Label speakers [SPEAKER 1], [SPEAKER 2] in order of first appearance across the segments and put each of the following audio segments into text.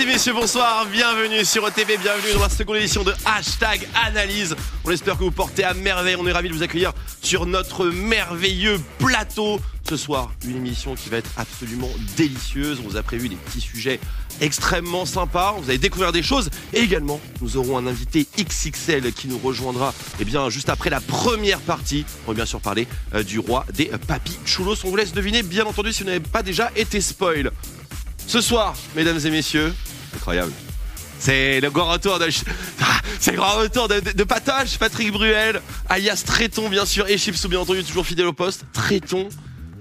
[SPEAKER 1] et messieurs, bonsoir, bienvenue sur OTV, bienvenue dans la seconde édition de Hashtag Analyse. On espère que vous portez à merveille, on est ravis de vous accueillir sur notre merveilleux plateau. Ce soir, une émission qui va être absolument délicieuse. On vous a prévu des petits sujets extrêmement sympas. Vous allez découvrir des choses. Et également, nous aurons un invité XXL qui nous rejoindra eh bien, juste après la première partie. On va bien sûr parler euh, du roi des euh, papis choulos. On vous laisse deviner, bien entendu, si vous n'avez pas déjà été spoil. Ce soir, mesdames et messieurs, incroyable. C'est le grand retour de, Ah, c'est le grand retour de, de- Patrick Bruel, alias Tréton bien sûr, et Chipsou bien entendu, toujours fidèle au poste. Tréton,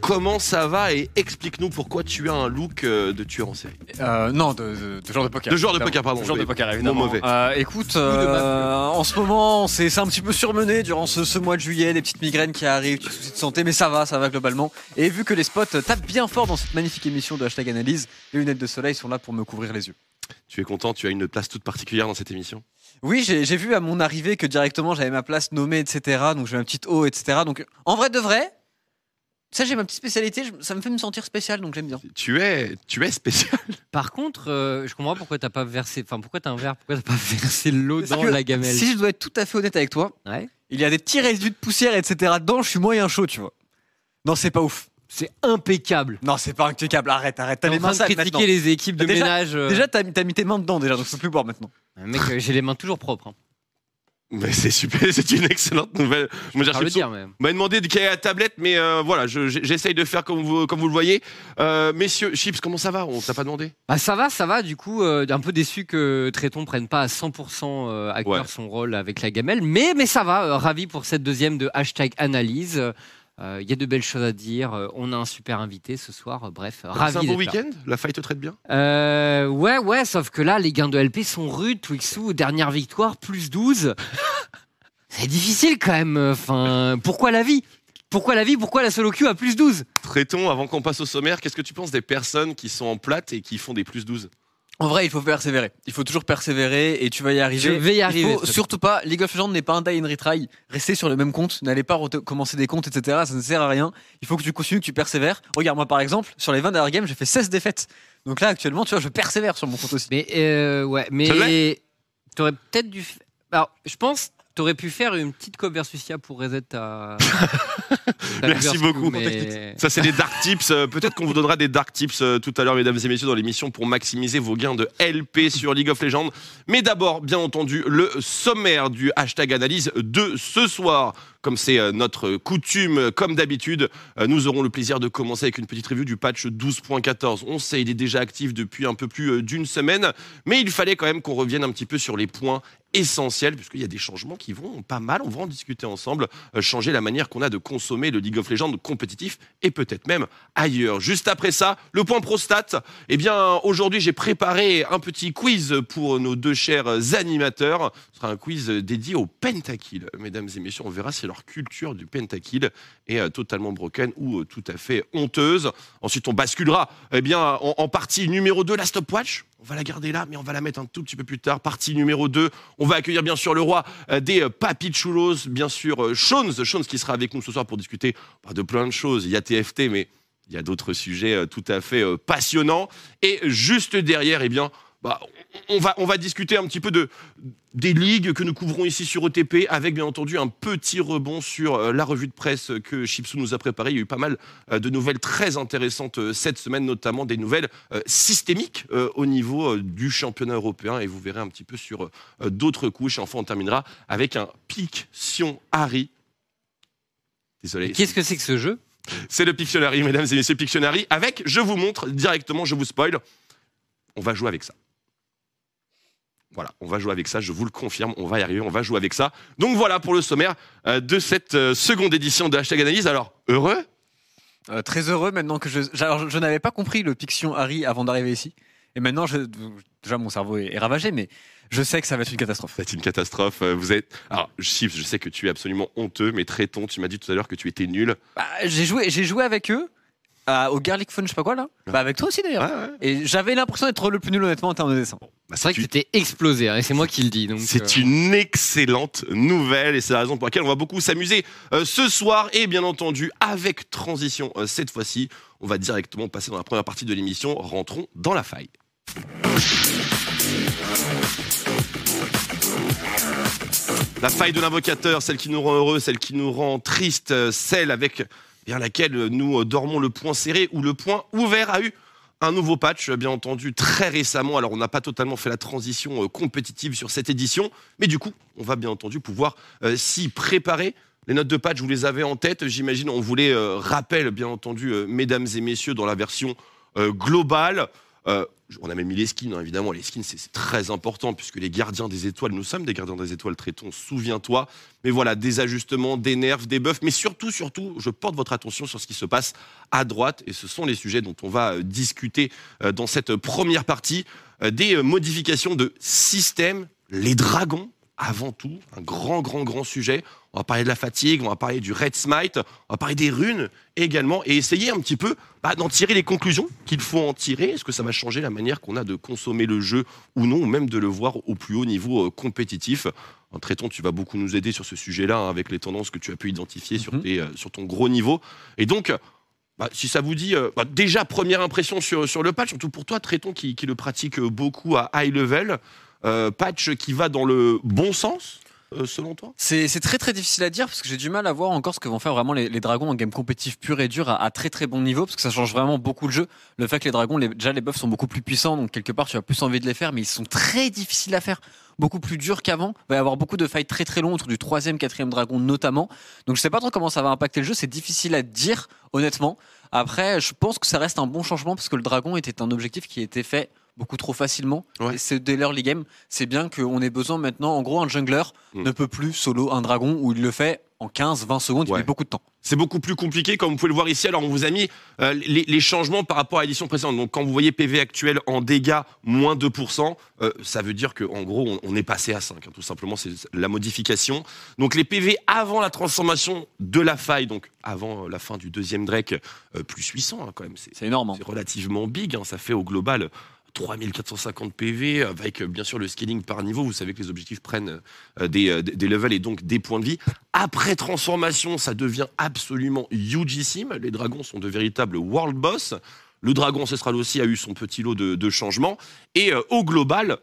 [SPEAKER 1] comment ça va et explique-nous pourquoi tu as un look euh, de tueur en série.
[SPEAKER 2] Euh, non, de, de, de joueur de poker.
[SPEAKER 1] De joueur de poker, pardon.
[SPEAKER 2] De joueur de poker, évidemment.
[SPEAKER 1] mauvais.
[SPEAKER 2] Euh, écoute, euh, en ce moment, c'est un petit peu surmené durant ce, ce mois de juillet, des petites migraines qui arrivent, des soucis de santé, mais ça va, ça va globalement. Et vu que les spots tapent bien fort dans cette magnifique émission de Hashtag Analyse, les lunettes de soleil sont là pour me couvrir les yeux.
[SPEAKER 1] Tu es content, tu as une place toute particulière dans cette émission?
[SPEAKER 2] Oui, j'ai vu à mon arrivée que directement j'avais ma place nommée, etc. Donc j'ai ma petite eau, etc. Donc en vrai de vrai, ça j'ai ma petite spécialité, je- ça me fait me sentir spécial, donc j'aime bien.
[SPEAKER 1] Tu es, tu es spécial.
[SPEAKER 3] Par contre, euh, je comprends pas pourquoi t'as pas versé, enfin pourquoi t'as un verre, pourquoi t'as pas versé l'eau
[SPEAKER 2] Parce
[SPEAKER 3] dans
[SPEAKER 2] que
[SPEAKER 3] la gamelle?
[SPEAKER 2] Si je dois être tout à fait honnête avec toi,
[SPEAKER 3] Ouais.
[SPEAKER 2] il y a des petits résidus de poussière, etc. dedans, je suis moyen chaud, tu vois. Non, c'est pas ouf.
[SPEAKER 3] C'est impeccable.
[SPEAKER 2] Non, c'est pas impeccable. Arrête, arrête. T'as
[SPEAKER 3] T'es
[SPEAKER 2] les
[SPEAKER 3] en train
[SPEAKER 2] mains
[SPEAKER 3] de
[SPEAKER 2] sales
[SPEAKER 3] critiquer
[SPEAKER 2] maintenant.
[SPEAKER 3] les équipes de
[SPEAKER 2] Déjà-
[SPEAKER 3] ménage. euh.
[SPEAKER 2] Déjà, t'as t'as mis tes mains dedans déjà, donc je peux plus boire maintenant.
[SPEAKER 3] mec, euh, j'ai les mains toujours propres. Hein.
[SPEAKER 1] Mais c'est super, c'est une excellente nouvelle. Moi, j'ai
[SPEAKER 3] Faut le dire, mais.
[SPEAKER 1] m'a demandé de caler la tablette, mais euh, voilà, je- j'essaye de faire comme vous, comme vous le voyez. Euh, messieurs, Chips, comment ça va? On t'a pas demandé?
[SPEAKER 3] Bah, ça va, ça va. Du coup, euh, un peu déçu que Tréton prenne pas à 100% euh, à
[SPEAKER 1] Ouais.
[SPEAKER 3] son rôle avec la gamelle, mais mais ça va. euh, ravi pour cette deuxième de hashtag analyse. Euh, Il y a de belles choses à dire. euh, On a un super invité ce soir. euh, Bref,
[SPEAKER 1] C'est
[SPEAKER 3] ravi.
[SPEAKER 1] un bon
[SPEAKER 3] d'être là.
[SPEAKER 1] week-end La faille te traite bien
[SPEAKER 3] Euh, ouais, ouais, sauf que là, les gains de LP sont rudes. Twixou, dernière victoire, plus 12. C'est difficile quand même. Enfin, pourquoi la vie? Pourquoi la vie? Pourquoi la solo queue à plus 12
[SPEAKER 1] Traitons, avant qu'on passe au sommaire, qu'est-ce que tu penses des personnes qui sont en plate et qui font des plus 12
[SPEAKER 2] En vrai, il faut persévérer. Il faut toujours persévérer et tu vas y arriver.
[SPEAKER 3] Je vais y arriver,
[SPEAKER 2] Il faut surtout pas. League of Legends n'est pas un die and retry. Restez sur le même compte. N'allez pas re- commencer des comptes, etc. Ça ne sert à rien. Il faut que tu continues, que tu persévères. Regarde, moi par exemple, sur les 20 dernières games, j'ai fait 16 défaites. Donc là, actuellement, tu vois, je persévère sur mon compte aussi.
[SPEAKER 3] Mais euh, ouais, mais t'aurais peut-être dû. Alors, je pense. T'aurais pu faire une petite cop versus IA pour reset ta. ta
[SPEAKER 1] Merci beaucoup.
[SPEAKER 3] mais-
[SPEAKER 1] Ça, c'est des dark tips. Euh, Peut-être qu'on vous donnera des dark tips euh, tout à l'heure, mesdames et messieurs, dans l'émission pour maximiser vos gains de LP sur League of Legends. Mais d'abord, bien entendu, le sommaire du hashtag analyse de ce soir. Comme c'est euh, notre coutume, euh, comme d'habitude, euh, nous aurons le plaisir de commencer avec une petite review du patch 12.14. On sait, il est déjà actif depuis un peu plus d'une semaine, mais il fallait quand même qu'on revienne un petit peu sur les points essentiels, puisqu'il y a des changements qui vont pas mal, on va en discuter ensemble, changer la manière qu'on a de consommer le League of Legends compétitif et peut-être même ailleurs. Juste après ça, le point prostate. Eh bien, aujourd'hui, j'ai préparé un petit quiz pour nos deux chers animateurs. Ce sera un quiz dédié au pentakill. Mesdames et messieurs, on verra si leur culture du pentakill est euh, totalement broken ou euh, tout à fait honteuse. Ensuite, on basculera eh bien, en, partie numéro 2, la stopwatch. On va la garder là, mais on va la mettre un tout petit peu plus tard. Partie numéro 2, on va accueillir bien sûr le roi euh, des euh, papis chulos, bien sûr Shones, Shones qui sera avec nous ce soir pour discuter de plein de choses. Il y a TFT, mais il y a d'autres sujets tout à fait passionnants. Et juste derrière, eh bien, bah, on, va, on va discuter un petit peu de, des ligues que nous couvrons ici sur OTP, avec bien entendu un petit rebond sur euh, la revue de presse que Chipsou nous a préparée. Il y a eu pas mal euh, de nouvelles très intéressantes euh, cette semaine, notamment des nouvelles systémiques au niveau du championnat européen. Et vous verrez un petit peu sur d'autres couches. Enfin, on terminera avec un Piction Harry. Désolé.
[SPEAKER 3] Qu'est-ce que c'est que ce jeu?
[SPEAKER 1] C'est le Pictionary, mesdames et messieurs, Pictionary. Avec, je vous montre directement, je vous spoil. On va jouer avec ça. Voilà, on va jouer avec ça, je vous le confirme, on va y arriver, on va jouer avec ça. Donc voilà pour le sommaire euh, de cette euh, seconde édition de Hashtag Analyse. Alors, heureux?
[SPEAKER 2] Euh, très heureux maintenant que je. Alors, je, n'avais pas compris le Pixion Harry avant d'arriver ici. Et maintenant, je, déjà, mon cerveau est, ravagé, mais je sais que ça va être une catastrophe.
[SPEAKER 1] C'est une catastrophe. Vous êtes. Alors, Chips, je sais que tu es absolument honteux, mais Tréton, tu m'as dit tout à l'heure que tu étais nul.
[SPEAKER 2] Bah, j'ai joué, j'ai joué avec eux au Garlic Fun, je sais pas quoi là. Bah avec toi aussi d'ailleurs. Et j'avais l'impression d'être le plus nul honnêtement en termes de dessin.
[SPEAKER 1] Bah,
[SPEAKER 3] c'est bah, vrai que
[SPEAKER 1] tu-
[SPEAKER 3] t'étais explosé, hein, et c'est moi qui le dis.
[SPEAKER 1] C'est
[SPEAKER 3] euh.
[SPEAKER 1] une excellente nouvelle et c'est la raison pour laquelle on va beaucoup s'amuser euh, ce soir et bien entendu avec transition euh, cette fois-ci. On va directement passer dans la première partie de l'émission. Rentrons dans la faille. La faille de l'invocateur, celle qui nous rend heureux, celle qui nous rend triste, celle avec bien laquelle nous euh, dormons le point serré ou le point ouvert a eu un nouveau patch, bien entendu, très récemment. Alors, on n'a pas totalement fait la transition euh, compétitive sur cette édition, mais du coup, on va bien entendu pouvoir s'y préparer. Les notes de patch, vous les avez en tête, j'imagine. On voulait rappel, bien entendu, mesdames et messieurs, dans la version globale. Euh, on a même mis les skins, hein, évidemment. Les skins, c'est très important puisque les gardiens des étoiles, nous sommes des gardiens des étoiles, traitons, souviens-toi. Mais voilà, des ajustements, des nerfs, des buffs. Mais surtout, surtout, je porte votre attention sur ce qui se passe à droite. Et ce sont les sujets dont on va euh, discuter euh, dans cette première partie. Des modifications de système, les dragons, avant tout, un grand, grand, grand sujet. On va parler de la fatigue, on va parler du red smite, on va parler des runes également, et essayer un petit peu bah, d'en tirer les conclusions qu'il faut en tirer. Est-ce que ça va changer la manière qu'on a de consommer le jeu ou non, ou même de le voir au plus haut niveau euh, compétitif? En traitant, tu vas beaucoup nous aider sur ce sujet-là, hein, avec les tendances que tu as pu identifier sur, mhm. tes, euh, sur ton gros niveau. Et donc, bah, si ça vous dit, euh, bah, déjà, première impression sur, sur le patch, surtout pour toi, Traiton, qui, qui le pratique beaucoup à high level, patch qui va dans le bon sens euh, selon toi?
[SPEAKER 2] C'est, très difficile à dire parce que j'ai du mal à voir encore ce que vont faire vraiment les, dragons en game compétitif pur et dur à, très très bon niveau parce que ça change vraiment beaucoup le jeu. Le fait que les dragons, déjà les buffs sont beaucoup plus puissants donc quelque part tu as plus envie de les faire mais ils sont très difficiles à faire beaucoup plus durs qu'avant. Il va y avoir beaucoup de fights très très longs autour du troisième, quatrième dragon notamment. Donc je sais pas trop comment ça va impacter le jeu. C'est difficile à dire honnêtement. Après, je pense que ça reste un bon changement parce que le dragon était un objectif qui était fait beaucoup trop facilement. Et c'est dès l'early game, c'est bien qu'on ait besoin maintenant. En gros, un jungler mm. ne peut plus solo un dragon où il le fait en 15-20 secondes, il met beaucoup de temps.
[SPEAKER 1] C'est beaucoup plus compliqué, comme vous pouvez le voir ici. Alors, on vous a mis euh, les, changements par rapport à l'édition précédente. Donc, quand vous voyez PV actuel en dégâts, moins 2%, euh, ça veut dire qu'en gros, on, est passé à 5. Hein, tout simplement, c'est la modification. Donc, les PV avant la transformation de la faille, donc avant euh, la fin du deuxième Drake, plus 800 hein, quand même.
[SPEAKER 2] C'est énorme. Hein.
[SPEAKER 1] C'est relativement big. ça fait au global 3450 PV, avec euh, bien sûr le scaling par niveau. Vous savez que les objectifs prennent euh, des, des levels et donc des points de vie. Après transformation, ça devient absolument hugissime. Les dragons sont de véritables world boss. Le dragon ancestral aussi a eu son petit lot de, changements. Et euh, au global,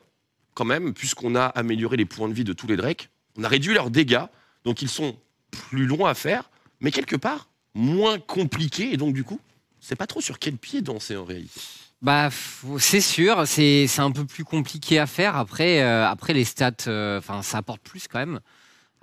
[SPEAKER 1] quand même, puisqu'on a amélioré les points de vie de tous les drakes, on a réduit leurs dégâts. Donc ils sont plus longs à faire, mais quelque part moins compliqués. Et donc du coup, c'est pas trop sur quel pied danser en réalité.
[SPEAKER 3] Bah, c'est sûr, c'est un peu plus compliqué à faire. Après, euh, après les stats, euh, ça apporte plus quand même.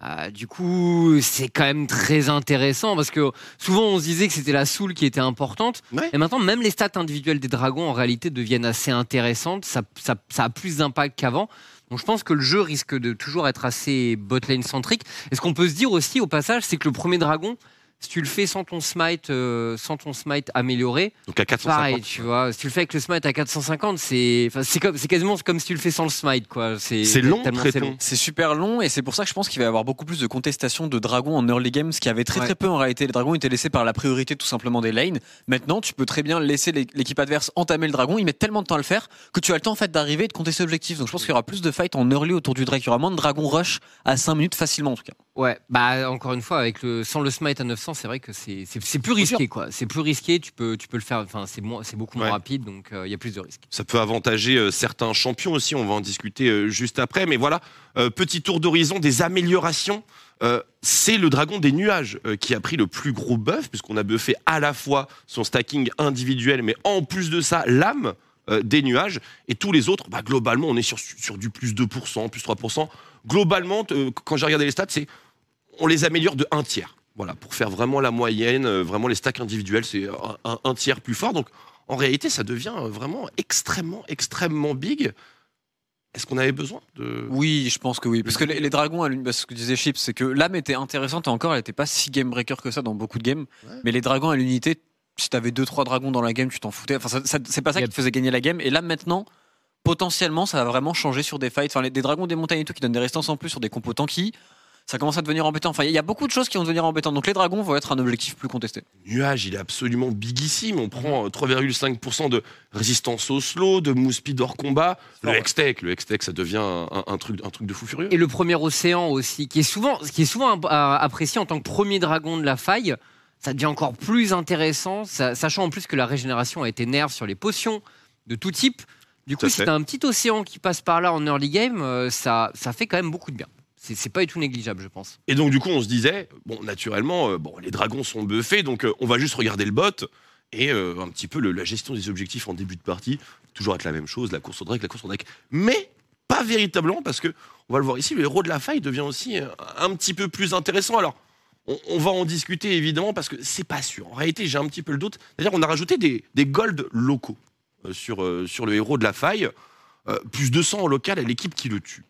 [SPEAKER 3] Euh, du coup, c'est quand même très intéressant parce que souvent on se disait que c'était la soul qui était importante. Et maintenant, même les stats individuelles des dragons en réalité deviennent assez intéressantes. Ça, ça, ça a plus d'impact qu'avant. Donc je pense que le jeu risque de toujours être assez botlane centrique. Et ce qu'on peut se dire aussi au passage, c'est que le premier dragon, si tu le fais sans ton smite, euh, sans ton smite amélioré,
[SPEAKER 1] donc à 450,
[SPEAKER 3] pareil, tu vois. Si tu le fais avec le smite à 450, c'est, c'est comme, c'est quasiment comme si tu le fais sans le smite, quoi.
[SPEAKER 1] C'est, long, c'est long.
[SPEAKER 2] C'est super long et c'est pour ça que je pense qu'il va y avoir beaucoup plus de contestation de dragons en early game, ce qui avait très très peu en réalité. Les dragons étaient laissés par la priorité tout simplement des lanes. Maintenant, tu peux très bien laisser l'équipe adverse entamer le dragon. Ils mettent tellement de temps à le faire que tu as le temps en fait d'arriver et de contester l'objectif. Donc je pense qu'il y aura plus de fights en early autour du drake. Il y aura moins de dragons rush à 5 minutes facilement en tout cas.
[SPEAKER 3] Ouais, bah encore une fois avec le sans le smite à 900, c'est vrai que c'est plus risqué quoi. C'est plus risqué, tu peux tu peux le faire enfin c'est c'est beaucoup moins rapide donc il euh, y a plus de risques.
[SPEAKER 1] Ça peut avantager euh, certains champions aussi, on va en discuter euh, juste après mais voilà, petit tour d'horizon des améliorations c'est le dragon des nuages qui a pris le plus gros buff puisqu'on a buffé à la fois son stacking individuel mais en plus de ça l'âme des nuages et tous les autres bah, globalement on est sur sur du plus 2%, plus 3% globalement, quand j'ai regardé les stats, c'est on les améliore de un tiers. Voilà, pour faire vraiment la moyenne, euh, vraiment les stacks individuels, c'est un, tiers plus fort. Donc, en réalité, ça devient vraiment extrêmement, extrêmement big. Est-ce qu'on avait besoin de.
[SPEAKER 2] Oui, je pense que oui. Parce que les, dragons, ce que disait Chips, c'est que l'âme était intéressante et encore, elle n'était pas si game breaker que ça dans beaucoup de games. Mais les dragons à l'unité, si t'avais 2-3 dragons dans la game, tu t'en foutais. Enfin, c'est pas ça qui te faisait gagner la game. Et là, maintenant, potentiellement, ça va vraiment changer sur des fights. Enfin, les, des dragons des montagnes et tout qui donnent des restances en plus sur des compos tanky ça commence à devenir embêtant. Enfin, il y a beaucoup de choses qui vont devenir embêtantes. Donc les dragons vont être un objectif plus contesté.
[SPEAKER 1] Nuage, il est absolument bigissime. On prend 3,5% de résistance au slow, de move speed hors combat. Le Hextech, le Hextech, ça devient un, truc, un truc de fou furieux.
[SPEAKER 3] Et le premier océan aussi, qui est souvent, qui est souvent apprécié en tant que premier dragon de la faille. Ça devient encore plus intéressant, sachant en plus que la régénération a été nerve sur les potions de tout type. Du coup, si t'as un petit océan qui passe par là en early game, euh, ça, ça fait quand même beaucoup de bien. C'est pas du tout négligeable, je pense.
[SPEAKER 1] Et donc, du coup, on se disait, bon, naturellement, euh, bon, les dragons sont buffés, donc euh, on va juste regarder le bot et euh, un petit peu la gestion des objectifs en début de partie. Toujours être la même chose, la course au drake, la course au drake. Mais pas véritablement, parce que, on va le voir ici, le héros de la faille devient aussi un petit peu plus intéressant. Alors, on, va en discuter évidemment, parce que c'est pas sûr. En réalité, j'ai un petit peu le doute. C'est-à-dire, on a rajouté des, golds locaux sur, sur le héros de la faille. Plus 200 en local à l'équipe qui le tue.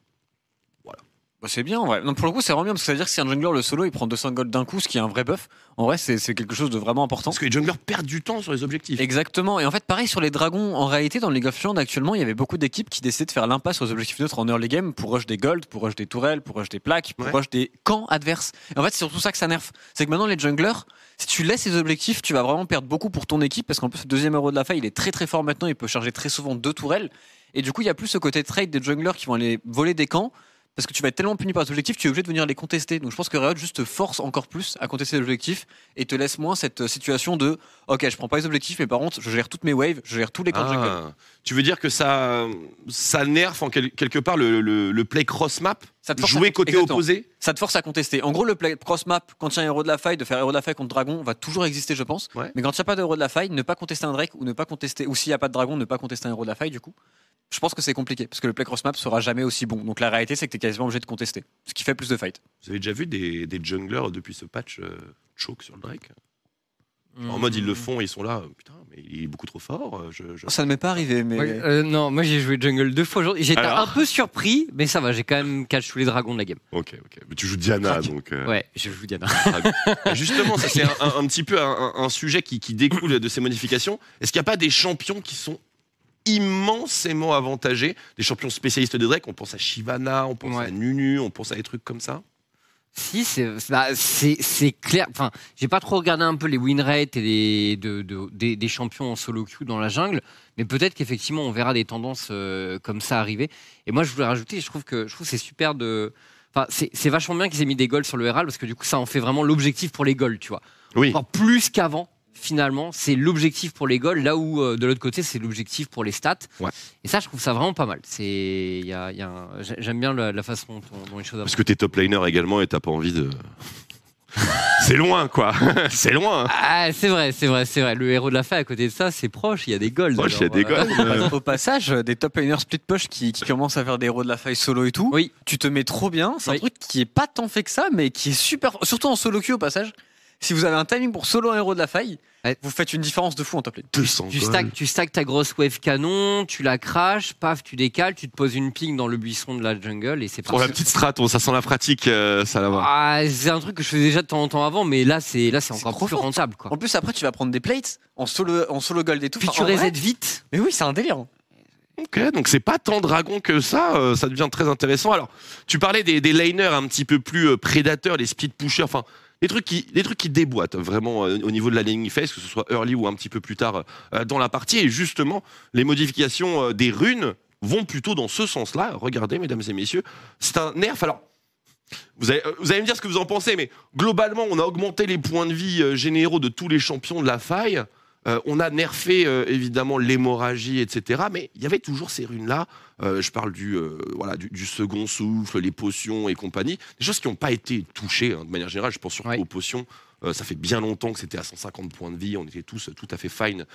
[SPEAKER 2] Bah, c'est bien, en vrai. Non, pour le coup, c'est vraiment bien parce que ça veut dire que si un jungler le solo il prend 200 gold d'un coup, ce qui est un vrai buff, en vrai, c'est c'est quelque chose de vraiment important.
[SPEAKER 1] Parce que les junglers perdent du temps sur les objectifs.
[SPEAKER 2] Exactement. Et en fait, pareil sur les dragons. En réalité, dans League of Legends, actuellement, il y avait beaucoup d'équipes qui décidaient de faire l'impasse sur les objectifs neutres en early game pour rush des gold, pour rush des tourelles, pour rush des plaques, pour
[SPEAKER 1] Ouais.
[SPEAKER 2] rush des camps adverses. Et en fait, c'est surtout ça que ça nerf. C'est que maintenant, les junglers, si tu laisses ces objectifs, tu vas vraiment perdre beaucoup pour ton équipe parce qu'en plus, le deuxième héros de la faille, il est très très fort maintenant. Il peut charger très souvent deux tourelles. Et du coup, il y a plus ce côté trade des junglers qui vont aller voler des camps. Parce que tu vas être tellement puni par tes objectifs, tu es obligé de venir les contester. Donc je pense que Riot juste te force encore plus à contester les objectifs et te laisse moins cette euh, situation de Ok, je prends pas les objectifs, mais par contre, je gère toutes mes waves, je gère tous les camps.
[SPEAKER 1] Ah, tu veux dire que ça, ça nerf en quel- quelque part le, le- le play cross map
[SPEAKER 2] Ça te force à-
[SPEAKER 1] Jouer côté
[SPEAKER 2] Exactement.
[SPEAKER 1] opposé
[SPEAKER 2] Ça te force à contester. En gros, le play cross map, quand il y a un héros de la faille, de faire héros de la faille contre dragon, va toujours exister, je pense.
[SPEAKER 1] Ouais.
[SPEAKER 2] Mais quand il n'y a pas d'héros de la faille, ne pas contester un Drake ou ne pas contester, ou s'il n'y a pas de dragon, ne pas contester un héros de la faille, du coup. Je pense que c'est compliqué parce que le play cross map sera jamais aussi bon. Donc la réalité, c'est que tu es quasiment obligé de contester. Ce qui fait plus de fight.
[SPEAKER 1] Vous avez déjà vu des, des junglers depuis ce patch euh, choke sur le Drake En
[SPEAKER 3] Hmm.
[SPEAKER 1] mode ils le font, ils sont là, putain, mais il est beaucoup trop fort. euh, Je, je-
[SPEAKER 2] Ça ne m'est pas arrivé, mais.
[SPEAKER 3] Ouais, euh, non, moi j'ai joué jungle deux fois aujourd'hui. J'étais
[SPEAKER 1] Alors
[SPEAKER 3] un peu surpris, mais ça va, j'ai quand même catch tous les dragons de la game.
[SPEAKER 1] Ok, ok. Mais tu joues Diana, donc. euh,
[SPEAKER 3] Ouais, je joue Diana.
[SPEAKER 1] Justement, ça c'est un, un- un petit peu un, un- un sujet qui, qui découle de ces modifications. Est-ce qu'il n'y a pas des champions qui sont immensément avantagés Des champions spécialistes de Drake On pense à Shivana, on pense
[SPEAKER 3] Ouais.
[SPEAKER 1] à Nunu, on pense à des trucs comme ça.
[SPEAKER 3] Si, c'est bah, clair. Enfin, j'ai pas trop regardé un peu les win rates et les, de, de- des, des champions en solo queue dans la jungle, mais peut-être qu'effectivement on verra des tendances euh, comme ça arriver. Et moi, je voulais rajouter, je trouve que je trouve c'est super de. Enfin, c'est c'est vachement bien qu'ils aient mis des goals sur le Herald parce que du coup, ça en fait vraiment l'objectif pour les goals, tu vois.
[SPEAKER 1] Oui.
[SPEAKER 3] Encore plus qu'avant. Finalement, c'est l'objectif pour les goals, là où euh, de l'autre côté, c'est l'objectif pour les stats.
[SPEAKER 1] Ouais.
[SPEAKER 3] Et ça, je trouve ça vraiment pas mal. C'est, il y a, il y a un- j'ai- j'aime bien la, la façon dont, dont les choses.
[SPEAKER 1] Parce que t'es top laner également et t'as pas envie de. c'est loin, quoi. c'est loin.
[SPEAKER 3] Ah, c'est vrai, c'est vrai, c'est vrai. Le héros de la faille à côté de ça, c'est proche. Il y a des golds.
[SPEAKER 1] Proche, il y a des golds.
[SPEAKER 2] Au passage, euh, des top laners split push qui, qui commencent à faire des héros de la faille solo et tout.
[SPEAKER 3] Oui.
[SPEAKER 2] Tu te mets trop bien. C'est un
[SPEAKER 3] Oui.
[SPEAKER 2] truc qui est pas tant fait que ça, mais qui est super. Surtout en solo queue au passage. Si vous avez un timing pour solo un héros de la faille,
[SPEAKER 3] Ouais.
[SPEAKER 2] vous faites une différence de fou en top lane.
[SPEAKER 1] 200
[SPEAKER 3] Tu stack, tu stack ta grosse wave canon, tu la craches, paf, tu décales, tu te poses une ping dans le buisson de la jungle et c'est
[SPEAKER 1] Pour la
[SPEAKER 3] parti.
[SPEAKER 1] petite strat, ça sent la pratique, euh, ça là-bas.
[SPEAKER 3] Ah, c'est un truc que je faisais déjà de temps en temps avant, mais là, c'est là, c'est encore
[SPEAKER 2] trop
[SPEAKER 3] plus
[SPEAKER 2] fort.
[SPEAKER 3] rentable, quoi.
[SPEAKER 2] En plus, après, tu vas prendre des plates en solo, en solo gold et tout.
[SPEAKER 3] Puis
[SPEAKER 2] Enfin,
[SPEAKER 3] tu
[SPEAKER 2] vrai-
[SPEAKER 3] resets vite.
[SPEAKER 2] Mais oui, c'est un délire.
[SPEAKER 1] Ok, donc c'est pas tant dragon que ça, euh, ça devient très intéressant. Alors, tu parlais des, des laners un petit peu plus euh, prédateurs, les split pushers, enfin, des trucs qui, déboîtent vraiment euh, au niveau de la laning phase, que ce soit early ou un petit peu plus tard euh, dans la partie. Et justement, les modifications euh, des runes vont plutôt dans ce sens-là. Regardez, mesdames et messieurs, c'est un nerf. Alors, vous allez, vous allez me dire ce que vous en pensez, mais globalement, on a augmenté les points de vie généraux de tous les champions de la faille. Euh, on a nerfé euh, évidemment l'hémorragie, etc. Mais il y avait toujours ces runes-là. Euh, je parle du, voilà, du, du second souffle, les potions et compagnie. Des choses qui n'ont pas été touchées hein, de manière générale. Je pense surtout
[SPEAKER 3] Ouais.
[SPEAKER 1] aux potions. Ça fait bien longtemps que c'était à 150 points de vie. On était tous tout à fait fine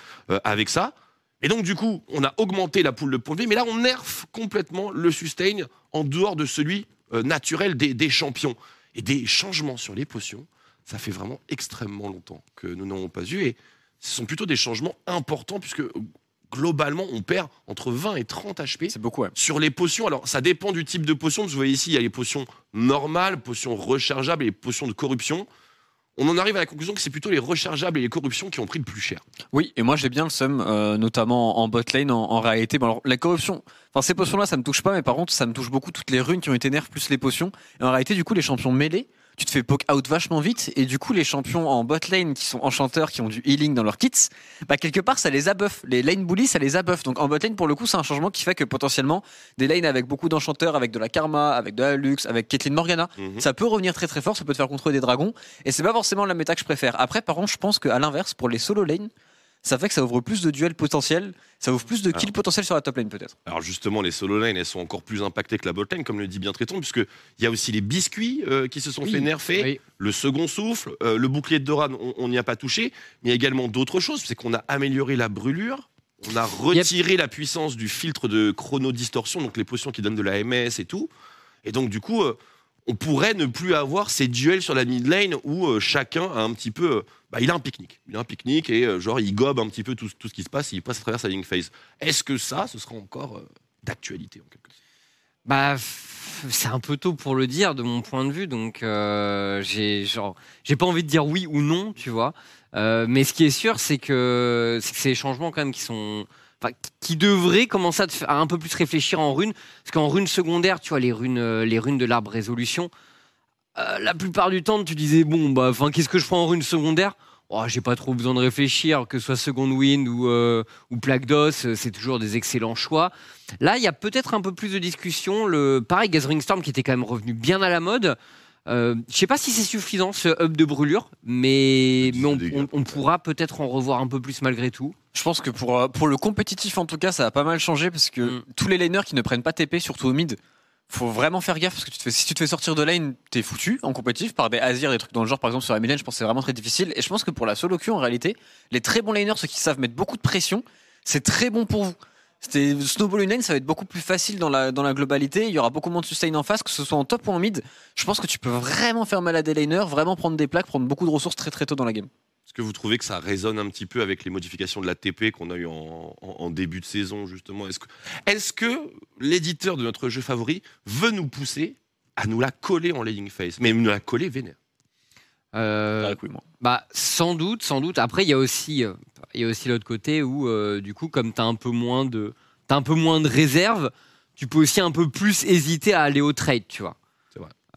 [SPEAKER 1] avec ça. Et donc, du coup, on a augmenté la poule de points de vie. Mais là, on nerf complètement le sustain en dehors de celui naturel des, des champions. Et des changements sur les potions, ça fait vraiment extrêmement longtemps que nous n'avons pas eu. Et ce sont plutôt des changements importants puisque globalement, on perd entre 20 et 30 HP
[SPEAKER 2] C'est beaucoup, ouais.
[SPEAKER 1] sur les potions. Alors, ça dépend du type de potion. Vous voyez ici, il y a les potions normales, potions rechargeables et les potions de corruption. On en arrive à la conclusion que c'est plutôt les rechargeables et les corruptions qui ont pris le plus cher.
[SPEAKER 2] Oui, et moi j'ai bien le seum, euh, notamment en bot lane en, en réalité. Bon, alors, la corruption, enfin ces potions-là, ça me touche pas, mais par contre, ça me touche beaucoup toutes les runes qui ont été nerfs plus les potions. Et en réalité, du coup, les champions mêlés, tu te fais poke out vachement vite, et du coup, les champions en bot lane qui sont enchanteurs, qui ont du healing dans leurs kits, bah quelque part, ça les abuff. Les lane bullies, ça les abuff. Donc en bot lane, pour le coup, c'est un changement qui fait que potentiellement, des lanes avec beaucoup d'enchanteurs, avec de la karma, avec de la luxe, avec Caitlyn Morgana,
[SPEAKER 1] Mhm.
[SPEAKER 2] ça peut revenir très très fort, ça peut te faire contrôler des dragons, et c'est pas forcément la méta que je préfère. Après, par contre, je pense qu'à l'inverse, pour les solo lane, ça fait que ça ouvre plus de duels potentiels, ça ouvre plus de kills potentiels sur la top lane peut-être.
[SPEAKER 1] Alors justement, les solo lane, elles sont encore plus impactées que la bot lane, comme le dit bien Tréton, puisque il y a aussi les biscuits euh, qui se sont
[SPEAKER 3] Oui,
[SPEAKER 1] fait nerfer,
[SPEAKER 3] oui.
[SPEAKER 1] le second souffle, euh, le bouclier de Doran, on- n'y a pas touché, mais il y a également d'autres choses, c'est qu'on a amélioré la brûlure, on a retiré la puissance du filtre de chronodistorsion, donc les potions qui donnent de la MS et tout, et donc du coup, euh, on pourrait ne plus avoir ces duels sur la mid lane où euh, chacun a un petit peu, euh, bah, il a un pique-nique, il a un pique-nique et euh, genre il gobe un petit peu tout, ce qui se passe, il passe à travers sa link phase. Est-ce que ça, ce sera encore d'actualité en quelque sorte?
[SPEAKER 3] Bah, c'est un peu tôt pour le dire de mon point de vue, donc j'ai pas envie de dire oui ou non, tu vois. Mais ce qui est sûr, c'est que des changements quand même qui sont Enfin, qui devraient commencer à, te faire- à un peu plus réfléchir en runes, parce qu'en runes secondaires, tu vois les runes, euh, les runes de l'arbre résolution. euh, la plupart du temps, tu disais bon bah, enfin qu'est-ce que je prends en rune secondaire Oh, j'ai pas trop besoin de réfléchir, que ce soit Second Wind ou, euh, ou Plague d'Os, euh, c'est toujours des excellents choix. Là, il y a peut-être un peu plus de discussion. Le, pareil, Gathering Storm qui était quand même revenu bien à la mode. Euh, je sais pas si c'est suffisant ce up de brûlure, mais, mais on,
[SPEAKER 1] dégâts.
[SPEAKER 3] on- on pourra peut-être en revoir un peu plus malgré tout.
[SPEAKER 2] Je pense que pour, euh, pour le compétitif, en tout cas, ça a pas mal changé parce que
[SPEAKER 3] Mm.
[SPEAKER 2] tous les laners qui ne prennent pas TP, surtout au mid, faut vraiment faire gaffe parce que tu te fais, si tu te fais sortir de lane, t'es foutu en compétitif par des Azir, des trucs dans le genre, par exemple sur la mid lane, je pense que c'est vraiment très difficile. Et je pense que pour la solo queue, en réalité, les très bons laners, ceux qui savent mettre beaucoup de pression, c'est très bon pour vous. C'était Snowball une lane, ça va être beaucoup plus facile dans la, dans la globalité. Il y aura beaucoup moins de sustain en face, que ce soit en top ou en mid. Je pense que tu peux vraiment faire mal à des laners, vraiment prendre des plaques, prendre beaucoup de ressources très très tôt dans la game.
[SPEAKER 1] Est-ce que vous trouvez que ça résonne un petit peu avec les modifications de la TP qu'on a eu en, en- en début de saison, justement? Est-ce que, est-ce que l'éditeur de notre jeu favori veut nous pousser à nous la coller en laning phase Mais nous la coller vénère.
[SPEAKER 3] Euh, Bah, sans doute, sans doute. Après, il y a aussi, euh, il y a aussi l'autre côté où, euh, du coup, comme tu as un peu moins de, t'as un peu moins de réserve, tu peux aussi un peu plus hésiter à aller au trade, tu vois.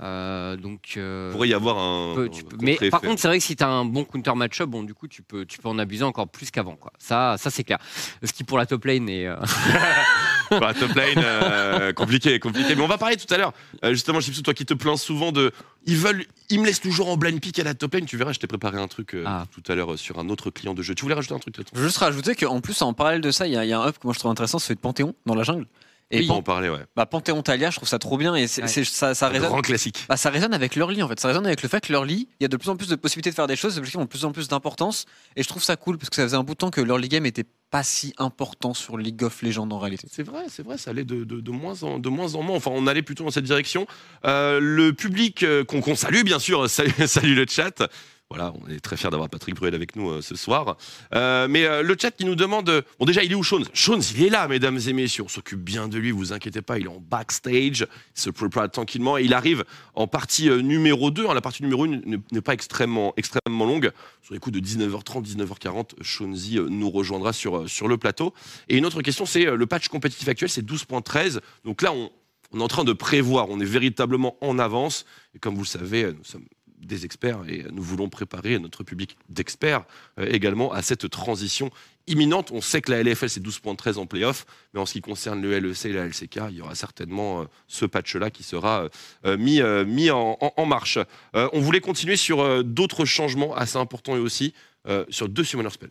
[SPEAKER 3] Euh, donc. euh,
[SPEAKER 1] Il pourrait y avoir un.
[SPEAKER 3] peux- tu
[SPEAKER 1] un
[SPEAKER 3] peux- mais par contre, c'est vrai que si tu as un bon counter match-up, bon, du coup, tu peux, tu peux en abuser encore plus qu'avant, quoi. Ça, ça c'est clair. Ce qui pour la top lane est. euh,
[SPEAKER 1] Pour la top lane, euh, compliqué, compliqué. Mais on va parler tout à l'heure. Euh, justement, Chipsou, toi qui te plains souvent de. Ils veulent. Ils me laissent toujours en blind pick à la top lane. Tu verras, je t'ai préparé un truc euh,
[SPEAKER 3] Ah.
[SPEAKER 1] tout à l'heure sur un autre client de jeu. Tu voulais rajouter un truc, toi?
[SPEAKER 2] Je veux juste rajouter qu'en plus, en parallèle de ça, il y, a- il y a un up que moi je trouve intéressant, c'est celui de Panthéon dans la jungle. Et
[SPEAKER 1] On va
[SPEAKER 2] Pan-
[SPEAKER 1] en parler, ouais.
[SPEAKER 2] bah, Panthéon Talia, je trouve ça trop bien et c'est,
[SPEAKER 3] Ouais.
[SPEAKER 2] c'est- ça, ça
[SPEAKER 1] Un
[SPEAKER 2] résonne.
[SPEAKER 1] grand classique.
[SPEAKER 2] Bah, ça résonne avec leur lit en fait. Ça résonne avec le fait que leur lit, il y a de plus en plus de possibilités de faire des choses, les objectifs ont de plus en plus d'importance. Et je trouve ça cool parce que ça faisait un bout de temps que leur game était pas si important sur League of Legends en réalité.
[SPEAKER 1] C'est vrai, c'est vrai, ça allait de, de- de moins en, de moins en moins. Enfin, on allait plutôt dans cette direction. Euh, le public euh, qu'on qu'on salue, bien sûr, salut, salut le chat. Voilà, on est très fiers d'avoir Patrick Bruel avec nous euh, ce soir. Euh, mais euh, le chat qui nous demande. Bon, déjà, il est où, Shones Shones, il est là, mesdames et messieurs. On s'occupe bien de lui, vous inquiétez pas. Il est en backstage. Il se prépare tranquillement. Et il arrive en partie numéro 2. La partie numéro 1 n'est pas extrêmement, extrêmement longue. Sur les coups de 19h30, 19h40, Shonesy nous rejoindra sur, sur le plateau. Et une autre question, c'est le patch compétitif actuel, c'est 12.13. Donc là, on, on est en train de prévoir, on est véritablement en avance. Et comme vous le savez, nous sommes des experts et nous voulons préparer notre public d'experts euh, également à cette transition imminente. On sait que la LFL c'est 12.13 en playoff, mais en ce qui concerne le LEC et la LCK, il y aura certainement euh, ce patch-là qui sera euh, mis, euh, mis en, en- en marche. Euh, on voulait continuer sur euh, d'autres changements assez importants et aussi euh, sur deux Summoner Spells.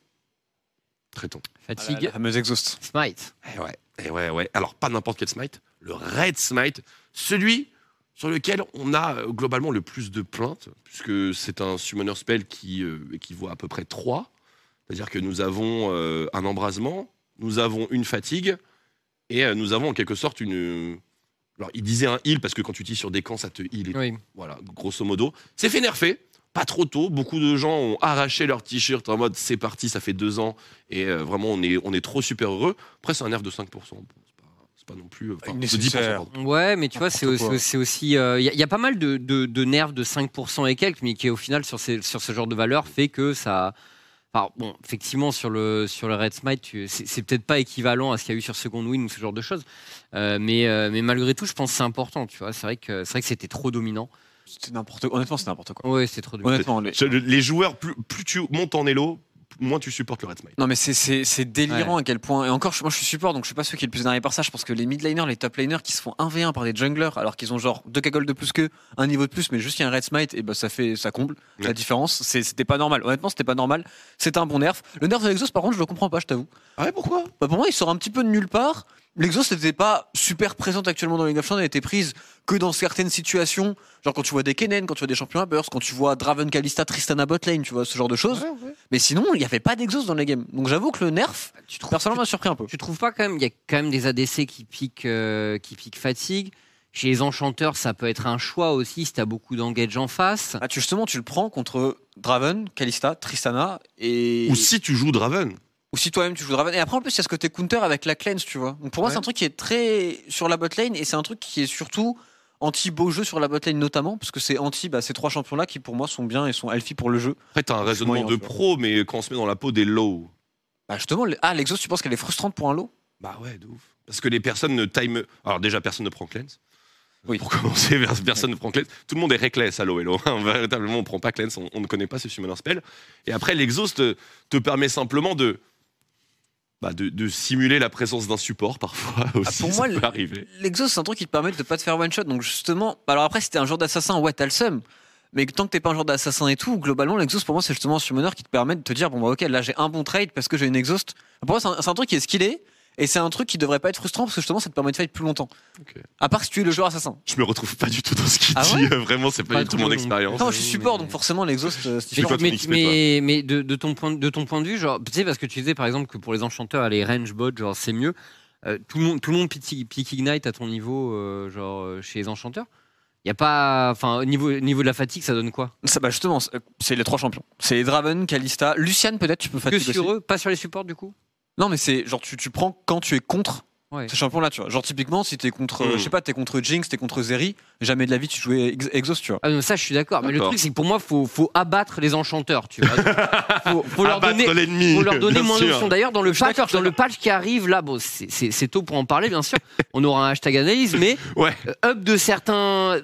[SPEAKER 1] Traitons.
[SPEAKER 3] fatigue,
[SPEAKER 2] La fameuse exhaust.
[SPEAKER 3] smite.
[SPEAKER 1] Eh ouais, eh ouais, ouais. Alors, pas n'importe quel smite, le Red Smite, celui sur lequel on a euh, globalement le plus de plaintes, puisque c'est un summoner spell qui euh, équivaut à peu près 3. C'est-à-dire que nous avons euh, un embrasement, nous avons une fatigue, et nous avons en quelque sorte une. Alors, il disait un heal, parce que quand tu utilises sur des camps, ça te heal. et
[SPEAKER 3] Oui.
[SPEAKER 1] voilà, grosso modo. C'est fait nerfer, pas trop tôt. Beaucoup de gens ont arraché leur t-shirt en mode c'est parti, ça fait deux ans, et euh, vraiment on est, on est trop super heureux. Après, c'est un nerf de 5%. C'est pas, c'est non plus. euh, Enfin, de 10%.
[SPEAKER 2] Nécessaire.
[SPEAKER 1] pardon.
[SPEAKER 3] Ouais, mais tu vois, c'est aussi, c'est il y, a- y a pas mal de, de, de nerfs de 5% et quelques, mais qui au final sur, ces, sur ce genre de valeur fait que ça. Alors, bon, effectivement, sur le, sur le Red Smite, c'est c'est peut-être pas équivalent à ce qu'il y a eu sur Second Win ou ce genre de choses. Euh, mais, euh, mais malgré tout, je pense que c'est important, tu vois. C'est vrai que, c'est vrai que c'était trop dominant.
[SPEAKER 2] C'était n'importe quoi. Honnêtement, c'est n'importe quoi.
[SPEAKER 3] Ouais, c'était trop dominant.
[SPEAKER 2] Honnêtement, Les
[SPEAKER 1] joueurs, plus, plus tu montes en elo, moins tu supportes le Red Smite.
[SPEAKER 2] Non mais c'est- c'est c'est délirant à quel point. Et encore moi je suis support donc je suis pas ceux qui est le plus énervé par ça. Je pense que les mid laners les top laners qui se font 1v1 par des junglers alors qu'ils ont genre deux cagoles de plus que un niveau de plus mais juste qu'il y a un red smite et bah ça fait ça comble
[SPEAKER 1] Ouais.
[SPEAKER 2] la différence c'était pas normal. Honnêtement c'était pas normal. C'était un bon nerf. Le nerf de l'exhaust par contre je le comprends pas je t'avoue.
[SPEAKER 1] Ah ouais, pourquoi?
[SPEAKER 2] Bah pour moi il sort un petit peu de nulle part L'exhaust n'était pas super présente actuellement dans League of Legends, elle était prise que dans certaines situations, genre quand tu vois des Kennen, quand tu vois des champions à burst, quand tu vois Draven, Kalista, Tristana botlane, tu vois ce genre de choses. Mais sinon, il n'y avait pas d'exhaust dans les games. Donc j'avoue que le nerf,
[SPEAKER 3] Tu trouves,
[SPEAKER 2] personnellement, m'a surpris un peu.
[SPEAKER 3] tu trouves pas quand même Il y a quand même des ADC qui piquent, euh, qui piquent fatigue. Chez les enchanteurs, ça peut être un choix aussi si t'as beaucoup d'engage en face.
[SPEAKER 2] Ah, tu, justement, tu le prends contre Draven, Kalista, Tristana et.
[SPEAKER 1] Ou si tu joues Draven.
[SPEAKER 2] Ou si toi-même tu joues Draven. Et après, en plus, il y a ce côté counter avec la cleanse, tu vois. Donc pour moi,
[SPEAKER 1] Ouais.
[SPEAKER 2] c'est un truc qui est très sur la botlane et c'est un truc qui est surtout anti-beau jeu sur la botlane notamment, parce que c'est anti bah, ces trois champions-là qui pour moi sont bien et sont healthy pour le jeu.
[SPEAKER 1] Après, t'as un raisonnement
[SPEAKER 2] moyen,
[SPEAKER 1] de pro, mais quand on se met dans la peau des low.
[SPEAKER 2] Bah justement, le- ah, l'exhaust, tu penses qu'elle est frustrante pour un lot
[SPEAKER 1] Bah ouais, de ouf. Parce que les personnes ne time. Alors déjà, personne ne prend cleanse.
[SPEAKER 2] Oui.
[SPEAKER 1] Pour commencer, personne ne prend cleanse. Tout le monde est reckless à Hello. Véritablement, on prend pas cleanse, on, on ne connaît pas ce summoner spell. Et après, l'exhaust te, te permet simplement de, bah, de, de simuler la présence d'un support parfois aussi.
[SPEAKER 2] Ah, pour
[SPEAKER 1] ça
[SPEAKER 2] moi,
[SPEAKER 1] peut arriver.
[SPEAKER 2] L'exhaust, c'est un truc qui te permet de pas te faire one shot. Donc justement, bah, alors après, si t'es un joueur d'assassin, ouais, t'as le seum. Mais tant que t'es pas un joueur d'assassin et tout, globalement, l'exhaust pour moi, c'est justement un summoner qui te permet de te dire, bon bah ok, là j'ai un bon trade parce que j'ai une exhaust. Pour moi, c'est un, c'est un truc qui est skillé et c'est un truc qui devrait pas être frustrant parce que justement, ça te permet de fight plus longtemps.
[SPEAKER 1] Ok.
[SPEAKER 2] À part si tu es le joueur assassin.
[SPEAKER 1] Je me retrouve pas du tout dans ce qu'il
[SPEAKER 2] Ah
[SPEAKER 1] dit. Vraiment, c'est pas,
[SPEAKER 3] Pas
[SPEAKER 1] du tout mon expérience.
[SPEAKER 2] Non, je suis support,
[SPEAKER 3] mais-
[SPEAKER 2] donc forcément, l'exhaust, euh,
[SPEAKER 3] Mais, mais, mais, mais de, de ton point, de ton point de vue, genre, tu sais, parce que tu disais par exemple que pour les enchanteurs, les range bots, genre, c'est mieux. Euh, tout le monde, tout le monde pique, pique Ignite à ton niveau, euh, genre, euh, chez les enchanteurs. Il y a pas, enfin, au niveau, au niveau de la fatigue, ça donne quoi
[SPEAKER 2] Ça, bah justement, c'est- les trois champions. C'est Draven, Kalista, Lucian peut-être, tu peux
[SPEAKER 3] Que
[SPEAKER 2] fatiguer
[SPEAKER 3] sur
[SPEAKER 2] aussi.
[SPEAKER 3] eux, pas sur les supports du coup.
[SPEAKER 2] Non, mais c'est genre tu, tu prends quand tu es contre
[SPEAKER 3] Ouais.
[SPEAKER 2] ces champions-là, tu vois. Genre typiquement, si t'es contre, euh,
[SPEAKER 1] Mm.
[SPEAKER 2] je sais pas, t'es contre Jinx, t'es contre Zeri, jamais de la vie tu jouais ex- Exhaust, tu vois.
[SPEAKER 3] Ah non, ça, je suis d'accord. Mais le truc, c'est que pour moi, faut, faut abattre les enchanteurs, tu vois. faut, faut leur
[SPEAKER 1] Abattre
[SPEAKER 3] donner,
[SPEAKER 1] l'ennemi.
[SPEAKER 3] faut leur donner moins d'options. D'ailleurs, dans le
[SPEAKER 2] Je suis
[SPEAKER 3] patch, dans le qui arrive là, bon, c'est- tôt pour en parler, bien sûr. On aura un hashtag analyse, mais
[SPEAKER 1] Ouais.
[SPEAKER 3] euh, up de certains.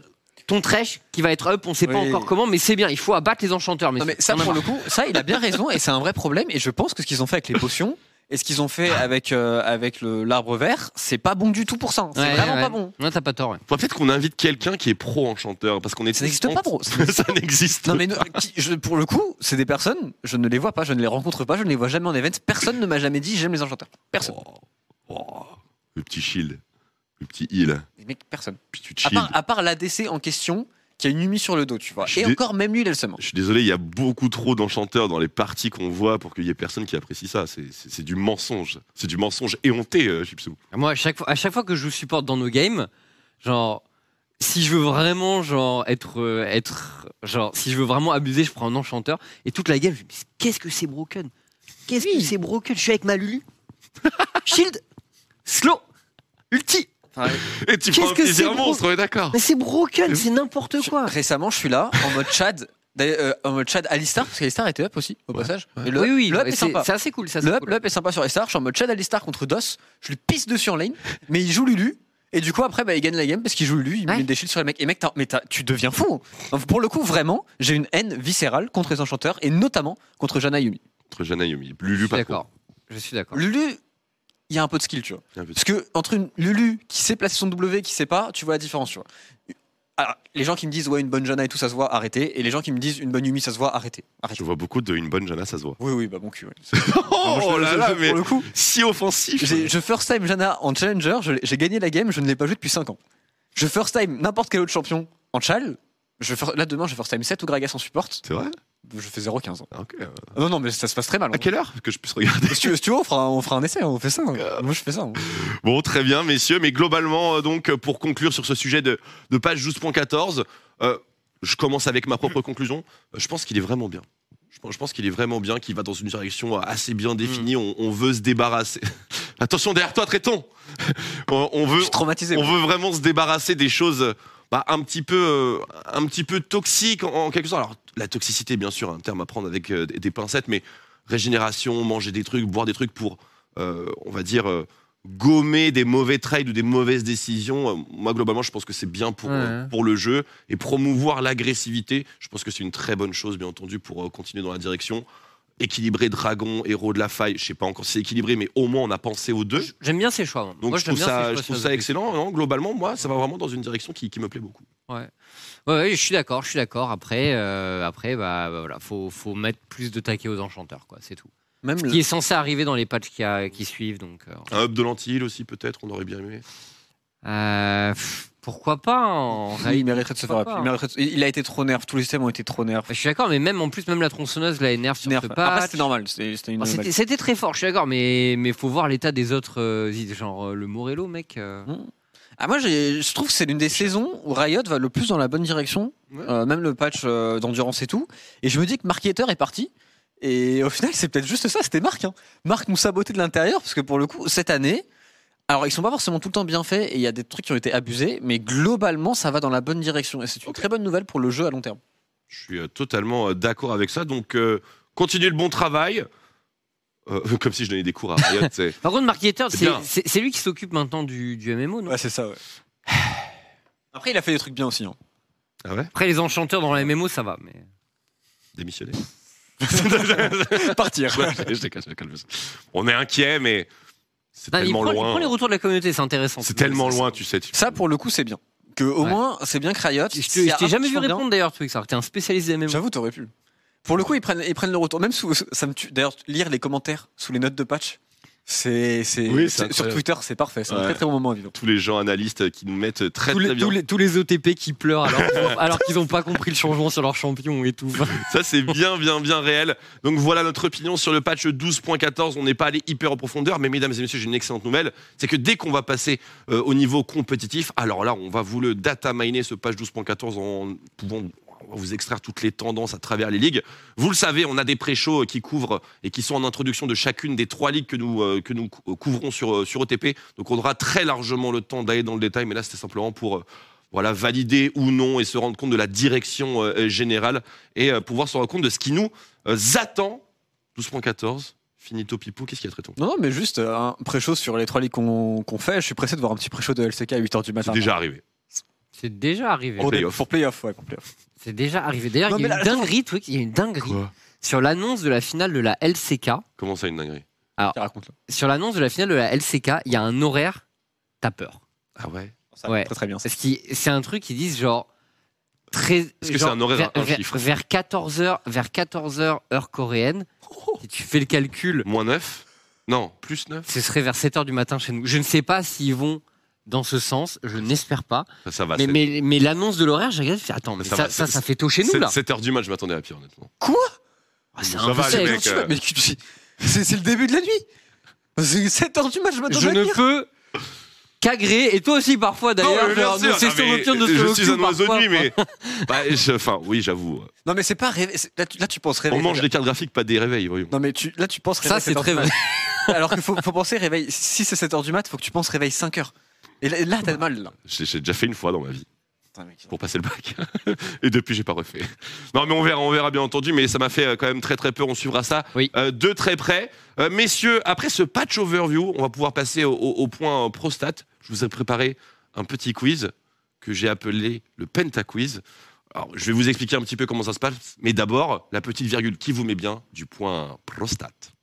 [SPEAKER 3] Ton trèche qui va être up, on sait pas encore comment, mais c'est bien. Il faut abattre les enchanteurs.
[SPEAKER 2] Non, mais ça pour le coup, ça il a bien raison et c'est un vrai problème. Et je pense que ce qu'ils ont fait avec les potions et ce qu'ils ont fait avec euh, avec le- l'arbre vert, c'est pas bon du tout pour ça. C'est
[SPEAKER 3] Ouais,
[SPEAKER 2] vraiment
[SPEAKER 3] ouais.
[SPEAKER 2] pas bon.
[SPEAKER 3] Non, t'as pas tort. ouais.
[SPEAKER 1] Faudrait peut-être qu'on invite quelqu'un qui est pro enchanteur parce qu'on est.
[SPEAKER 2] Ça n'existe pas, bro.
[SPEAKER 1] ça n'existe
[SPEAKER 2] Non mais non, qui- je- pour le coup, c'est des personnes, je ne les vois pas, je ne les rencontre pas, je ne les vois jamais en event. Personne ne m'a jamais dit j'aime les enchanteurs. Personne.
[SPEAKER 1] Oh, oh, le petit shield, le petit heal,
[SPEAKER 2] Les mecs, personne.
[SPEAKER 1] puis tu
[SPEAKER 2] À
[SPEAKER 1] chill.
[SPEAKER 2] part, à part l'ADC en question, qui a une Yumi sur le dos, tu vois.
[SPEAKER 1] Je
[SPEAKER 2] Et encore, même lui, il a le seum.
[SPEAKER 1] Je suis désolé, il y a beaucoup trop d'enchanteurs dans les parties qu'on voit pour qu'il y ait personne qui apprécie ça. C'est- du mensonge. C'est du mensonge éhonté, euh, Chipsou.
[SPEAKER 3] Moi, à chaque fois, à chaque fois que je joue support dans nos games, genre, si je veux vraiment, genre, être, euh, être, genre, si je veux vraiment abuser, je prends un enchanteur et toute la game, je me dis, qu'est-ce que c'est broken? Qu'est-ce que c'est broken? Je suis avec ma Lulu. Shield, slow, ulti.
[SPEAKER 2] Enfin,
[SPEAKER 1] Et tu
[SPEAKER 3] Qu'est-ce
[SPEAKER 1] prends un
[SPEAKER 3] que
[SPEAKER 1] plaisir
[SPEAKER 3] c'est,
[SPEAKER 1] monstre, on est d'accord.
[SPEAKER 3] Mais c'est broken, c'est n'importe quoi.
[SPEAKER 2] récemment, je suis là, en mode Chad. Euh, en mode Chad Alistar, parce qu'Alistar était up aussi, au passage.
[SPEAKER 1] ouais.
[SPEAKER 2] Et le,
[SPEAKER 3] oui, oui,
[SPEAKER 2] le up est
[SPEAKER 3] c'est
[SPEAKER 2] sympa.
[SPEAKER 3] c'est assez cool. Ça,
[SPEAKER 2] Le up, le up est sympa sur Alistar. Je suis en mode Chad Alistar contre DOS. Je lui pisse dessus en lane, mais il joue Lulu. Et du coup, après, bah, il gagne la game parce qu'il joue Lulu, il
[SPEAKER 3] Ouais.
[SPEAKER 2] met des shields sur les mecs. Et mec, mais tu deviens fou. Donc, pour le coup, vraiment, j'ai une haine viscérale contre les enchanteurs et notamment contre Jana Yumi.
[SPEAKER 1] Entre Jana Yumi. Lulu, pas
[SPEAKER 3] d'accord. Je suis d'accord.
[SPEAKER 2] Lulu, il y a un peu de skill, tu vois. Parce que entre une Lulu qui sait placer son W, qui sait pas, tu vois la différence, tu vois. Alors, les gens qui me disent ouais une bonne Jana et tout ça se voit, arrêtez. Et les gens qui me disent une bonne Yumi ça se voit, arrêtez.
[SPEAKER 1] Je
[SPEAKER 2] Arrêtez.
[SPEAKER 1] vois beaucoup de une bonne Jana, ça se voit.
[SPEAKER 2] Oui oui bah bon cul. ouais.
[SPEAKER 1] Oh,
[SPEAKER 2] je-
[SPEAKER 1] là
[SPEAKER 2] je-
[SPEAKER 1] là,
[SPEAKER 2] je-
[SPEAKER 1] mais
[SPEAKER 2] pour le coup,
[SPEAKER 1] si offensif.
[SPEAKER 2] je first time Jana en challenger, je j'ai gagné la game, je ne l'ai pas joué depuis 5 ans. Je first time n'importe quel autre champion en chal. Je là demain je first time 7 ou Gragas en support.
[SPEAKER 1] C'est vrai?
[SPEAKER 2] Je fais 0-15.
[SPEAKER 1] Ah, Ok.
[SPEAKER 2] Ah Non non mais ça se passe très mal.
[SPEAKER 1] À
[SPEAKER 2] hein.
[SPEAKER 1] quelle heure? Que je puisse regarder
[SPEAKER 2] Si tu, veux- si tu veux, on fera, on fera un essai, on fait ça. hein. Moi je fais ça. hein.
[SPEAKER 1] Bon, très bien, messieurs. Mais globalement, euh, donc, euh, pour conclure sur ce sujet de, de page 12.14, euh, je commence avec ma propre conclusion. Euh, Je pense qu'il est vraiment bien. Je pense, qu'il est vraiment bien, qu'il va dans une direction assez bien définie. On, on veut se débarrasser. Attention derrière toi, Tréton. on, on
[SPEAKER 2] Je
[SPEAKER 1] veut,
[SPEAKER 2] suis traumatisé.
[SPEAKER 1] on
[SPEAKER 2] moi.
[SPEAKER 1] veut vraiment se débarrasser des choses euh, bah, un petit peu, euh, un petit peu toxiques en, en quelque sorte. Alors la toxicité, bien sûr, un terme à prendre avec euh, des, pincettes, mais régénération, manger des trucs, boire des trucs pour, euh, on va dire, gommer des mauvais trades ou des mauvaises décisions. Moi, globalement, je pense que c'est bien pour,
[SPEAKER 3] Ouais.
[SPEAKER 1] euh, pour le jeu et promouvoir l'agressivité. Je pense que c'est une très bonne chose, bien entendu, pour euh, continuer dans la direction. Équilibré dragon, héros de la faille. Je sais pas encore si c'est équilibré, mais au moins on a pensé aux deux.
[SPEAKER 3] J'aime bien ces choix.
[SPEAKER 1] Donc
[SPEAKER 3] Moi,
[SPEAKER 1] je trouve
[SPEAKER 3] bien
[SPEAKER 1] ça,
[SPEAKER 3] ces
[SPEAKER 1] je
[SPEAKER 3] choix
[SPEAKER 1] trouve
[SPEAKER 3] sur
[SPEAKER 1] ça
[SPEAKER 3] les
[SPEAKER 1] excellent. Non, globalement, moi, ça va vraiment dans une direction qui, qui me plaît beaucoup.
[SPEAKER 3] Ouais. Ouais, ouais, je suis d'accord, je suis d'accord. Après, euh, après, bah, bah, voilà, faut, faut mettre plus de taquet aux enchanteurs, quoi. C'est tout.
[SPEAKER 2] Même
[SPEAKER 3] Ce
[SPEAKER 2] le-
[SPEAKER 3] qui est censé arriver dans les patchs qui, a- qui suivent, donc. euh,
[SPEAKER 1] Un hub de lentilles aussi, peut-être, on aurait bien aimé.
[SPEAKER 3] euh, pff, pourquoi pas en
[SPEAKER 2] il mériterait de se faire. Il, a été trop nerf. Tous les systèmes ont été trop nerfs.
[SPEAKER 3] Je suis d'accord, mais même en plus, même la tronçonneuse la énerve sur
[SPEAKER 2] Nerf.
[SPEAKER 3] ce
[SPEAKER 2] Après,
[SPEAKER 3] patch.
[SPEAKER 2] c'était normal. C'était
[SPEAKER 3] très fort, je suis d'accord, mais mais faut voir l'état des autres, euh, genre euh, le Morello, mec. euh.
[SPEAKER 2] Ah, moi, je trouve que c'est l'une des saisons où Riot va le plus dans la bonne direction,
[SPEAKER 1] Ouais.
[SPEAKER 2] euh, même le patch euh, d'endurance et tout. Et je me dis que Mark Hater est parti. Et au final, c'est peut-être juste ça, c'était Marc. Hein. Marc nous sabotait de l'intérieur, parce que pour le coup, cette année, alors ils sont pas forcément tout le temps bien faits, et il y a des trucs qui ont été abusés, mais globalement, ça va dans la bonne direction. Et c'est une très bonne nouvelle pour le jeu à long terme.
[SPEAKER 1] Je suis euh, totalement euh, d'accord avec ça. Donc, euh, continuez le bon travail. Euh, comme si je donnais des cours à Riot. c'est-
[SPEAKER 3] Par contre, Mark
[SPEAKER 1] C'est
[SPEAKER 3] lui qui s'occupe maintenant du, du MMO, non?
[SPEAKER 2] C'est ça, ouais. Après, il a fait des trucs bien aussi. Hein.
[SPEAKER 1] Ah ouais?
[SPEAKER 3] Après, les enchanteurs dans la MMO, ça va, mais.
[SPEAKER 1] Démissionner.
[SPEAKER 2] Partir.
[SPEAKER 1] Ouais, je je. On est inquiet, mais c'est
[SPEAKER 3] Non, il, prend, il prend les retours de la communauté, c'est intéressant.
[SPEAKER 1] C'est tellement loin, tu sais. tu-
[SPEAKER 2] Ça, pour le coup, c'est bien. Que au
[SPEAKER 3] Ouais.
[SPEAKER 2] moins, c'est bien que Riot.
[SPEAKER 3] Je t'ai jamais vu répondre d'ailleurs, Twix, alors que t'es un spécialiste des MMO.
[SPEAKER 2] J'avoue, t'aurais pu. Pour le coup, ils prennent, ils prennent le retour. Même sous, ça me tue. D'ailleurs, lire les commentaires sous les notes de patch, c'est, c'est,
[SPEAKER 1] Oui, c'est
[SPEAKER 2] c'est- sur. Twitter, c'est parfait. C'est un très très bon moment à vivre.
[SPEAKER 1] Tous les gens analystes qui nous mettent très
[SPEAKER 3] tous,
[SPEAKER 1] très
[SPEAKER 3] les,
[SPEAKER 1] bien.
[SPEAKER 3] tous, les, tous les OTP qui pleurent alors, qu'ils ont- alors qu'ils n'ont pas compris le changement sur leur champion et tout.
[SPEAKER 1] Ça, c'est bien, bien, bien réel. Donc voilà notre opinion sur le patch 12.14. On n'est pas allé hyper en profondeur, mais mesdames et messieurs, j'ai une excellente nouvelle. C'est que dès qu'on va passer euh, au niveau compétitif, alors là, on va vous le data miner ce patch 12.14 en pouvant on va vous extraire toutes les tendances à travers les ligues. Vous le savez, on a des pré-shows qui couvrent et qui sont en introduction de chacune des trois ligues que nous, euh, que nous cou- couvrons sur, euh, sur OTP. Donc on aura très largement le temps d'aller dans le détail, mais là c'était simplement pour euh, voilà, valider ou non et se rendre compte de la direction euh, générale et euh, pouvoir se rendre compte de ce qui nous euh, attend. 12.14, finito pipo, qu'est-ce qu'il y a très tôt
[SPEAKER 2] Non, non, mais juste euh, un pré-show sur les trois ligues qu'on, qu'on fait. Je suis pressé de voir un petit pré-show de LCK à 8h du matin.
[SPEAKER 1] C'est déjà arrivé.
[SPEAKER 3] C'est déjà arrivé.
[SPEAKER 2] Pour,
[SPEAKER 1] playoff.
[SPEAKER 2] pour playoff, ouais, pour playoff.
[SPEAKER 3] C'est déjà arrivé. D'ailleurs, il y a une dinguerie, Twix, il y a une dinguerie sur l'annonce de la finale de la LCK.
[SPEAKER 1] Comment ça, une dinguerie
[SPEAKER 2] Raconte-le.
[SPEAKER 3] Sur l'annonce de la finale de la LCK, il y a un horaire. T'as peur.
[SPEAKER 1] Ah ouais
[SPEAKER 2] Ça
[SPEAKER 3] Ouais.
[SPEAKER 2] très très bien.
[SPEAKER 3] c'est un truc qu'ils disent genre. Très,
[SPEAKER 1] Est-ce que c'est un horaire,
[SPEAKER 3] vers,
[SPEAKER 1] un
[SPEAKER 3] vers-
[SPEAKER 1] chiffre
[SPEAKER 3] vers 14h, vers 14h heure coréenne. Si tu fais le calcul,
[SPEAKER 1] Moins 9 Non, plus 9
[SPEAKER 3] ce serait vers 7h du matin chez nous. Je ne sais pas s'ils vont dans ce sens, je n'espère pas.
[SPEAKER 1] Ça, ça va.
[SPEAKER 3] mais
[SPEAKER 1] c'est-
[SPEAKER 3] mais, mais l'annonce de l'horaire, j'ai regardé, je attends, mais
[SPEAKER 1] Ça
[SPEAKER 3] ça,
[SPEAKER 1] va,
[SPEAKER 3] ça, ça fait tôt chez nous là.
[SPEAKER 1] 7h du match, je m'attendais à pire, honnêtement.
[SPEAKER 3] Ah, c'est
[SPEAKER 1] Ça
[SPEAKER 2] tu- tu- c'est, le début de la nuit. C'est 7h du match, je m'attends
[SPEAKER 3] Je
[SPEAKER 2] à
[SPEAKER 3] ne
[SPEAKER 2] pire.
[SPEAKER 3] peux qu'agréer, et toi aussi parfois d'ailleurs,
[SPEAKER 1] Non, mais sûr, ah, mais
[SPEAKER 3] nocturnes de
[SPEAKER 1] Je suis un oiseau de nuit, mais.
[SPEAKER 3] quoi.
[SPEAKER 1] Bah, je- Enfin, oui, j'avoue.
[SPEAKER 2] Non, mais c'est pas réveil. c'est- Là, tu, là, tu penses réveil.
[SPEAKER 1] On mange des cartes graphiques, pas des réveils, voyons.
[SPEAKER 2] Non, mais tu, là, tu penses
[SPEAKER 3] Ça,
[SPEAKER 2] réveil.
[SPEAKER 3] c'est
[SPEAKER 2] 7h
[SPEAKER 3] très vrai.
[SPEAKER 2] Alors qu'il faut, faut penser réveil. Si c'est 7h du mat, faut que tu penses réveil 5h. Et là, là, t'as mal, là.
[SPEAKER 1] J'ai j'ai déjà fait une fois dans ma vie.
[SPEAKER 2] Putain, mec.
[SPEAKER 1] pour passer le bac. Et depuis, j'ai pas refait. Non, mais on verra, on verra bien entendu. Mais ça m'a fait euh, quand même très très peur. On suivra ça
[SPEAKER 3] Oui.
[SPEAKER 1] euh, de très près. Euh, messieurs, après ce patch overview, on va pouvoir passer au, au- au point euh, prostat. Je vous ai préparé un petit quiz que j'ai appelé le Penta Quiz. Alors, je vais vous expliquer un petit peu comment ça se passe. Mais d'abord, la petite virgule qui vous met bien du point prostate.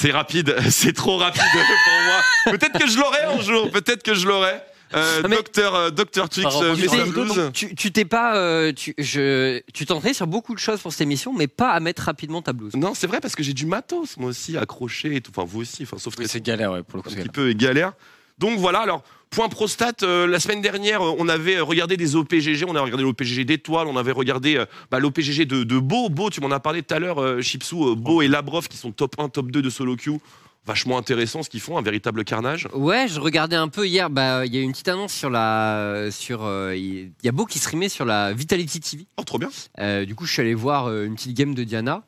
[SPEAKER 1] C'est rapide, c'est trop rapide pour moi. Peut-être que je l'aurai un jour, peut-être que je l'aurai. Euh,
[SPEAKER 3] Ah, mais-
[SPEAKER 1] docteur, euh, docteur Twix, euh,
[SPEAKER 3] Tu t'es-
[SPEAKER 1] Blues.
[SPEAKER 3] donc, tu tu t'es pas, euh, tu, je, tu t'es entraîné sur beaucoup de choses pour cette émission, mais pas à mettre rapidement ta blouse.
[SPEAKER 1] Non, c'est vrai parce que j'ai du matos, moi aussi, accroché et tout. Enfin, vous aussi, enfin, sauf que
[SPEAKER 2] Oui, c'est galère, ouais, pour le coup,
[SPEAKER 1] un petit
[SPEAKER 2] galère.
[SPEAKER 1] peu galère. Donc voilà, alors, point prostate, euh, la semaine dernière, euh, on avait euh, regardé des OPGG, on a regardé l'OPGG d'étoiles, on avait regardé euh, bah, l'OPGG de, de Beau. Beau, tu m'en as parlé tout à l'heure, euh, Chipsou, euh, Beau et Labrov qui sont top 1, top 2 de solo queue. Vachement intéressant ce qu'ils font, un véritable carnage.
[SPEAKER 3] Ouais, je regardais un peu hier. Bah, il y a eu une petite annonce sur la, sur, euh, il y a beau qui streamait sur la Vitality TV.
[SPEAKER 1] Oh, trop bien.
[SPEAKER 3] Euh, du coup, je suis allé voir euh, une petite game de Diana.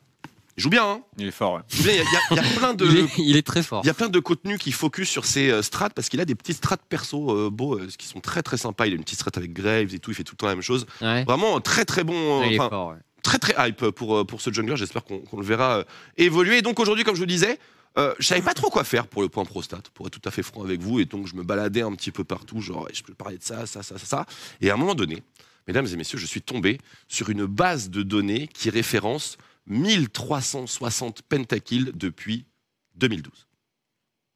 [SPEAKER 1] Il joue bien, hein.
[SPEAKER 2] Il est fort, ouais.
[SPEAKER 1] Il y, a- il y a- il y a plein de.
[SPEAKER 3] Il, est, il est très fort.
[SPEAKER 1] Il y a plein de contenus qui focus sur ses euh, strats parce qu'il a des petites strats perso euh, beaux euh, qui sont très très sympas. Il a une petite strat avec Graves et tout, il fait tout le temps la même chose.
[SPEAKER 3] Ouais.
[SPEAKER 1] Vraiment très très bon, euh,
[SPEAKER 3] il est fort. ouais.
[SPEAKER 1] très très hype pour, pour ce jungler. J'espère qu'on le verra euh, évoluer. Et donc aujourd'hui, comme je vous le disais, Euh, je savais pas trop quoi faire pour le point prostate, pour être tout à fait franc avec vous, et donc je me baladais un petit peu partout, genre je peux parler de ça, ça, ça, ça, ça. Et à un moment donné, mesdames et messieurs, je suis tombé sur une base de données qui référence 1360 pentakills depuis 2012.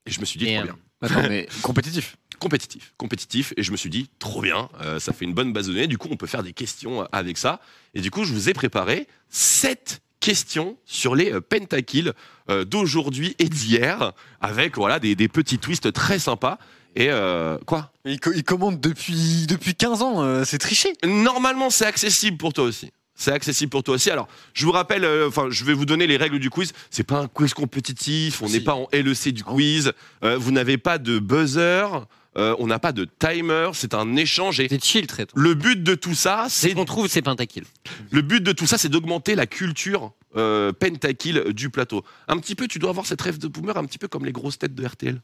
[SPEAKER 1] Et je me suis dit, trop bien.
[SPEAKER 2] Attends, mais compétitif.
[SPEAKER 1] Compétitif, compétitif, et je me suis dit, trop bien, euh, ça fait une bonne base de données, du coup on peut faire des questions avec ça. Et du coup, je vous ai préparé sept questions sur les euh, pentakills euh, d'aujourd'hui et d'hier, avec voilà des, des petits twists très sympas. Et euh, quoi?
[SPEAKER 2] Il, co- il commande depuis, depuis 15 ans, euh, c'est triché.
[SPEAKER 1] Normalement, c'est accessible pour toi aussi. C'est accessible pour toi aussi. Alors, je vous rappelle, euh, enfin, je vais vous donner les règles du quiz. C'est pas un quiz compétitif. On
[SPEAKER 2] Si.
[SPEAKER 1] n'est pas en LEC du quiz. Euh, vous n'avez pas de buzzer. euh, on n'a pas de timer. C'est un échange. Et
[SPEAKER 3] C'est chill, très tôt.
[SPEAKER 1] le but de tout ça,
[SPEAKER 3] C'est
[SPEAKER 1] c'est
[SPEAKER 3] qu'on trouve ces pentakills.
[SPEAKER 1] le but de tout ça, c'est d'augmenter la culture pentakill du plateau. Un petit peu, tu dois avoir cette rêve de boomer, un petit peu comme les grosses têtes de RTL.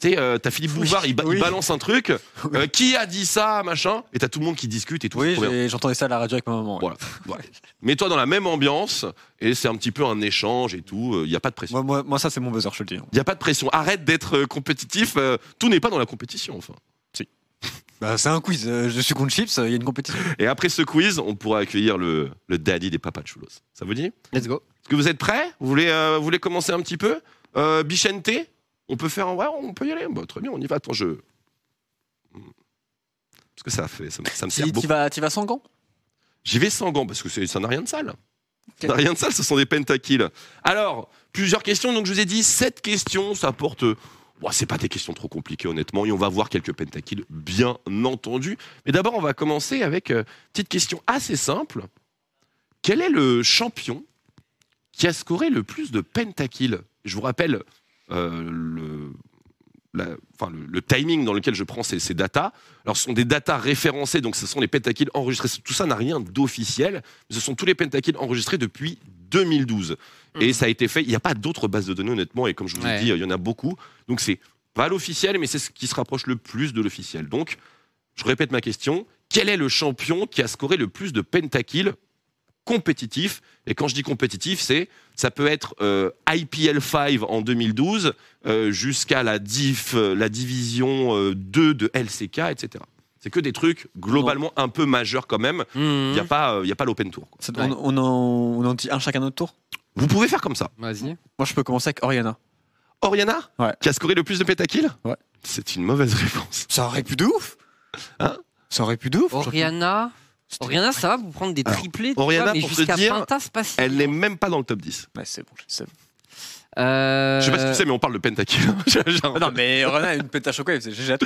[SPEAKER 1] Tu sais, euh, t'as Philippe Bouvard, il, ba- il
[SPEAKER 2] oui.
[SPEAKER 1] balance un truc. euh, qui a dit ça, machin Et t'as tout le monde qui discute et tout. c'est
[SPEAKER 2] Oui,
[SPEAKER 1] trop bien.
[SPEAKER 2] j'ai- j'entendais ça à la radio avec ma maman. ouais.
[SPEAKER 1] Voilà. voilà. Mets-toi dans la même ambiance et c'est un petit peu un échange et tout. Il n'y a pas de pression.
[SPEAKER 2] Moi, moi, moi, ça, c'est mon buzzer, je te le dis.
[SPEAKER 1] Il n'y a pas de pression. Arrête d'être euh, compétitif. euh, tout n'est pas dans la compétition, enfin.
[SPEAKER 2] Bah, c'est un quiz. euh, je suis contre Chips, il y a une compétition.
[SPEAKER 1] Et après ce quiz, on pourra accueillir le, le daddy des papas chulos. Ça vous dit?
[SPEAKER 3] Let's go.
[SPEAKER 1] Est-ce que vous êtes prêts? Vous voulez, euh, vous voulez commencer un petit peu? Euh, Bichente? On peut faire un... Ouais, on peut y aller. Bah, très bien, on y va. Attends, je... Parce que ça, fait, ça, me- ça me sert
[SPEAKER 2] Tu
[SPEAKER 1] beaucoup.
[SPEAKER 2] vas, t'y vas sans gants
[SPEAKER 1] J'y vais sans gants parce que ça n'a rien de sale. Ça n'a rien de sale, ce sont des pentakills. Alors, plusieurs questions. Donc, je vous ai dit, sept questions. Ça porte. Bon, c'est pas des questions trop compliquées, honnêtement. Et on va voir quelques pentakills, bien entendu. Mais d'abord, on va commencer avec une petite question assez simple. Quel est le champion qui a scoré le plus de pentakills Je vous rappelle euh, le, la- enfin, le, le timing dans lequel je prends ces, ces datas. Alors, ce sont des datas référencées, donc ce sont les pentakills enregistrés. Tout ça n'a rien d'officiel, mais ce sont tous les pentakills enregistrés depuis 2012. Et ça a été fait. Il n'y a pas d'autres bases de données, honnêtement, et comme je vous ai
[SPEAKER 3] Ouais.
[SPEAKER 1] dit, il y en a beaucoup. Donc, c'est pas l'officiel, mais c'est ce qui se rapproche le plus de l'officiel. Donc, je répète ma question. Quel est le champion qui a scoré le plus de pentakills compétitifs Et quand je dis compétitif, c'est ça peut être euh, IPL 5 en 2012 euh, jusqu'à la, diff, euh, la division euh, 2 de LCK, etc. C'est que des trucs globalement un peu majeurs quand même. Il
[SPEAKER 3] Mhm.
[SPEAKER 1] n'y a pas, euh, il y a pas l'open tour. quoi.
[SPEAKER 2] Ça-
[SPEAKER 3] Ouais.
[SPEAKER 2] on, on en, on en dit un chacun notre tour?
[SPEAKER 1] Vous pouvez faire comme ça.
[SPEAKER 3] Vas-y.
[SPEAKER 2] Moi, je peux commencer avec Oriana.
[SPEAKER 1] Oriana,
[SPEAKER 2] Ouais.
[SPEAKER 1] qui a scoré le plus de pentakills
[SPEAKER 2] Ouais.
[SPEAKER 1] C'est une mauvaise réponse.
[SPEAKER 2] Ça aurait pu de ouf
[SPEAKER 1] Hein?
[SPEAKER 2] Ça aurait pu de ouf
[SPEAKER 3] Oriana? Oriana, ça va vous prendre des
[SPEAKER 1] Alors,
[SPEAKER 3] triplés
[SPEAKER 1] Oriana,
[SPEAKER 3] vois, mais
[SPEAKER 1] pour te
[SPEAKER 3] jusqu'à
[SPEAKER 1] dire,
[SPEAKER 3] Pinta, c'est si.
[SPEAKER 1] Elle n'est même pas dans le top 10.
[SPEAKER 2] Ouais, c'est bon, je sais.
[SPEAKER 3] Euh...
[SPEAKER 1] Je sais pas si tu sais, mais on parle de pentakill. Genre-
[SPEAKER 2] Ah non, mais Oriana a une penta chocolat, c'est j'ai hâte.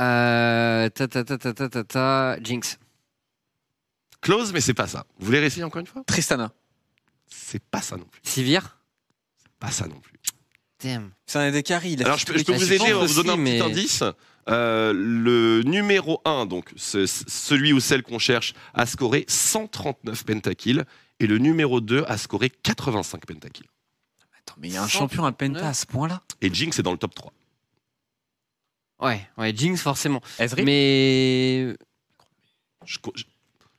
[SPEAKER 3] Euh... Ta ta ta ta ta ta ta. Jinx.
[SPEAKER 1] Close, mais c'est pas ça. Vous voulez réessayer encore une fois?
[SPEAKER 2] Tristana.
[SPEAKER 1] C'est pas ça non plus.
[SPEAKER 3] Sivir?
[SPEAKER 1] Pas ça non plus.
[SPEAKER 3] Damn.
[SPEAKER 2] C'est un des a
[SPEAKER 1] Alors je peux, je peux vous aider, vous donne un petit
[SPEAKER 3] mais-
[SPEAKER 1] indice. Euh, le numéro 1, donc ce- celui ou celle qu'on cherche, a scoré 139 pentakills et le numéro 2 a scoré 85 pentakills.
[SPEAKER 2] Attends, mais il y a un champion à penta à ce point-là?
[SPEAKER 1] Et Jinx est dans le top 3.
[SPEAKER 3] Ouais, ouais, Jinx forcément.
[SPEAKER 2] Ezreal
[SPEAKER 3] Mais
[SPEAKER 1] Je co- je-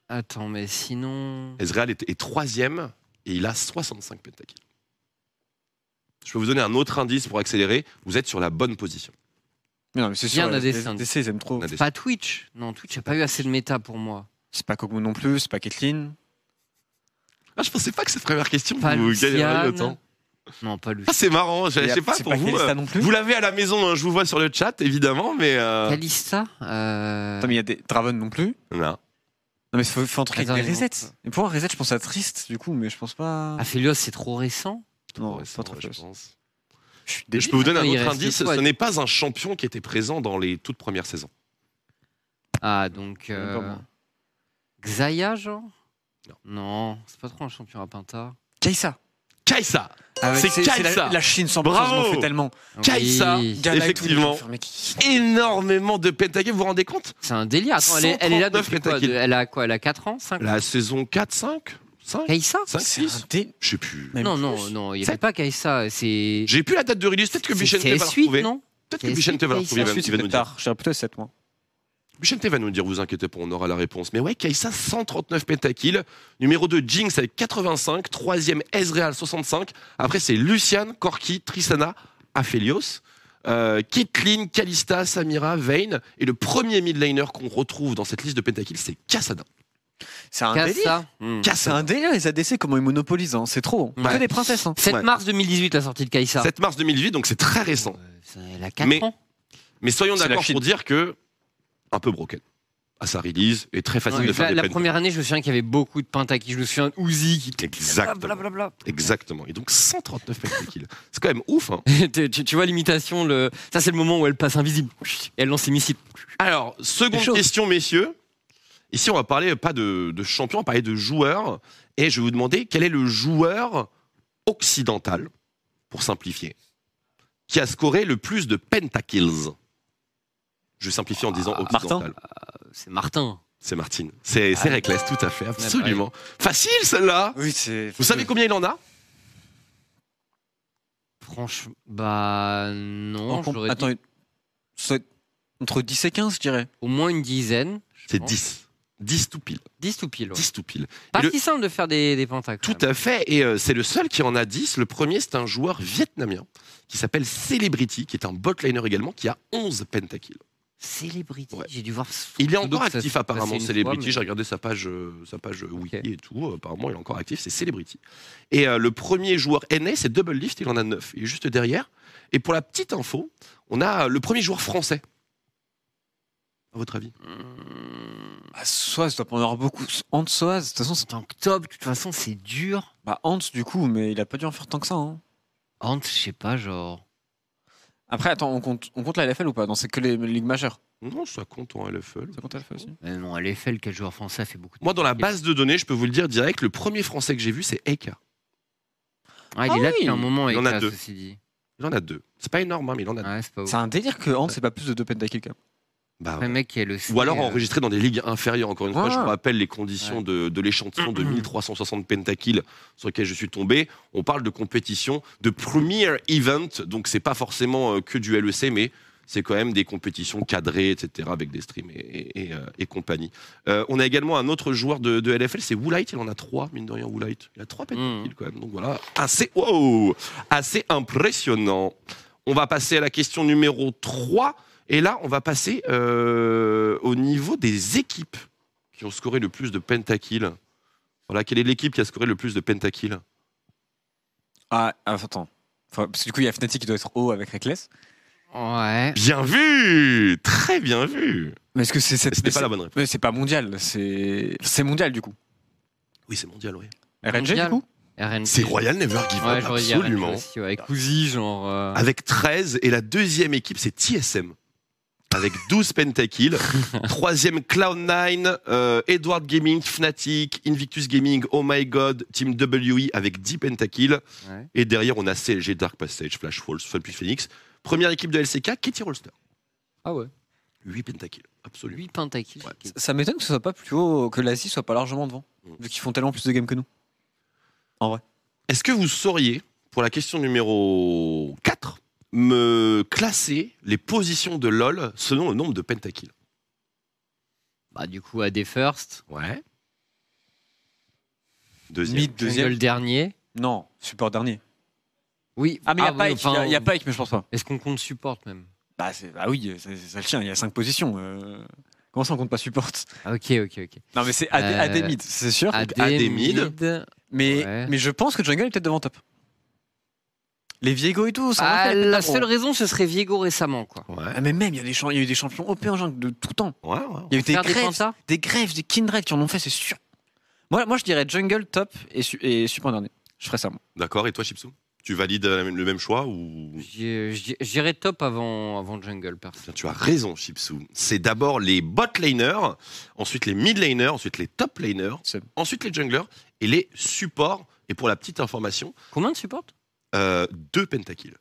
[SPEAKER 3] attends, mais sinon.
[SPEAKER 1] Ezreal est, est troisième et il a 65 pentakills. Je peux vous donner un autre indice pour accélérer. Vous êtes sur la bonne position.
[SPEAKER 2] Mais non, mais c'est sûr, ils aiment trop.
[SPEAKER 1] Des-
[SPEAKER 3] Pas Twitch. Non, Twitch a pas eu assez de méta pour moi.
[SPEAKER 2] C'est pas Kog'Maw non plus, c'est pas Caitlyn.
[SPEAKER 1] Ah, je pensais pas que cette première question
[SPEAKER 3] Pas
[SPEAKER 1] vous gagneriez le
[SPEAKER 3] Luciane.
[SPEAKER 1] temps.
[SPEAKER 3] Non, pas lui.
[SPEAKER 1] Ah, c'est marrant. Je, sais pas
[SPEAKER 2] C'est
[SPEAKER 1] pour
[SPEAKER 2] pas
[SPEAKER 1] vous.
[SPEAKER 2] Kalista
[SPEAKER 1] euh,
[SPEAKER 2] non plus.
[SPEAKER 1] Vous l'avez à la maison, hein, je vous vois sur le chat, évidemment, mais. euh,
[SPEAKER 3] Kalista. Euh...
[SPEAKER 2] Attends, mais il y a des Draven non plus.
[SPEAKER 1] Non.
[SPEAKER 2] Non, mais il faut, faut un truc
[SPEAKER 3] Attends,
[SPEAKER 2] avec des resets. Et pour un reset, je pense à Triste, du coup, mais je pense pas.
[SPEAKER 3] Aphelios, c'est trop récent.
[SPEAKER 2] non, c'est pas trop
[SPEAKER 1] je pense.
[SPEAKER 2] Je suis
[SPEAKER 1] Je peux vous donner un autre indice.
[SPEAKER 3] quoi
[SPEAKER 1] Ce n'est pas un champion qui était présent dans les toutes premières saisons.
[SPEAKER 3] Ah, donc. Euh...
[SPEAKER 2] moi.
[SPEAKER 3] Xayah, genre?
[SPEAKER 1] Non.
[SPEAKER 3] Non, c'est pas trop un champion à Pinta.
[SPEAKER 2] Kaisa.
[SPEAKER 1] Kaisa
[SPEAKER 2] Avec-
[SPEAKER 1] C'est
[SPEAKER 2] c'est
[SPEAKER 1] Kaisa.
[SPEAKER 2] la, la Chine sans
[SPEAKER 1] Bravo.
[SPEAKER 2] fait tellement.
[SPEAKER 1] Kaisa.
[SPEAKER 3] Oui.
[SPEAKER 1] Effectivement. Énormément de pentakills, vous vous rendez compte?
[SPEAKER 3] C'est un délire. Attends, elle, est, elle est là
[SPEAKER 1] 139
[SPEAKER 3] depuis quoi? de- Elle a quoi? Elle a 4 ans? 5 ans?
[SPEAKER 1] La saison 4, 5 5
[SPEAKER 3] Kaisa
[SPEAKER 1] 5,
[SPEAKER 2] C'est
[SPEAKER 1] 6
[SPEAKER 2] un dé-
[SPEAKER 1] Je sais plus.
[SPEAKER 2] Même
[SPEAKER 3] Non,
[SPEAKER 2] plus.
[SPEAKER 3] non, non, il n'y avait pas. C'est.
[SPEAKER 1] J'ai plus la date de release. Peut-être que Bichente va la
[SPEAKER 3] CS8,
[SPEAKER 1] retrouver. Peut-être que
[SPEAKER 3] CS8,
[SPEAKER 1] Bichente va la retrouver, même, il va
[SPEAKER 2] c'est
[SPEAKER 1] nous
[SPEAKER 2] peut-être
[SPEAKER 1] dire.
[SPEAKER 2] tard. Je dirais plutôt 7 mois.
[SPEAKER 1] Bichente va nous dire, vous inquiétez pas, on aura la réponse. Mais ouais, Kaisa, 139 pentakills. Numéro 2, Jinx avec 85. Troisième, Ezreal, 65. Après, c'est Lucian, Corki, Tristana, Aphelios. Euh, Caitlyn, Kalista, Samira, Vayne. Et le premier mid laner qu'on retrouve dans cette liste de pentakills, c'est Kassadin.
[SPEAKER 2] C'est un
[SPEAKER 3] Casse
[SPEAKER 2] délire.
[SPEAKER 3] ça.
[SPEAKER 1] Hmm.
[SPEAKER 2] C'est un délire les ADC comment ils monopolisent. hein. C'est trop.
[SPEAKER 1] Ouais.
[SPEAKER 2] Que des princesses. hein.
[SPEAKER 3] 7
[SPEAKER 1] Ouais.
[SPEAKER 3] mars 2018, la sortie de Kaisa.
[SPEAKER 1] 7 mars 2018, donc c'est très récent.
[SPEAKER 3] Euh, Elle a 4
[SPEAKER 1] Mais-
[SPEAKER 3] ans.
[SPEAKER 1] Mais soyons d'accord pour dire que un peu broken à sa release et très facile
[SPEAKER 3] Ouais,
[SPEAKER 1] de faire
[SPEAKER 3] la,
[SPEAKER 1] des
[SPEAKER 3] la première année, je me souviens qu'il y avait beaucoup de pentakills. Je me souviens d'Uzi qui était
[SPEAKER 1] Exactement.
[SPEAKER 3] blablabla.
[SPEAKER 1] Exactement. Et donc 139 pentakills. C'est quand même ouf. Hein.
[SPEAKER 3] tu, vois l'imitation, le... ça c'est le moment où elle passe invisible. Et elle lance ses missiles.
[SPEAKER 1] Alors, seconde question, messieurs. Ici, on va parler pas de, de champion, on va parler de joueur. Et je vais vous demander quel est le joueur occidental, pour simplifier, qui a scoré le plus de pentakills? Je vais simplifier en disant
[SPEAKER 2] Ah,
[SPEAKER 1] occidental.
[SPEAKER 3] C'est Martin.
[SPEAKER 1] C'est Martine. C'est c'est
[SPEAKER 2] Ah.
[SPEAKER 1] Reckless, tout à fait, absolument. Facile celle-là
[SPEAKER 2] Oui, c'est.
[SPEAKER 1] Vous savez combien il en a?
[SPEAKER 3] Franchement, bah non. Dit
[SPEAKER 2] Attends, c'est entre 10 et 15, je dirais.
[SPEAKER 3] au moins une dizaine.
[SPEAKER 1] C'est
[SPEAKER 3] pense.
[SPEAKER 1] 10. 10 tout pile.
[SPEAKER 3] 10 tout pile. ouais.
[SPEAKER 1] 10 tout pile.
[SPEAKER 3] Pas si simple de faire des, des pentas.
[SPEAKER 1] Tout
[SPEAKER 3] même.
[SPEAKER 1] à fait, et euh, c'est le seul qui en a 10. Le premier, c'est un joueur vietnamien qui s'appelle Celebrity, qui est un botliner également, qui a 11 pentakills.
[SPEAKER 3] Celebrity.
[SPEAKER 1] Ouais.
[SPEAKER 3] J'ai dû voir.
[SPEAKER 1] Il est encore
[SPEAKER 3] ça
[SPEAKER 1] actif apparemment, Celebrity.
[SPEAKER 3] mais-
[SPEAKER 1] J'ai regardé sa page, euh, sa page euh, wiki et tout. Apparemment, il est encore actif, c'est Celebrity. Et euh, le premier joueur NA, c'est Double Lift, il en a 9. Il est juste derrière. Et pour la petite info, on a le premier joueur français. À votre avis?
[SPEAKER 3] Hum,
[SPEAKER 2] Ah, Soaz, tu dois pas en avoir beaucoup. Hans Soaz, de toute façon, c'est.
[SPEAKER 3] En octobre, de toute façon, c'est dur.
[SPEAKER 2] Bah, Hans, du coup, mais il a pas dû en faire tant que ça. Hein.
[SPEAKER 3] Hans, je sais pas, genre.
[SPEAKER 2] Après, attends, on compte, on compte la LFL ou pas? Non, c'est que les ligues majeures.
[SPEAKER 1] Non, ça compte en LFL.
[SPEAKER 2] Ça compte la LFL aussi
[SPEAKER 3] Euh, non, à l'EFL, quel joueur français a fait beaucoup de.
[SPEAKER 1] Moi, dans la base de données, je peux vous le dire direct, le premier français que j'ai vu, c'est Eka.
[SPEAKER 3] Ah, il
[SPEAKER 2] Ah
[SPEAKER 3] est là
[SPEAKER 2] oui.
[SPEAKER 3] depuis un moment,
[SPEAKER 1] Il en a
[SPEAKER 3] Eka,
[SPEAKER 1] deux.
[SPEAKER 3] ceci dit.
[SPEAKER 1] Il en a deux. C'est pas énorme, hein, mais il en a deux.
[SPEAKER 3] Ouais, c'est pas ouf.
[SPEAKER 2] C'est un délire que Hans, c'est pas plus de 2 pentakills quand même.
[SPEAKER 1] Bah, ouais.
[SPEAKER 3] mec, qui est le.
[SPEAKER 1] Ou alors
[SPEAKER 3] euh,
[SPEAKER 1] enregistré dans des ligues inférieures. Encore une fois, je vous rappelle les conditions de, de l'échantillon de 1360 pentakills sur lequel je suis tombé. On parle de compétition de premier event, donc c'est pas forcément euh, que du LEC, mais c'est quand même des compétitions cadrées, etc., avec des streams et, et- et, euh, et compagnie. Euh, on a également un autre joueur de, de LFL, c'est Woolite. Il en a trois, mine de rien, Woolite. Il a trois pentakills
[SPEAKER 3] Mhm.
[SPEAKER 1] quand même. Donc voilà, assez, wow, assez impressionnant. On va passer à la question numéro 3. Et là, on va passer euh, au niveau des équipes qui ont scoré le plus de pentakills. Voilà, quelle est l'équipe qui a scoré le plus de pentakills
[SPEAKER 2] Ah, ah, attends. Enfin, parce que du coup, il y a Fnatic qui doit être haut avec Reckless.
[SPEAKER 3] Ouais.
[SPEAKER 1] Bien vu Très bien vu
[SPEAKER 2] Mais est-ce que c'est cette.
[SPEAKER 1] C'était pas la bonne réponse.
[SPEAKER 2] Mais c'est pas mondial, c'est. C'est mondial du coup.
[SPEAKER 1] Oui, c'est mondial, oui.
[SPEAKER 2] RNG
[SPEAKER 3] Mondial.
[SPEAKER 2] du coup.
[SPEAKER 1] C'est Royal Never Give Up, absolument.
[SPEAKER 3] Aussi, ouais, Avec Uzi, genre. euh,
[SPEAKER 1] Avec 13, et la deuxième équipe, c'est TSM. Avec 12 pentakills. Troisième, Cloud9, euh, Edward Gaming, Fnatic, Invictus Gaming, Oh My God, Team WE avec 10 pentakills.
[SPEAKER 3] Ouais.
[SPEAKER 1] Et derrière, on a CLG, Dark Passage, Flash Falls, Funpy Phoenix. Première équipe de LCK, Kitty Rolster.
[SPEAKER 3] Ah ouais.
[SPEAKER 1] 8 pentakills, absolument.
[SPEAKER 3] 8 pentakills.
[SPEAKER 1] Ouais.
[SPEAKER 2] Ça m'étonne que ce soit pas plus haut, que l'Asie soit pas largement devant.
[SPEAKER 1] Mm.
[SPEAKER 2] Vu qu'ils font tellement plus de games que nous.
[SPEAKER 1] Est-ce que vous sauriez, pour la question numéro 4, me classer les positions de LoL selon le nombre de pentakills
[SPEAKER 3] Bah, du coup, AD First.
[SPEAKER 1] Ouais. Deuxième.
[SPEAKER 2] Mid deuxième.
[SPEAKER 3] Jungle dernier.
[SPEAKER 2] Non, support dernier.
[SPEAKER 3] Oui.
[SPEAKER 2] Ah, mais il y a
[SPEAKER 3] oui,
[SPEAKER 2] Pike,
[SPEAKER 3] enfin,
[SPEAKER 2] il y a- il y a Pike, mais je pense pas.
[SPEAKER 3] Est-ce qu'on compte support même?
[SPEAKER 2] Bah, c'est- bah oui, c'est c'est ça le tien, il y a 5 positions. euh. Comment ça on compte pas support?
[SPEAKER 3] Ah, Ok, ok, ok.
[SPEAKER 2] Non, mais c'est AD,
[SPEAKER 3] Euh,
[SPEAKER 2] AD mid, c'est sûr.
[SPEAKER 3] AD,
[SPEAKER 1] AD mid.
[SPEAKER 3] mid.
[SPEAKER 2] Mais,
[SPEAKER 3] ouais.
[SPEAKER 2] mais je pense que Jungle est peut-être devant top. Les Viego et tout, ça
[SPEAKER 3] Ah,
[SPEAKER 2] les
[SPEAKER 3] la seule raison, ce serait Viego récemment, quoi.
[SPEAKER 1] Ouais.
[SPEAKER 2] Ah, mais même, il y, a des champ- il y a eu des champions OP en jungle de tout temps.
[SPEAKER 1] Ouais, ouais.
[SPEAKER 2] Il y a eu des grèves, des grèves, des Kindred qui en ont fait, c'est sûr. Moi, moi, je dirais jungle top et, su- et support dernier. Je ferais ça, moi.
[SPEAKER 1] D'accord, et toi, Chipsou? Tu valides euh, le même choix ou?
[SPEAKER 3] J'ai- j'ai- J'irais top avant, avant Jungle, perso.
[SPEAKER 1] Tu as raison, Chipsou. C'est d'abord les bot laners, ensuite les mid laners, ensuite les top laners,
[SPEAKER 2] C'est-
[SPEAKER 1] ensuite les junglers et les supports. Et pour la petite information,
[SPEAKER 3] Combien de support
[SPEAKER 1] euh, deux pentakills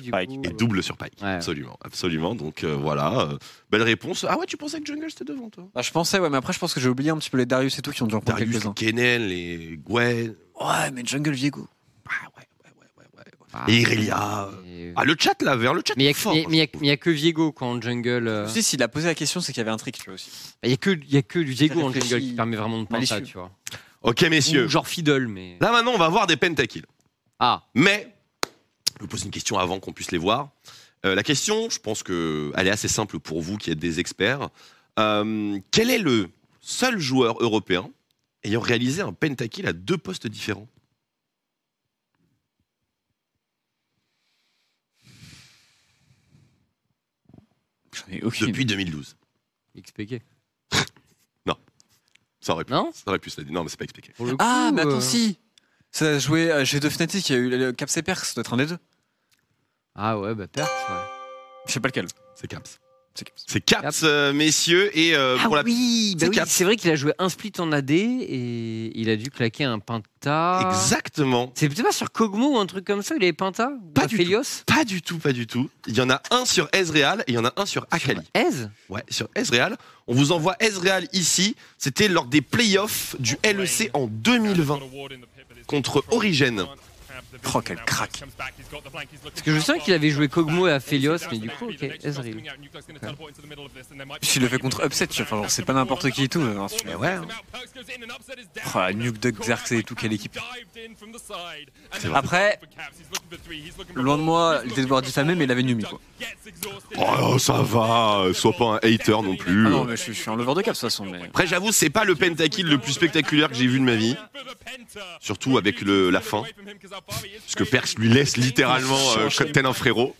[SPEAKER 3] du coup.
[SPEAKER 1] et double sur Pike.
[SPEAKER 3] Ouais.
[SPEAKER 1] Absolument, absolument. Donc euh, voilà, euh, belle réponse. Ah ouais, tu pensais que jungle c'était devant toi
[SPEAKER 2] Bah, je pensais, ouais, mais après, je pense que j'ai oublié un petit peu les Darius et tout qui ont déjà pris
[SPEAKER 1] Darius,
[SPEAKER 2] quelques-uns.
[SPEAKER 1] les Kennen, les Gwen.
[SPEAKER 2] Ouais, mais jungle Viego.
[SPEAKER 1] Ah ouais, ouais, ouais, ouais, ouais.
[SPEAKER 3] Ah,
[SPEAKER 1] Et Irelia.
[SPEAKER 3] et-
[SPEAKER 1] Ah, le chat là, vers le chat.
[SPEAKER 3] Mais il y, a-
[SPEAKER 1] fort.
[SPEAKER 3] mais- mais il y a- a que Viego quand en jungle. euh,
[SPEAKER 2] Tu sais, s'il a posé la question, c'est qu'il y avait un trick, tu vois aussi.
[SPEAKER 3] Il y a que il y a que du Viego en jungle qui permet vraiment de penser, tu vois.
[SPEAKER 1] Ok, messieurs.
[SPEAKER 3] Ou genre fiddle, mais.
[SPEAKER 1] Là maintenant, on va voir des pentakills.
[SPEAKER 3] Ah,
[SPEAKER 1] Mais, je vous pose une question avant qu'on puisse les voir. Euh, la question, je pense que elle est assez simple pour vous qui êtes des experts. Euh, quel est le seul joueur européen ayant réalisé un pentakill à deux postes différents? Depuis 2012
[SPEAKER 3] XPK.
[SPEAKER 1] Ça aurait pu.
[SPEAKER 3] Non?
[SPEAKER 1] Ça aurait pu se la dire. Non, mais c'est pas expliqué.
[SPEAKER 2] Ah, mais attends,
[SPEAKER 3] euh,
[SPEAKER 2] si Ça a joué à G2 Fnatic, il y a eu le Caps et Perks, ça doit être un des deux.
[SPEAKER 3] Ah ouais, bah Perth, ouais.
[SPEAKER 2] Je sais pas lequel.
[SPEAKER 1] C'est Caps.
[SPEAKER 2] C'est Caps.
[SPEAKER 1] C'est Caps, euh, messieurs. Et euh,
[SPEAKER 3] Ah
[SPEAKER 1] pour la...
[SPEAKER 3] oui, bah
[SPEAKER 1] c'est
[SPEAKER 3] oui,
[SPEAKER 1] Caps.
[SPEAKER 3] c'est vrai qu'il a joué un split en AD et il a dû claquer un penta.
[SPEAKER 1] Exactement.
[SPEAKER 3] C'est peut-être pas sur Kog'Maw ou un truc comme ça, il avait penta Ou
[SPEAKER 1] Pas du
[SPEAKER 3] Aphelios
[SPEAKER 1] Pas du tout, pas du tout. Il y en a un sur Ezreal et il y en a un sur Akali.
[SPEAKER 3] Ez
[SPEAKER 1] Ouais, sur Ezreal. On vous envoie Ezreal ici. C'était lors des playoffs du LEC en 2020 contre Origin.
[SPEAKER 2] Oh, quel crack.
[SPEAKER 3] Parce que je sais qu'il avait joué Kog'Maw et Aphelios, mais du coup, ok, Ezreal.
[SPEAKER 2] Puis il le fait contre Upset, enfin, c'est pas n'importe qui et tout. hein,
[SPEAKER 1] Mais ouais. hein.
[SPEAKER 2] Oh, la Nuke Duck Xerxes et tout, quelle équipe. Après, loin de moi l'idée de voir diffamer, mais il avait Numi quoi.
[SPEAKER 1] Oh, ça va. Sois pas un hater non plus.
[SPEAKER 2] Ah non, mais je, suis- je suis un lover de Caps de toute façon. Mais...
[SPEAKER 1] Après, j'avoue, c'est pas le pentakill le plus spectaculaire que j'ai vu de ma vie. Surtout avec le, la fin. Puisque Perse lui laisse littéralement euh, tel un frérot.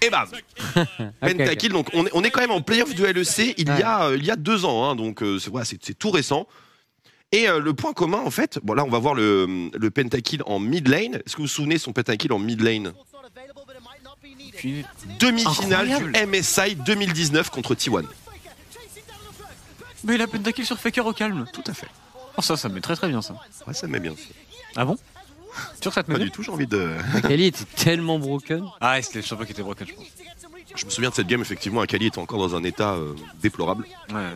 [SPEAKER 1] Et bam Pentakill, donc on est, on est quand même en playoff de LEC il, y a, euh, il y a deux ans, hein, donc euh, c'est voilà, c'est- c'est tout récent. Et euh, le point commun, en fait, bon là on va voir le, le pentakill en mid lane. Est-ce que vous vous souvenez de son pentakill en mid lane? Demi-finale du MSI 2019 contre T1.
[SPEAKER 2] mais il a pentakill sur Faker au calme.
[SPEAKER 1] Tout à fait.
[SPEAKER 2] Oh, ça, ça me met très très bien ça.
[SPEAKER 1] Ouais, ça me met bien.
[SPEAKER 2] Ah bon? Sûr que ça te met
[SPEAKER 1] Pas
[SPEAKER 2] bien
[SPEAKER 1] du tout, j'ai envie de.
[SPEAKER 3] Akali était tellement broken.
[SPEAKER 2] Ah, c'était le champion qui était broken, je pense.
[SPEAKER 1] Je me souviens de cette game, effectivement, Akali était encore dans un état euh, déplorable.
[SPEAKER 2] Ouais.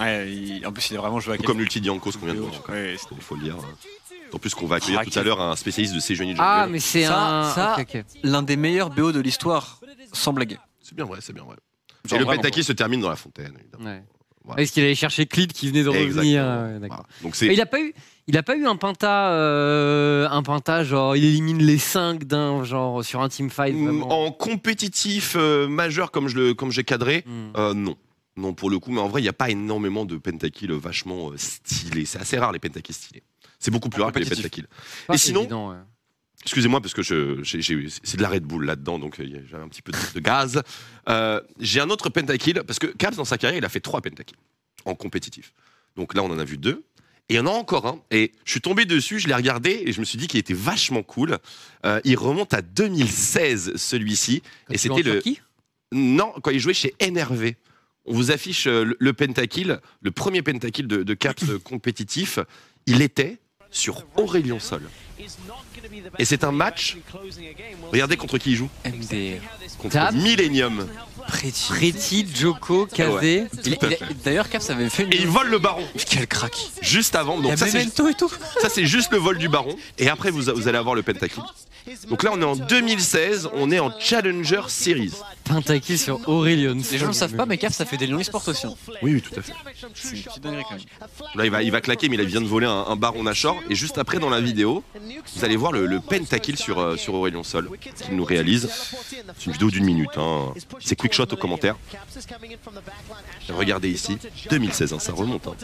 [SPEAKER 2] Ouais, il- en plus, il a vraiment joué à
[SPEAKER 1] Comme l'ulti d'Yankos qu'on vient de voir.
[SPEAKER 2] Ouais, c'était-
[SPEAKER 1] Il faut le dire. En plus, qu'on va accueillir
[SPEAKER 2] Ah,
[SPEAKER 1] tout à l'heure un spécialiste de Sejuani
[SPEAKER 3] Ah,
[SPEAKER 1] Jungle.
[SPEAKER 3] mais c'est
[SPEAKER 2] Ça-
[SPEAKER 3] un.
[SPEAKER 2] ça-
[SPEAKER 3] ok, ok.
[SPEAKER 2] l'un des meilleurs BO de l'histoire, sans blague.
[SPEAKER 1] C'est bien vrai, c'est bien vrai.
[SPEAKER 2] Genre
[SPEAKER 1] Et le
[SPEAKER 2] vraiment,
[SPEAKER 1] pentakill se termine dans la fontaine, évidemment.
[SPEAKER 3] Ouais.
[SPEAKER 1] Voilà.
[SPEAKER 3] Est-ce qu'il allait chercher Clid qui venait de revenir.
[SPEAKER 1] Voilà. Donc c'est
[SPEAKER 3] il a pas eu, il a pas eu un penta, euh, un genre il élimine les 5 d'un genre sur un team fight. Vraiment.
[SPEAKER 1] en compétitif euh, majeur comme je le comme j'ai cadré,
[SPEAKER 3] Hmm.
[SPEAKER 1] euh, non. Non pour le coup, mais en vrai, il n'y a pas énormément de pentakills vachement euh, stylés. C'est assez rare les pentakills stylés. C'est beaucoup plus rare que les pentakills. Et sinon-
[SPEAKER 3] évident, ouais.
[SPEAKER 1] Excusez-moi parce que je, j'ai- j'ai- c'est de la Red Bull là-dedans, donc euh, y a- j'ai un petit peu de, de gaz. Euh, j'ai un autre pentakill parce que Caps dans sa carrière, il a fait trois pentakills en compétitif. Donc là, on en a vu deux. Et il y en a encore un. Et je suis tombé dessus, je l'ai regardé et je me suis dit qu'il était vachement cool. Euh, il remonte à 2016 celui-ci.
[SPEAKER 3] Quand
[SPEAKER 1] et c'était le non quand il jouait chez NRV. On vous affiche le, le pentakill, le premier pentakill de, de Caps compétitif. Il était sur Aurélien Sol. Et c'est un match. Regardez contre qui il joue.
[SPEAKER 2] MDR.
[SPEAKER 1] Contre. Millennium.
[SPEAKER 2] Pretty.
[SPEAKER 3] Pretty, Joko, Kazé.
[SPEAKER 2] D'ailleurs, Caps avait fait une.
[SPEAKER 1] Et il vole le baron
[SPEAKER 2] Quel crack.
[SPEAKER 1] juste avant.
[SPEAKER 2] Il y a
[SPEAKER 1] Donc ça c'est,
[SPEAKER 2] Memento et tout.
[SPEAKER 1] ça c'est juste le vol du baron. Et après vous, vous allez avoir le pentakill. Donc là on est en 2016, on est en Challenger Series.
[SPEAKER 3] Pentakill sur Aurelion.
[SPEAKER 2] Les gens ne le savent pas, mais Caps, ça fait des lions e-sport aussi. hein.
[SPEAKER 1] Oui oui tout à fait.
[SPEAKER 2] C'est une petite dinguerie quand même.
[SPEAKER 1] Là il va, il va claquer mais il vient de voler un, un baron Nashor. Et juste après dans la vidéo, vous allez voir le, le pentakill sur, euh, sur Aurélien Sol qu'il nous réalise. C'est une vidéo d'une minute. Hein. C'est quick shot au commentaire. Regardez ici, 2016, hein, ça remonte. Hein.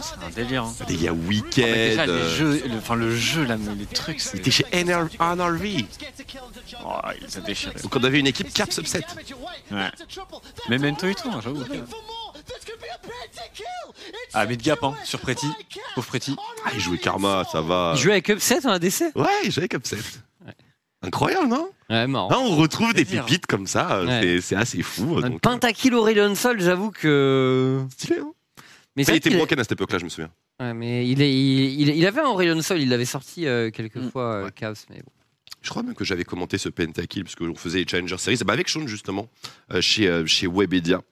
[SPEAKER 2] C'est un délire. Hein.
[SPEAKER 1] Il y a Weekend.
[SPEAKER 2] déjà, les
[SPEAKER 1] euh,
[SPEAKER 2] jeux, le, enfin, le jeu, là, mais les trucs,
[SPEAKER 1] Il
[SPEAKER 2] c'est.
[SPEAKER 1] était chez NR NRV.
[SPEAKER 2] Oh, il s'est déchiré.
[SPEAKER 1] Donc on avait une équipe Caps Upset.
[SPEAKER 2] Ouais. Memento et tout, hein, j'avoue. Ah, mid gap, hein, sur Pretty. Pauvre Pretty.
[SPEAKER 1] Ah, il jouait Karma, ça va.
[SPEAKER 3] Il jouait avec Upset en ADC
[SPEAKER 1] Ouais, il jouait avec Upset. Incroyable, non?
[SPEAKER 3] Ouais, marrant.
[SPEAKER 1] Hein, On retrouve des
[SPEAKER 2] Délire.
[SPEAKER 1] pépites comme ça,
[SPEAKER 3] Ouais.
[SPEAKER 1] c'est- assez fou. Donc, euh,
[SPEAKER 3] Pentakill Aurelion Sol, j'avoue que.
[SPEAKER 1] stylé, hein
[SPEAKER 3] Mais
[SPEAKER 1] Ça, il était broken à cette époque-là, je me souviens.
[SPEAKER 3] Ouais, mais il, est, il, il- il avait un Aurelion Sol, il l'avait sorti euh, quelques
[SPEAKER 2] Mm.
[SPEAKER 3] fois, euh,
[SPEAKER 1] Ouais.
[SPEAKER 3] Chaos, mais bon.
[SPEAKER 1] Je crois même que j'avais commenté ce pentakill parce qu'on faisait les Challenger Series bah, avec Sean justement euh, chez, euh, chez Webedia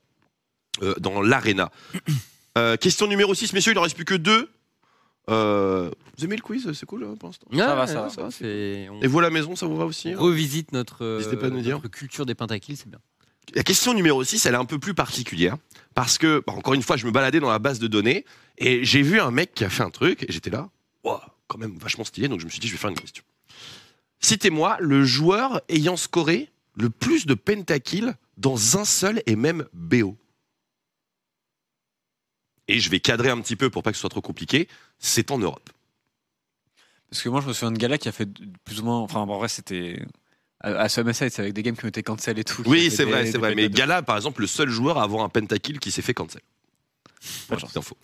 [SPEAKER 1] euh, dans l'Arena. Euh, question numéro 6, messieurs, il en reste plus que deux. Euh, vous aimez le quiz C'est cool hein, pour l'instant.
[SPEAKER 2] Va, ça va.
[SPEAKER 3] ça va, on
[SPEAKER 1] Et vous à la maison, ça vous va aussi hein?
[SPEAKER 3] Revisite notre, euh,
[SPEAKER 1] N'hésitez pas à nous dire.
[SPEAKER 3] notre culture des pentakills, c'est bien.
[SPEAKER 1] La question numéro 6, elle est un peu plus particulière. Parce que, bah, encore une fois, je me baladais dans la base de données et j'ai vu un mec qui a fait un truc et j'étais là, Ouah, quand même vachement stylé, donc je me suis dit, je vais faire une question. Citez-moi le joueur ayant scoré le plus de pentakills dans un seul et même BO. Et je vais cadrer un petit peu pour pas que ce soit trop compliqué. C'est en Europe.
[SPEAKER 2] Parce que moi, je me souviens de Gala qui a fait plus ou moins. Enfin, en vrai, c'était. À, MSI, c'est avec des games qui mettaient cancel et tout.
[SPEAKER 1] Oui, c'est vrai, c'est vrai. Mais
[SPEAKER 2] de-
[SPEAKER 1] Gala, par exemple, le seul joueur à avoir un pentakill qui s'est fait cancel. Petite info.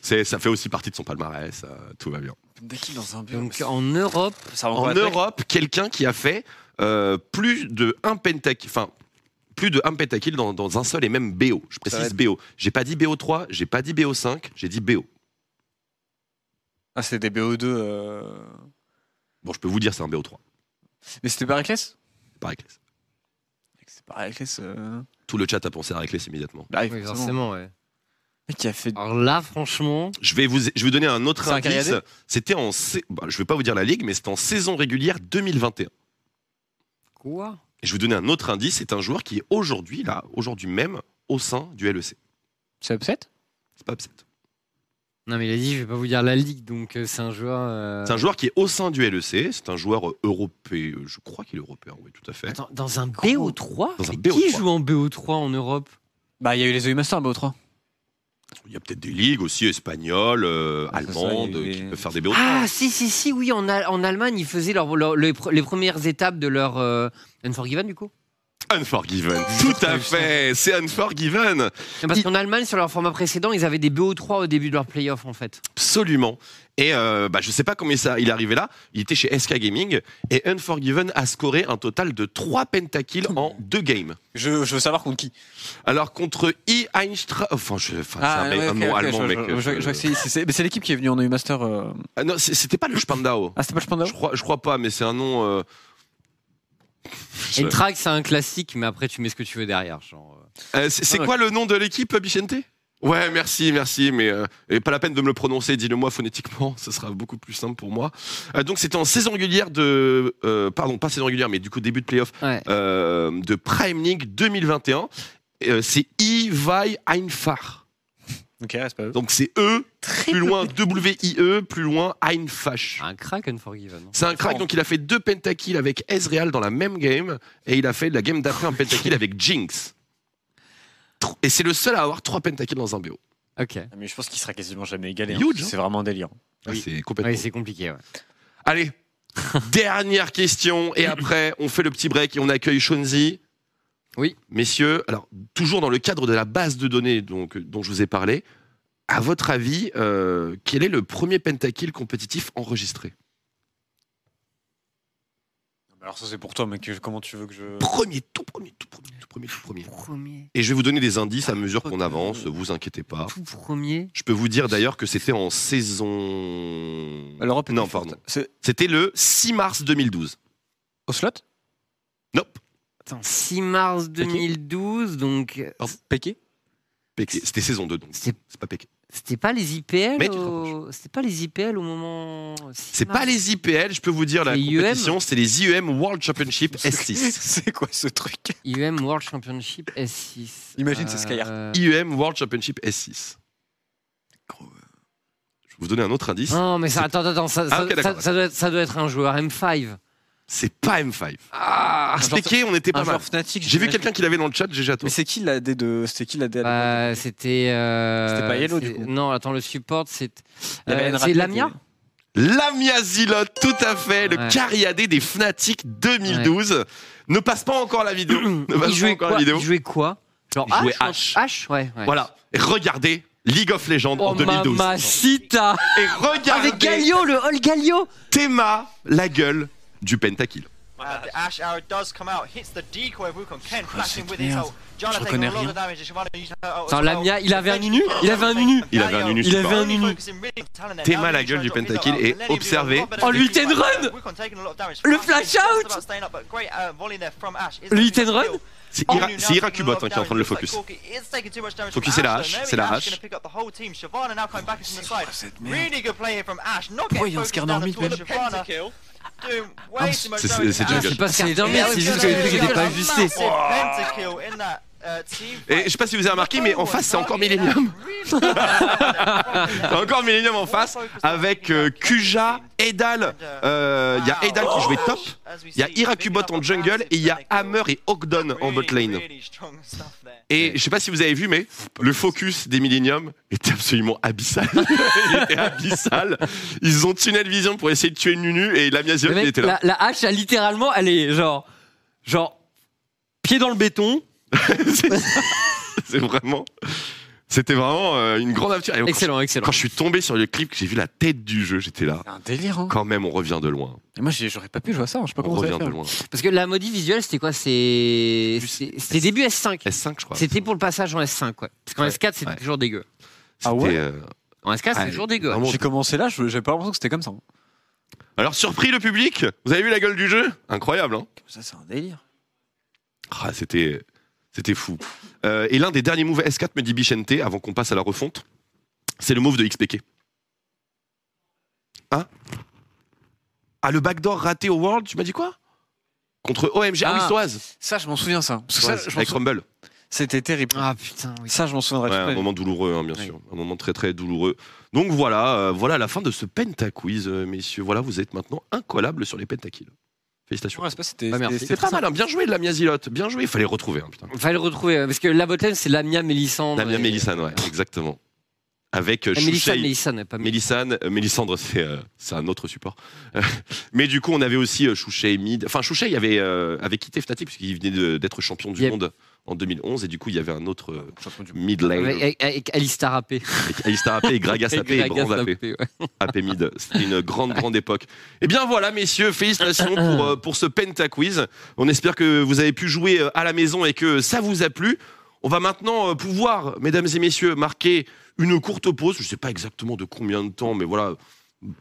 [SPEAKER 1] C'est, ça fait aussi partie de son palmarès, euh, tout va bien.
[SPEAKER 2] Pentakill dans un bureau.
[SPEAKER 3] Donc en Europe,
[SPEAKER 2] ça
[SPEAKER 1] En Europe, quelqu'un qui a fait euh, plus de un pentakill, enfin plus de un pentakill dans, dans un seul et même BO. Je précise
[SPEAKER 2] être-
[SPEAKER 1] BO. J'ai pas dit BO3, j'ai pas dit BO5, j'ai dit BO.
[SPEAKER 2] Ah, c'est des BO2. euh,
[SPEAKER 1] Bon, je peux vous dire c'est un BO3.
[SPEAKER 2] Mais c'était Bariclès
[SPEAKER 1] Par Reckless.
[SPEAKER 2] C'est Bariclès. Euh...
[SPEAKER 1] Tout le chat a pensé à Reckless immédiatement.
[SPEAKER 2] Bah,
[SPEAKER 3] oui,
[SPEAKER 2] forcément.
[SPEAKER 3] forcément, ouais.
[SPEAKER 2] Qui a fait.
[SPEAKER 3] Alors là, franchement,
[SPEAKER 1] Je vais vous, je vais vous donner un autre indice. C'était en, bah, je vais pas vous dire la ligue, mais c'était en saison régulière 2021.
[SPEAKER 3] quoi?
[SPEAKER 1] Et je vais vous donner un autre indice. C'est un joueur qui est aujourd'hui là, aujourd'hui même, au sein du LEC.
[SPEAKER 2] C'est upset?
[SPEAKER 1] C'est pas upset.
[SPEAKER 3] Non, mais il a dit, je vais pas vous dire la ligue, donc euh, c'est un joueur. euh,
[SPEAKER 1] C'est un joueur qui est au sein du LEC. C'est un joueur euh, européen. Je crois qu'il est européen, oui, tout à fait.
[SPEAKER 3] Attends, dans un BO3
[SPEAKER 1] Dans un
[SPEAKER 3] Mais Qui
[SPEAKER 1] BO3.
[SPEAKER 3] joue en BO3 en Europe?
[SPEAKER 2] Bah, il y a eu les EU Masters en BO3.
[SPEAKER 1] Il y a peut-être des ligues aussi espagnoles, euh,
[SPEAKER 2] Ah, ça,
[SPEAKER 1] allemandes, qui peuvent faire des BO.
[SPEAKER 3] Ah, si, si, si, oui, en, en Allemagne, ils faisaient leur- leur- les, pr- les premières étapes de leur euh, Unforgiven, du coup.
[SPEAKER 1] Unforgiven, tout à fait, c'est Unforgiven,
[SPEAKER 3] Parce qu'en Allemagne, sur leur format précédent, ils avaient des BO3 au début de leur playoff, en fait.
[SPEAKER 1] absolument. Et euh, bah, je sais pas comment ça, il est arrivé là, il était chez SK Gaming, et Unforgiven a scoré un total de 3 pentakills en 2 games.
[SPEAKER 2] Je, je veux savoir contre qui.
[SPEAKER 1] Alors contre I. Einstra... Enfin, je- enfin, c'est un, mec-
[SPEAKER 2] ouais,
[SPEAKER 1] un allemand,
[SPEAKER 2] je-
[SPEAKER 1] mec.
[SPEAKER 2] je- Mais c'est l'équipe qui est venue en EU Master. euh.
[SPEAKER 1] Ah, non, c'est- c'était pas le Spandau.
[SPEAKER 2] Ah, c'était pas le Spandau
[SPEAKER 1] Je crois, je crois pas, mais c'est un nom... euh, je-
[SPEAKER 3] N-Track, c'est un classique, mais après, tu mets ce que tu veux derrière. Genre, euh.
[SPEAKER 1] Euh, c'est quoi le nom de l'équipe, Bichente? Ouais, merci, merci, mais euh, et pas la peine de me le prononcer, dis-le-moi phonétiquement, ce sera beaucoup plus simple pour moi. Euh, donc c'était en saison régulière de, euh, pardon, pas saison régulière, mais du coup début de playoff
[SPEAKER 3] Ouais.
[SPEAKER 1] euh, de Prime League 2021. Euh, c'est Ivaï Einfach. Donc c'est E, plus loin W-I-E, plus loin Einfach.
[SPEAKER 3] Un crack Unforgiven.
[SPEAKER 1] C'est un crack, donc il a fait deux pentakills avec Ezreal dans la même game, et il a fait la game d'après un pentakill avec Jinx. Et c'est le seul à avoir trois pentakills dans un BO.
[SPEAKER 3] Ok.
[SPEAKER 2] Ah, Mais je pense qu'il sera quasiment jamais égalé. hein.
[SPEAKER 1] Hein.
[SPEAKER 2] C'est vraiment délire.
[SPEAKER 1] Ah,
[SPEAKER 3] Oui.
[SPEAKER 1] C'est complètement.
[SPEAKER 3] Oui, c'est compliqué, ouais.
[SPEAKER 1] Allez, dernière question, et après, on fait le petit break et on accueille Shonzi.
[SPEAKER 3] Oui.
[SPEAKER 1] Messieurs, alors, toujours dans le cadre de la base de données donc, dont je vous ai parlé, à votre avis, euh, quel est le premier pentakill compétitif enregistré?
[SPEAKER 2] Alors, ça, c'est pour toi, mec. Comment tu veux que je.
[SPEAKER 1] Premier, tout premier, tout premier, tout premier, tout premier.
[SPEAKER 3] Premier.
[SPEAKER 1] Et je vais vous donner des indices à mesure qu'on avance, vous inquiétez pas.
[SPEAKER 3] Tout premier.
[SPEAKER 1] Je peux vous dire d'ailleurs que c'était en saison.
[SPEAKER 2] L'Europe est
[SPEAKER 1] Non, pardon. C'était le 6 mars 2012.
[SPEAKER 2] au slot?
[SPEAKER 1] Nope.
[SPEAKER 3] Attends, 6 mars 2012, donc euh,
[SPEAKER 2] Péké
[SPEAKER 1] Péké. C'était saison 2, donc
[SPEAKER 3] c'était
[SPEAKER 1] c'est pas Péké.
[SPEAKER 3] c'était pas les IPL
[SPEAKER 1] Mais tu te
[SPEAKER 3] au... C'était pas les IPL au moment. 6
[SPEAKER 1] C'est pas les IPL, je peux vous dire la
[SPEAKER 3] IEM?
[SPEAKER 1] compétition, c'est les IEM World Championship S6.
[SPEAKER 2] c'est quoi ce truc?
[SPEAKER 3] IEM World Championship S6.
[SPEAKER 2] Imagine, c'est Skyheart.
[SPEAKER 3] Euh,
[SPEAKER 1] IEM World Championship S6. Je vais vous donner un autre indice.
[SPEAKER 3] Non, mais ça, attends, attends, ça,
[SPEAKER 1] Ah,
[SPEAKER 3] ça-
[SPEAKER 1] ok, d'accord.
[SPEAKER 3] ça- ça doit être, ça doit être un joueur M5.
[SPEAKER 1] C'est pas M5.
[SPEAKER 3] Ah,
[SPEAKER 1] Péké, on était pas
[SPEAKER 2] Un
[SPEAKER 1] mal. J'ai vu quelqu'un qui l'avait dans le chat, à toi.
[SPEAKER 2] Mais c'est qui la D de. C'était qui la
[SPEAKER 3] bah, c'était. euh,
[SPEAKER 2] C'était pas Yellow, du coup.
[SPEAKER 3] Non, attends, le support, c'est. Euh, c'est Lamia
[SPEAKER 1] Lamia Zilot, tout à fait, le
[SPEAKER 3] Ouais.
[SPEAKER 1] cariadé des Fnatic 2012. Ne passe pas encore la vidéo. ne passe
[SPEAKER 3] Il
[SPEAKER 1] pas encore
[SPEAKER 3] quoi
[SPEAKER 1] la vidéo.
[SPEAKER 3] Il jouait quoi? Genre
[SPEAKER 1] Il jouait
[SPEAKER 3] H
[SPEAKER 1] H.
[SPEAKER 3] H, ouais. ouais.
[SPEAKER 1] Voilà. Et regardez League of Legends
[SPEAKER 3] Oh,
[SPEAKER 1] en 2012.
[SPEAKER 3] mamacita
[SPEAKER 1] Et regardez
[SPEAKER 3] Avec Galio, le Hall Galio
[SPEAKER 1] Théma, la gueule du pentakill.
[SPEAKER 4] Uh, the Ash arrow does come out, hits the decoy of Wukong. Ken flashing with his
[SPEAKER 2] merde
[SPEAKER 4] ult. Janna
[SPEAKER 2] Je
[SPEAKER 4] taking
[SPEAKER 2] reconnais
[SPEAKER 4] a lot
[SPEAKER 2] rien.
[SPEAKER 4] of damage. and Shyvana using her ult as
[SPEAKER 3] Attends,
[SPEAKER 4] well.
[SPEAKER 3] Lamia, il avait un nunu Il avait un nunu
[SPEAKER 1] Il avait un nunu
[SPEAKER 3] Il avait un nunu.
[SPEAKER 1] Théma, la gueule du pentakill et observez.
[SPEAKER 3] Oh, le hit and run. Le
[SPEAKER 4] Flash
[SPEAKER 3] out
[SPEAKER 4] uh,
[SPEAKER 3] Le hit and run.
[SPEAKER 1] C'est Ira, c'est Irakubot hein, qui est en train de le focus. Focus, c'est la hache, c'est la hache.
[SPEAKER 2] cette merde? Même Ah, c'est-
[SPEAKER 3] pas
[SPEAKER 2] dingue,
[SPEAKER 3] c'est juste que
[SPEAKER 2] c'est
[SPEAKER 3] le truc
[SPEAKER 2] dingue.
[SPEAKER 3] était pas ajusté.
[SPEAKER 4] uh, team
[SPEAKER 1] Et je sais pas si vous avez remarqué, mais en face, c'est encore Millennium. Encore Millennium en face, avec euh, Kuja, Edal. euh, Il y a Edal qui jouait top. Il y a Irakubot en jungle et il y a Hammer et Ogdon en bot lane. Et je sais pas si vous avez vu, mais le focus des Millennium était absolument abyssal. il était abyssal. Ils ont tunnel vision pour essayer de tuer Nunu et la
[SPEAKER 3] mec,
[SPEAKER 1] était là.
[SPEAKER 3] la, la hache, a littéralement, elle est genre, genre, pied dans le béton.
[SPEAKER 1] C'est vraiment. C'était vraiment euh, une grande aventure. Et
[SPEAKER 3] Excellent, excellent.
[SPEAKER 1] Quand je suis tombé sur le clip, que j'ai vu la tête du jeu, j'étais là.
[SPEAKER 2] C'est un délire, hein.
[SPEAKER 1] Quand même, on revient de loin.
[SPEAKER 2] Et moi, j'aurais pas pu jouer à ça, hein, je sais pas
[SPEAKER 1] On
[SPEAKER 2] comment ça
[SPEAKER 1] revient de loin.
[SPEAKER 3] Parce que la modif visuelle, c'était quoi? C'est c'est- c'était début S5.
[SPEAKER 1] S5, je crois.
[SPEAKER 3] C'était pour le passage en S5, ouais. Parce qu'en
[SPEAKER 1] Ouais,
[SPEAKER 3] S4, c'était
[SPEAKER 1] ouais.
[SPEAKER 3] toujours dégueu.
[SPEAKER 2] Ah ouais?
[SPEAKER 1] euh,
[SPEAKER 3] En S4, c'était toujours dégueu.
[SPEAKER 2] J'ai commencé là, je- j'avais pas l'impression que c'était comme ça. hein.
[SPEAKER 1] Alors, surpris le public? Vous avez vu la gueule du jeu? Incroyable, hein
[SPEAKER 2] Ça, c'est un délire.
[SPEAKER 1] Ah, C'était c'était fou. Euh, et l'un des derniers moves S4, me dit Bichente, avant qu'on passe à la refonte, c'est le move de XPK. Hein? Ah, le backdoor raté au World, tu m'as dit quoi? Contre OMG. Ah, oui,
[SPEAKER 2] Ah.
[SPEAKER 1] Soaz.
[SPEAKER 2] Ça, je m'en souviens, ça. Parce que ça,
[SPEAKER 1] Soaz,
[SPEAKER 2] je m'en
[SPEAKER 1] avec Rumble.
[SPEAKER 2] C'était terrible.
[SPEAKER 3] Ah putain, oui.
[SPEAKER 2] Ça, je m'en souviendrai
[SPEAKER 1] Ouais, un moment douloureux, hein, bien
[SPEAKER 2] Ouais.
[SPEAKER 1] sûr. Un moment très très douloureux. Donc voilà, euh, voilà la fin de ce pentaquiz, euh, messieurs. Voilà, vous êtes maintenant incollables sur les pentakills. Félicitations.
[SPEAKER 2] Ouais, c'est pas- c'était
[SPEAKER 3] Bah,
[SPEAKER 1] pas mal, hein. bien joué de la Miazilotte. Bien joué, il fallait le retrouver. Hein, putain.
[SPEAKER 3] Fallait le retrouver, euh, parce que la botlane, c'est Lamia Mélissandre.
[SPEAKER 1] Damien
[SPEAKER 3] et-
[SPEAKER 1] Mélissane, ouais, exactement. Avec euh,
[SPEAKER 3] Ah, Mélissane,
[SPEAKER 1] Chouchey-
[SPEAKER 3] Mélissane, pas Mélissane.
[SPEAKER 1] Mélissane, euh, Mélissandre, c'est euh, c'est un autre support. Euh, Mais du coup, on avait aussi euh, Chouchet, Mid. Enfin, Chouchet il avait, euh, avait quitté Fnatic puisqu'il venait d'être champion du
[SPEAKER 3] Yep.
[SPEAKER 1] monde en 2011. Et du coup, il y avait un autre euh, mid lane.
[SPEAKER 3] Avec, avec, avec Alistar AP.
[SPEAKER 1] Avec Alistar AP et Gragas AP et
[SPEAKER 3] Gragas
[SPEAKER 1] Brand AP.
[SPEAKER 3] AP, ouais.
[SPEAKER 1] AP mid. C'était une grande, grande époque. Et bien voilà, messieurs, félicitations pour, euh, pour ce Penta Quiz. On espère que vous avez pu jouer euh, à la maison et que ça vous a plu. On va maintenant pouvoir, mesdames et messieurs, marquer une courte pause. Je ne sais pas exactement de combien de temps, mais voilà.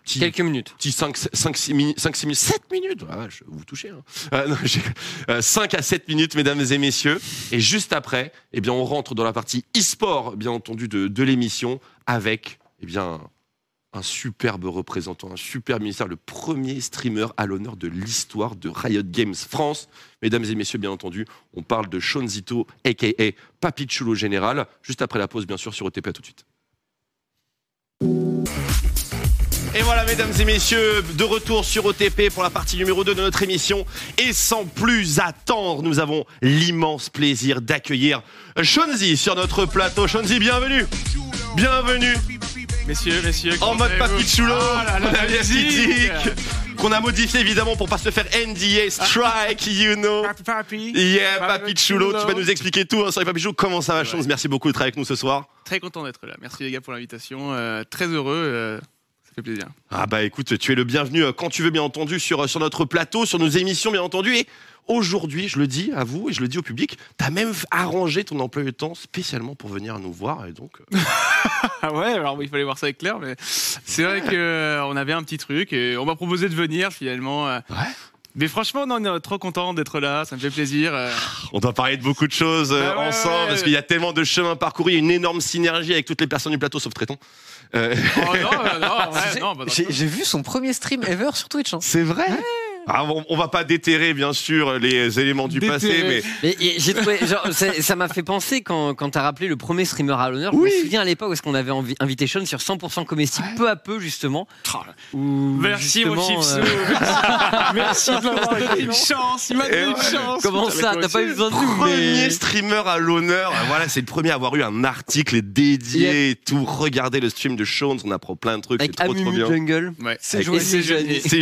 [SPEAKER 1] Petit,
[SPEAKER 3] Quelques minutes.
[SPEAKER 1] petit 5, 5, 6 minutes, 5, 6 minutes, 7 minutes, ah, je, vous touchez. Hein. Euh, non, j'ai- euh, 5 à 7 minutes, mesdames et messieurs. Et juste après, eh bien, on rentre dans la partie e-sport, bien entendu, de, de l'émission, avec eh bien, un superbe représentant, un super ministère, le premier streamer à l'honneur de l'histoire de Riot Games France. Mesdames et messieurs, bien entendu, on parle de Sean Zito, a.k.a. Papi Chulo Général, juste après la pause, bien sûr, sur OTP. À tout de suite. Et voilà, mesdames et messieurs, de retour sur OTP pour la partie numéro 2 de notre émission. Et sans plus attendre, nous avons l'immense plaisir d'accueillir Shonzi sur notre plateau. Shonzi, bienvenue Bienvenue
[SPEAKER 5] Messieurs, messieurs.
[SPEAKER 1] En mode Papi Chulo,
[SPEAKER 5] là là,
[SPEAKER 1] on a
[SPEAKER 5] la
[SPEAKER 1] mis un
[SPEAKER 5] musique.
[SPEAKER 1] critique, qu'on a modifié évidemment pour pas se faire NDA, strike, you know
[SPEAKER 5] Papi, papi.
[SPEAKER 1] Yeah,
[SPEAKER 5] Papi
[SPEAKER 1] Chulo, tu vas nous expliquer tout hein, sur les Papi Chulo. Comment ça va, Shonzi? Merci beaucoup d'être avec nous ce soir.
[SPEAKER 5] Très content d'être là. Merci les gars pour l'invitation. Euh, très heureux. euh, ça fait plaisir.
[SPEAKER 1] Ah bah écoute, tu es le bienvenu euh, quand tu veux bien entendu sur, euh, sur notre plateau, sur nos émissions bien entendu. Et aujourd'hui, je le dis à vous et je le dis au public, t'as même arrangé ton emploi du temps spécialement pour venir nous voir. Et donc, euh,
[SPEAKER 5] Ah ouais, alors il fallait voir ça avec Claire, mais c'est vrai que euh, on avait un petit truc et on m'a proposé de venir finalement. euh.
[SPEAKER 1] Ouais.
[SPEAKER 5] Mais franchement, non, on est trop content d'être là. Ça me fait plaisir. euh.
[SPEAKER 1] on doit parler de beaucoup de choses
[SPEAKER 5] Bah ouais,
[SPEAKER 1] ensemble
[SPEAKER 5] ouais.
[SPEAKER 1] parce qu'il y a tellement de chemins parcourus, il y a une énorme synergie avec toutes les personnes du plateau sauf Tréton. Euh,
[SPEAKER 5] Oh non, euh, non, ouais,
[SPEAKER 2] J'ai-
[SPEAKER 5] non, bah,
[SPEAKER 2] J'ai j'ai vu son premier stream ever sur Twitch. hein.
[SPEAKER 1] C'est vrai? Ah, on, on va pas déterrer bien sûr les éléments du passé, mais
[SPEAKER 5] Déterrer.
[SPEAKER 3] Mais et j'ai trouvé, genre, ça m'a fait penser quand, quand t'as rappelé le premier streamer à l'honneur.
[SPEAKER 1] Oui.
[SPEAKER 3] Je me souviens à l'époque où est-ce qu'on avait invité Sean sur 100% comestible, peu à peu justement.
[SPEAKER 5] Oh,
[SPEAKER 3] Où
[SPEAKER 5] Merci mon
[SPEAKER 3] justement,
[SPEAKER 5] chipsou.
[SPEAKER 3] euh,
[SPEAKER 5] Merci de m'avoir donné une chance. Il m'a donné une
[SPEAKER 1] ouais.
[SPEAKER 5] chance.
[SPEAKER 3] Comment ça T'as pas eu besoin de nous
[SPEAKER 1] premier
[SPEAKER 3] mais...
[SPEAKER 1] streamer à l'honneur. Voilà, c'est le premier à avoir eu un article dédié et tout. Regardez le stream de Sean, on apprend plein de trucs, c'est
[SPEAKER 3] Avec
[SPEAKER 1] trop trop bien.
[SPEAKER 3] Jungle.
[SPEAKER 5] Ouais.
[SPEAKER 3] C'est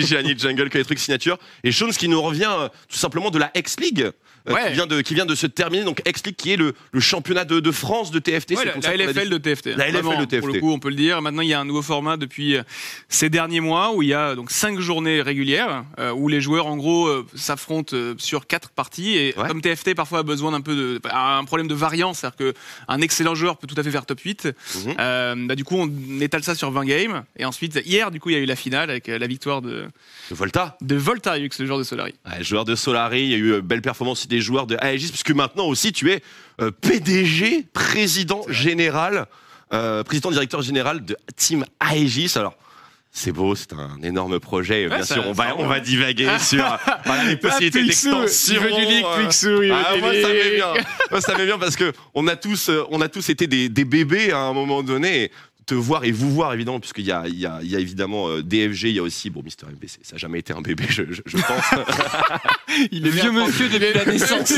[SPEAKER 3] Gianni
[SPEAKER 1] Jungle qui a des trucs signature. Et ce qui nous revient euh, tout simplement de la X-League. Euh,
[SPEAKER 5] Ouais.
[SPEAKER 1] qui, vient de, qui vient de se terminer, donc X-League qui est le, le championnat de, de France de TFT.
[SPEAKER 5] Ouais, la, LFL de TFT.
[SPEAKER 1] La LFL
[SPEAKER 5] Vraiment,
[SPEAKER 1] de TFT.
[SPEAKER 5] Pour le coup, on peut le dire. Maintenant, il y a un nouveau format depuis euh, ces derniers mois où il y a donc cinq journées régulières euh, où les joueurs en gros s'affrontent sur quatre parties et
[SPEAKER 1] Ouais.
[SPEAKER 5] comme TFT parfois a besoin d'un peu de a un problème de variance, c'est-à-dire que un excellent joueur peut tout à fait faire top 8.
[SPEAKER 1] Mhm.
[SPEAKER 5] euh, bah, du coup on étale ça sur 20 games et ensuite hier du coup il y a eu la finale avec la victoire de
[SPEAKER 1] De Volta.
[SPEAKER 5] de Voltariux, le joueur de Solari.
[SPEAKER 1] Ouais, joueur de Solari, il y a eu belle performance des joueurs de Aegis, puisque maintenant aussi tu es euh, PDG, président général, euh, président directeur général de Team Aegis. Alors. C'est beau, c'est un énorme projet. Bien sûr, on va, on va divaguer sur voilà, les possibilités d'extension.
[SPEAKER 5] il veut du leak, Twixou, il veut
[SPEAKER 1] Ah,
[SPEAKER 5] du
[SPEAKER 1] moi, ça m'est bien. Moi, ça m'est bien parce que on a tous, euh, on a tous été des, des bébés à un moment donné. Te voir et vous voir évidemment, puisqu'il y a, il y a, il y a évidemment euh, DFG, il y a aussi bon Mister MBC. Ça n'a jamais été un bébé, je, je- je pense.
[SPEAKER 5] Il
[SPEAKER 3] Le vieux monsieur depuis la naissance.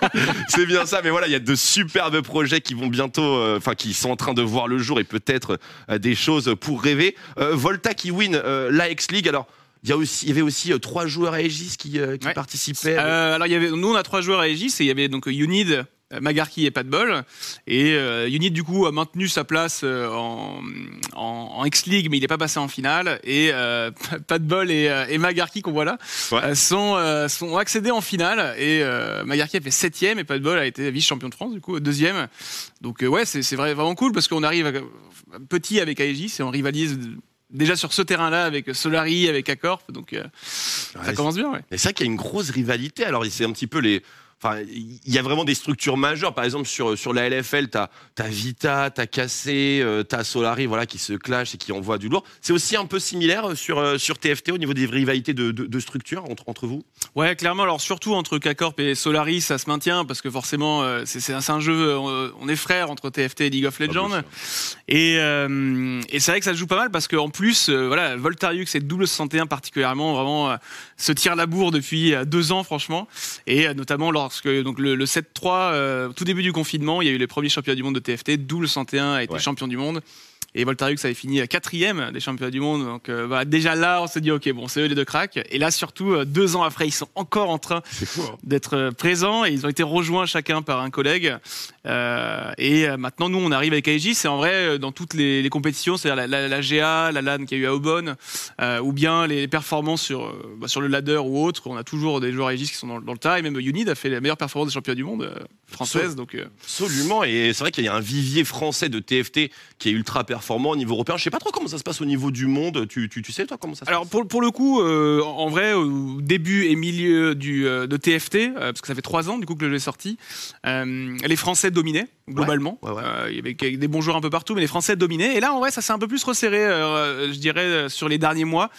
[SPEAKER 1] C'est bien ça, mais voilà, il y a de superbes projets qui vont bientôt, euh, enfin, qui sont en train de voir le jour et peut-être euh, des choses pour rêver. Volta qui win la X League. Alors, il y a aussi, il y avait aussi trois joueurs à Aegis qui, qui
[SPEAKER 5] Ouais.
[SPEAKER 1] participaient.
[SPEAKER 5] Alors il y avait, nous on a trois joueurs à Aegis et il y avait donc Unid, euh, Magarki et Padbol. Et euh, du coup a maintenu sa place euh, en, en, en X-League mais il n'est pas passé en finale. Et euh, Padbol et, euh, et Magarki qu'on voit là
[SPEAKER 1] Ouais.
[SPEAKER 5] euh, sont, euh, sont ont accédé en finale. Et euh, Magarki a fait septième et Padbol a été vice-champion de France du coup deuxième. Donc euh, ouais c'est vrai- vraiment cool parce qu'on arrive à- petit avec Aegis et on rivalise déjà sur ce terrain-là avec Solari, avec Acorp. Donc euh, ça commence bien ouais.
[SPEAKER 1] Et c'est vrai qu'il y a une grosse rivalité. Alors, c'est un petit peu les. Enfin, il y a vraiment des structures majeures. Par exemple, sur, sur la LFL, t'as as Vita, t'as Cassé, euh, t'as Solari, voilà, qui se clashent et qui envoient du lourd. C'est aussi un peu similaire euh, sur, euh, sur TFT au niveau des rivalités de, de, de structure entre, entre vous?
[SPEAKER 5] Ouais, clairement. Alors surtout entre K-Corp et Solaris, ça se maintient parce que forcément, euh, c'est un, jeu. On est frères entre TFT et League of Legends.
[SPEAKER 1] Ah, bien
[SPEAKER 5] Et, euh, et c'est vrai que ça se joue pas mal parce qu'en plus, voilà, Voltariux et Double 61 particulièrement, vraiment se tirent la bourre depuis deux ans, franchement. Et euh, notamment lorsque donc le, le 7-3, euh, tout début du confinement, il y a eu les premiers championnats du monde de TFT. Double 61 a été
[SPEAKER 1] Ouais.
[SPEAKER 5] champion du monde. Et Voltariux avait fini euh, quatrième des championnats du monde. Donc euh, déjà là, on s'est dit, ok, bon, c'est eux les deux cracks. Et là, surtout, euh, deux ans après, ils sont encore en train
[SPEAKER 1] C'est hein.
[SPEAKER 5] d'être présents et ils ont été rejoints chacun par un collègue. Euh, et maintenant, nous, on arrive avec Aegis. Et en vrai, dans toutes les, les compétitions, c'est-à-dire la, la, la GA, la LAN qu'il y a eu à Aubonne, euh, ou bien les performances sur, bah, sur le ladder ou autre, on a toujours des joueurs Aegis qui sont dans, dans le tas. Et même Unid a fait la meilleure performance des championnats du monde française. Donc,
[SPEAKER 1] Absolument, et c'est vrai qu'il y a un vivier français de TFT qui est ultra performant au niveau européen. Je sais pas trop comment ça se passe au niveau du monde. Tu, tu, tu sais toi comment ça se
[SPEAKER 5] Alors pour, pour le coup, euh, en vrai, au début et milieu du, euh, de TFT, euh, parce que ça fait trois ans du coup que le jeu est sorti, euh, les Français dominaient globalement.
[SPEAKER 1] Ouais, ouais, ouais.
[SPEAKER 5] Euh, il y avait des bons joueurs un peu partout, mais les Français dominaient. Et là, en vrai, ça s'est un peu plus resserré, euh, je dirais, sur les derniers mois,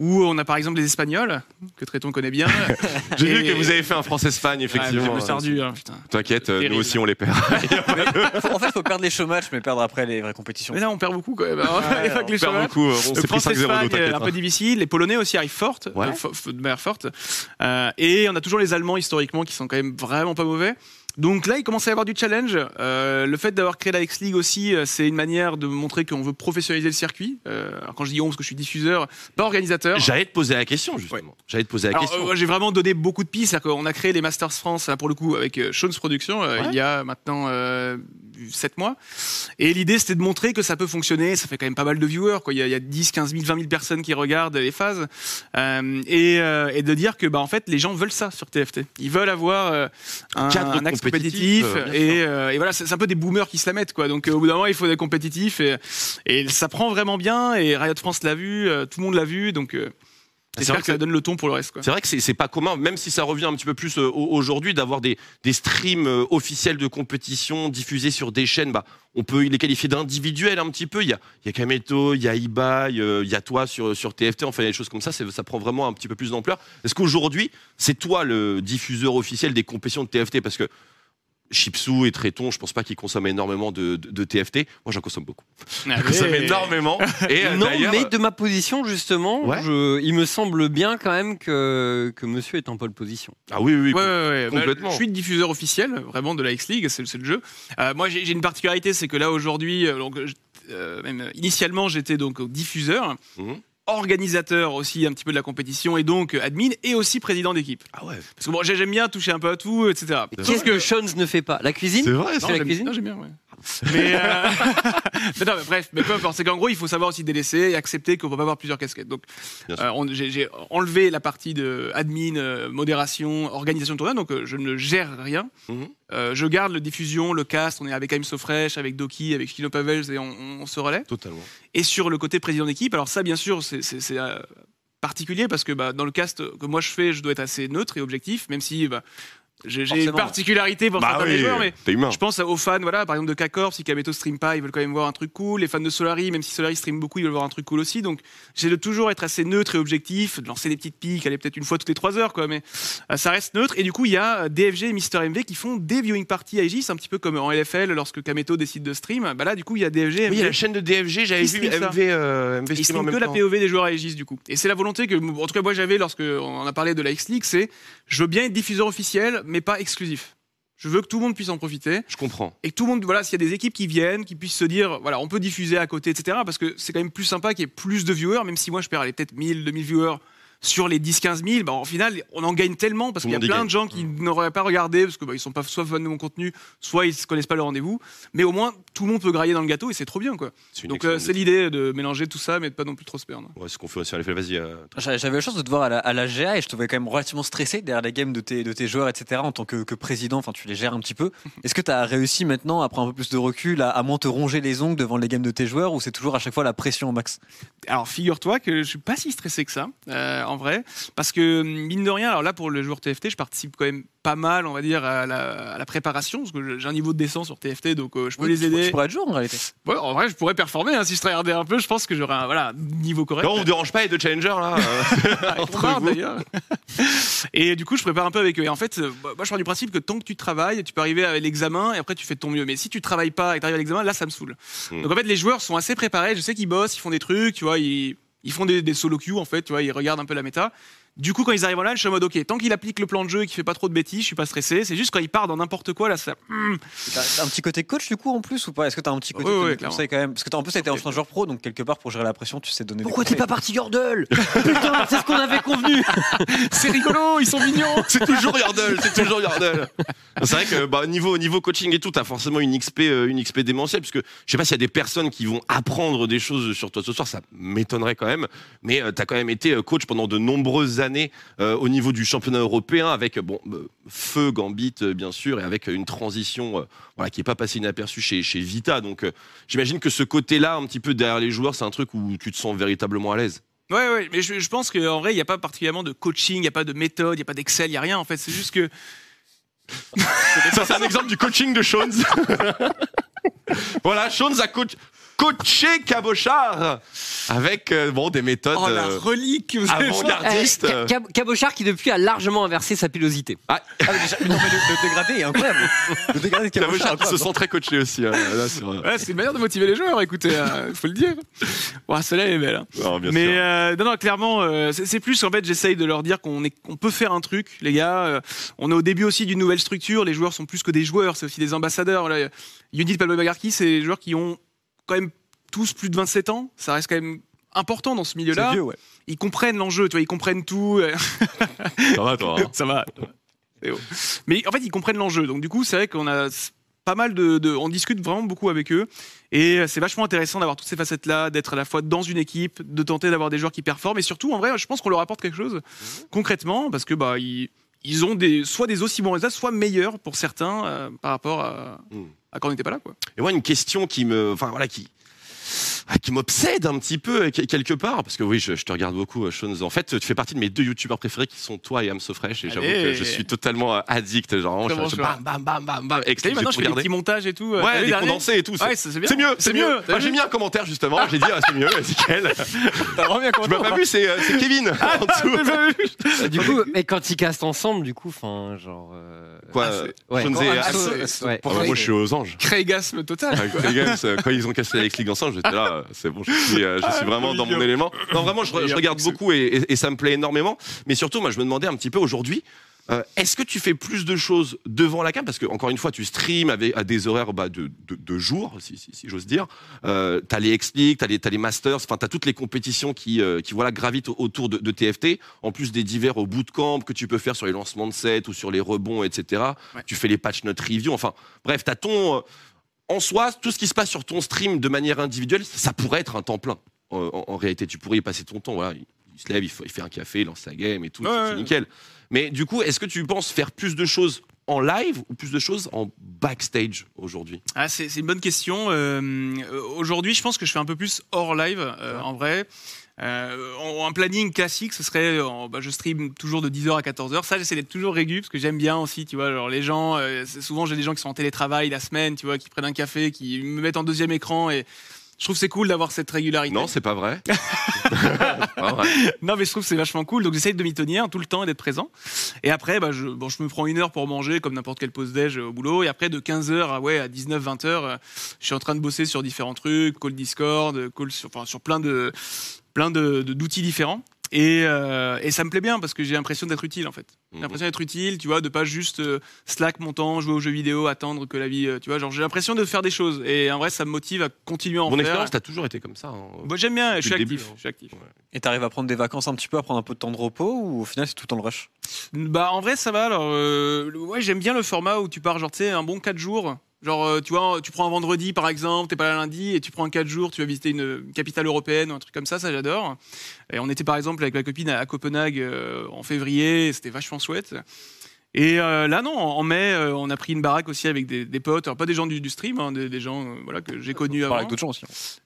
[SPEAKER 5] où on a par exemple les Espagnols, que Tréton connaît bien.
[SPEAKER 1] passe J'ai
[SPEAKER 5] Et-
[SPEAKER 1] vu que vous avez fait un France-Espagne,
[SPEAKER 5] Ouais,
[SPEAKER 1] effectivement.
[SPEAKER 5] hein, putain.
[SPEAKER 1] T'inquiète, euh, nous
[SPEAKER 5] Terrible.
[SPEAKER 1] aussi on les perd.
[SPEAKER 2] En fait, faut perdre les show matchs, mais perdre après les vraies compétitions.
[SPEAKER 5] Mais là, on perd beaucoup quand même. hein. Les
[SPEAKER 1] on perd beaucoup. euh, On s'est pris 5-0 nous,
[SPEAKER 5] France-Espagne,
[SPEAKER 1] t'inquiète.
[SPEAKER 5] un peu
[SPEAKER 1] hein.
[SPEAKER 5] difficile. Les Polonais aussi arrivent fortes,
[SPEAKER 1] Ouais.
[SPEAKER 5] euh, de manière forte. Euh, et on a toujours les Allemands historiquement qui sont quand même vraiment pas mauvais. Donc là, il commence à y avoir du challenge. Euh, le fait d'avoir créé la X-League aussi, c'est une manière de montrer qu'on veut professionnaliser le circuit. Euh, alors quand je dis on, parce que je suis diffuseur, pas organisateur.
[SPEAKER 1] J'allais te poser la question, justement. J'allais te poser la
[SPEAKER 5] Alors,
[SPEAKER 1] question.
[SPEAKER 5] euh, j'ai vraiment donné beaucoup de pistes. Qu'on a créé les Masters France, là, pour le coup, avec Shones Productions,
[SPEAKER 1] Ouais.
[SPEAKER 5] il y a maintenant 7 mois. Et l'idée, c'était de montrer que ça peut fonctionner. Ça fait quand même pas mal de viewers. Quoi. Il, y a, il y a 10, 15 000, 20 000 personnes qui regardent les phases. Euh, et, euh, et de dire que, bah, en fait, les gens veulent ça sur TFT. Ils veulent avoir euh, un,
[SPEAKER 1] cadre
[SPEAKER 5] un axe
[SPEAKER 1] compétitif,
[SPEAKER 5] compétitif. et, et voilà, c'est un peu des boomers qui se la mettent. Quoi. Donc, au bout d'un moment, il faut des compétitifs. Et, et ça prend vraiment bien. Et Riot France l'a vu. tout le monde l'a vu. Donc,
[SPEAKER 1] C'est vrai
[SPEAKER 5] que ça donne le ton pour le reste.
[SPEAKER 1] C'est vrai que c'est pas commun, même si ça revient un petit peu plus euh, au- aujourd'hui, d'avoir des, des streams euh, officiels de compétition diffusés sur des chaînes. Bah, on peut les qualifier d'individuels un petit peu. Il y a, il y a Kameto, il y a Ibai, euh, il y a toi sur, sur TFT. Enfin, il y a des choses comme ça. Ça prend vraiment un petit peu plus d'ampleur. Est-ce qu'aujourd'hui, c'est toi le diffuseur officiel des compétitions de TFT Parce que Chipsou et Tréton, je pense pas qu'ils consomment énormément de, de- de TFT. Moi, j'en consomme beaucoup.
[SPEAKER 5] Ah,
[SPEAKER 1] Je consomme énormément. Et euh,
[SPEAKER 3] non, mais de ma position, justement,
[SPEAKER 1] Ouais.
[SPEAKER 3] je- il me semble bien quand même que, que monsieur est en pole position.
[SPEAKER 1] ah oui, oui, oui.
[SPEAKER 5] Ouais, ouais, ouais. Bah,
[SPEAKER 1] complètement.
[SPEAKER 5] je suis le diffuseur officiel, vraiment, de la X-League, c'est c'est le jeu. Euh, moi, j'ai une particularité, c'est que là, aujourd'hui, euh, euh, même, euh, initialement, j'étais donc diffuseur,
[SPEAKER 1] Mhm.
[SPEAKER 5] Organisateur aussi un petit peu de la compétition, et donc euh, admin, et aussi président d'équipe.
[SPEAKER 1] Ah ouais.
[SPEAKER 5] Parce que bon, j'ai- j'aime bien toucher un peu à tout, etc.
[SPEAKER 1] C'est
[SPEAKER 5] Sauf
[SPEAKER 3] Qu'est-ce que Shones ne fait pas? La cuisine?
[SPEAKER 1] C'est vrai, ça.
[SPEAKER 3] la cuisine?
[SPEAKER 5] non, j'aime bien, ouais. Mais, euh, mais non, mais bref, mais peu importe. C'est qu'en gros, il faut savoir aussi délaisser et accepter qu'on peut pas avoir plusieurs casquettes. Donc, euh, j'ai enlevé la partie de admin, euh, modération, organisation de tournoi. Donc, euh, je ne gère rien.
[SPEAKER 1] Mhm.
[SPEAKER 5] Je garde le diffusion, le cast. On est avec I'm So Fresh, avec Doki, avec Kino Pavels et on, on se relaie.
[SPEAKER 1] Totalement.
[SPEAKER 5] Et sur le côté président d'équipe, alors ça, bien sûr, c'est- particulier parce que bah, dans le cast que moi je fais, je dois être assez neutre et objectif, même si bah, j'ai une particularité pour
[SPEAKER 1] Bah
[SPEAKER 5] certains des
[SPEAKER 1] oui,
[SPEAKER 5] joueurs, mais je pense aux fans, voilà, par exemple de K-Corp, si Kameto stream pas, ils veulent quand même voir un truc cool. Les fans de Solari, même si Solari stream beaucoup, ils veulent voir un truc cool aussi. Donc, j'ai de toujours être assez neutre et objectif, de lancer des petites piques, aller peut-être une fois toutes les trois heures, quoi, mais euh, ça reste neutre. Et du coup, il y a euh, DFG et Mister MV qui font des viewing parties à Aegis, un petit peu comme en LFL lorsque Kameto décide de stream. Bah là, du coup, il y a DFG
[SPEAKER 1] Oui, il y a la chaîne de DFG, j'avais vu MV, euh, MV stream en même
[SPEAKER 5] que la. POV des joueurs à Aegis du coup. Et c'est la volonté que, en tout cas moi j'avais lorsque on a parlé de la X-League, c'est je veux bien être diffuseur officiel, mais pas exclusif. Je veux que tout le monde puisse en profiter
[SPEAKER 1] Je comprends.
[SPEAKER 5] et que tout le monde, voilà, s'il y a des équipes qui viennent, qui puissent se dire, voilà, on peut diffuser à côté, etc. Parce que c'est quand même plus sympa qu'il y ait plus de viewers, même si moi je perds peut-être 1000, 2000 viewers sur les 10-15 000, bah, en final, on en gagne tellement parce qu'il y a plein
[SPEAKER 1] gagne.
[SPEAKER 5] de gens qui n'auraient pas regardé parce que bah, ils sont pas soit fans de mon contenu, soit ils ne connaissent pas le rendez-vous. Mais au moins, tout le monde peut grailler dans le gâteau et c'est trop bien, quoi. Donc euh, c'est l'idée de mélanger tout ça, mais de pas non plus trop se perdre.
[SPEAKER 1] Ouais, ce qu'on fait aussi à l'effet. Vas-y. euh,
[SPEAKER 2] J'avais j'avais la chance de te voir à la, à la GA et je te voyais quand même relativement stressé derrière les games de tes, de tes joueurs, etc. En tant que, que président, enfin tu les gères un petit peu. Est-ce que tu as réussi maintenant, après un peu plus de recul, à, à moins te ronger les ongles devant les games de tes joueurs ou c'est toujours à chaque fois la pression au max?
[SPEAKER 5] Alors figure-toi que je suis pas si stressé que ça, euh, en vrai, parce que mine de rien, alors là pour le joueur TFT, je participe quand même pas mal, on va dire, à la, à la préparation, parce que j'ai un niveau de décence sur TFT, donc euh, je peux
[SPEAKER 2] Oui,
[SPEAKER 5] les
[SPEAKER 2] tu, tu
[SPEAKER 5] aider.
[SPEAKER 2] pourrais être joueur en réalité.
[SPEAKER 5] Ouais, en vrai, je pourrais performer hein, si je regardais un peu. Je pense que j'aurais un voilà niveau correct.
[SPEAKER 1] Non, on vous dérange pas, les deux challengers là euh,
[SPEAKER 5] Ah,
[SPEAKER 1] entre vous.
[SPEAKER 5] et du coup, je prépare un peu avec eux. Et en fait, euh, bah, moi, je pars du principe que tant que tu travailles, tu peux arriver à l'examen et après tu fais de ton mieux. Mais si tu travailles pas et que tu arrives à l'examen, là, ça me saoule.
[SPEAKER 1] Mm.
[SPEAKER 5] Donc en fait, les joueurs sont assez préparés. Je sais qu'ils bossent, ils font des trucs, tu vois, ils, ils font des, des solo queues en fait, tu vois, ils regardent un peu la méta. Du coup, quand ils arrivent en LAN, je suis en mode ok, tant qu'il applique le plan de jeu et qu'il fait pas trop de bêtises, je suis pas stressé. C'est juste quand il part dans n'importe quoi, là, ça. hmm,
[SPEAKER 2] T'as un petit côté coach du coup en plus ou pas? Est-ce que t'as un petit côté
[SPEAKER 5] Ouais,
[SPEAKER 2] de
[SPEAKER 5] ouais,
[SPEAKER 2] conseil quand même Parce que t'as en plus t'as été ancien joueur pro donc quelque part pour gérer la pression tu sais donner
[SPEAKER 3] Pourquoi t'es pas parti Yordle? Putain, c'est ce qu'on avait convenu
[SPEAKER 5] c'est rigolo, ils sont mignons.
[SPEAKER 1] C'est toujours Yardle, c'est toujours Yardle. C'est vrai que bah, niveau niveau coaching et tout, t'as forcément une XP euh, une XP démentielle puisque je sais pas s'il y a des personnes qui vont apprendre des choses sur toi ce soir, ça m'étonnerait quand même. Mais euh, t'as quand même été euh, coach pendant de nombreuses années euh, au niveau du championnat européen avec bon euh, feu Gambit euh, bien sûr et avec une transition euh, voilà qui est pas passée inaperçue chez chez Vita. Donc j'imagine que ce côté-là un petit peu derrière les joueurs, c'est un truc où tu te sens véritablement à l'aise.
[SPEAKER 5] Ouais, ouais, mais je, je pense qu'en vrai, il n'y a pas particulièrement de coaching, il n'y a pas de méthode, il n'y a pas d'Excel, il n'y a rien. En fait, c'est juste que.
[SPEAKER 1] Ça, c'est un exemple du coaching de Shones. voilà, Shones a coach- coaché Cabochard avec euh, bon, des méthodes
[SPEAKER 5] Oh la
[SPEAKER 1] euh,
[SPEAKER 5] relique que vous avez
[SPEAKER 1] avant-gardistes.
[SPEAKER 3] Ca- Cabochard qui depuis a largement inversé sa pilosité.
[SPEAKER 1] Ah,
[SPEAKER 2] Ah, mais déjà, non, mais le, le dégradé est incroyable. Le dégradé de Cabochard,
[SPEAKER 1] Cabochard qui se
[SPEAKER 2] incroyable.
[SPEAKER 1] sent très coaché aussi. hein, là, sur, euh,
[SPEAKER 5] Ouais, c'est une manière de motiver les joueurs, écoutez, il faut le dire. Ouais, celle-là elle est belle. hein.
[SPEAKER 1] non, bien
[SPEAKER 5] Mais
[SPEAKER 1] sûr.
[SPEAKER 5] euh, non, non, clairement, euh, c'est c'est plus en fait, j'essaye de leur dire qu'on est, qu'on peut faire un truc, les gars. Euh, on est au début aussi d'une nouvelle structure. Les joueurs sont plus que des joueurs, c'est aussi des ambassadeurs. Là, Unit Pablo Bagarki, c'est des joueurs qui ont quand même tous plus de 27 ans. Ça reste quand même important dans ce
[SPEAKER 2] C'est
[SPEAKER 5] milieu-là.
[SPEAKER 2] vieux, ouais.
[SPEAKER 5] Ils comprennent l'enjeu, tu vois, ils comprennent tout.
[SPEAKER 1] Ça va, toi. hein.
[SPEAKER 5] ça va. Mais en fait, ils comprennent l'enjeu. Donc, du coup, c'est vrai qu'on a pas mal de, de- On discute vraiment beaucoup avec eux. Et euh, c'est vachement intéressant d'avoir toutes ces facettes-là, d'être à la fois dans une équipe, de tenter d'avoir des joueurs qui performent. Et surtout, en vrai, je pense qu'on leur apporte quelque chose concrètement parce que, bah, ils. Ils ont des, soit des aussi bons résultats, soit meilleurs pour certains euh, par rapport à,
[SPEAKER 1] Mm.
[SPEAKER 5] À quand on n'était pas là. Quoi.
[SPEAKER 1] Et moi, une question qui me, enfin voilà, qui, ah, qui m'obsède un petit peu que- quelque part, parce que oui, je, je te regarde beaucoup, euh, Shones. En fait, tu fais partie de mes deux youtubeurs préférés qui sont toi et Fresh, et j'avoue que je suis totalement euh, addict, genre vraiment, je,
[SPEAKER 5] je
[SPEAKER 1] bam, bam, bam, bam, bam, exclusif
[SPEAKER 5] maintenant, je fais des petits montages et tout. euh,
[SPEAKER 1] Ouais, des condensés et tout.
[SPEAKER 5] Ouais, c'est
[SPEAKER 1] mieux, c'est mieux. j'ai mis un commentaire justement. J'ai dit, ah, c'est mieux, c'est nickel.
[SPEAKER 5] T'as vraiment bien
[SPEAKER 1] Tu m'as pas vu, c'est euh, Kevin.
[SPEAKER 5] Ah,
[SPEAKER 1] en dessous.
[SPEAKER 3] Du coup, mais quand ils castent ensemble, du coup, enfin, genre.
[SPEAKER 1] Quoi,
[SPEAKER 5] Ah,
[SPEAKER 2] Encore
[SPEAKER 1] et Ah, moi, je suis aux anges.
[SPEAKER 5] Craigasme total.
[SPEAKER 1] Avec quand ils ont cassé la X-League ensemble, j'étais là, c'est bon, je suis, euh, je suis vraiment dans mon élément. Non, vraiment, je, re- je regarde beaucoup et, et- et ça me plaît énormément. Mais surtout, moi, je me demandais un petit peu aujourd'hui, euh, est-ce que tu fais plus de choses devant la cam? Parce que, encore une fois, tu streams avec, à des horaires bah, de, de, de jour, si, si, si j'ose dire. Euh, t'as les X-League, t'as les, t'as les Masters, enfin, t'as toutes les compétitions qui, euh, qui voilà, gravitent au- autour de, de TFT. En plus des divers au bootcamp que tu peux faire sur les lancements de sets ou sur les rebonds, etc.
[SPEAKER 5] Ouais.
[SPEAKER 1] Tu fais les patch notes review. Enfin, bref, t'as ton. En soi, tout ce qui se passe sur ton stream de manière individuelle, ça pourrait être un temps plein. En, en- en réalité, tu pourrais y passer ton temps. Voilà, il, il se lève, il, fait- il fait un café, il lance sa game et tout,
[SPEAKER 5] Ouais,
[SPEAKER 1] c'est
[SPEAKER 5] ouais.
[SPEAKER 1] nickel. Mais du coup, est-ce que tu penses faire plus de choses en live ou plus de choses en backstage aujourd'hui?
[SPEAKER 5] Ah, c'est c'est une bonne question. Euh, euh, Aujourd'hui, je pense que je fais un peu plus hors live, euh, en vrai. Euh, en- un planning classique, ce serait, en- bah, je stream toujours de 10h à 14h. Ça, j'essaie d'être toujours régulier parce que j'aime bien aussi, tu vois. Les gens, euh, souvent j'ai des gens qui sont en télétravail la semaine, tu vois, qui prennent un café, qui me mettent en deuxième écran et je trouve c'est cool d'avoir cette régularité.
[SPEAKER 1] Non, c'est pas vrai. Pas vrai.
[SPEAKER 5] Non, mais je trouve c'est vachement cool. Donc, j'essaye de m'y tenir tout le temps et d'être présent. Et après, bah, je, bon, je me prends une heure pour manger, comme n'importe quelle pause déj euh, au boulot. Et après, de 15h à, ouais, à 19, 20h, euh, je suis en train de bosser sur différents trucs, call Discord, euh, call sur, enfin, sur plein de, plein de, de- d'outils différents. Et, euh, et ça me plaît bien parce que j'ai l'impression d'être utile en fait. J'ai
[SPEAKER 1] Mhm.
[SPEAKER 5] l'impression d'être utile, tu vois, de pas juste euh, slack mon temps, jouer aux jeux vidéo, attendre que la vie, euh, tu vois, genre j'ai l'impression de faire des choses. Et en vrai, ça me motive à continuer à en
[SPEAKER 1] Mon
[SPEAKER 5] faire.
[SPEAKER 1] expérience, t'as toujours été comme ça. hein.
[SPEAKER 5] Moi, j'aime bien, je suis actif.
[SPEAKER 1] début, hein.
[SPEAKER 5] je suis actif.
[SPEAKER 2] Et t'arrives à prendre des vacances un petit peu, à prendre un peu de temps de repos ou au final c'est tout le temps le rush?
[SPEAKER 5] Bah en vrai ça va alors euh, ouais j'aime bien le format où tu pars genre tu sais un bon 4 jours genre euh, tu vois tu prends un vendredi par exemple t'es pas là lundi et tu prends 4 jours tu vas visiter une capitale européenne ou un truc comme ça ça j'adore. Et on était par exemple avec ma copine à, à Copenhague euh, en février c'était vachement chouette et euh, là non en mai euh, on a pris une baraque aussi avec des, des potes alors pas des gens du, du stream hein, des, des gens euh, voilà que j'ai connus avant
[SPEAKER 2] avec d'autres gens aussi.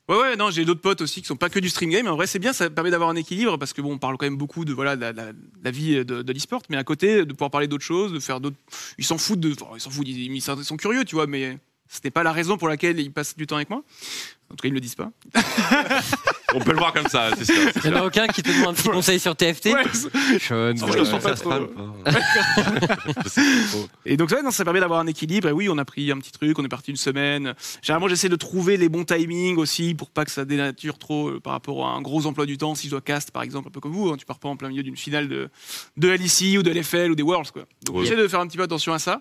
[SPEAKER 5] Ouais, ouais, non, j'ai d'autres potes aussi qui sont pas que du stream game. En vrai, c'est bien, ça permet d'avoir un équilibre parce que bon, on parle quand même beaucoup de voilà de la, de vie de, de l'e-sport, mais à côté, de pouvoir parler d'autres choses, de faire d'autres. Ils s'en foutent de. enfin, ils s'en foutent, ils, ils sont curieux, tu vois, mais c'était pas la raison pour laquelle ils passent du temps avec moi. En tout cas, ils me le disent pas.
[SPEAKER 1] On peut le voir comme ça, c'est sûr. c'est
[SPEAKER 3] Il y en
[SPEAKER 1] sûr.
[SPEAKER 3] a aucun qui te demande un petit conseil sur TFT
[SPEAKER 5] Ouais,
[SPEAKER 3] Sean,
[SPEAKER 5] je
[SPEAKER 3] ouais.
[SPEAKER 5] le sens pas trop.
[SPEAKER 1] pas trop.
[SPEAKER 5] Et donc ouais, non, ça permet d'avoir un équilibre. Et oui, on a pris un petit truc, on est parti une semaine. Généralement, j'essaie de trouver les bons timings aussi pour pas que ça dénature trop euh, par rapport à un gros emploi du temps. Si je dois cast, par exemple, un peu comme vous, hein, tu pars pas en plein milieu d'une finale de, de LEC ou de LFL ou des Worlds. Quoi. Donc
[SPEAKER 1] Ouais.
[SPEAKER 5] j'essaie de faire un petit peu attention à ça.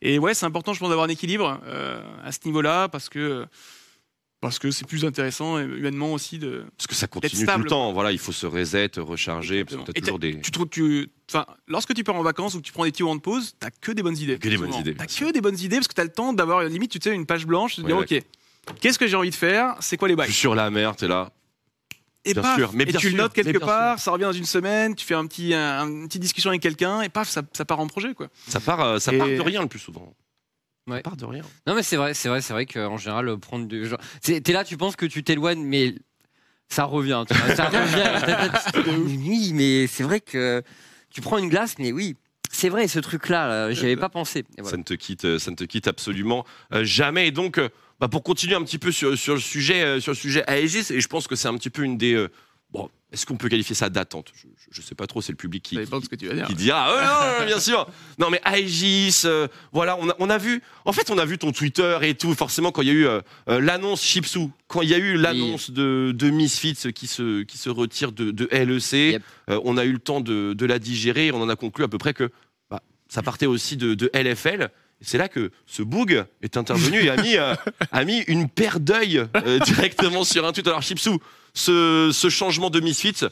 [SPEAKER 5] Et ouais, c'est important, je pense, d'avoir un équilibre euh, à ce niveau-là parce que parce que c'est plus intéressant et humainement aussi de.
[SPEAKER 1] Parce que ça continue tout le temps. Voilà, il faut se reset, recharger. Parce que
[SPEAKER 5] Exactement.
[SPEAKER 1] t'as
[SPEAKER 5] Et
[SPEAKER 1] toujours des.
[SPEAKER 5] Tu trouves, tu, enfin, lorsque tu pars en vacances ou que tu prends des petits moments de pause, t'as que des bonnes idées.
[SPEAKER 1] Que des bonnes idées,
[SPEAKER 5] T'as que des bonnes idées parce que t'as le temps d'avoir limite, tu sais, une page blanche, de dire ok, qu'est-ce que j'ai envie de faire, c'est quoi les
[SPEAKER 1] Je
[SPEAKER 5] bails.
[SPEAKER 1] suis sur la mer, t'es là.
[SPEAKER 5] Et
[SPEAKER 1] bien
[SPEAKER 5] paf,
[SPEAKER 1] sûr, mais
[SPEAKER 5] et tu le notes quelque part, ça revient dans une semaine, tu fais un petit, un, une petite discussion avec quelqu'un et paf, ça, ça part en projet quoi.
[SPEAKER 1] Ça part, euh, ça
[SPEAKER 5] Et-
[SPEAKER 1] part de rien le plus souvent. Ça
[SPEAKER 3] Ouais.
[SPEAKER 1] part de rien.
[SPEAKER 3] Non mais c'est vrai, c'est vrai, c'est vrai qu'en général euh, prendre du genre, t'es là, tu penses que tu t'éloignes, mais ça revient, tu vois, ça revient. oui, mais c'est vrai que tu prends une glace, mais oui, c'est vrai, ce truc-là, là, j'y avais pas pensé. Voilà.
[SPEAKER 1] Ça ne te quitte, euh, ça ne te quitte absolument euh, jamais. Et donc, euh, bah, pour continuer un petit peu sur, sur le sujet, euh, sur le sujet Aegis, et je pense que c'est un petit peu une des. Bon, est-ce qu'on peut qualifier ça d'attente? Je, je sais pas trop. C'est le public qui,
[SPEAKER 5] ce que tu vas dire.
[SPEAKER 1] qui dira ah, bien sûr non mais Aegis euh, voilà on a, on a vu en fait on a vu ton Twitter et tout forcément quand il y a eu euh, euh, l'annonce Chipsou quand il y a eu l'annonce de, de Misfits qui se qui se retire de, de LEC
[SPEAKER 3] Yep.
[SPEAKER 1] euh, on a eu le temps de, de la digérer et on en a conclu à peu près que bah, ça partait aussi de, de LFL c'est là que ce boug est intervenu et a mis, euh, a mis une paire d'œil euh, directement sur un tweet. Alors, Chipsou, ce, ce changement de Misfits,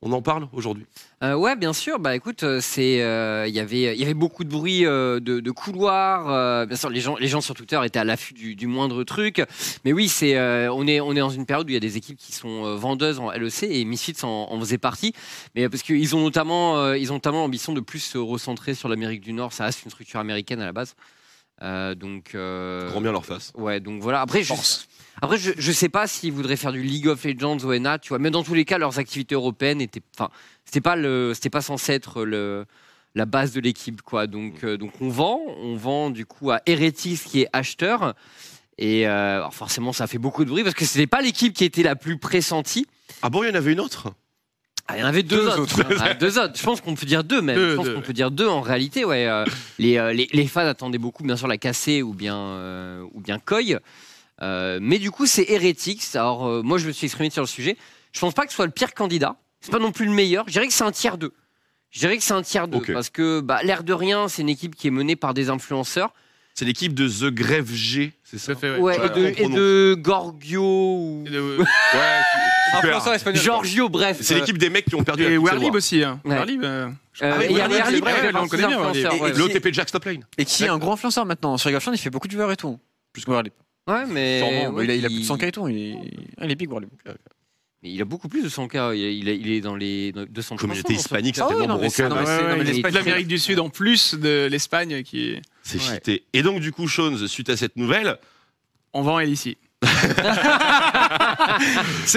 [SPEAKER 1] on en parle aujourd'hui.
[SPEAKER 3] Euh, ouais, bien sûr. Bah écoute, euh, c'est, euh, il y avait, il y avait beaucoup de bruit euh, de, de couloirs. euh, bien sûr, les gens, les gens sur Twitter étaient à l'affût du, du moindre truc. Mais oui, c'est, euh, on est, on est dans une période où il y a des équipes qui sont euh, vendeuses en LEC et Misfits en, en faisait partie. Mais euh, parce qu'ils ont notamment, euh, ils ont notamment l'ambition de plus se recentrer sur l'Amérique du Nord. Ça reste une structure américaine à la base. Euh, donc. euh,
[SPEAKER 1] Grand bien leur face.
[SPEAKER 3] Ouais, donc voilà. Après, je, après, je, je sais pas s'ils voudraient faire du League of Legends ou NA, tu vois. Mais dans tous les cas, leurs activités européennes étaient, enfin, c'était pas le, c'était pas censé être le, la base de l'équipe, quoi. Donc, euh, donc on vend, on vend du coup à Heretics qui est acheteur. Et euh, alors forcément, ça fait beaucoup de bruit parce que c'était pas l'équipe qui était la plus pressentie.
[SPEAKER 1] Ah bon, il y en avait une autre?
[SPEAKER 3] Ah, il y en avait deux,
[SPEAKER 2] Deux
[SPEAKER 3] autres. Ah, deux autres. Je pense qu'on peut dire deux même.
[SPEAKER 5] Deux,
[SPEAKER 3] Je pense qu'on peut dire deux en réalité. Ouais. Euh, les, les, les fans attendaient beaucoup, bien sûr, la cassée ou bien ou bien Koi. Euh, mais du coup, c'est Heretics. Alors euh, moi, je me suis exprimé sur le sujet. Je pense pas que ce soit le pire candidat. C'est pas non plus le meilleur. Je dirais que c'est un tiers 2. Je dirais que c'est un tiers 2
[SPEAKER 1] Ok.
[SPEAKER 3] parce que bah, l'air de rien, c'est une équipe qui est menée par des influenceurs.
[SPEAKER 1] C'est l'équipe de The Grève G, c'est ça?
[SPEAKER 5] Fait, ouais.
[SPEAKER 3] Ouais,
[SPEAKER 1] Ouais,
[SPEAKER 3] et, de, et de Gorgio ou
[SPEAKER 5] Et de-
[SPEAKER 1] Ouais, super.
[SPEAKER 2] Influenceur espagnol.
[SPEAKER 3] Giorgio, bref.
[SPEAKER 1] C'est l'équipe des mecs qui ont perdu la
[SPEAKER 5] Et Werlib
[SPEAKER 1] Selwa.
[SPEAKER 5] aussi. Hein.
[SPEAKER 3] Ouais.
[SPEAKER 5] Werlib, euh,
[SPEAKER 3] Euh,
[SPEAKER 1] Ah
[SPEAKER 3] et.
[SPEAKER 1] L'OTP Jack Stop Lane.
[SPEAKER 2] Et qui est un gros influenceur maintenant sur League of Legends, il fait beaucoup de vues et tout. Plus que.
[SPEAKER 3] Ouais, mais.
[SPEAKER 2] Sûrement,
[SPEAKER 3] ouais,
[SPEAKER 2] il, a, il a plus de 100 et Il est, ah, il est big.
[SPEAKER 3] Mais il a beaucoup plus de 100 k. Il, est- il est- il est dans les 200
[SPEAKER 1] Communauté hispanique,
[SPEAKER 2] Ah
[SPEAKER 1] c'est- broken.
[SPEAKER 5] toute l'Amérique du Sud en plus de l'Espagne qui est...
[SPEAKER 1] C'est
[SPEAKER 3] Ouais.
[SPEAKER 1] cheaté. Et donc, du coup, Sean, suite à cette nouvelle,
[SPEAKER 5] On vend elle ici.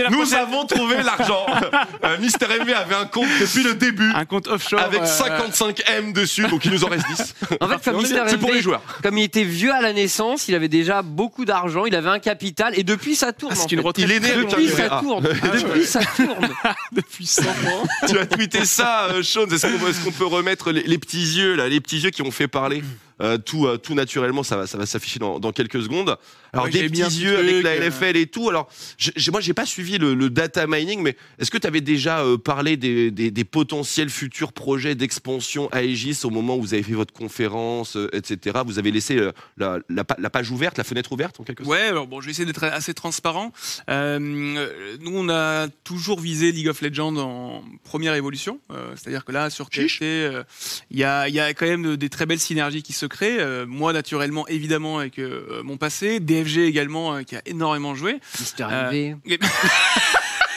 [SPEAKER 1] nous
[SPEAKER 5] prochaine-
[SPEAKER 1] avons trouvé l'argent. Euh, Mister MV avait un compte depuis le début.
[SPEAKER 5] un compte offshore
[SPEAKER 1] Avec
[SPEAKER 5] euh,
[SPEAKER 1] 55 M dessus, donc il nous en reste 10.
[SPEAKER 3] En fait, comme Mister
[SPEAKER 1] C'est pour
[SPEAKER 3] MV,
[SPEAKER 1] les joueurs.
[SPEAKER 3] comme il était vieux à la naissance, il avait déjà beaucoup d'argent, il avait un capital, et depuis ça tourne.
[SPEAKER 5] Ah, c'est
[SPEAKER 3] en
[SPEAKER 5] une
[SPEAKER 3] fait.
[SPEAKER 5] retraite
[SPEAKER 1] Il est né.
[SPEAKER 3] Depuis ça
[SPEAKER 1] Ah.
[SPEAKER 3] tourne. Depuis ça tourne.
[SPEAKER 5] depuis 100 ans.
[SPEAKER 1] tu as tweeté ça, euh, Sean. Est-ce qu'on peut remettre les, les petits yeux, là, les petits yeux qui ont fait parler? Euh, tout, euh, tout naturellement, ça va, ça va s'afficher dans, dans quelques secondes. Alors
[SPEAKER 5] Ouais,
[SPEAKER 1] des petits yeux avec la
[SPEAKER 5] euh.
[SPEAKER 1] LFL et tout. Alors j'ai- moi j'ai pas suivi le, le data mining, mais est-ce que tu avais déjà euh, parlé des, des, des potentiels futurs projets d'expansion à Aegis au moment où vous avez fait votre conférence, euh, etc. Vous avez laissé euh, la, la pa- la page ouverte, la fenêtre ouverte en quelque sorte?
[SPEAKER 5] Ouais, alors bon, je vais essayer d'être assez transparent. Euh, euh, nous, on a toujours visé League of Legends en première évolution. Euh, C'est-à-dire que là, sur. TFT, euh, il y, a, il y a quand même de- des très belles synergies qui se Euh, moi, naturellement, évidemment, avec euh, mon passé. DFG également, euh, qui a énormément joué.
[SPEAKER 3] Mister MV.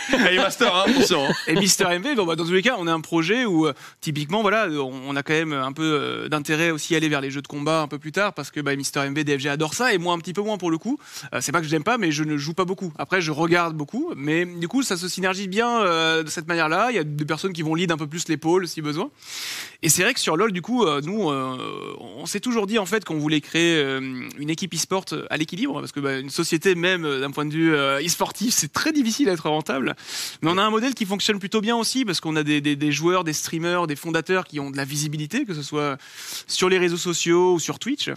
[SPEAKER 1] Hey, Master, hein, attention. hein.
[SPEAKER 5] et Mister MV, bon, bah, dans tous les cas, on est un projet où, euh, typiquement, voilà, on, a quand même un peu euh, d'intérêt aussi à aller vers les jeux de combat un peu plus tard, parce que bah, Mister MV, DFG adore ça, et moi un petit peu moins pour le coup. Euh, c'est pas que je n'aime pas, mais je ne joue pas beaucoup. Après, je regarde beaucoup, mais du coup, ça se synergie bien euh, de cette manière-là. Il y a des personnes qui vont lead un peu plus l'épaule si besoin. Et c'est vrai que sur LoL, du coup, nous, on s'est toujours dit en fait qu'on voulait créer une équipe e-sport à l'équilibre, parce que bah, une société même d'un point de vue e-sportif, c'est très difficile d'être rentable. Mais on a un modèle qui fonctionne plutôt bien aussi, parce qu'on a des, des, des joueurs, des streamers, des fondateurs qui ont de la visibilité, que ce soit sur les réseaux sociaux ou sur Twitch.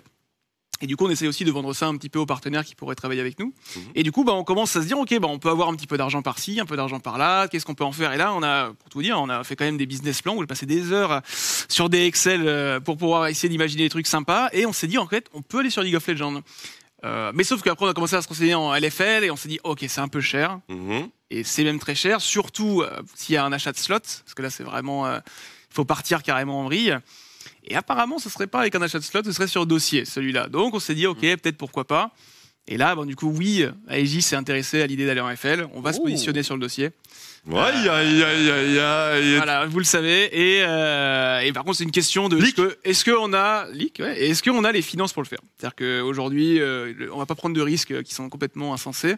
[SPEAKER 5] Et du coup, on essaie aussi de vendre ça un petit peu aux partenaires qui pourraient travailler avec nous.
[SPEAKER 1] Mhm.
[SPEAKER 5] Et du coup, bah, on commence à se dire, ok, bah, on peut avoir un petit peu d'argent par-ci, un peu d'argent par-là. Qu'est-ce qu'on peut en faire? Et là, on a, pour tout dire, on a fait quand même des business plans où j'ai passé des heures à- sur des Excel euh, pour pouvoir essayer d'imaginer des trucs sympas. Et on s'est dit, en fait, on peut aller sur League of Legends. Euh, mais sauf qu'après, on a commencé à se renseigner en LFL et on s'est dit, ok, c'est un peu cher.
[SPEAKER 1] Mhm.
[SPEAKER 5] Et c'est même très cher, surtout euh, s'il y a un achat de slot, parce que là, c'est vraiment. euh, Il faut partir carrément en vrille. Et apparemment, ce serait pas avec un achat de slot, ce serait sur dossier, celui-là. Donc, on s'est dit, ok, peut-être pourquoi pas. Et là, bon, du coup, oui, Aegis s'est intéressé à l'idée d'aller en FL. On va se
[SPEAKER 3] Oh.
[SPEAKER 5] positionner sur le dossier.
[SPEAKER 1] Aïe, aïe, aïe, aïe, aïe.
[SPEAKER 5] Voilà, vous le savez. Et, euh, et par contre, c'est une question de est-ce qu'on a leak, ouais, et est-ce qu'on a les finances pour le faire? C'est-à-dire qu'aujourd'hui, euh, on va pas prendre de risques qui sont complètement insensés.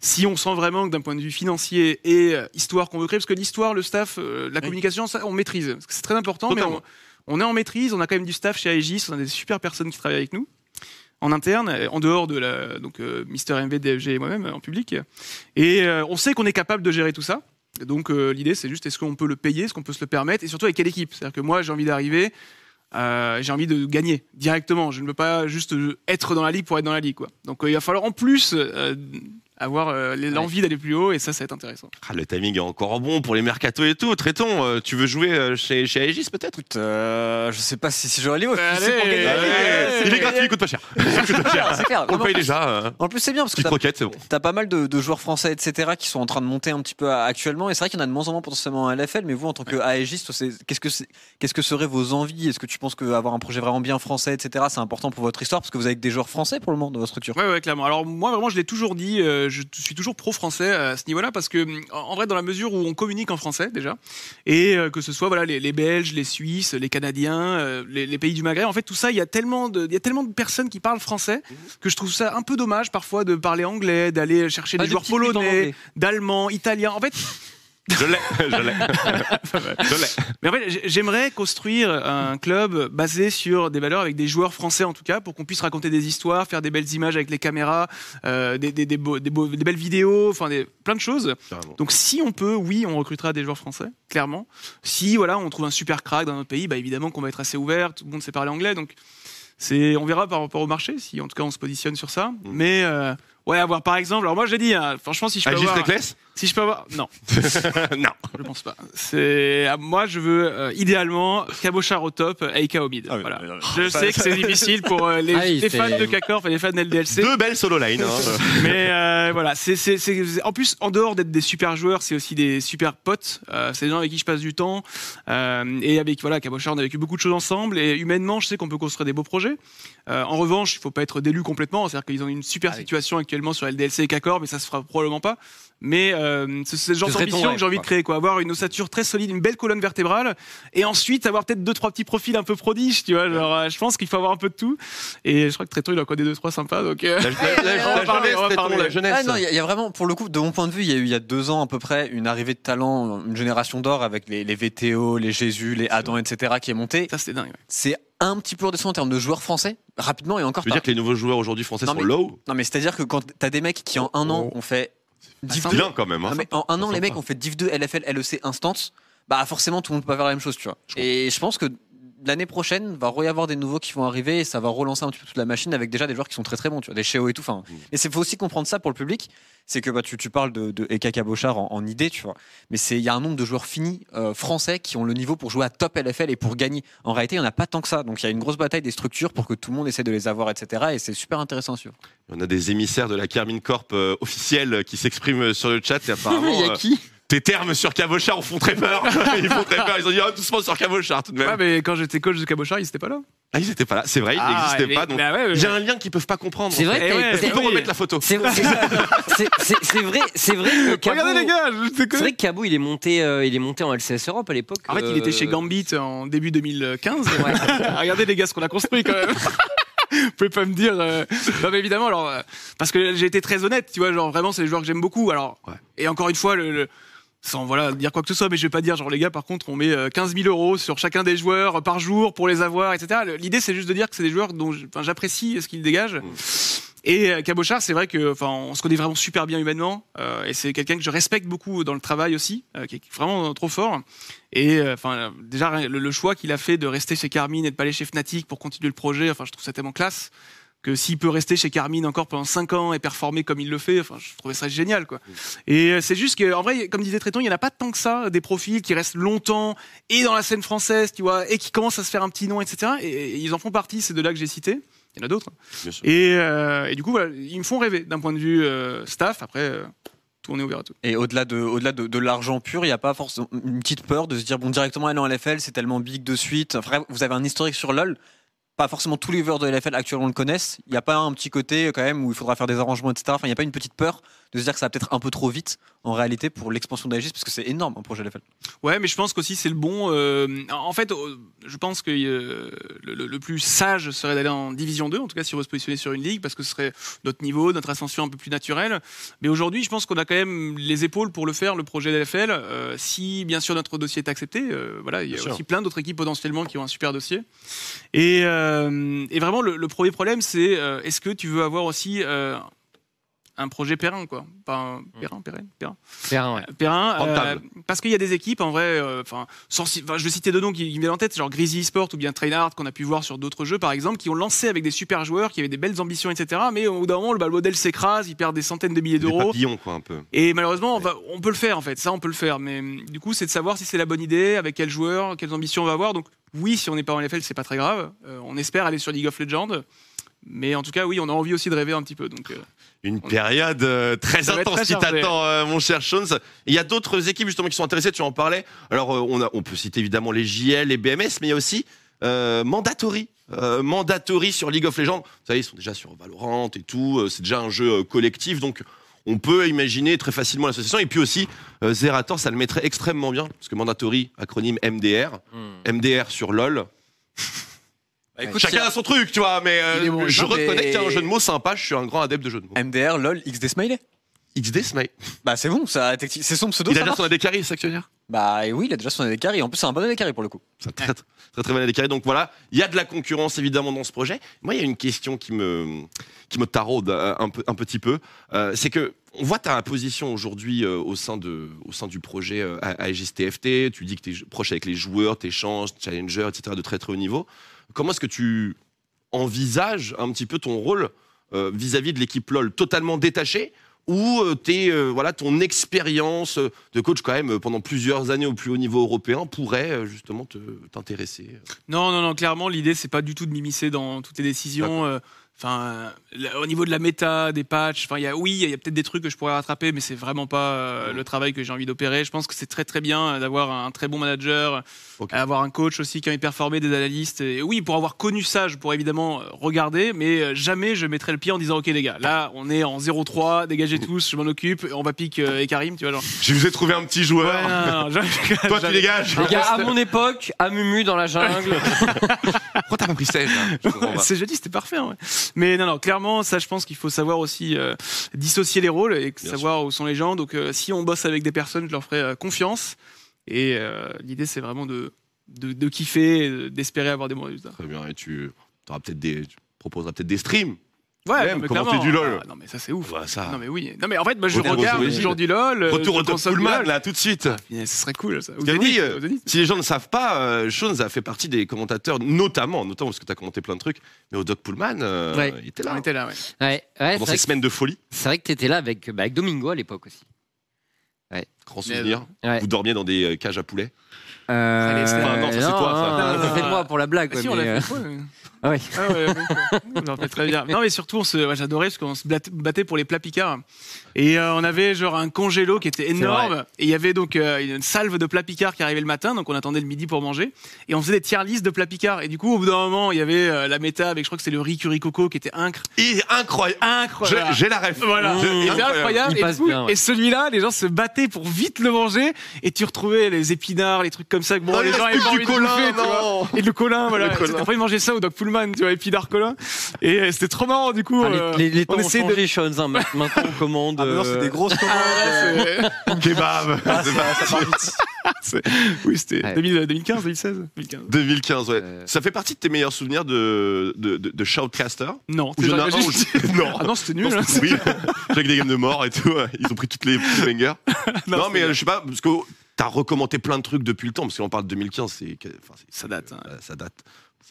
[SPEAKER 5] Si on sent vraiment que d'un point de vue financier et euh, histoire qu'on veut créer, parce que l'histoire, le staff, euh, la communication, ça, on maîtrise. C'est très important, mais on, on est en maîtrise. On a quand même du staff chez Aegis, on a des super personnes qui travaillent avec nous en interne, euh, en dehors de la donc euh, Mister MV, DFG et moi-même euh, en public. Et euh, on sait qu'on est capable de gérer tout ça. Donc euh, l'idée c'est juste est-ce qu'on peut le payer, est-ce qu'on peut se le permettre? Et surtout avec quelle équipe? C'est-à-dire que moi j'ai envie d'arriver, euh, j'ai envie de gagner directement. Je ne veux pas juste euh, être dans la ligue pour être dans la ligue quoi. Donc il va falloir en plus avoir euh, l'envie d'aller plus haut et ça ça va être intéressant.
[SPEAKER 1] Ah, le timing est encore bon pour les mercato et tout. Traitons, euh, tu veux jouer euh, chez, chez Aegis peut-être?
[SPEAKER 2] Euh, je sais pas si, si la
[SPEAKER 5] allez,
[SPEAKER 2] ligue.
[SPEAKER 5] allez.
[SPEAKER 1] Il est gratuit, il coûte pas cher. Il coûte pas cher.
[SPEAKER 2] C'est clair.
[SPEAKER 1] On le paye déjà.
[SPEAKER 2] En plus, c'est bien parce que t'as
[SPEAKER 1] bon.
[SPEAKER 2] Pas mal de, de joueurs français, etc., qui sont en train de monter un petit peu à- actuellement. Et c'est vrai qu'il y en a de moins en moins potentiellement en LFL. Mais vous, en tant que Aegis, qu'est-ce que c'est- qu'est-ce que seraient vos envies? Est-ce que tu penses qu'avoir un projet vraiment bien français, etc., c'est important pour votre histoire? Parce que vous avez que des joueurs français pour le moment dans votre structure.
[SPEAKER 5] Ouais, ouais, clairement. Alors moi, vraiment, je l'ai toujours dit, euh, je suis toujours pro-français à ce niveau-là parce que, en vrai, dans la mesure où on communique en français déjà, et euh, que ce soit voilà les, les Belges, les Suisses, les Canadiens, euh, les, les pays du Maghreb, en fait, tout ça, il y a tellement de, il y a tellement de personnes qui parlent français que je trouve ça un peu dommage parfois de parler anglais, d'aller chercher
[SPEAKER 3] Pas
[SPEAKER 5] des
[SPEAKER 3] de
[SPEAKER 5] joueurs polonais, d'allemands, italiens. En fait,
[SPEAKER 1] Je l'ai, je l'ai. Je l'ai.
[SPEAKER 5] Mais en fait, j'ai- j'aimerais construire un club basé sur des valeurs avec des joueurs français en tout cas, pour qu'on puisse raconter des histoires, faire des belles images avec les caméras, euh, des, des, des, beaux- des beaux- des belles vidéos, enfin plein de choses.
[SPEAKER 1] Carrément.
[SPEAKER 5] Donc si on peut, oui, on recrutera des joueurs français, clairement. Si voilà, on trouve un super crack dans notre pays, bah évidemment qu'on va être assez ouvert, tout le monde sait parler anglais, donc c'est, on verra par rapport au marché, si en tout cas on se positionne sur ça.
[SPEAKER 1] Mm.
[SPEAKER 5] Mais euh, ouais, avoir par exemple, alors moi j'ai dit, hein, franchement, si je peux
[SPEAKER 1] Aegis
[SPEAKER 5] avoir, Si je peux avoir. Non,
[SPEAKER 1] non.
[SPEAKER 5] je pense pas. C'est Moi, je veux euh, idéalement Cabochard au top, Eika au mid.
[SPEAKER 6] Ah oui,
[SPEAKER 5] voilà. Je sais que c'est difficile pour euh, les,
[SPEAKER 3] Ah
[SPEAKER 5] les fans de K-Corp et les fans de LDLC.
[SPEAKER 1] Deux belles solo lines. hein.
[SPEAKER 5] Mais euh, voilà, c'est, c'est, c'est- en plus, en dehors d'être des super joueurs, c'est aussi des super potes. Euh, c'est des gens avec qui je passe du temps. Euh, et avec voilà, Cabochard, on a vécu beaucoup de choses ensemble. Et humainement, je sais qu'on peut construire des beaux projets. Euh, en revanche, il faut pas être délu complètement. C'est-à-dire qu'ils ont une super
[SPEAKER 2] Ah situation
[SPEAKER 5] actuellement sur LDLC et K-Corp, mais ça se fera probablement pas. Mais euh, c'est c'est le genre d'ambition que j'ai envie de
[SPEAKER 3] quoi.
[SPEAKER 5] créer, quoi. Avoir une ossature très solide, une belle colonne vertébrale, et ensuite avoir peut-être deux trois petits profils un peu prodiges, tu vois. Genre, euh, je pense qu'il faut avoir un peu de tout. Et je crois que Tréton il en connaît deux trois sympas, donc. euh,
[SPEAKER 1] La, la- la-
[SPEAKER 5] On va
[SPEAKER 1] la
[SPEAKER 5] parler,
[SPEAKER 1] jeunesse,
[SPEAKER 5] on va
[SPEAKER 1] Tréton,
[SPEAKER 5] parler.
[SPEAKER 1] la jeunesse.
[SPEAKER 2] Ah non, il y, a- y a vraiment, pour le coup, de mon point de vue, il y a eu il y a deux ans à peu près une arrivée de talent, une génération d'or avec les, les VTO, les Jésus, les Adam, etc. qui est montée.
[SPEAKER 5] Ça c'était dingue. ouais.
[SPEAKER 2] C'est un petit peu redescend en termes de joueurs français, rapidement et encore.
[SPEAKER 1] Tu veux dire que les nouveaux joueurs aujourd'hui français
[SPEAKER 2] Non,
[SPEAKER 1] sont
[SPEAKER 2] mais-
[SPEAKER 1] low
[SPEAKER 2] Non, mais c'est-à-dire que quand t'as des mecs qui en un an ont fait Div
[SPEAKER 5] sympa.
[SPEAKER 2] 2,
[SPEAKER 1] Bien quand même. hein.
[SPEAKER 2] Non, mais en un an, les mecs ont fait Div 2, LFL, LEC Instant. Bah, forcément, tout le monde peut pas faire la même chose, tu vois. Et je pense que l'année prochaine, va y avoir des nouveaux qui vont arriver et ça va relancer un petit peu toute la machine avec déjà des joueurs qui sont très très bons, tu vois, des Sheo et tout. Enfin, et c'est faut aussi comprendre ça pour le public. C'est que bah, tu, tu parles de, de Eka Cabochard en, en idée, tu vois. Mais c'est il y a un nombre de joueurs finis euh, français qui ont le niveau pour jouer à top LFL et pour gagner. En réalité, il y en a pas tant que ça. Donc il y a une grosse bataille des structures pour que tout le monde essaie de les avoir, etc. Et c'est super intéressant à suivre.
[SPEAKER 1] On a des émissaires de la Carmine Corp euh, officielle qui s'expriment sur le chat et apparemment
[SPEAKER 3] Il y a
[SPEAKER 1] euh,
[SPEAKER 3] qui?
[SPEAKER 1] Tes termes sur Cabochard font très peur. ils font très peur. Ils ont dit ah, doucement sur Cabochard tout de même.
[SPEAKER 5] Ouais, mais quand j'étais coach de Cabochard, ils étaient pas là.
[SPEAKER 1] Ah, ils étaient pas là. C'est vrai, ils
[SPEAKER 5] Ah,
[SPEAKER 1] n'existaient
[SPEAKER 5] mais-
[SPEAKER 1] pas. Donc
[SPEAKER 5] bah ouais, ouais.
[SPEAKER 1] j'ai un lien qu'ils peuvent pas comprendre.
[SPEAKER 3] C'est vrai
[SPEAKER 5] Eh
[SPEAKER 1] Est-ce qu'on peut
[SPEAKER 5] oui.
[SPEAKER 1] remettre la photo
[SPEAKER 3] C'est c'est- c'est- vrai, c'est vrai que Cabo,
[SPEAKER 5] Regardez les gars, je te
[SPEAKER 3] c'est vrai que Cabo, il est monté, euh, il est monté en LCS Europe à l'époque.
[SPEAKER 5] En fait, il
[SPEAKER 3] euh,
[SPEAKER 5] était chez Gambit en début 2015.
[SPEAKER 3] Ouais.
[SPEAKER 5] Regardez les gars ce qu'on a construit quand même. Vous pouvez pas me dire. euh, Non mais évidemment, alors euh, parce que j'ai été très honnête, tu vois, genre vraiment c'est les joueurs que j'aime beaucoup. Alors
[SPEAKER 1] Ouais.
[SPEAKER 5] et encore une fois, le, le- sans voilà dire quoi que ce soit, mais je vais pas dire genre les gars, par contre, on met euh, 15 000 euros sur chacun des joueurs par jour pour les avoir, etc. L'idée c'est juste de dire que c'est des joueurs dont j'apprécie ce qu'ils dégagent. Et euh, Cabochard, c'est vrai que, enfin, on se connaît vraiment super bien humainement, euh, et c'est quelqu'un que je respecte beaucoup dans le travail aussi, euh, qui est vraiment trop fort. Et euh, enfin, euh, déjà le, le choix qu'il a fait de rester chez Carmine et de pas aller chez Fnatic pour continuer le projet, enfin, je trouve ça tellement classe que s'il peut rester chez Carmine encore pendant 5 ans et performer comme il le fait, enfin, je trouvais ça génial, quoi. Et euh, c'est juste que, en vrai, comme disait Tréton, il y en a pas tant que ça des profils qui restent longtemps et dans la scène française, tu vois, et qui commencent à se faire un petit nom, etc. Et, et ils en font partie, c'est de là que j'ai cité. Il y en a d'autres. Et, euh, et du coup, voilà, ils me font rêver d'un point de vue euh, staff. Après, euh, tout on est ouvert à tout.
[SPEAKER 2] Et au-delà de, au-delà de, de l'argent pur, il n'y a pas forcément une petite peur de se dire bon directement aller en LFL, c'est tellement big de suite. Enfin, vous avez un historique sur LoL. Pas forcément tous les joueurs de LFL actuellement le connaissent. Il n'y a pas un petit côté quand même où il faudra faire des arrangements, etc. Enfin, il n'y a pas une petite peur de se dire que ça va peut-être un peu trop vite en réalité pour l'expansion d'Aegis parce que c'est énorme un projet LFL.
[SPEAKER 5] Ouais, mais je pense qu'aussi c'est le bon. euh, en fait, euh, je pense que euh, le, le- le plus sage serait d'aller en Division 2, en tout cas si on veut se positionner sur une ligue, parce que ce serait notre niveau, notre ascension un peu plus naturelle. Mais aujourd'hui, je pense qu'on a quand même les épaules pour le faire, le projet LFL. euh, si bien sûr notre dossier est accepté, euh, voilà, il y a
[SPEAKER 1] Bien sûr.
[SPEAKER 5] aussi plein d'autres équipes potentiellement qui ont un super dossier. Et, euh, et vraiment, le, le premier problème, c'est euh, est-ce que tu veux avoir aussi euh, un projet périn, quoi Pas un périn, pérenne, périn.
[SPEAKER 3] Perrin, ouais.
[SPEAKER 5] Perrin, euh, parce qu'il y a des équipes en vrai, euh, enfin, sans ci- enfin, je vais citer deux noms qui, qui me viennent en tête, genre Greasy Sport ou bien Trainhard qu'on a pu voir sur d'autres jeux par exemple, qui ont lancé avec des super joueurs, qui avaient des belles ambitions, etc. Mais au bout d'un moment, le, bah, le modèle s'écrase, ils perdent des centaines de milliers
[SPEAKER 1] Des
[SPEAKER 5] d'euros.
[SPEAKER 1] quoi un peu.
[SPEAKER 5] Et malheureusement, on, va- on peut le faire en fait, ça on peut le faire. Mais du coup, c'est de savoir si c'est la bonne idée, avec quel joueur, quelles ambitions on va avoir. Donc oui, si on n'est pas en NFL, c'est pas très grave. Euh, on espère aller sur League of Legends. Mais en tout cas, oui, on a envie aussi de rêver un petit peu. Donc, euh,
[SPEAKER 1] Une période euh, très intense
[SPEAKER 5] très
[SPEAKER 1] qui t'attend, euh, mon cher Shones. Il y a d'autres équipes justement qui sont intéressées, tu en parlais. Alors, euh, on, a, on peut citer évidemment les JL, les BMS, mais il y a aussi euh, Mandatory. Euh, Mandatory sur League of Legends. Vous savez, ils sont déjà sur Valorant et tout. euh, C'est déjà un jeu euh, collectif, donc on peut imaginer très facilement l'association. Et puis aussi, euh, Zerator, ça le mettrait extrêmement bien, parce que Mandatory, acronyme MDR, MDR sur LoL.
[SPEAKER 2] Écoute,
[SPEAKER 1] Chacun a son truc, tu vois, mais euh,
[SPEAKER 2] bon.
[SPEAKER 1] je
[SPEAKER 2] Non, mais-
[SPEAKER 1] reconnais qu'il y a un jeu de mots sympa. Je suis un grand adepte de jeux de mots.
[SPEAKER 2] MDR, LoL, XD Smiley.
[SPEAKER 1] XD Smile.
[SPEAKER 2] Bah c'est bon, ça, c'est son pseudo.
[SPEAKER 1] Il a déjà son AD c'est ça que tu veux dire
[SPEAKER 2] Bah et oui, il a déjà son AD. En plus, c'est un bon AD pour le coup.
[SPEAKER 1] C'est un très, très très bon AD. Donc voilà, il y a de la concurrence évidemment dans ce projet. Moi, il y a une question qui me qui me taraude euh, un peu un petit peu. Euh, c'est que on voit ta position aujourd'hui euh, au sein de au sein du projet euh, Aegis TFT. Tu dis que tu es proche avec les joueurs, t'échanges, challengers, etc. de très très haut niveau. Comment est-ce que tu envisages un petit peu ton rôle euh, vis-à-vis de l'équipe LoL totalement détaché ou euh, t'es, euh, voilà, ton expérience de coach quand même pendant plusieurs années au plus haut niveau européen pourrait justement te- t'intéresser?
[SPEAKER 5] Non, non, non, clairement, l'idée, c'est pas du tout de m'immiscer dans toutes les décisions. Enfin, euh, au niveau de la méta, des patchs, enfin, il y a, oui, il y a peut-être des trucs que je pourrais rattraper, mais c'est vraiment pas euh, le travail que j'ai envie d'opérer. Je pense que c'est très très bien euh, d'avoir un très bon manager,
[SPEAKER 1] Ok.
[SPEAKER 5] euh, avoir un coach aussi qui a performer, des analystes. Et oui, pour avoir connu ça, je pourrais évidemment regarder, mais jamais je mettrais le pied en disant, ok les gars, là, on est en 0-3, dégagez tous, je m'en occupe, on va pique euh, et Karim, tu vois, genre.
[SPEAKER 1] Je vous ai trouvé un petit
[SPEAKER 5] Ouais,
[SPEAKER 1] joueur.
[SPEAKER 5] non, non, jamais-
[SPEAKER 1] Toi, tu dégages.
[SPEAKER 3] Les gars, à mon époque, à Mumu dans la jungle.
[SPEAKER 1] Pourquoi t'as pas pris Sage là Je comprends pas.
[SPEAKER 5] C'est jeudi, c'était parfait. hein, ouais. Mais non, non, clairement, ça, je pense qu'il faut savoir aussi euh, dissocier les rôles et
[SPEAKER 1] Bien
[SPEAKER 5] savoir où sont les gens. Donc, euh, si on bosse avec des personnes, je leur ferai euh, confiance. Et l'idée, c'est vraiment de, de, de kiffer, d'espérer avoir des bons résultats.
[SPEAKER 1] Très bien. Et tu auras peut-être des, tu proposeras peut-être des streams.
[SPEAKER 5] Ouais,
[SPEAKER 1] Même
[SPEAKER 5] mais
[SPEAKER 1] commenter du LoL.
[SPEAKER 5] Ah, non, mais ça, c'est ouf.
[SPEAKER 1] Ça.
[SPEAKER 5] Non, mais oui. Non, mais en fait, moi, je
[SPEAKER 1] Retour
[SPEAKER 5] regarde
[SPEAKER 1] Zénith.
[SPEAKER 5] toujours du LoL. euh,
[SPEAKER 1] Retour au Pullman
[SPEAKER 5] LoL.
[SPEAKER 1] là tout de suite.
[SPEAKER 5] Ce serait cool, ça.
[SPEAKER 1] Euh,
[SPEAKER 5] au Zénith.
[SPEAKER 1] Si les gens ne savent pas, euh, Shones a fait partie des commentateurs, notamment, notamment parce que tu as commenté plein de trucs, mais au Doc Pullman, euh,
[SPEAKER 3] Ouais.
[SPEAKER 1] il était
[SPEAKER 5] On
[SPEAKER 1] là.
[SPEAKER 5] était là, ouais.
[SPEAKER 3] Ouais, ouais,
[SPEAKER 1] Pendant ces semaines de folie.
[SPEAKER 3] c'est vrai que t'étais là avec, bah, avec Domingo à l'époque aussi.
[SPEAKER 1] Grand souvenir.
[SPEAKER 3] Ouais.
[SPEAKER 1] Vous dormiez dans des euh, cages à poulets.
[SPEAKER 3] Euh,
[SPEAKER 5] Allez, c'est-
[SPEAKER 1] Enfin, non, ça, c'est toi,
[SPEAKER 3] non, c'est moi pour la blague.
[SPEAKER 5] Ah,
[SPEAKER 3] quoi,
[SPEAKER 5] si, on l'a
[SPEAKER 3] euh,
[SPEAKER 5] fait. Ouais.
[SPEAKER 3] ah ouais.
[SPEAKER 5] Ah ouais, ouais, on en fait très bien. Non, mais surtout, on se, ouais, j'adorais parce qu'on se battait pour les plats picards. Et euh, on avait genre un congélo qui était énorme. Et il y avait donc euh, une salve de plats picards qui arrivait le matin. Donc on attendait le midi pour manger. Et on faisait des tiers listes de plats picards. Et du coup, au bout d'un moment, il y avait euh, la méta avec, je crois que c'est le riz curry coco qui était incre.
[SPEAKER 1] Et incroyable.
[SPEAKER 5] Incroyable.
[SPEAKER 1] J'ai la ref.
[SPEAKER 5] Voilà, c'était incroyable. Et,
[SPEAKER 3] ouais.
[SPEAKER 5] celui-là, les gens se battaient pour vite le manger. Et tu retrouvais les épinards, les trucs comme ça que bon,
[SPEAKER 1] Non,
[SPEAKER 5] les gens
[SPEAKER 1] du colin,
[SPEAKER 5] bouffer,
[SPEAKER 1] non.
[SPEAKER 5] Et le colin, voilà. Envie de manger ça au Doc Pullman, tu vois, épinard colin. Et euh, c'était trop marrant, du coup.
[SPEAKER 3] Ah, les-
[SPEAKER 5] euh,
[SPEAKER 3] les, les
[SPEAKER 5] on de-
[SPEAKER 3] hein. Maintenant, on commande.
[SPEAKER 2] Ah, non, c'est
[SPEAKER 3] euh,
[SPEAKER 2] des grosses commandes.
[SPEAKER 5] Ah, c'est-
[SPEAKER 1] Kebab.
[SPEAKER 2] ah,
[SPEAKER 5] oui, c'était
[SPEAKER 3] Ouais.
[SPEAKER 5] 2000, 2015, 2016 2015.
[SPEAKER 1] 2015, ouais.
[SPEAKER 3] Euh.
[SPEAKER 1] Ça fait partie de tes meilleurs souvenirs de, de, de, de Shoutcaster?
[SPEAKER 5] Non,
[SPEAKER 1] Ou
[SPEAKER 5] genre-
[SPEAKER 1] un où- Non.
[SPEAKER 5] Ah non, c'était nul.
[SPEAKER 1] Non,
[SPEAKER 5] hein.
[SPEAKER 1] oui, avec des games de mort et tout. Ils ont pris toutes les bangers. Non,
[SPEAKER 5] Non,
[SPEAKER 1] mais euh, je sais pas, parce que t'as recommenté plein de trucs depuis le temps, parce qu'on parle de 2015, c'est. enfin, c'est-
[SPEAKER 5] Ça date, hein.
[SPEAKER 1] Ça date.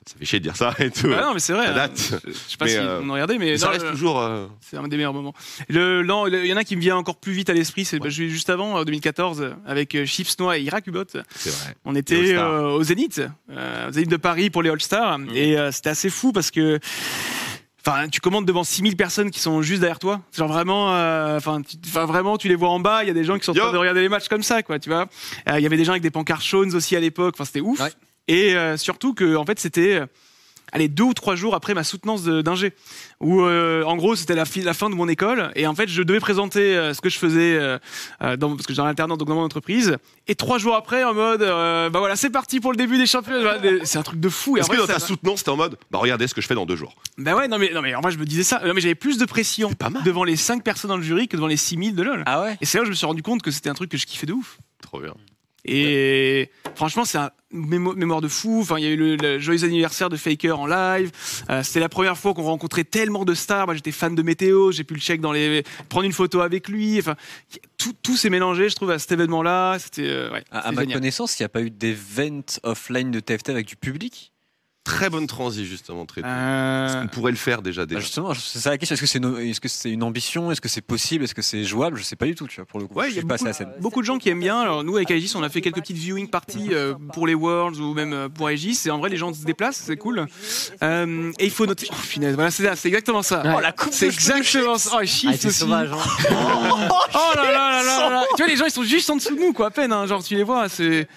[SPEAKER 1] Ça, fait chier de dire ça et tout.
[SPEAKER 5] Ah non, mais c'est vrai.
[SPEAKER 1] Ça
[SPEAKER 5] hein.
[SPEAKER 1] date.
[SPEAKER 5] Je, je sais pas
[SPEAKER 1] Mais,
[SPEAKER 5] si
[SPEAKER 1] euh,
[SPEAKER 5] on en regardait, mais
[SPEAKER 1] Mais ça
[SPEAKER 5] non,
[SPEAKER 1] reste
[SPEAKER 5] le-
[SPEAKER 1] toujours. euh,
[SPEAKER 5] c'est un des meilleurs moments. Le, non, le- il y en a qui me vient encore plus vite à l'esprit. C'est bah, je- juste avant, euh, 2014, euh, avec euh, Chips Noix et Irak Ubot.
[SPEAKER 1] C'est vrai.
[SPEAKER 5] On était euh, au Zénith, euh, au Zénith de Paris pour les All-Stars. Et euh, c'était assez fou parce que. Enfin, tu commandes devant 6000 personnes qui sont juste derrière toi. Genre vraiment, euh, enfin, vraiment, tu les vois en bas. Il y a des gens qui sont en train de regarder les matchs comme ça, quoi. Tu vois. Euh, Il y avait des gens avec des pancartes Shones aussi à l'époque. Enfin, c'était ouf.
[SPEAKER 3] Ouais.
[SPEAKER 5] Et euh, surtout que, en fait, c'était, euh, allez, deux ou trois jours après ma soutenance d'ingé, où euh, en gros c'était la, fi- la fin de mon école. Et en fait, je devais présenter euh, ce que je faisais euh, dans, parce que j'étais en alternance donc dans mon entreprise. Et trois jours après, en mode, euh, bah voilà, c'est parti pour le début des championnats. C'est un truc de fou. Et
[SPEAKER 1] Est-ce que dans ta soutenance, t'es en mode, bah regardez ce que je fais dans deux jours?
[SPEAKER 5] Bah ouais, non mais, non mais en vrai, je me disais ça. Non, mais j'avais plus de pression
[SPEAKER 1] C'est pas mal.
[SPEAKER 5] devant les 5 personnes dans le jury que devant les 6000 de LoL.
[SPEAKER 2] Ah ouais?
[SPEAKER 5] Et c'est là où je me suis rendu compte que c'était un truc que je kiffais de ouf.
[SPEAKER 1] Trop bien.
[SPEAKER 5] Et franchement, c'est un mémo- mémoire de fou. Enfin, il y a eu le, le joyeux anniversaire de Faker en live. Euh, C'était la première fois qu'on rencontrait tellement de stars. Moi, j'étais fan de Météo. J'ai pu le check dans les, prendre une photo avec lui. Enfin, tout, tout s'est mélangé, je trouve, à cet événement-là. C'était, euh, ouais,
[SPEAKER 2] À, ma connaissance, il n'y a pas eu d'event offline de TFT avec du public?
[SPEAKER 1] Très bonne transi, justement. Très
[SPEAKER 5] Euh,
[SPEAKER 1] On pourrait le faire déjà.
[SPEAKER 2] Bah,
[SPEAKER 1] déjà.
[SPEAKER 2] Justement, c'est ça la question. Est-ce que c'est une, est-ce ambition? Est-ce que c'est possible? Est-ce que c'est jouable? Je sais pas du tout, tu vois, pour le coup.
[SPEAKER 5] Ouais,
[SPEAKER 2] je
[SPEAKER 5] il y a
[SPEAKER 2] suis pas assez
[SPEAKER 5] beaucoup,
[SPEAKER 2] à scène.
[SPEAKER 5] beaucoup de gens qui aiment bien. Alors nous avec Aegis, on a fait quelques petites viewing parties euh, pour les Worlds ou même euh, pour Aegis. Et en vrai, les gens se déplacent, c'est cool. Euh, et il faut noter. Oh, finesse, voilà, c'est exactement ça.
[SPEAKER 3] Ouais.
[SPEAKER 5] Oh la coupe, c'est exactement ça. Oh, il
[SPEAKER 3] Ah,
[SPEAKER 5] chiffre
[SPEAKER 3] c'est
[SPEAKER 5] aussi.
[SPEAKER 3] sauvage. hein.
[SPEAKER 5] Oh là là là là là. Tu vois, les gens, ils sont juste en dessous de nous, quoi, à peine. hein. Genre, tu les vois, c'est.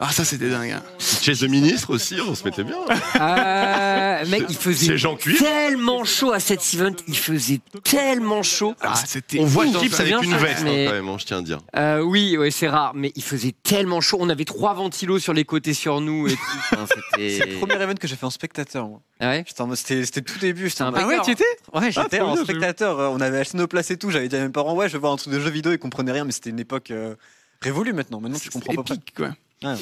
[SPEAKER 5] Ah, ça, c'était dingue. hein.
[SPEAKER 1] Chaise de ministre aussi, on se mettait bien.
[SPEAKER 3] Euh, mec, il
[SPEAKER 1] C'est
[SPEAKER 3] faisait tellement chaud à cet event. Il faisait tellement chaud.
[SPEAKER 5] Ah.
[SPEAKER 1] On voit
[SPEAKER 3] c'est
[SPEAKER 1] avec une
[SPEAKER 3] ça,
[SPEAKER 1] veste, hein,
[SPEAKER 3] mais-
[SPEAKER 1] quand même, hein, je tiens à dire.
[SPEAKER 3] Euh, oui, ouais, c'est rare, mais il faisait tellement chaud. On avait trois ventilos sur les côtés sur nous et tout. Enfin,
[SPEAKER 2] C'est
[SPEAKER 3] c'était.
[SPEAKER 2] le premier event que j'ai fait en spectateur. moi.
[SPEAKER 3] Ah ouais
[SPEAKER 2] C'était c'était tout début.
[SPEAKER 3] Un
[SPEAKER 5] Ah ouais, tu étais
[SPEAKER 2] Ouais, j'étais
[SPEAKER 5] trop
[SPEAKER 2] en
[SPEAKER 5] bien,
[SPEAKER 2] spectateur. euh, On avait acheté nos places et tout. J'avais dit à mes parents, ouais, je vais voir un truc de jeux vidéo. Ils comprenaient rien, mais c'était une époque euh, révolue maintenant. Maintenant, tu comprends pas.
[SPEAKER 5] épique, quoi.
[SPEAKER 2] Ouais,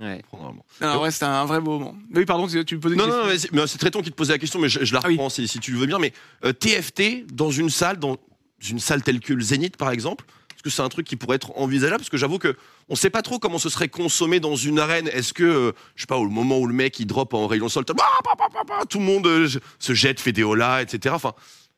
[SPEAKER 3] Ouais.
[SPEAKER 1] Probablement.
[SPEAKER 5] Non, ouais, c'était un vrai moment. Oui, pardon, tu me posais une
[SPEAKER 1] Non, non,
[SPEAKER 5] question.
[SPEAKER 1] non, mais c'est- Tréton qui te posait la question, mais je, je la
[SPEAKER 5] Ah oui.
[SPEAKER 1] reprends si, si tu le veux bien. Mais euh, TFT, dans une salle, dans une salle telle que le Zénith, par exemple, est-ce que c'est un truc qui pourrait être envisageable? Parce que j'avoue que on sait pas trop comment ce serait consommé dans une arène. Est-ce que, euh, je sais pas, au moment où le mec il drop en rayon sol, tout le monde euh, se jette, fait des holas, etc. Enfin,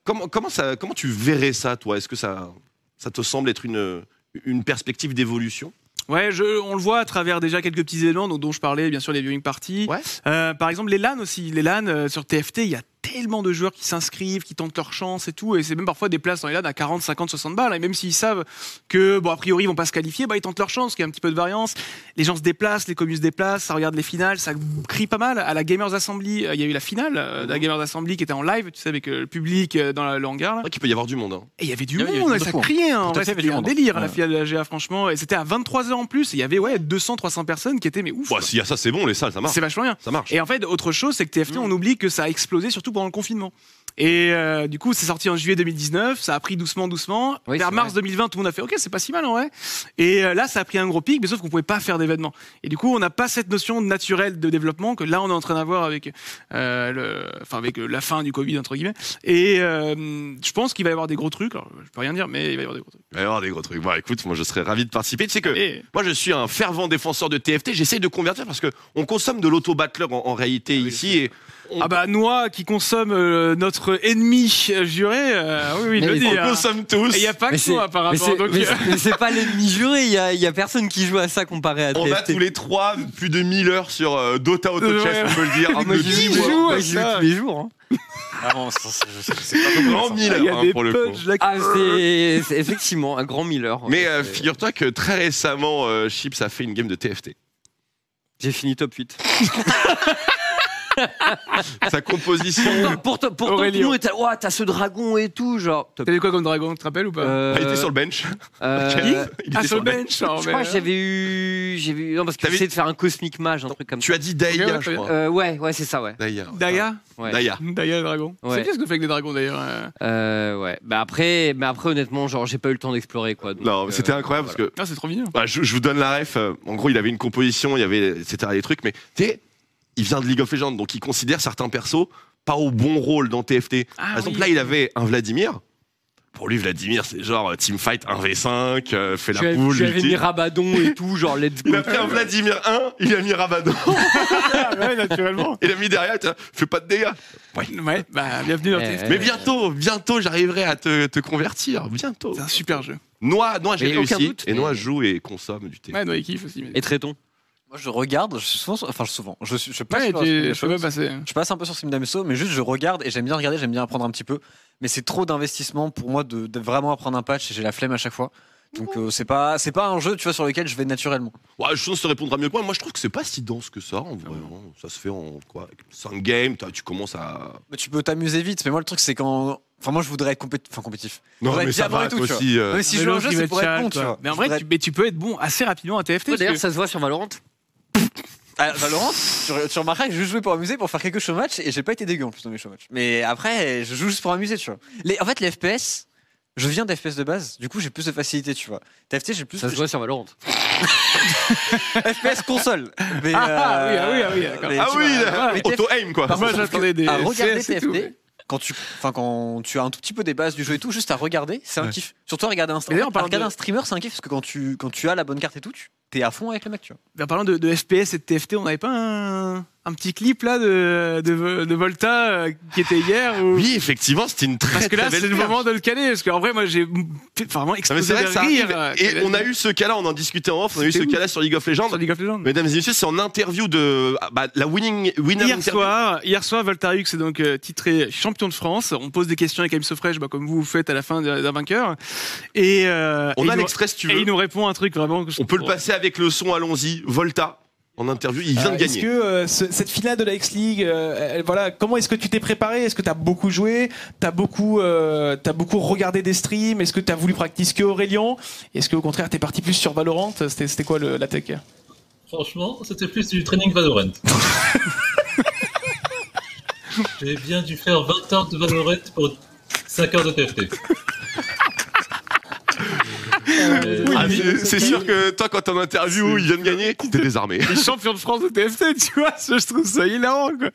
[SPEAKER 1] comment, comment, ça, comment tu verrais ça, toi? Est-ce que ça, ça te semble être une, une perspective d'évolution?
[SPEAKER 5] Ouais, je, on le voit à travers déjà quelques petits éléments dont, dont je parlais, bien sûr les viewing parties.
[SPEAKER 1] Ouais.
[SPEAKER 5] Euh, par exemple, les LAN aussi. Les LAN euh, sur TFT, il y a tellement de joueurs qui s'inscrivent, qui tentent leur chance et tout. Et c'est même parfois des places dans les LAN à 40, 50, 60 balles. Et même s'ils savent que, bon, a priori, ils vont pas se qualifier, bah, ils tentent leur chance, qu'il y a un petit peu de variance. Les gens se déplacent, les communes se déplacent, ça regarde les finales, ça crie pas mal. À la Gamers Assembly, euh, il y a eu la finale euh, de la Gamers Assembly qui était en live, tu sais, avec euh, le public dans la- le hangar. Là.
[SPEAKER 1] Qu'il peut y avoir du monde. hein.
[SPEAKER 5] Et il y avait du
[SPEAKER 2] y avait-
[SPEAKER 5] monde, ça
[SPEAKER 2] fou.
[SPEAKER 5] criait. Hein. C'était un délire à la
[SPEAKER 2] Ouais.
[SPEAKER 5] finale de la GA, franchement. Et c'était à 23h en plus. Il y avait ouais 200, 300 personnes qui étaient mais ouf.
[SPEAKER 1] Bah, s'il y a ça, c'est bon, les salles, ça marche.
[SPEAKER 5] C'est vachement bien.
[SPEAKER 1] Ça marche.
[SPEAKER 5] Et en fait, autre chose, c'est que TFT, on oublie que ça a explosé surtout pendant le confinement. Et euh, du coup, c'est sorti en juillet 2019, ça a pris doucement, doucement.
[SPEAKER 3] Oui,
[SPEAKER 5] Vers mars
[SPEAKER 3] vrai.
[SPEAKER 5] 2020, tout le monde a fait OK, c'est pas si mal en vrai. Et euh, là, ça a pris un gros pic, mais sauf qu'on pouvait pas faire d'événements. Et du coup, on n'a pas cette notion naturelle de développement que là, on est en train d'avoir avec, euh, le, enfin, avec la fin du Covid entre guillemets. Et euh, je pense qu'il va y avoir des gros trucs. Alors, je peux rien dire, mais il va y avoir des gros trucs.
[SPEAKER 1] Il va y avoir des gros trucs. Bon, écoute, moi, je serais ravi de participer. Tu sais que
[SPEAKER 5] Et
[SPEAKER 1] moi, je suis un fervent défenseur de TFT. J'essaye de convertir parce que on consomme de l'auto-battler en, en réalité
[SPEAKER 5] oui,
[SPEAKER 1] ici. Et on,
[SPEAKER 5] ah bah Noah qui consomme euh, notre ennemi euh, juré, euh, oui oui, il
[SPEAKER 3] Mais
[SPEAKER 5] le dit.
[SPEAKER 1] on
[SPEAKER 5] hein.
[SPEAKER 1] consomme tous.
[SPEAKER 5] Et il y a pas que
[SPEAKER 3] mais c'est-
[SPEAKER 5] Donc,
[SPEAKER 3] mais
[SPEAKER 5] euh,
[SPEAKER 3] mais c'est pas l'ennemi juré, il y a, il y a personne qui joue à ça comparé à
[SPEAKER 1] On a tous les trois plus de 1000 heures sur euh, Dota Auto Chess,
[SPEAKER 5] Ouais.
[SPEAKER 1] on peut le dire.
[SPEAKER 3] Ah, moi, j'y joue, j'y joue tous les jours. hein.
[SPEAKER 2] Ah bon, c'est- pas
[SPEAKER 1] Grand
[SPEAKER 2] ça.
[SPEAKER 1] 1000
[SPEAKER 5] il y
[SPEAKER 1] heures
[SPEAKER 5] a
[SPEAKER 1] hein, pour le coup.
[SPEAKER 5] là.
[SPEAKER 3] Ah, c'est effectivement un grand Miller.
[SPEAKER 1] Mais euh, figure-toi que très récemment, euh, Chips a fait une game de TFT.
[SPEAKER 3] J'ai fini top 8.
[SPEAKER 1] Sa composition.
[SPEAKER 5] Aurélien.
[SPEAKER 3] monde était Ouah, t'as ce dragon et tout, genre.
[SPEAKER 5] T'avais quoi comme dragon, tu te rappelles ou pas
[SPEAKER 3] Euh,
[SPEAKER 1] Ah, il était sur le bench.
[SPEAKER 3] euh,
[SPEAKER 1] Il
[SPEAKER 5] Ah,
[SPEAKER 1] était
[SPEAKER 5] sur le
[SPEAKER 1] bench.
[SPEAKER 5] bench.
[SPEAKER 3] je crois que j'avais eu. J'avais eu. Non, parce que
[SPEAKER 1] T'avais-
[SPEAKER 3] j'essayais de faire un cosmic mage, un truc comme
[SPEAKER 1] Tu
[SPEAKER 3] ça.
[SPEAKER 1] as dit Daya,
[SPEAKER 5] ouais,
[SPEAKER 1] je crois.
[SPEAKER 3] Euh, ouais, ouais, c'est ça, ouais.
[SPEAKER 1] Daya.
[SPEAKER 5] Daya
[SPEAKER 3] ouais.
[SPEAKER 1] Daya.
[SPEAKER 5] Daya le dragon.
[SPEAKER 3] Ouais.
[SPEAKER 5] C'est bien ce que fait avec des dragons d'ailleurs. euh.
[SPEAKER 3] Euh, ouais. Bah après, mais après, honnêtement, genre, j'ai pas eu le temps d'explorer, quoi. donc,
[SPEAKER 1] Non, mais
[SPEAKER 3] euh,
[SPEAKER 1] c'était incroyable
[SPEAKER 3] voilà.
[SPEAKER 1] parce que
[SPEAKER 5] Ah, c'est trop mignon.
[SPEAKER 1] Bah, je, je vous donne la ref. En gros, il avait une composition, il y avait, etc. des trucs, mais tu sais, il vient de League of Legends, donc il considère certains persos pas au bon rôle dans TFT.
[SPEAKER 5] Ah,
[SPEAKER 1] Par exemple,
[SPEAKER 5] oui.
[SPEAKER 1] là, il avait un Vladimir. Pour lui, Vladimir, c'est genre euh, teamfight 1v5, euh, fait la
[SPEAKER 3] Tu
[SPEAKER 1] poule.
[SPEAKER 3] tu avais mis Rabadon et tout, genre, let's
[SPEAKER 1] Il
[SPEAKER 3] go.
[SPEAKER 1] a pris un Vladimir 1, il a mis Rabadon,
[SPEAKER 5] ouais, naturellement.
[SPEAKER 1] il a mis derrière, il fais pas de dégâts.
[SPEAKER 5] Ouais, bah bienvenue dans TFT.
[SPEAKER 3] ouais.
[SPEAKER 1] Mais bientôt, bientôt, j'arriverai à te, te convertir. Bientôt.
[SPEAKER 5] C'est un super jeu.
[SPEAKER 1] Noix, Noix, j'ai réussi.
[SPEAKER 3] doute,
[SPEAKER 1] et
[SPEAKER 3] mais-
[SPEAKER 1] Noix joue et consomme du TFT.
[SPEAKER 5] Ouais, Noah il kiffe aussi. mais-
[SPEAKER 3] Et Tréton.
[SPEAKER 2] Moi, je regarde, je suis souvent, enfin souvent, je, suis- je passe
[SPEAKER 5] Ouais,
[SPEAKER 2] sur-
[SPEAKER 5] tu-
[SPEAKER 2] sur des
[SPEAKER 5] je peux
[SPEAKER 2] choses.
[SPEAKER 5] pas passer.
[SPEAKER 2] Je passe un peu sur Sim Dameso, mais juste je regarde et j'aime bien regarder, j'aime bien apprendre un petit peu. Mais c'est trop d'investissement pour moi de, de vraiment apprendre un patch et j'ai la flemme à chaque fois. Donc euh, c'est pas c'est pas un jeu tu vois sur lequel je vais naturellement.
[SPEAKER 1] Ouais, je pense que ça répondra mieux que moi. Moi, je trouve que c'est pas si dense que ça, en vrai. hein. Ça se fait en quoi? 5 games, t'as- tu commences à.
[SPEAKER 2] Mais tu peux t'amuser vite. Mais moi le truc c'est quand enfin moi je voudrais être compét- enfin compétitif.
[SPEAKER 1] Non, mais
[SPEAKER 2] être
[SPEAKER 1] ça
[SPEAKER 2] diamant
[SPEAKER 1] va,
[SPEAKER 2] et tout,
[SPEAKER 1] toi
[SPEAKER 2] tu vois.
[SPEAKER 1] aussi. euh,
[SPEAKER 2] Mais si
[SPEAKER 5] Mais
[SPEAKER 2] je joue au
[SPEAKER 5] l'autre,
[SPEAKER 2] jeu
[SPEAKER 5] il va
[SPEAKER 2] c'est
[SPEAKER 5] être
[SPEAKER 2] pour être bon tu
[SPEAKER 5] quoi.
[SPEAKER 2] vois.
[SPEAKER 5] Mais en
[SPEAKER 2] Je
[SPEAKER 5] vrai,
[SPEAKER 2] voudrais
[SPEAKER 5] tu, mais tu peux être bon assez rapidement à TFT. parce
[SPEAKER 3] D'ailleurs,
[SPEAKER 5] que-
[SPEAKER 3] ça se voit sur Valorant.
[SPEAKER 2] Ah, Valorant, tu, tu remarqueras que je jouais pour amuser, pour faire quelques show matchs, et j'ai pas été dégueu en plus dans mes show matchs. Mais après, je joue juste pour amuser, tu vois. Les, en fait, les FPS, je viens d'FPS de base, du coup j'ai plus de facilité, tu vois. TFT, j'ai plus
[SPEAKER 3] Ça se voit sur Valorant.
[SPEAKER 2] FPS console. Mais,
[SPEAKER 5] Ah,
[SPEAKER 2] euh,
[SPEAKER 5] oui, ah oui, ah oui,
[SPEAKER 1] Ah
[SPEAKER 2] tu
[SPEAKER 1] oui,
[SPEAKER 2] vois, TFT,
[SPEAKER 1] auto-aim, quoi.
[SPEAKER 2] Par
[SPEAKER 5] Moi, j'attendais des
[SPEAKER 2] à regarder
[SPEAKER 5] tout,
[SPEAKER 2] TFT,
[SPEAKER 5] ouais.
[SPEAKER 2] quand tu, enfin, quand tu as un tout petit peu des bases du jeu et tout, juste à regarder, c'est un
[SPEAKER 5] Ouais.
[SPEAKER 2] kiff. Surtout à regarder un, en fait, regarder
[SPEAKER 5] de-
[SPEAKER 2] un streamer, c'est un kiff parce que quand tu, quand tu as la bonne carte et tout, tu es à fond avec le mec, vois.
[SPEAKER 5] En parlant de, de FPS et de TFT, on n'avait pas un, un petit clip là de, de, de Volta euh, qui était hier ou...
[SPEAKER 1] Oui, effectivement, c'était une très
[SPEAKER 5] Parce que là, c'est le moment de le caler. Parce qu'en vrai, moi, j'ai vraiment explosé
[SPEAKER 1] c'est vrai
[SPEAKER 5] de rire.
[SPEAKER 1] arrive.
[SPEAKER 5] euh,
[SPEAKER 1] Et on a eu ce cas-là, on en discutait en off, on a eu ce cas-là sur League of Legends.
[SPEAKER 5] sur League of Legends.
[SPEAKER 1] Mesdames et messieurs, c'est en interview de ah, bah, la winning winner
[SPEAKER 5] Hier
[SPEAKER 1] interview.
[SPEAKER 5] soir, hier soir, Voltarix est donc euh, titré champion de France. On pose des questions avec Aimso Fresh, bah, comme vous, vous faites à la fin d'un vainqueur. Et, euh,
[SPEAKER 1] On
[SPEAKER 5] et
[SPEAKER 1] a l'extrait si tu
[SPEAKER 5] Et
[SPEAKER 1] veux.
[SPEAKER 5] il nous répond un truc vraiment.
[SPEAKER 1] On peut le passer avec le son, allons-y. Volta, en interview, il vient
[SPEAKER 6] Euh,
[SPEAKER 1] de
[SPEAKER 6] Est-ce
[SPEAKER 1] gagner.
[SPEAKER 6] que euh, ce- cette finale de la X-League, euh, voilà, comment est-ce que tu t'es préparé? Est-ce que tu as beaucoup joué? Tu as beaucoup, euh, t'as beaucoup regardé des streams? Est-ce que tu as voulu practice que Aurélien? Est-ce qu'au contraire, tu es parti plus sur Valorant? C'était c'était quoi le- la tech?
[SPEAKER 7] Franchement, c'était plus du training Valorant. J'ai bien dû faire 20 heures de Valorant pour 5 heures de TFT. Euh,
[SPEAKER 1] Ah, c'est- c'est sûr que toi, quand t'es en interview, il vient de gagner, t'es désarmé.
[SPEAKER 5] Les champions de France de TFT, tu vois, je trouve ça hilarant, quoi.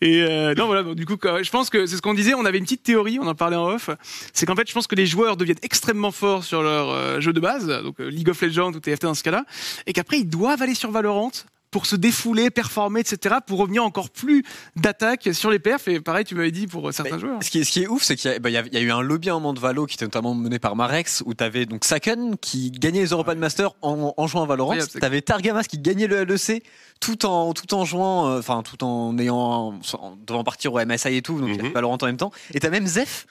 [SPEAKER 5] Et euh, non, voilà, donc, du coup, quoi, je pense que c'est ce qu'on disait, on avait une petite théorie, on en parlait en off, c'est qu'en fait, je pense que les joueurs deviennent extrêmement forts sur leur euh, jeu de base, donc euh, League of Legends ou TFT dans ce cas-là, et qu'après, ils doivent aller sur Valorant pour se défouler, performer, etc., pour revenir encore plus d'attaque sur les perfs. Et pareil, tu m'avais dit pour certains
[SPEAKER 2] Mais
[SPEAKER 5] joueurs.
[SPEAKER 2] Ce qui est, ce qui est ouf, c'est qu'il y, a- bah, y a- il y a eu un lobby à un moment de Valo qui était notamment mené par Marex, où t'avais donc Saken qui gagnait les European Masters en, en jouant à Valorant.
[SPEAKER 5] Incroyable, Saken.
[SPEAKER 2] T'avais Targamas qui gagnait le LEC tout en, tout en jouant, euh, enfin, tout en ayant, en devant partir au MSI et tout, donc il y avait
[SPEAKER 1] Mhm.
[SPEAKER 2] Valorant en même temps. Et t'as même Zef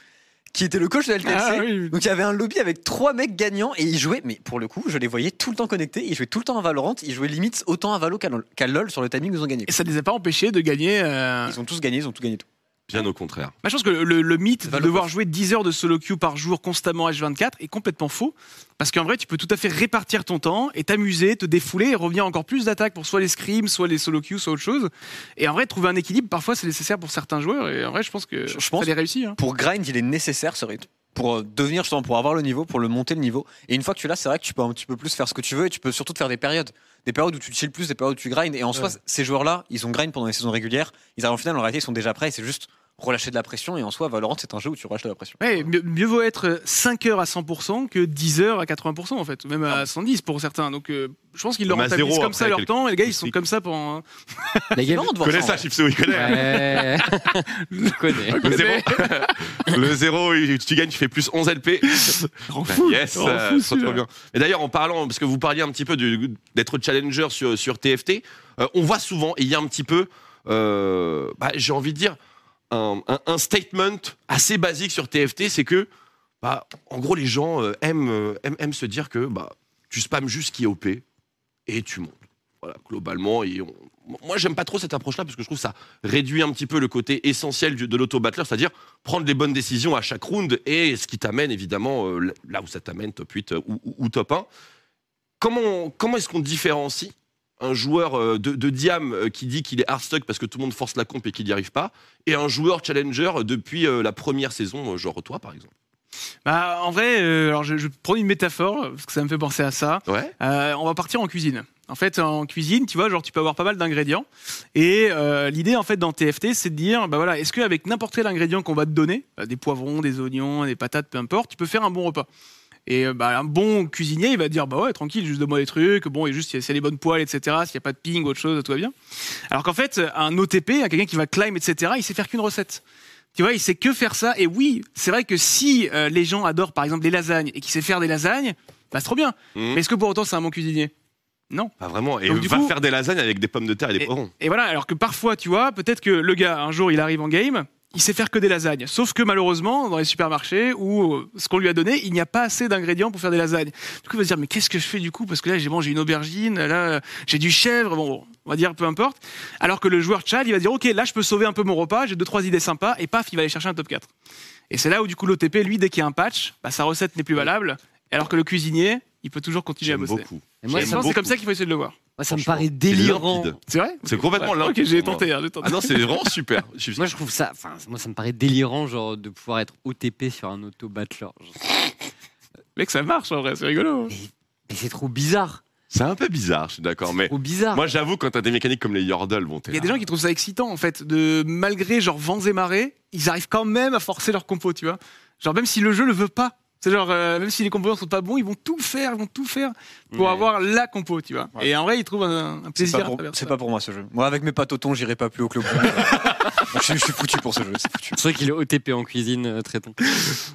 [SPEAKER 2] qui était le coach de LTC.
[SPEAKER 5] Ah oui.
[SPEAKER 2] Donc il y avait un lobby avec trois mecs gagnants et ils jouaient, mais pour le coup, je les voyais tout le temps connectés. Ils jouaient tout le temps à Valorant. Ils jouaient limite autant à Valo qu'à LoL, sur le timing où ils ont gagné.
[SPEAKER 5] Et ça ne les a pas empêchés de gagner. euh,
[SPEAKER 2] Ils ont tous gagné, ils ont tout gagné tout.
[SPEAKER 1] Bien au contraire.
[SPEAKER 5] Bah, je pense que le, le mythe de devoir jouer 10 heures de solo queue par jour constamment H24 est complètement faux. Parce qu'en vrai, tu peux tout à fait répartir ton temps et t'amuser, te défouler et revenir encore plus d'attaques pour soit les scrims, soit les solo queues, soit autre chose. Et en vrai, trouver un équilibre, parfois, c'est nécessaire pour certains joueurs. Et en vrai, je pense que
[SPEAKER 2] Je- je
[SPEAKER 5] ça
[SPEAKER 2] pense-
[SPEAKER 5] les réussit. hein.
[SPEAKER 2] pour grind, il est nécessaire ce rythme. Pour euh, devenir justement, pour avoir le niveau, pour le monter le niveau. Et une fois que tu l'as, c'est vrai que tu peux un petit peu plus faire ce que tu veux et tu peux surtout te faire des périodes. Des périodes où tu chill plus, des périodes où tu grind. Et en soi, ces joueurs-là, ils ont grind pendant les saisons régulières. Ils arrivent en finale, en réalité, ils sont déjà prêts. et C'est juste relâcher de la pression. Et en soi, Valorant, c'est un jeu où tu relâches de la pression.
[SPEAKER 5] Ouais, mieux, mieux vaut être 5 heures à 100% que 10 heures à 80% en fait, ou même à 110 pour certains. Donc euh, je pense qu'ils le
[SPEAKER 1] Même à
[SPEAKER 5] rentabilisent
[SPEAKER 1] zéro
[SPEAKER 5] comme ça leur
[SPEAKER 1] quelques-
[SPEAKER 5] temps et les gars ils sont comme ça pendant. hein.
[SPEAKER 3] Les gars,
[SPEAKER 2] voir
[SPEAKER 1] connais
[SPEAKER 2] ça.
[SPEAKER 1] Chipso, il connaît.
[SPEAKER 3] Ouais. Je connais.
[SPEAKER 1] Le zéro, le zéro, tu gagnes, tu fais plus 11 LP.
[SPEAKER 5] Rend fou,
[SPEAKER 1] yes, euh,
[SPEAKER 5] fou,
[SPEAKER 1] bien. Et d'ailleurs, en parlant, parce que vous parliez un petit peu d'être challenger sur, sur TFT, euh, on voit souvent, et il y a un petit peu, euh, bah, j'ai envie de dire, un, statement assez basique sur TFT, c'est que, bah, en gros, les gens euh, aiment, euh, aiment, se dire que bah, tu spams juste qui est OP et tu montes. Voilà, globalement. Et on- Moi, j'aime pas trop cette approche-là parce que je trouve que ça réduit un petit peu le côté essentiel de l'auto-battler, c'est-à-dire prendre les bonnes décisions à chaque round et ce qui t'amène évidemment euh, là où ça t'amène, top 8 euh, ou, ou- ou top 1. Comment, comment est-ce qu'on différencie un joueur euh, de, de Diam euh, qui dit qu'il est hardstuck parce que tout le monde force la comp et qu'il n'y arrive pas, et un joueur challenger depuis euh, la première saison, genre toi par exemple
[SPEAKER 5] Bah, en vrai, euh, alors je, je prends une métaphore parce que ça me fait penser à ça.
[SPEAKER 1] Ouais.
[SPEAKER 5] Euh, on va partir en cuisine. En fait, en cuisine, tu vois, genre tu peux avoir pas mal d'ingrédients. Et euh, l'idée, en fait, dans TFT, c'est de dire, bah voilà, est-ce qu'avec n'importe quel ingrédient qu'on va te donner, des poivrons, des oignons, des patates, peu importe, tu peux faire un bon repas. Et euh, bah, un bon cuisinier, il va dire, bah ouais, tranquille, juste donne-moi des trucs, bon, et juste, a les bonnes poêles, etc., s'il n'y a pas de ping, autre chose, tout va bien. Alors qu'en fait, un OTP, un quelqu'un qui va climb, etc., il sait faire qu'une recette. Tu vois, il sait que faire ça. Et oui, c'est vrai que si euh, les gens adorent, par exemple, les lasagnes et qu'il sait faire des lasagnes, bah c'est trop bien.
[SPEAKER 1] Mhm.
[SPEAKER 5] Mais est-ce que pour autant c'est un bon cuisinier? Non.
[SPEAKER 1] Pas vraiment. Et
[SPEAKER 5] Donc, du
[SPEAKER 1] va
[SPEAKER 5] coup-
[SPEAKER 1] faire des lasagnes avec des pommes de terre et des poivrons.
[SPEAKER 5] Et voilà, alors que parfois, tu vois, peut-être que le gars, un jour, il arrive en game, il sait faire que des lasagnes. Sauf que malheureusement, dans les supermarchés ou euh, ce qu'on lui a donné, il n'y a pas assez d'ingrédients pour faire des lasagnes. Du coup, il va se dire, mais qu'est-ce que je fais du coup? Parce que là, j'ai mangé une aubergine, là, j'ai du chèvre, bon, on va dire peu importe. Alors que le joueur Chad, il va dire, ok, là, je peux sauver un peu mon repas, j'ai deux, trois idées sympas, et paf, il va aller chercher un top 4. Et c'est là où, du coup, l'OTP, lui, dès qu'il y a un patch, bah, sa recette n'est plus valable, alors que le cuisinier, il peut toujours continuer à
[SPEAKER 1] J'aime
[SPEAKER 5] bosser.
[SPEAKER 1] beaucoup.
[SPEAKER 3] Et moi,
[SPEAKER 5] c'est comme ça qu'il faut essayer de le voir.
[SPEAKER 3] Moi, ça me
[SPEAKER 1] Franchement,
[SPEAKER 3] paraît délirant.
[SPEAKER 1] limpide.
[SPEAKER 5] C'est vrai
[SPEAKER 1] C'est complètement
[SPEAKER 5] Ouais,
[SPEAKER 1] limpide.
[SPEAKER 5] Ok, j'ai tenté. hein, j'ai tenté.
[SPEAKER 1] Ah non, c'est vraiment super. Je suis-
[SPEAKER 3] Moi, je trouve ça, enfin, moi, ça me paraît délirant, genre, de pouvoir être OTP sur un auto-battler. Genre,
[SPEAKER 5] Mec, ça marche en vrai, c'est rigolo.
[SPEAKER 3] Mais c'est trop bizarre.
[SPEAKER 1] C'est un peu bizarre, je suis d'accord. Mais
[SPEAKER 3] Trop bizarre.
[SPEAKER 1] moi, j'avoue, quand t'as des mécaniques comme les Yordle, bon, t'es
[SPEAKER 5] Il y a
[SPEAKER 1] là.
[SPEAKER 5] des gens qui trouvent ça excitant en fait, de malgré genre vents et marées, ils arrivent quand même à forcer leur compo, tu vois. Genre même si le jeu le veut pas, c'est genre euh, même si les composants sont pas bons, ils vont tout faire, ils vont tout faire pour
[SPEAKER 3] Ouais.
[SPEAKER 5] avoir la compo, tu vois.
[SPEAKER 2] Ouais.
[SPEAKER 5] Et en vrai, ils trouvent un, plaisir.
[SPEAKER 2] c'est pas pour moi ce jeu. Moi, avec mes thon, j'irai pas plus haut que le je, suis- je suis foutu pour ce jeu, c'est foutu.
[SPEAKER 3] C'est vrai qu'il est OTP en cuisine, euh, traitant.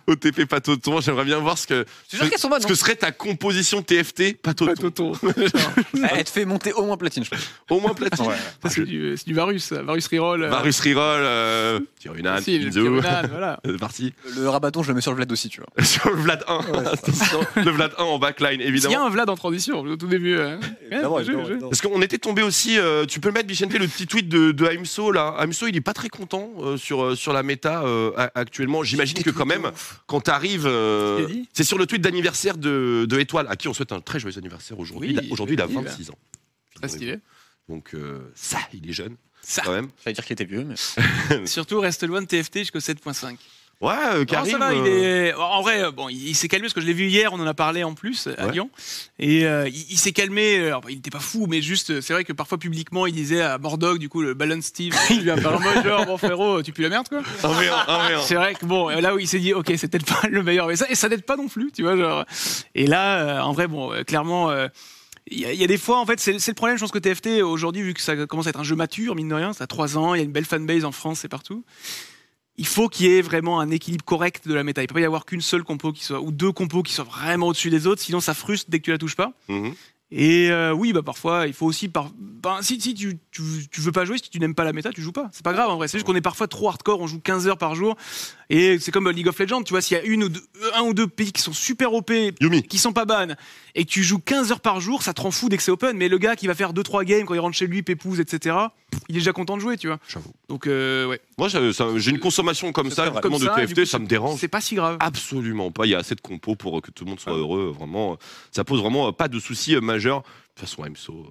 [SPEAKER 1] OTP Patoton, j'aimerais bien voir ce que,
[SPEAKER 2] C'est sûr qu'elles sont bonnes.
[SPEAKER 1] ce que serait ta composition TFT Patoton.
[SPEAKER 2] Hein. Elle te fait monter au moins platine, je pense.
[SPEAKER 1] Au moins platine.
[SPEAKER 5] Ça, c'est du, c'est du Varus. Varus Reroll. euh,
[SPEAKER 1] Varus Reroll, euh, Tirunan,
[SPEAKER 5] si, le
[SPEAKER 1] Inzo.
[SPEAKER 5] Tirunan, voilà.
[SPEAKER 1] C'est parti.
[SPEAKER 2] Le rabaton, je le mets sur le Vlad aussi, tu vois.
[SPEAKER 1] Sur le Vlad 1. Attention, le Vlad 1 en backline,
[SPEAKER 5] Il y a
[SPEAKER 1] évidemment.
[SPEAKER 5] un Vlad en transition au tout début. joué.
[SPEAKER 2] évidemment.
[SPEAKER 1] Parce qu'on était tombé aussi, euh, tu peux le mettre, Bichente, le petit tweet de, de Aimso, là. Aimso, il est pas très content euh, sur, euh, sur la méta euh, actuellement. J'imagine que quand même, quand t'arrives, euh, c'est sur le tweet d'anniversaire de, de Étoile, à qui on souhaite un très joyeux anniversaire aujourd'hui.
[SPEAKER 5] Oui,
[SPEAKER 1] Aujourd'hui, il a
[SPEAKER 5] oui,
[SPEAKER 1] 26 ans.
[SPEAKER 5] Très stylé.
[SPEAKER 1] Donc, euh, ça, il est jeune,
[SPEAKER 5] Ça.
[SPEAKER 1] quand même.
[SPEAKER 2] J'allais dire qu'il était vieux, mais.
[SPEAKER 5] Surtout, reste loin de TFT jusqu'au 7.5.
[SPEAKER 1] Ouais, euh,
[SPEAKER 5] Non,
[SPEAKER 1] Karim.
[SPEAKER 5] ça va, il
[SPEAKER 1] euh,
[SPEAKER 5] est... En vrai, euh, bon, il, il s'est calmé parce que je l'ai vu hier, on en a parlé en plus à
[SPEAKER 1] Ouais.
[SPEAKER 5] Lyon. Et euh, il, il s'est calmé, euh, alors, il n'était pas fou, mais juste, euh, c'est vrai que parfois publiquement, il disait à Mordog, du coup, le Balance Steve, il lui a parlé en mode genre, bon frérot, tu pues la merde quoi.
[SPEAKER 1] Un V1, un V1.
[SPEAKER 5] C'est vrai que bon, là où il s'est dit, ok, c'est peut-être pas le meilleur, mais ça, et ça n'aide pas non plus, tu vois. Genre. Et là, euh, en vrai, bon, euh, clairement, euh, il y, a- il y a des fois, en fait, c'est c'est le problème, je pense que TFT, aujourd'hui, vu que ça commence à être un jeu mature, mine de rien, ça a 3 ans, il y a une belle fanbase en France et partout. Il faut qu'il y ait vraiment un équilibre correct de la méta. Il peut pas y avoir qu'une seule compo qui soit, ou deux compos qui soient vraiment au-dessus des autres, sinon ça frustre dès que tu la touches pas.
[SPEAKER 1] Mhm.
[SPEAKER 5] Et euh, oui, bah parfois, il faut aussi. Par... ben, si si tu, tu, tu veux pas jouer, si tu n'aimes pas la méta, tu joues pas. C'est pas grave en vrai. C'est juste qu'on est parfois trop hardcore, on joue 15 heures par jour. Et c'est comme League of Legends, tu vois, s'il y a une ou deux, un ou deux pays qui sont super OP,
[SPEAKER 1] Yumi.
[SPEAKER 5] qui sont pas ban, et que tu joues 15 heures par jour, ça te rend fou dès que c'est open. Mais le gars qui va faire 2-3 games quand il rentre chez lui, pépouze, etc., il est déjà content de jouer, tu vois.
[SPEAKER 1] J'avoue.
[SPEAKER 5] Donc, euh, ouais.
[SPEAKER 1] Moi, j'ai une consommation comme ça,
[SPEAKER 5] Comme
[SPEAKER 1] vraiment de
[SPEAKER 5] ça,
[SPEAKER 1] TFT,
[SPEAKER 5] coup,
[SPEAKER 1] ça me dérange.
[SPEAKER 5] C'est pas si grave.
[SPEAKER 1] Absolument pas. Il y a assez de compos pour que tout le monde soit heureux. Vraiment, ça pose vraiment pas de soucis euh, majeurs. De toute façon, euh,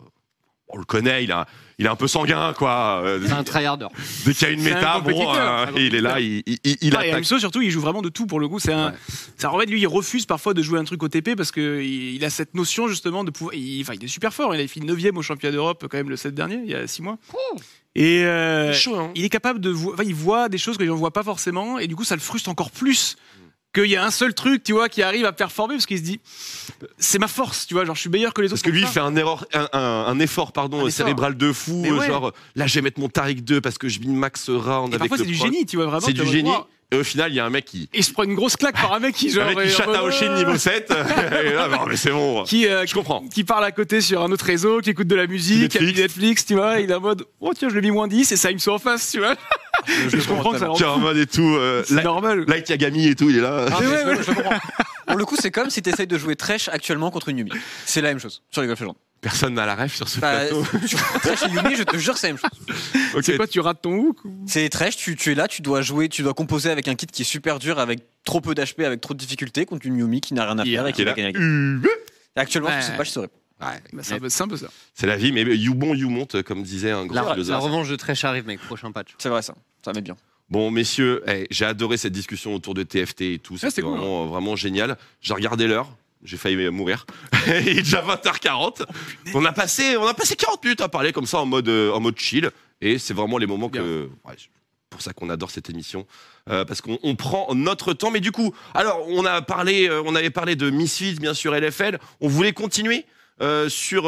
[SPEAKER 1] on le connaît, il, a, il est un peu sanguin, quoi. Euh,
[SPEAKER 3] C'est un tryharder.
[SPEAKER 1] Dès qu'il y a une
[SPEAKER 5] un
[SPEAKER 1] méta, bon, euh,
[SPEAKER 5] un
[SPEAKER 1] il est là, il, il, il-
[SPEAKER 5] Ah, et
[SPEAKER 1] attaque.
[SPEAKER 5] Amso, surtout, il joue vraiment de tout pour le coup. C'est un, ça, en fait, lui, il refuse parfois de jouer un truc au TP parce que il, il a cette notion justement de pouvoir. Il, enfin, il est super fort. Il a fini 9 au championnat d'Europe quand même le 7 dernier, il y a 6 mois. Et euh,
[SPEAKER 1] C'est chaud, hein.
[SPEAKER 5] il est capable de. vo- Enfin, il voit des choses que les gens voient pas forcément, et du coup, ça le frustre encore plus. Qu'il y a un seul truc, tu vois, qui arrive à performer parce qu'il se dit, c'est ma force, tu vois, genre je suis meilleur que les autres.
[SPEAKER 1] Parce que lui, il fait un, erreur, un, un- un effort pardon,
[SPEAKER 5] effort.
[SPEAKER 1] cérébral de fou.
[SPEAKER 5] Ouais.
[SPEAKER 1] Genre, là, je vais mettre mon Tariq 2 parce que je vis max round
[SPEAKER 5] Et
[SPEAKER 1] avec
[SPEAKER 5] parfois, c'est du génie, tu vois, vraiment.
[SPEAKER 1] C'est du
[SPEAKER 5] vois,
[SPEAKER 1] génie.
[SPEAKER 5] wow.
[SPEAKER 1] Et au final, il y a un mec qui.
[SPEAKER 5] Et il se prend une grosse claque par un mec qui, genre.
[SPEAKER 1] un mec qui chatte à Oshin
[SPEAKER 5] euh,
[SPEAKER 1] niveau 7. et là, non, mais c'est bon.
[SPEAKER 5] Qui, euh,
[SPEAKER 1] Je comprends.
[SPEAKER 5] qui parle à côté sur un autre réseau, qui écoute de la musique, qui
[SPEAKER 1] Netflix.
[SPEAKER 5] Netflix, tu vois, il est en mode oh tiens, je l'ai mis moins 10 et ça il me sort en face, tu vois. Je, comprends que ça rend
[SPEAKER 1] Qui est en mode et tout. euh,
[SPEAKER 5] C'est
[SPEAKER 1] like-
[SPEAKER 5] normal.
[SPEAKER 1] Like Yagami et tout, il est là.
[SPEAKER 2] Ah,
[SPEAKER 5] Mais ouais,
[SPEAKER 2] je-
[SPEAKER 5] ouais.
[SPEAKER 2] je comprends. Pour le coup, c'est comme si tu essayes de jouer Thresh actuellement contre une Yumi. C'est la même chose sur les Golf Legends.
[SPEAKER 1] Personne n'a la ref sur ce
[SPEAKER 2] Bah,
[SPEAKER 1] plateau.
[SPEAKER 2] tu joues Thresh et Yumi, je te jure c'est la même chose.
[SPEAKER 1] Ok.
[SPEAKER 5] C'est quoi, tu rates ton hook ou-
[SPEAKER 2] C'est Thresh, tu, tu es là, tu dois jouer, tu dois composer avec un kit qui est super dur, avec trop peu d'HP, avec trop de difficultés, contre une Yumi qui n'a rien à faire et
[SPEAKER 1] Qui
[SPEAKER 2] qui
[SPEAKER 1] est
[SPEAKER 2] va
[SPEAKER 1] là.
[SPEAKER 2] gagner la game. Et Actuellement, je
[SPEAKER 5] Ouais.
[SPEAKER 2] sais pas, je saurais.
[SPEAKER 1] ouais.
[SPEAKER 5] Bah, c'est un peu- c'est un peu ça.
[SPEAKER 1] C'est la vie, mais you bon, you monte, comme disait un grand
[SPEAKER 3] La, la
[SPEAKER 1] philosophe.
[SPEAKER 3] revanche de Tresh arrive, mec, prochain patch.
[SPEAKER 2] C'est vrai ça, ça met bien.
[SPEAKER 1] Bon, messieurs, eh, j'ai adoré cette discussion autour de TFT et tout.
[SPEAKER 5] c'était
[SPEAKER 1] C'était
[SPEAKER 5] cool,
[SPEAKER 1] vraiment, vraiment génial. J'ai regardé l'heure. J'ai failli mourir. Il est déjà 20h40. on, a passé, on a passé 40 minutes à parler comme ça en mode, euh, en mode chill. Et c'est vraiment les moments que. ouais, pour ça qu'on adore cette émission. Euh, parce qu'on on prend notre temps. Mais du coup, alors, on, a parlé, euh, on avait parlé de Misfits, bien sûr, LFL. On voulait continuer euh, sur,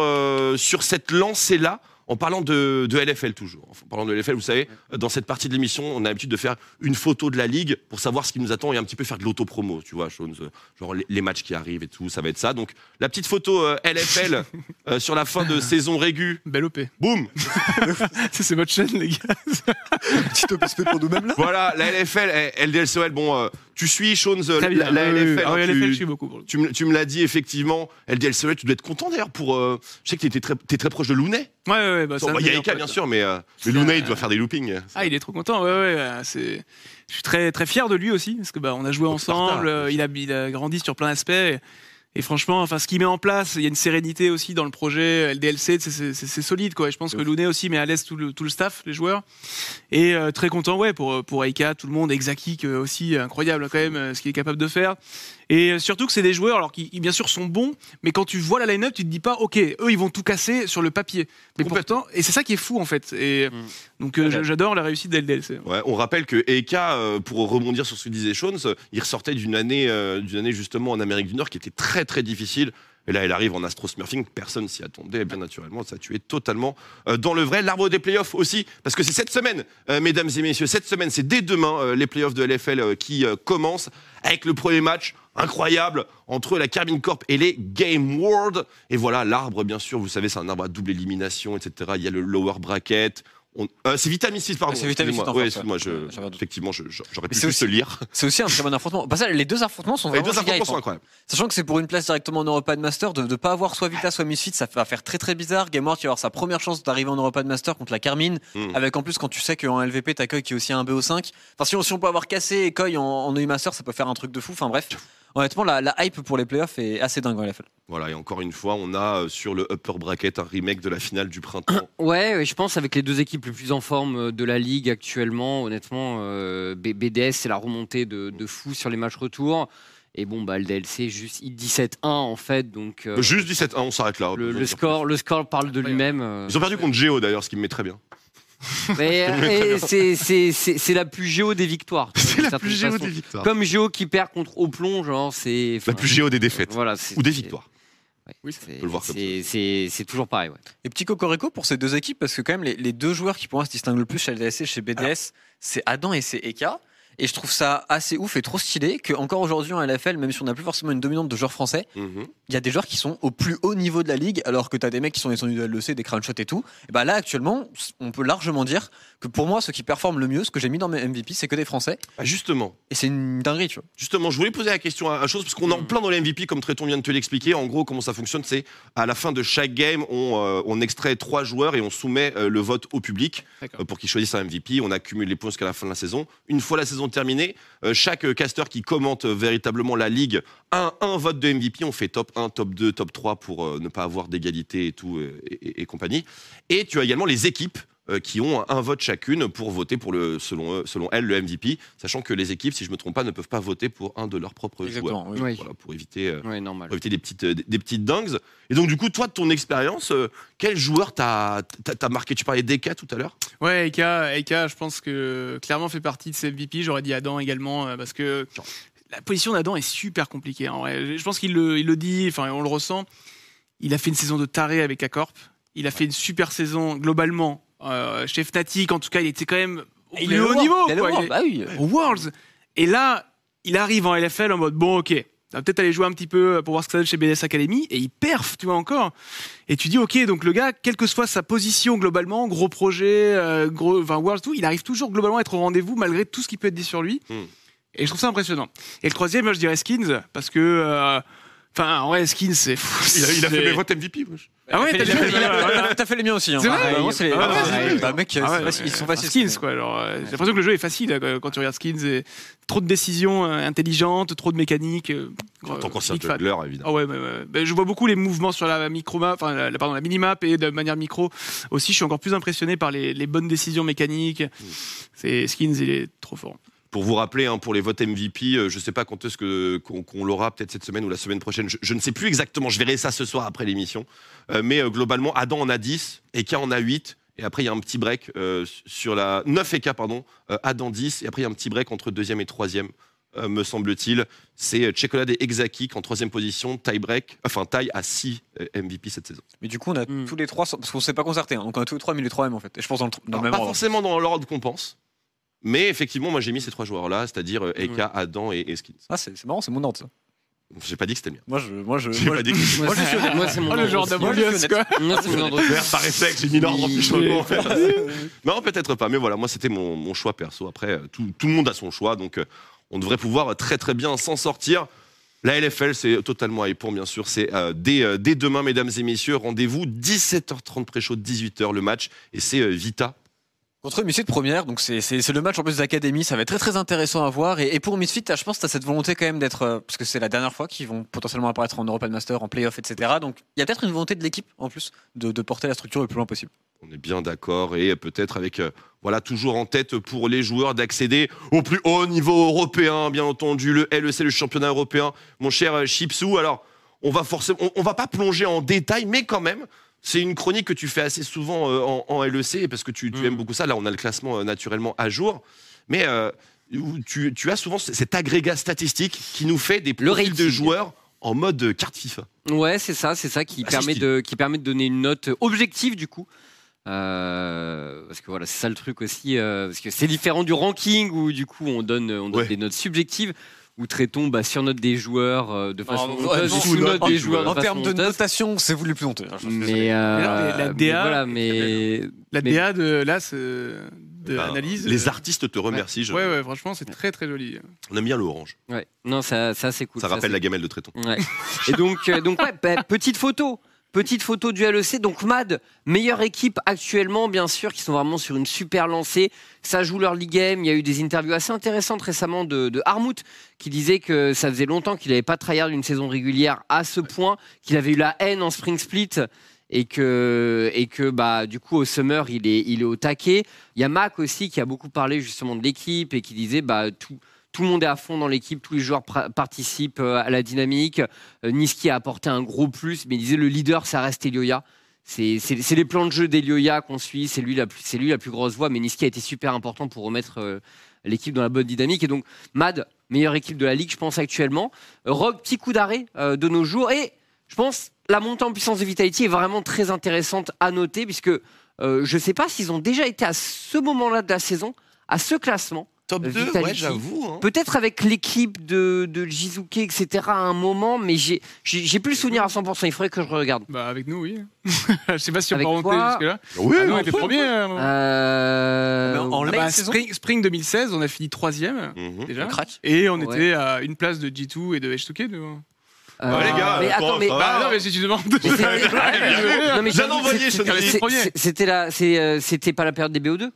[SPEAKER 1] sur cette lancée-là. En parlant de, de LFL toujours, en parlant de LFL, vous savez, dans cette partie de l'émission, on a l'habitude de faire une photo de la ligue pour savoir ce qui nous attend et un petit peu faire de l'autopromo, tu vois, Sean, euh, genre les, les matchs qui arrivent et tout, ça va être ça. Donc la petite photo euh, LFL euh, sur la fin de saison régu,
[SPEAKER 5] Belle OP.
[SPEAKER 1] boum,
[SPEAKER 5] c'est votre chaîne, les gars.
[SPEAKER 2] Petit OPSP pour nous-mêmes là
[SPEAKER 1] voilà, la LFL, eh, LDLCOL, bon, euh, tu suis Sean, euh,
[SPEAKER 5] Très
[SPEAKER 1] la,
[SPEAKER 5] bien.
[SPEAKER 1] la
[SPEAKER 5] Ah oui, oui,
[SPEAKER 1] LFL,
[SPEAKER 5] ah oui,
[SPEAKER 1] hein,
[SPEAKER 5] LFL,
[SPEAKER 1] tu-
[SPEAKER 5] je suis beaucoup.
[SPEAKER 1] tu me, tu me l'as dit effectivement, LDLCOL, tu dois être content d'ailleurs pour. euh, je sais que tu très, t'es très proche de Lounet.
[SPEAKER 5] Ouais. Bah,
[SPEAKER 1] Bon, bah, Il y a Eka, bien sûr, mais, euh, mais il doit faire des loopings.
[SPEAKER 5] Ah, il est trop content. Ouais, ouais. euh, C'est. Je suis très très fier de lui aussi parce que bah on a joué ensemble. euh, il a il a grandi sur plein d'aspects. Et, et franchement, enfin, ce qu'il met en place, il y a une sérénité aussi dans le projet LDLC. c'est- solide, quoi. Et je pense que Lounet aussi met à l'aise tout le, tout le staff, les joueurs. Et euh, très content, ouais, pour pour Aika, tout le monde, Exakik euh, aussi, incroyable quand même, euh, ce qu'il est capable de faire. Et euh, surtout que c'est des joueurs, alors qui bien sûr sont bons, mais quand tu vois la line-up, tu te dis pas, ok, eux ils vont tout casser sur le papier. Mais pourtant, et c'est ça qui est fou en fait. Et donc euh, j'adore la réussite d'LDLC.
[SPEAKER 1] Ouais, on rappelle que Eka, euh, pour rebondir sur ce que disait euh, il ressortait d'une année, euh, d'une année justement en Amérique du Nord qui était très très difficile. Et là, il arrive en Astro Smurfing, personne s'y attendait, bien naturellement, ça tué totalement euh, dans le vrai. L'arbre des playoffs aussi, parce que c'est cette semaine, euh, mesdames et messieurs, cette semaine, c'est dès demain euh, les playoffs de LFL euh, qui euh, commencent avec le premier match incroyable entre la Carmine Corp et les Game World. Et voilà, l'arbre, bien sûr, vous savez, c'est un arbre à double élimination, etc. Il y a le lower bracket. On- euh, c'est Vitamin 6, pardon.
[SPEAKER 2] Ah, c'est Vitamin 6
[SPEAKER 1] excusez-moi.
[SPEAKER 2] en
[SPEAKER 1] Ouais,
[SPEAKER 2] ouais.
[SPEAKER 1] je- effectivement, je- j'aurais pu
[SPEAKER 2] aussi-
[SPEAKER 1] lire.
[SPEAKER 2] C'est aussi un très bon affrontement. Passage, les deux affrontements sont
[SPEAKER 1] Les
[SPEAKER 2] vraiment
[SPEAKER 1] deux
[SPEAKER 2] giga
[SPEAKER 1] affrontements sont incroyables.
[SPEAKER 2] Sachant que c'est pour une place directement en Europa Master, de ne pas avoir soit Vita soit Misfit, ça va faire très très bizarre. Game World qui va avoir sa première chance d'arriver en Europa Master contre la Carmine,
[SPEAKER 1] Mm.
[SPEAKER 2] avec en plus quand tu sais qu'en LVP t'accueilles qui est aussi un BO5. Enfin, si on, si on peut avoir cassé et Koi en, en EU Master, ça peut faire un truc de fou. Enfin bref, honnêtement, la, la hype pour les playoffs est assez dingue en LFL.
[SPEAKER 1] Voilà, et encore une fois, on a euh, sur le upper bracket un remake de la finale du printemps.
[SPEAKER 3] Ouais, je pense avec les deux équipes les plus en forme euh, de la ligue actuellement, honnêtement, euh, BDS c'est la remontée de, de fou sur les matchs retour. Et bon, bah, le DLC juste 17-1 en fait, donc euh,
[SPEAKER 1] Juste 17-1, on s'arrête là.
[SPEAKER 3] le, score, le score parle de lui-même.
[SPEAKER 1] Ils ont perdu contre Géo d'ailleurs, ce qui me met très bien.
[SPEAKER 3] Mais et c'est- c'est c'est- c'est la plus géo des victoires. tu vois, d'une certaine façon.
[SPEAKER 1] victoires.
[SPEAKER 3] Comme géo qui perd contre Oplon, genre c'est.
[SPEAKER 1] La plus géo des défaites.
[SPEAKER 3] Voilà, c'est-
[SPEAKER 1] Ou des
[SPEAKER 3] c'est-
[SPEAKER 1] victoires.
[SPEAKER 3] Ouais.
[SPEAKER 5] Oui, c'est-
[SPEAKER 3] C'est- c'est- C'est c'est toujours pareil. Ouais.
[SPEAKER 2] Et petit cocorico pour ces deux équipes, parce que quand même, les, les deux joueurs qui pour moi se distinguent le plus chez LDSC et chez BDS, c'est Adam et c'est Eka. Et je trouve ça assez ouf et trop stylé que encore aujourd'hui en LFL, même si on n'a plus forcément une dominante de joueurs français,
[SPEAKER 1] Mhm.
[SPEAKER 2] il y a des joueurs qui sont au plus haut niveau de la ligue, alors que tu as des mecs qui sont descendus de LEC, des crunchshots et tout. Et bah là, actuellement, on peut largement dire que pour moi, ceux qui performent le mieux, ce que j'ai mis dans mes MVP, c'est que des Français.
[SPEAKER 1] Ah, justement,
[SPEAKER 2] Et c'est une dinguerie, tu vois.
[SPEAKER 1] Justement, je voulais poser la question à, à chose parce qu'on est en plein dans les MVP comme Tréton vient de te l'expliquer. En gros, comment ça fonctionne, c'est à la fin de chaque game, on, euh, on extrait trois joueurs et on soumet euh, le vote au public euh, pour qu'ils choisissent un MVP. On accumule les points jusqu'à la fin de la saison. Une fois la saison terminée, euh, chaque caster qui commente euh, véritablement la ligue un, un vote de MVP. On fait top 1, top 2, top 3 pour euh, ne pas avoir d'égalité et tout et, compagnie. Et tu as également les équipes qui ont un vote chacune pour voter pour le selon eux, selon elles le MVP, sachant que les équipes, si je me trompe pas, ne peuvent pas voter pour un de leurs propres joueurs.
[SPEAKER 2] Exactement. oui.
[SPEAKER 3] Oui.
[SPEAKER 1] Voilà, pour éviter, euh,
[SPEAKER 3] Ouais, normal.
[SPEAKER 1] pour éviter des petites, euh, des, des petites dingues. Et donc, du coup, toi, de ton expérience, euh, quel joueur t'as marqué? Tu parlais d'Eka tout à l'heure
[SPEAKER 5] Ouais, Eka, Eka, je pense que clairement fait partie de ces MVP. J'aurais dit Adam également, euh, parce que la position d'Adam est super compliquée. En vrai. Je pense qu'il le, il le dit, enfin, on le ressent. Il a fait une saison de taré avec Acorp. Il a fait une super saison globalement. Euh, chez Fnatic, en tout cas, il était quand même au plus haut niveau.
[SPEAKER 2] Il
[SPEAKER 5] quoi.
[SPEAKER 2] World,
[SPEAKER 5] Il est-
[SPEAKER 2] bah oui.
[SPEAKER 5] au Worlds. Et là, il arrive en LFL en mode bon, ok, on va peut-être aller jouer un petit peu pour voir ce que ça donne chez BDS Academy. Et il perf, tu vois, encore. Et tu dis, ok, donc le gars, quelle que soit sa position globalement, gros projet, euh, gros, enfin, Worlds, tout, il arrive toujours globalement à être au rendez-vous malgré tout ce qui peut être dit sur lui.
[SPEAKER 1] Hmm.
[SPEAKER 5] Et je trouve ça impressionnant. Et le troisième, je dirais Skins, parce que. euh, Enfin, en vrai, Skins, c'est.
[SPEAKER 1] il a, il a fait mes votes MVP. wesh.
[SPEAKER 5] Ah ouais, t'as
[SPEAKER 2] fait- il a-
[SPEAKER 5] ouais, ouais.
[SPEAKER 2] T'as fait les miens aussi. hein.
[SPEAKER 5] C'est vrai
[SPEAKER 2] Ah, moi, c'est les-
[SPEAKER 5] Ah ouais,
[SPEAKER 2] ah,
[SPEAKER 5] c'est
[SPEAKER 2] ouais, bah, mec,
[SPEAKER 5] Ah ouais,
[SPEAKER 2] c'est facile, ils sont faciles.
[SPEAKER 5] Skins, quoi. Alors, euh, j'ai l'impression que le jeu est facile euh, quand tu regardes Skins. Et trop de décisions euh, intelligentes, trop de mécaniques. euh,
[SPEAKER 1] En tant qu'ancien
[SPEAKER 5] big fan.
[SPEAKER 1] juggler, évidemment.
[SPEAKER 5] Ah ouais, ouais. Ben, je vois beaucoup les mouvements sur la micro enfin la, la- pardon, la minimap et de manière micro. Aussi, je suis encore plus impressionné par les, les bonnes décisions mécaniques. C'est Skins, il est trop fort.
[SPEAKER 1] Pour vous rappeler, hein, pour les votes MVP, euh, je sais pas quand est-ce que- qu'on qu'on l'aura, peut-être cette semaine ou la semaine prochaine. Je, je ne sais plus exactement. Je verrai ça ce soir après l'émission. Euh, mais euh, globalement, Adam en a 10, Eka en a 8. Et après, il y a un petit break euh, sur la 9 Eka, pardon. euh, Adam 10. Et après, il y a un petit break entre deuxième et troisième, euh, me semble-t-il. C'est euh, Chocolade et Exaki en troisième position, tie break, enfin taille à 6 MVP cette saison.
[SPEAKER 2] Mais du coup, on a
[SPEAKER 3] Hmm.
[SPEAKER 2] tous les trois, parce qu'on s'est pas concerté. hein. Donc on a tous les trois mis les trois M en fait. Et je pense dans le, dans le
[SPEAKER 1] Alors,
[SPEAKER 2] même
[SPEAKER 1] pas
[SPEAKER 2] ordre.
[SPEAKER 1] forcément dans l'ordre qu'on pense. Mais effectivement, moi j'ai mis ces trois joueurs-là, c'est-à-dire euh, Eka, Adam et, et Skins.
[SPEAKER 2] Ah, c'est marrant, c'est mon ordre ça.
[SPEAKER 1] J'ai pas dit que c'était le mien.
[SPEAKER 2] Moi, je, moi, je,
[SPEAKER 1] J'ai
[SPEAKER 2] moi,
[SPEAKER 1] pas
[SPEAKER 2] je-
[SPEAKER 1] dit que
[SPEAKER 3] Moi,
[SPEAKER 2] Moi, je
[SPEAKER 3] moi, c'est mon
[SPEAKER 5] le genre
[SPEAKER 2] honnête.
[SPEAKER 5] quoi.
[SPEAKER 3] Moi, c'est mon.
[SPEAKER 1] Par réflexe, j'ai mis l'ordre en plus
[SPEAKER 5] Mais-
[SPEAKER 1] en fait. Non, peut-être pas, mais voilà, moi c'était mon, mon choix perso. Après, euh, tout, tout le monde a son choix, donc euh, on devrait pouvoir très très bien s'en sortir. La LFL, c'est totalement à pour bien sûr. C'est euh, dès, euh, dès demain, mesdames et messieurs. Rendez-vous 17h30 pré-chaud, 18h le match. Et c'est euh, Vita.
[SPEAKER 2] Contre Misfit première, donc c'est le match en plus d'académie, ça va être très très intéressant à voir. Et, et pour Misfit, je pense que tu as cette volonté quand même d'être, euh, parce que c'est la dernière fois qu'ils vont potentiellement apparaître en European Master, en playoff, etc. Donc il y a peut-être une volonté de l'équipe en plus de, porter la structure le plus loin possible.
[SPEAKER 1] On est bien d'accord et peut-être avec euh, voilà toujours en tête pour les joueurs d'accéder au plus haut niveau européen, bien entendu le LEC, le championnat européen. Mon cher euh, Chipsou, alors on va forcément, on va pas plonger en détail, mais quand même. C'est une chronique que tu fais assez souvent euh, en, en LEC parce que tu, tu
[SPEAKER 3] Mm.
[SPEAKER 1] aimes beaucoup ça. Là, on a le classement euh, naturellement à jour, mais euh, tu, tu as souvent cet agrégat statistique qui nous fait des profils de joueurs en mode carte FIFA.
[SPEAKER 3] Ouais, c'est ça, c'est ça qui
[SPEAKER 1] Ah,
[SPEAKER 3] permet de qui permet de donner une note objective du coup. Euh, parce que voilà, c'est ça le truc aussi, euh, parce que c'est différent du ranking où du coup on donne on donne
[SPEAKER 1] Ouais.
[SPEAKER 3] des notes subjectives où traitons bah, sur note des joueurs euh, de façon
[SPEAKER 2] Oh,
[SPEAKER 3] honteuse,
[SPEAKER 2] ouais,
[SPEAKER 3] sous note
[SPEAKER 1] en-
[SPEAKER 3] des joueurs de
[SPEAKER 2] en termes de
[SPEAKER 3] honteuse.
[SPEAKER 2] notation, c'est vous les plus honteux. hein, suis désolé.
[SPEAKER 3] Mais, euh,
[SPEAKER 5] Mais non, mais la
[SPEAKER 3] mais
[SPEAKER 5] DA,
[SPEAKER 3] voilà, mais
[SPEAKER 5] La
[SPEAKER 3] Mais-
[SPEAKER 5] DA de là, c'est- de
[SPEAKER 1] Ben,
[SPEAKER 5] analyse.
[SPEAKER 1] les
[SPEAKER 5] euh,
[SPEAKER 1] artistes te remercient. je-
[SPEAKER 5] Ouais, ouais, franchement, c'est très très joli.
[SPEAKER 1] On aime bien le orange.
[SPEAKER 3] ouais, non, ça, ça c'est cool.
[SPEAKER 1] Ça rappelle
[SPEAKER 3] c'est
[SPEAKER 1] la gamelle de Tréton.
[SPEAKER 3] Ouais. Et donc, euh, donc ouais, bah, petite photo. Petite photo du LEC. Donc, Mad, meilleure équipe actuellement, bien sûr, qui sont vraiment sur une super lancée. Ça joue leur league game. Il y a eu des interviews assez intéressantes récemment de, de qui disait que ça faisait longtemps qu'il n'avait pas tryhard une saison régulière à ce point, qu'il avait eu la haine en spring split. Et que, et que bah, du coup, au summer, il est, il est au taquet. Il y a Mac aussi qui a beaucoup parlé justement de l'équipe et qui disait bah, tout, tout le monde est à fond dans l'équipe, tous les joueurs participent euh, à la dynamique. Euh, Niski a apporté un gros plus, mais il disait le leader, ça reste Elioya. C'est les plans de jeu d'Elioya qu'on suit, c'est lui, la plus- grosse voix, mais Niski a été super important pour remettre euh, l'équipe dans la bonne dynamique. Et donc, Mad, meilleure équipe de la ligue, je pense, actuellement. Rogue, petit coup d'arrêt de nos jours. Et je pense la montée en puissance de Vitality est vraiment très intéressante à noter puisque je sais pas s'ils ont déjà été à ce moment-là de la saison à ce classement.
[SPEAKER 1] Top
[SPEAKER 3] Euh,
[SPEAKER 1] 2,
[SPEAKER 3] Vitality.
[SPEAKER 1] ouais, j'avoue. hein.
[SPEAKER 3] Peut-être avec l'équipe de, de Jizuke, etc. à un moment, mais j'ai plus le souvenir à 100%. Il faudrait que je regarde.
[SPEAKER 5] Bah, avec nous, oui. Je sais pas si on peut remonter
[SPEAKER 3] toi
[SPEAKER 5] jusque-là.
[SPEAKER 1] Oui,
[SPEAKER 5] Ah, nous, on était premiers. hein.
[SPEAKER 3] Euh,
[SPEAKER 2] Mais en
[SPEAKER 5] Ah
[SPEAKER 2] late
[SPEAKER 5] bah,
[SPEAKER 2] saison
[SPEAKER 5] spring, spring 2016, on a fini troisième
[SPEAKER 1] Mhm.
[SPEAKER 5] déjà.
[SPEAKER 2] Le crack.
[SPEAKER 5] Et on
[SPEAKER 3] Ouais.
[SPEAKER 5] était à une place de G2 et de H2K. nous.
[SPEAKER 3] euh,
[SPEAKER 1] Ouais, les gars,
[SPEAKER 3] mais
[SPEAKER 1] euh,
[SPEAKER 3] attends, mais
[SPEAKER 5] Bah non, mais si tu demandes.
[SPEAKER 3] J'avoue,
[SPEAKER 1] envoyé,
[SPEAKER 3] C'était la, euh, c'était pas la période des BO2.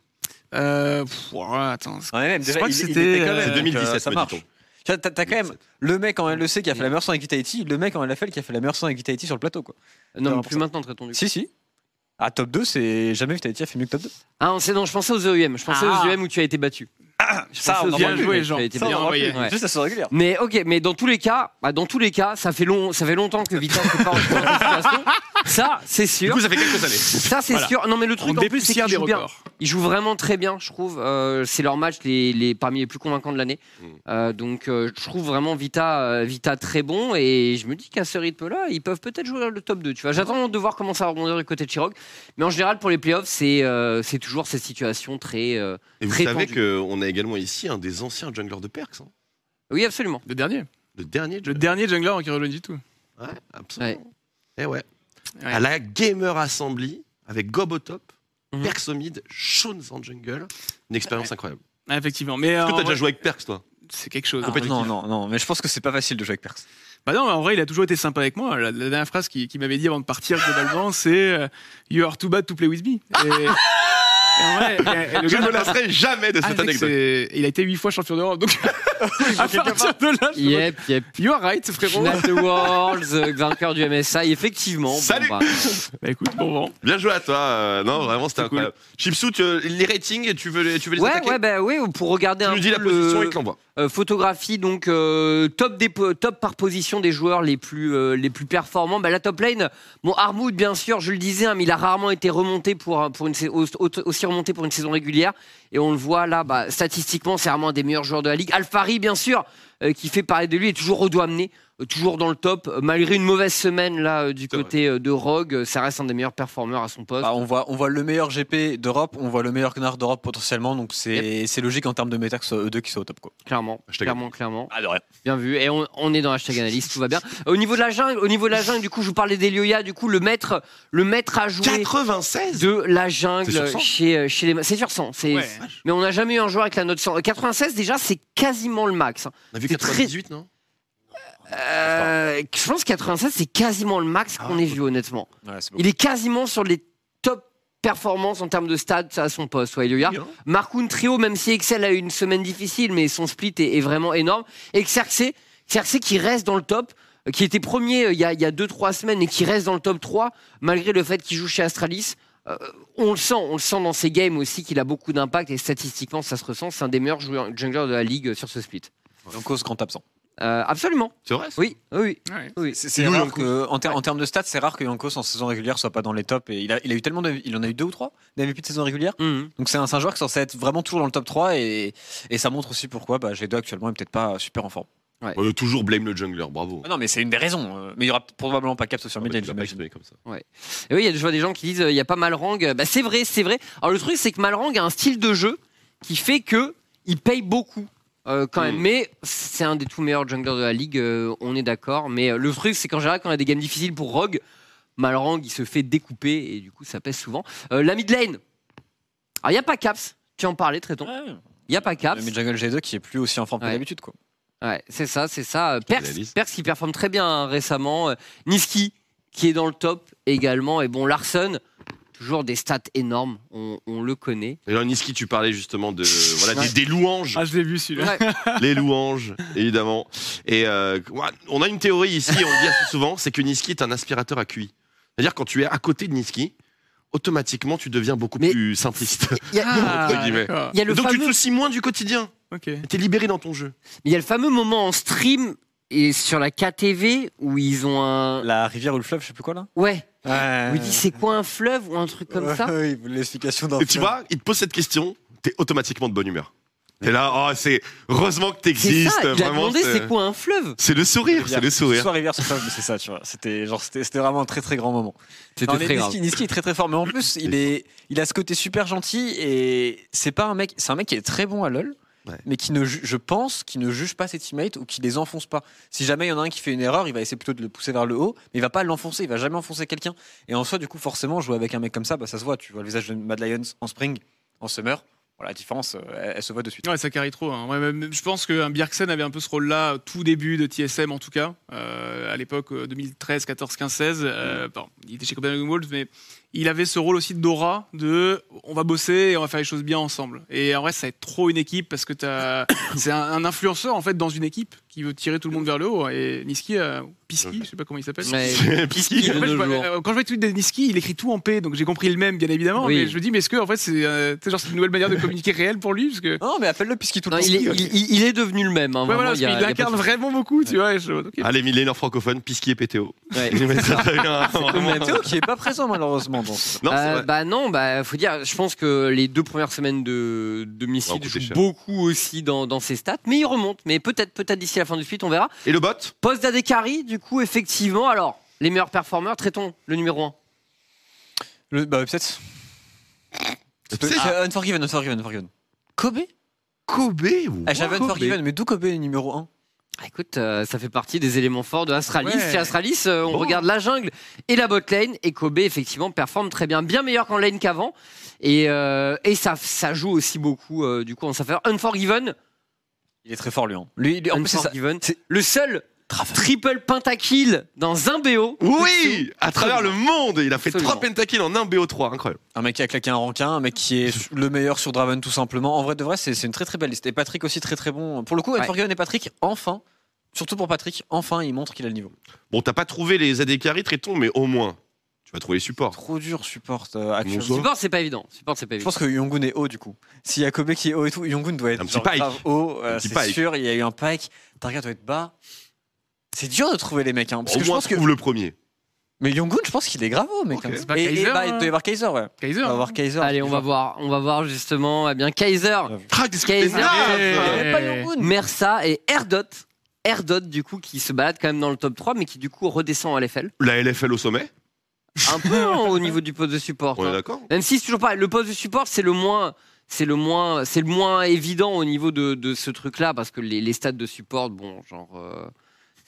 [SPEAKER 5] Euh, pff, ouais, attends.
[SPEAKER 2] Ouais, même,
[SPEAKER 5] Je crois que
[SPEAKER 2] il-
[SPEAKER 5] c'était,
[SPEAKER 2] était quand
[SPEAKER 5] euh,
[SPEAKER 2] même,
[SPEAKER 1] C'est
[SPEAKER 2] donc,
[SPEAKER 1] 2017,
[SPEAKER 2] euh, ça
[SPEAKER 1] me
[SPEAKER 2] marche. T'as quand même le mec en LEC qui a fait la meilleure son avec Vitality, le mec en LFL qui a fait la meilleure son avec Vitality sur le plateau. Quoi.
[SPEAKER 3] Non, mais
[SPEAKER 2] Non,
[SPEAKER 3] plus
[SPEAKER 2] ça.
[SPEAKER 3] maintenant, traitons du.
[SPEAKER 2] Si, si. À top 2, c'est jamais Vitality a fait mieux que top 2.
[SPEAKER 3] Ah, c'est non, je pensais aux EUM. Je pensais
[SPEAKER 2] Ah.
[SPEAKER 3] aux EUM où tu as été battu.
[SPEAKER 2] Ça, on en
[SPEAKER 5] bien joué, Jean. Ça,
[SPEAKER 3] battu.
[SPEAKER 5] on en envoyé.
[SPEAKER 3] Ouais.
[SPEAKER 2] Juste à son régulière.
[SPEAKER 3] Mais ok, mais dans tous les cas, bah, dans tous les cas, ça fait long, ça fait longtemps que Vital s'est pas cette situation. Ça, c'est
[SPEAKER 1] Du
[SPEAKER 3] sûr.
[SPEAKER 1] coup, ça fait quelques années.
[SPEAKER 3] Ça, c'est
[SPEAKER 5] Voilà.
[SPEAKER 3] sûr. Non, mais le
[SPEAKER 5] On
[SPEAKER 3] truc en plus, c'est qu'ils jouent bien. Ils jouent vraiment très bien, je trouve. Euh, c'est leur match les, les, parmi les plus convaincants de l'année.
[SPEAKER 1] Mm.
[SPEAKER 3] Euh, donc, euh, je trouve vraiment Vita, euh, Vita très bon. Et je me dis qu'à ce rythme-là, ils peuvent peut-être jouer le top 2. Tu vois, j'attends de voir comment ça va rebondir du côté de Chirog. Mais en général, pour les playoffs, c'est euh, c'est toujours cette situation très. euh,
[SPEAKER 1] Et vous
[SPEAKER 3] Très
[SPEAKER 1] savez qu'on a également ici un des anciens junglers de Perks. hein.
[SPEAKER 3] Oui, absolument.
[SPEAKER 5] Le dernier.
[SPEAKER 1] Le dernier
[SPEAKER 5] Le
[SPEAKER 1] jungler.
[SPEAKER 5] dernier jungler en qui du tout.
[SPEAKER 1] Ouais, absolument.
[SPEAKER 3] Ouais.
[SPEAKER 1] Eh ouais.
[SPEAKER 5] Ouais.
[SPEAKER 1] À la Gamer Assembly, avec Gob au top,
[SPEAKER 3] Mhm.
[SPEAKER 1] Perks au mid, Shones en jungle. Une expérience incroyable.
[SPEAKER 5] Ah, effectivement. Mais
[SPEAKER 1] Est-ce
[SPEAKER 5] euh,
[SPEAKER 1] que
[SPEAKER 5] en
[SPEAKER 1] t'as déjà
[SPEAKER 5] vrai,
[SPEAKER 1] joué avec Perks, toi?
[SPEAKER 5] c'est quelque chose.
[SPEAKER 2] Ah, non, non, non, mais je pense que c'est pas facile de jouer avec Perks.
[SPEAKER 5] Bah non, en vrai, il a toujours été sympa avec moi. La, la dernière phrase qu'il qu'il m'avait dit avant de partir globalement, c'est euh, You are too bad to play with me. Et, et en vrai, le
[SPEAKER 1] Je ne me lasserai jamais de cette anecdote.
[SPEAKER 5] il a été huit fois champion d'Europe, donc à partir de là, je-
[SPEAKER 3] Yep, yep.
[SPEAKER 5] you are right, frérot.
[SPEAKER 3] Final de Worlds, euh, vainqueur du MSI, effectivement. Bon,
[SPEAKER 1] Salut.
[SPEAKER 3] bah,
[SPEAKER 5] Bah écoute, bon vent.
[SPEAKER 1] Bien joué à toi. euh, non, vraiment, c'était
[SPEAKER 5] cool.
[SPEAKER 1] incroyable. Chipsou, tu- les ratings, tu veux les, tu veux les
[SPEAKER 3] Ouais,
[SPEAKER 1] attaquer
[SPEAKER 3] ouais, bah oui, pour regarder
[SPEAKER 1] Tu
[SPEAKER 3] un
[SPEAKER 1] nous dis
[SPEAKER 3] peu
[SPEAKER 1] la position
[SPEAKER 3] le-
[SPEAKER 1] et que l'envoie.
[SPEAKER 3] Euh, photographie donc euh, top des po- top par position des joueurs les plus euh, les plus performants. Bah, la top lane, bon Armoud bien sûr, je le disais, hein, mais il a rarement été remonté pour pour une sais- au- au- aussi remonté pour une saison régulière. Et on le voit là, bah, statistiquement, c'est vraiment un des meilleurs joueurs de la ligue. Alfari bien sûr, euh, qui fait parler de lui, est toujours au doigt amené, toujours dans le top, malgré une mauvaise semaine là euh, du côté euh, de Rogue. euh, Ça reste un des meilleurs performeurs à son poste.
[SPEAKER 2] Bah, on, voit, on voit le meilleur GP d'Europe, on voit le meilleur Gnard d'Europe potentiellement, donc c'est c'est logique en termes de méta que ce soit eux deux qui soient au top. Quoi.
[SPEAKER 3] Clairement,
[SPEAKER 1] Hashtag
[SPEAKER 3] clairement, clairement.
[SPEAKER 2] Ah, de rien.
[SPEAKER 3] Bien vu. Et on, on est dans hashtag analyse, tout va bien. Au niveau de la jungle, au niveau de la jungle, du coup, je vous parlais d'Elioya, du coup, le maître, le maître à jouer
[SPEAKER 1] 96
[SPEAKER 3] de la jungle
[SPEAKER 1] 100?
[SPEAKER 3] chez, chez les. C'est sur 100. c'est-
[SPEAKER 5] Ouais.
[SPEAKER 3] Mais on n'a jamais eu un joueur avec la note 100. Euh, 96, déjà, c'est quasiment le max. hein.
[SPEAKER 1] On a vu
[SPEAKER 3] c'est très-
[SPEAKER 1] 98, non?
[SPEAKER 3] Euh, je pense que 96, c'est quasiment le max qu'on ait vu, honnêtement.
[SPEAKER 2] Ouais,
[SPEAKER 3] Il est quasiment sur les top performances en termes de stats à son poste, ouais.
[SPEAKER 1] Oui, hein.
[SPEAKER 3] Markoun Trio, même si Excel a eu une semaine difficile, mais son split est, est vraiment énorme. Et Xerxes, Xerxes qui reste dans le top, euh, qui était premier euh, il y a 2-3 semaines et qui reste dans le top 3, malgré le fait qu'il joue chez Astralis. Euh, on le sent, on le sent dans ses games aussi qu'il a beaucoup d'impact et statistiquement ça se ressent. C'est un des meilleurs joueurs junglers de la ligue sur ce split.
[SPEAKER 2] En cause grand absent.
[SPEAKER 3] Euh, absolument.
[SPEAKER 1] C'est vrai
[SPEAKER 3] Oui, oui,
[SPEAKER 5] Ouais.
[SPEAKER 3] oui.
[SPEAKER 2] C'est rare
[SPEAKER 1] Yankos.
[SPEAKER 2] que, en, ter- en termes de stats, c'est rare que Yankos en saison régulière soit pas dans les tops. Et il a, il a eu tellement de, il en a eu deux ou trois d'MVP de saison régulière.
[SPEAKER 3] Mhm.
[SPEAKER 2] Donc c'est un, c'est un joueur qui est censé être vraiment toujours dans le top 3 et, et ça montre aussi pourquoi bah, G2 actuellement est peut-être pas super en forme.
[SPEAKER 1] On a toujours blame le jungler, bravo.
[SPEAKER 2] Ah non mais c'est une des raisons. euh, Mais il y aura probablement pas Caps sur
[SPEAKER 1] Ah
[SPEAKER 2] Midlane,
[SPEAKER 1] comme ça.
[SPEAKER 3] Et oui, il y a- je vois des gens qui disent euh, il y a pas Malrang. Bah, c'est vrai, c'est vrai. Alors le truc, c'est que Malrang a un style de jeu qui fait que il paye beaucoup. Euh, quand même,
[SPEAKER 1] Mm.
[SPEAKER 3] mais c'est un des tout meilleurs junglers de la ligue, euh, on est d'accord. Mais euh, le truc, c'est qu'en général, quand on a des games difficiles pour Rogue, Malrang il se fait découper et du coup, ça pèse souvent. Euh, la mid lane, alors il y a pas Caps, tu en parlais, Tréton. Il y a pas Caps.
[SPEAKER 2] Le mid-jungle G2 qui est plus aussi en forme
[SPEAKER 3] Ouais.
[SPEAKER 2] que d'habitude. quoi.
[SPEAKER 3] Ouais, c'est ça, c'est ça. Perks,
[SPEAKER 1] Analyse.
[SPEAKER 3] Perks qui performe très bien hein, récemment. Euh, Niski qui est dans le top également. Et bon, Larson, toujours des stats énormes, on, on le connaît.
[SPEAKER 1] Et là, Niski, tu parlais justement de voilà
[SPEAKER 3] Ouais.
[SPEAKER 1] des, des louanges,
[SPEAKER 5] Ah, je l'ai vu celui-là.
[SPEAKER 1] les louanges, évidemment. Et euh, on a une théorie ici, on le dit assez souvent, c'est que Niski est un aspirateur à QI. C'est-à-dire quand tu es à côté de Niski, automatiquement tu deviens beaucoup
[SPEAKER 3] Mais-
[SPEAKER 1] plus simpliste.
[SPEAKER 3] Il y a, il y a-
[SPEAKER 1] Entre guillemets.
[SPEAKER 5] d'accord.
[SPEAKER 3] il y a le
[SPEAKER 1] Donc tu te soucies moins du quotidien.
[SPEAKER 5] Ok.
[SPEAKER 1] T'es libéré dans ton jeu.
[SPEAKER 3] il y a le fameux moment en stream et sur la KTV où ils ont un.
[SPEAKER 2] La rivière ou le fleuve, je sais plus quoi là?
[SPEAKER 3] Ouais, Où il dit c'est quoi un fleuve ou un truc comme ça.
[SPEAKER 2] Oui, l'explication d'un
[SPEAKER 1] Et tu vois, il te pose cette question, t'es automatiquement de bonne humeur. T'es là, oh, c'est heureusement que
[SPEAKER 3] C'est
[SPEAKER 1] t'existes.
[SPEAKER 3] ça,
[SPEAKER 1] vraiment,
[SPEAKER 3] demandé c'est quoi un fleuve
[SPEAKER 1] C'est le sourire, c'est le sourire.
[SPEAKER 2] Soit rivière, soit fleuve, mais c'est ça, tu vois. C'était genre, c'était c'était vraiment un très très grand moment.
[SPEAKER 3] C'était
[SPEAKER 2] Non, mais
[SPEAKER 3] très grave.
[SPEAKER 2] Niski, Niski est très très fort, mais en plus, il est, il a ce côté super gentil et c'est pas un mec, c'est un mec qui est très bon à lol.
[SPEAKER 1] Ouais.
[SPEAKER 2] Mais qui ne, je pense, qui ne juge pas ses teammates ou qui les enfonce pas. Si jamais il y en a un qui fait une erreur, il va essayer plutôt de le pousser vers le haut, mais il va pas l'enfoncer, il va jamais enfoncer quelqu'un. Et en soi, du coup, forcément, jouer avec un mec comme ça, bah, ça se voit. Tu vois le visage de Mad Lions en spring, en summer. Voilà, la différence, euh, elle, elle se voit de suite.
[SPEAKER 5] Ouais, ça carie trop. hein. Ouais, je pense qu'un Bjergsen avait un peu ce rôle-là, au tout début de TSM en tout cas, euh, à l'époque euh, 2013, 14, 15, 16. euh, bon, il était chez Copenhagen Wolves, mais il avait ce rôle aussi d'aura de on va bosser et on va faire les choses bien ensemble. Et en vrai, ça va être trop une équipe parce que t'as- c'est un, un influenceur en fait dans une équipe qui veut tirer tout le monde vers le haut. Et Niski, euh, Piski, je sais pas comment il s'appelle.
[SPEAKER 3] Ouais,
[SPEAKER 1] Piski.
[SPEAKER 5] En fait, je vois- euh, quand je vois les tweets de Niski, il écrit tout en P, donc j'ai compris le même, bien évidemment.
[SPEAKER 3] Oui.
[SPEAKER 5] Mais je me dis, mais est-ce que en fait c'est euh, genre, une nouvelle manière de communiquer réelle pour lui? Parce que
[SPEAKER 2] Non, mais appelle-le puisqu'il tout le temps.
[SPEAKER 3] il, est, il- il- il est devenu le même. hein,
[SPEAKER 5] Ouais,
[SPEAKER 3] vraiment,
[SPEAKER 5] voilà, parce
[SPEAKER 3] il a- il
[SPEAKER 5] incarne vraiment beaucoup, tu vois. et je- ok.
[SPEAKER 1] Ah, les millénaires francophones, Pisky et PTO.
[SPEAKER 3] Ouais.
[SPEAKER 2] Théo qui est pas présent malheureusement
[SPEAKER 1] Non,
[SPEAKER 3] Euh, bah non, bah faut dire, je pense que les deux premières semaines de,
[SPEAKER 1] coûter
[SPEAKER 3] jouent beaucoup aussi dans, dans ses stats, mais il remonte. Mais peut-être peut-être d'ici la fin du suite, on verra.
[SPEAKER 1] Et le bot?
[SPEAKER 3] Poste d'Adekari, du coup, effectivement. Alors, les meilleurs performeurs, traitons le numéro 1.
[SPEAKER 2] Le, bah, peut-être.
[SPEAKER 1] C'est
[SPEAKER 2] Unforgiven, Unforgiven, Unforgiven. Kobe?
[SPEAKER 1] Kobe ou
[SPEAKER 2] Ah, J'avais Unforgiven, mais d'où Kobe est numéro 1
[SPEAKER 3] Ah, Écoute, euh, ça fait partie des éléments forts de Astralis.
[SPEAKER 5] Ouais.
[SPEAKER 3] Chez Astralis, euh, on
[SPEAKER 1] Bon.
[SPEAKER 3] regarde la jungle et la bot lane. Et Kobe, effectivement, performe très bien. Bien meilleur qu'en lane qu'avant. Et, euh, et ça, ça joue aussi beaucoup, euh, du coup, en sa faveur. Unforgiven.
[SPEAKER 2] Il est très fort lui. Hein. Lui, lui- en plus, c'est ça.
[SPEAKER 3] Unforgiven.
[SPEAKER 2] c'est-
[SPEAKER 3] Le seul triple pentakill dans un BO.
[SPEAKER 1] Oui À travers le monde Il a fait
[SPEAKER 3] Absolument.
[SPEAKER 1] 3 pentakills en un BO3, incroyable.
[SPEAKER 2] Un mec qui a claqué un rankin, un mec qui est le meilleur sur Draven tout simplement. En vrai de vrai, c'est c'est une très très belle liste. Et Patrick aussi très très bon. Pour le coup,
[SPEAKER 3] Ouais.
[SPEAKER 2] Unforgiven et Patrick, enfin, surtout pour Patrick, enfin, il montre qu'il a le niveau.
[SPEAKER 1] Bon, t'as pas trouvé les AD carry, traitons, mais au moins, tu vas trouver les supports.
[SPEAKER 2] Trop dur, support euh, actuellement.
[SPEAKER 3] Support, c'est pas évident. Support, c'est pas
[SPEAKER 2] Je
[SPEAKER 3] évident.
[SPEAKER 2] pense que Yongun est haut du coup. S'il y a Kobe qui est haut et tout, Yongun doit être
[SPEAKER 1] Un petit
[SPEAKER 2] genre
[SPEAKER 1] pike.
[SPEAKER 2] grave haut. euh,
[SPEAKER 1] petit
[SPEAKER 2] c'est
[SPEAKER 1] pike.
[SPEAKER 2] sûr, il y a eu un pike. Target doit être bas. C'est dur de trouver les mecs. Hein, parce
[SPEAKER 1] Au
[SPEAKER 2] que je
[SPEAKER 1] moins,
[SPEAKER 2] pense que.
[SPEAKER 1] trouve le premier.
[SPEAKER 2] Mais Yongun, je pense qu'il est grave haut, mec.
[SPEAKER 1] Ok.
[SPEAKER 2] hein.
[SPEAKER 5] C'est pas
[SPEAKER 2] Et, et
[SPEAKER 5] Kaiser,
[SPEAKER 2] bah, il
[SPEAKER 5] hein
[SPEAKER 2] doit y avoir Kaiser, ouais.
[SPEAKER 5] Kaiser.
[SPEAKER 2] Il doit y avoir Kaiser.
[SPEAKER 3] Allez, on va voir. On va voir justement. Eh bien, Kaiser,
[SPEAKER 1] Ah,
[SPEAKER 3] Kaiser,
[SPEAKER 5] euh,
[SPEAKER 2] avait pas Yongun.
[SPEAKER 3] Mersa et Erdot. Erdot, du coup, qui se balade quand même dans le top 3, mais qui, du coup, redescend à LFL.
[SPEAKER 1] La LFL au sommet?
[SPEAKER 3] Un peu hein, au niveau du poste de support.
[SPEAKER 1] On est
[SPEAKER 3] hein.
[SPEAKER 1] d'accord
[SPEAKER 3] Même si c'est toujours pas le poste de support, c'est le moins, c'est le moins, c'est le moins évident au niveau de, de ce truc-là, parce que les, les stats de support, bon, genre, euh,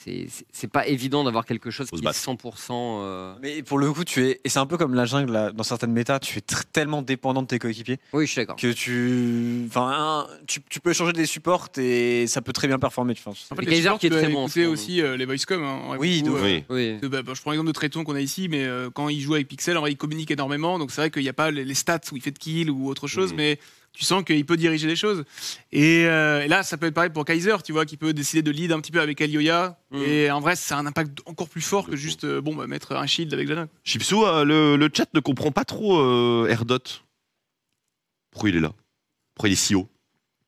[SPEAKER 3] c'est- pas évident d'avoir quelque chose qui est
[SPEAKER 1] battre.
[SPEAKER 3] 100%. euh,
[SPEAKER 2] Mais pour le coup, tu es. Et c'est un peu comme la jungle là, dans certaines méta, tu es tellement dépendant de tes coéquipiers
[SPEAKER 3] Oui, je suis d'accord.
[SPEAKER 2] que tu. Enfin, un- tu, tu peux échanger des supports et ça peut très bien performer. Tu vois.
[SPEAKER 5] En fait, les supports,
[SPEAKER 3] qui est très bon
[SPEAKER 5] écouter aussi euh, les voicecom. Hein,
[SPEAKER 2] Oui,
[SPEAKER 5] euh,
[SPEAKER 1] Oui.
[SPEAKER 3] Oui.
[SPEAKER 5] Bah, bah, je prends l'exemple de Tréton qu'on a ici, mais euh, quand il joue avec Pixel, en vrai, il communique énormément. Donc c'est vrai qu'il n'y a pas les, les stats où il fait de kill ou autre chose,
[SPEAKER 1] Mhm.
[SPEAKER 5] mais tu sens qu'il peut diriger les choses. Et, euh, et là, ça peut être pareil pour Kaiser, tu vois, qui peut décider de lead un petit peu avec Elioya.
[SPEAKER 3] Mhm.
[SPEAKER 5] Et en vrai, ça a un impact encore plus fort que juste euh, bon, bah, mettre un shield avec Jana.
[SPEAKER 1] Chipsou, euh, le, le chat ne comprend pas trop euh, Erdot. Pourquoi il est là? Pourquoi il est si haut?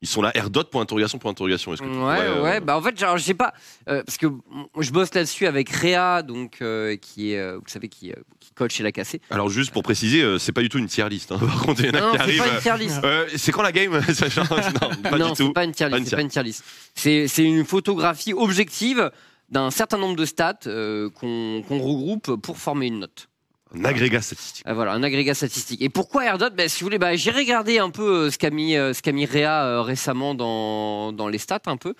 [SPEAKER 1] Ils sont là, Erdot, point interrogation, point interrogation. Est-ce que tu
[SPEAKER 3] Ouais,
[SPEAKER 1] pourrais, euh,
[SPEAKER 3] ouais, bah en fait, genre, je sais pas, euh, parce que mm, je bosse là-dessus avec Réa, donc euh, qui est, vous savez, qui, qui coach.
[SPEAKER 1] Alors juste pour préciser, euh, c'est pas du tout une tier list. hein. Par contre, il y en a
[SPEAKER 3] Non,
[SPEAKER 1] qui
[SPEAKER 3] c'est
[SPEAKER 1] arrivent.
[SPEAKER 3] pas une tier list.
[SPEAKER 1] euh, c'est quand la game Ça change? Non, pas
[SPEAKER 3] non,
[SPEAKER 1] du
[SPEAKER 3] c'est
[SPEAKER 1] tout.
[SPEAKER 3] pas une tier list. C'est pas une tier list. C'est c'est une photographie objective d'un certain nombre de stats euh, qu'on qu'on regroupe pour former une note.
[SPEAKER 1] Un agrégat statistique.
[SPEAKER 3] Euh, voilà, un agrégat statistique. Et pourquoi Erdot? Ben, Si vous voulez, bah, j'ai regardé un peu euh, ce qu'a mis, euh, ce qu'a mis Réa euh, récemment dans, dans les stats un peu.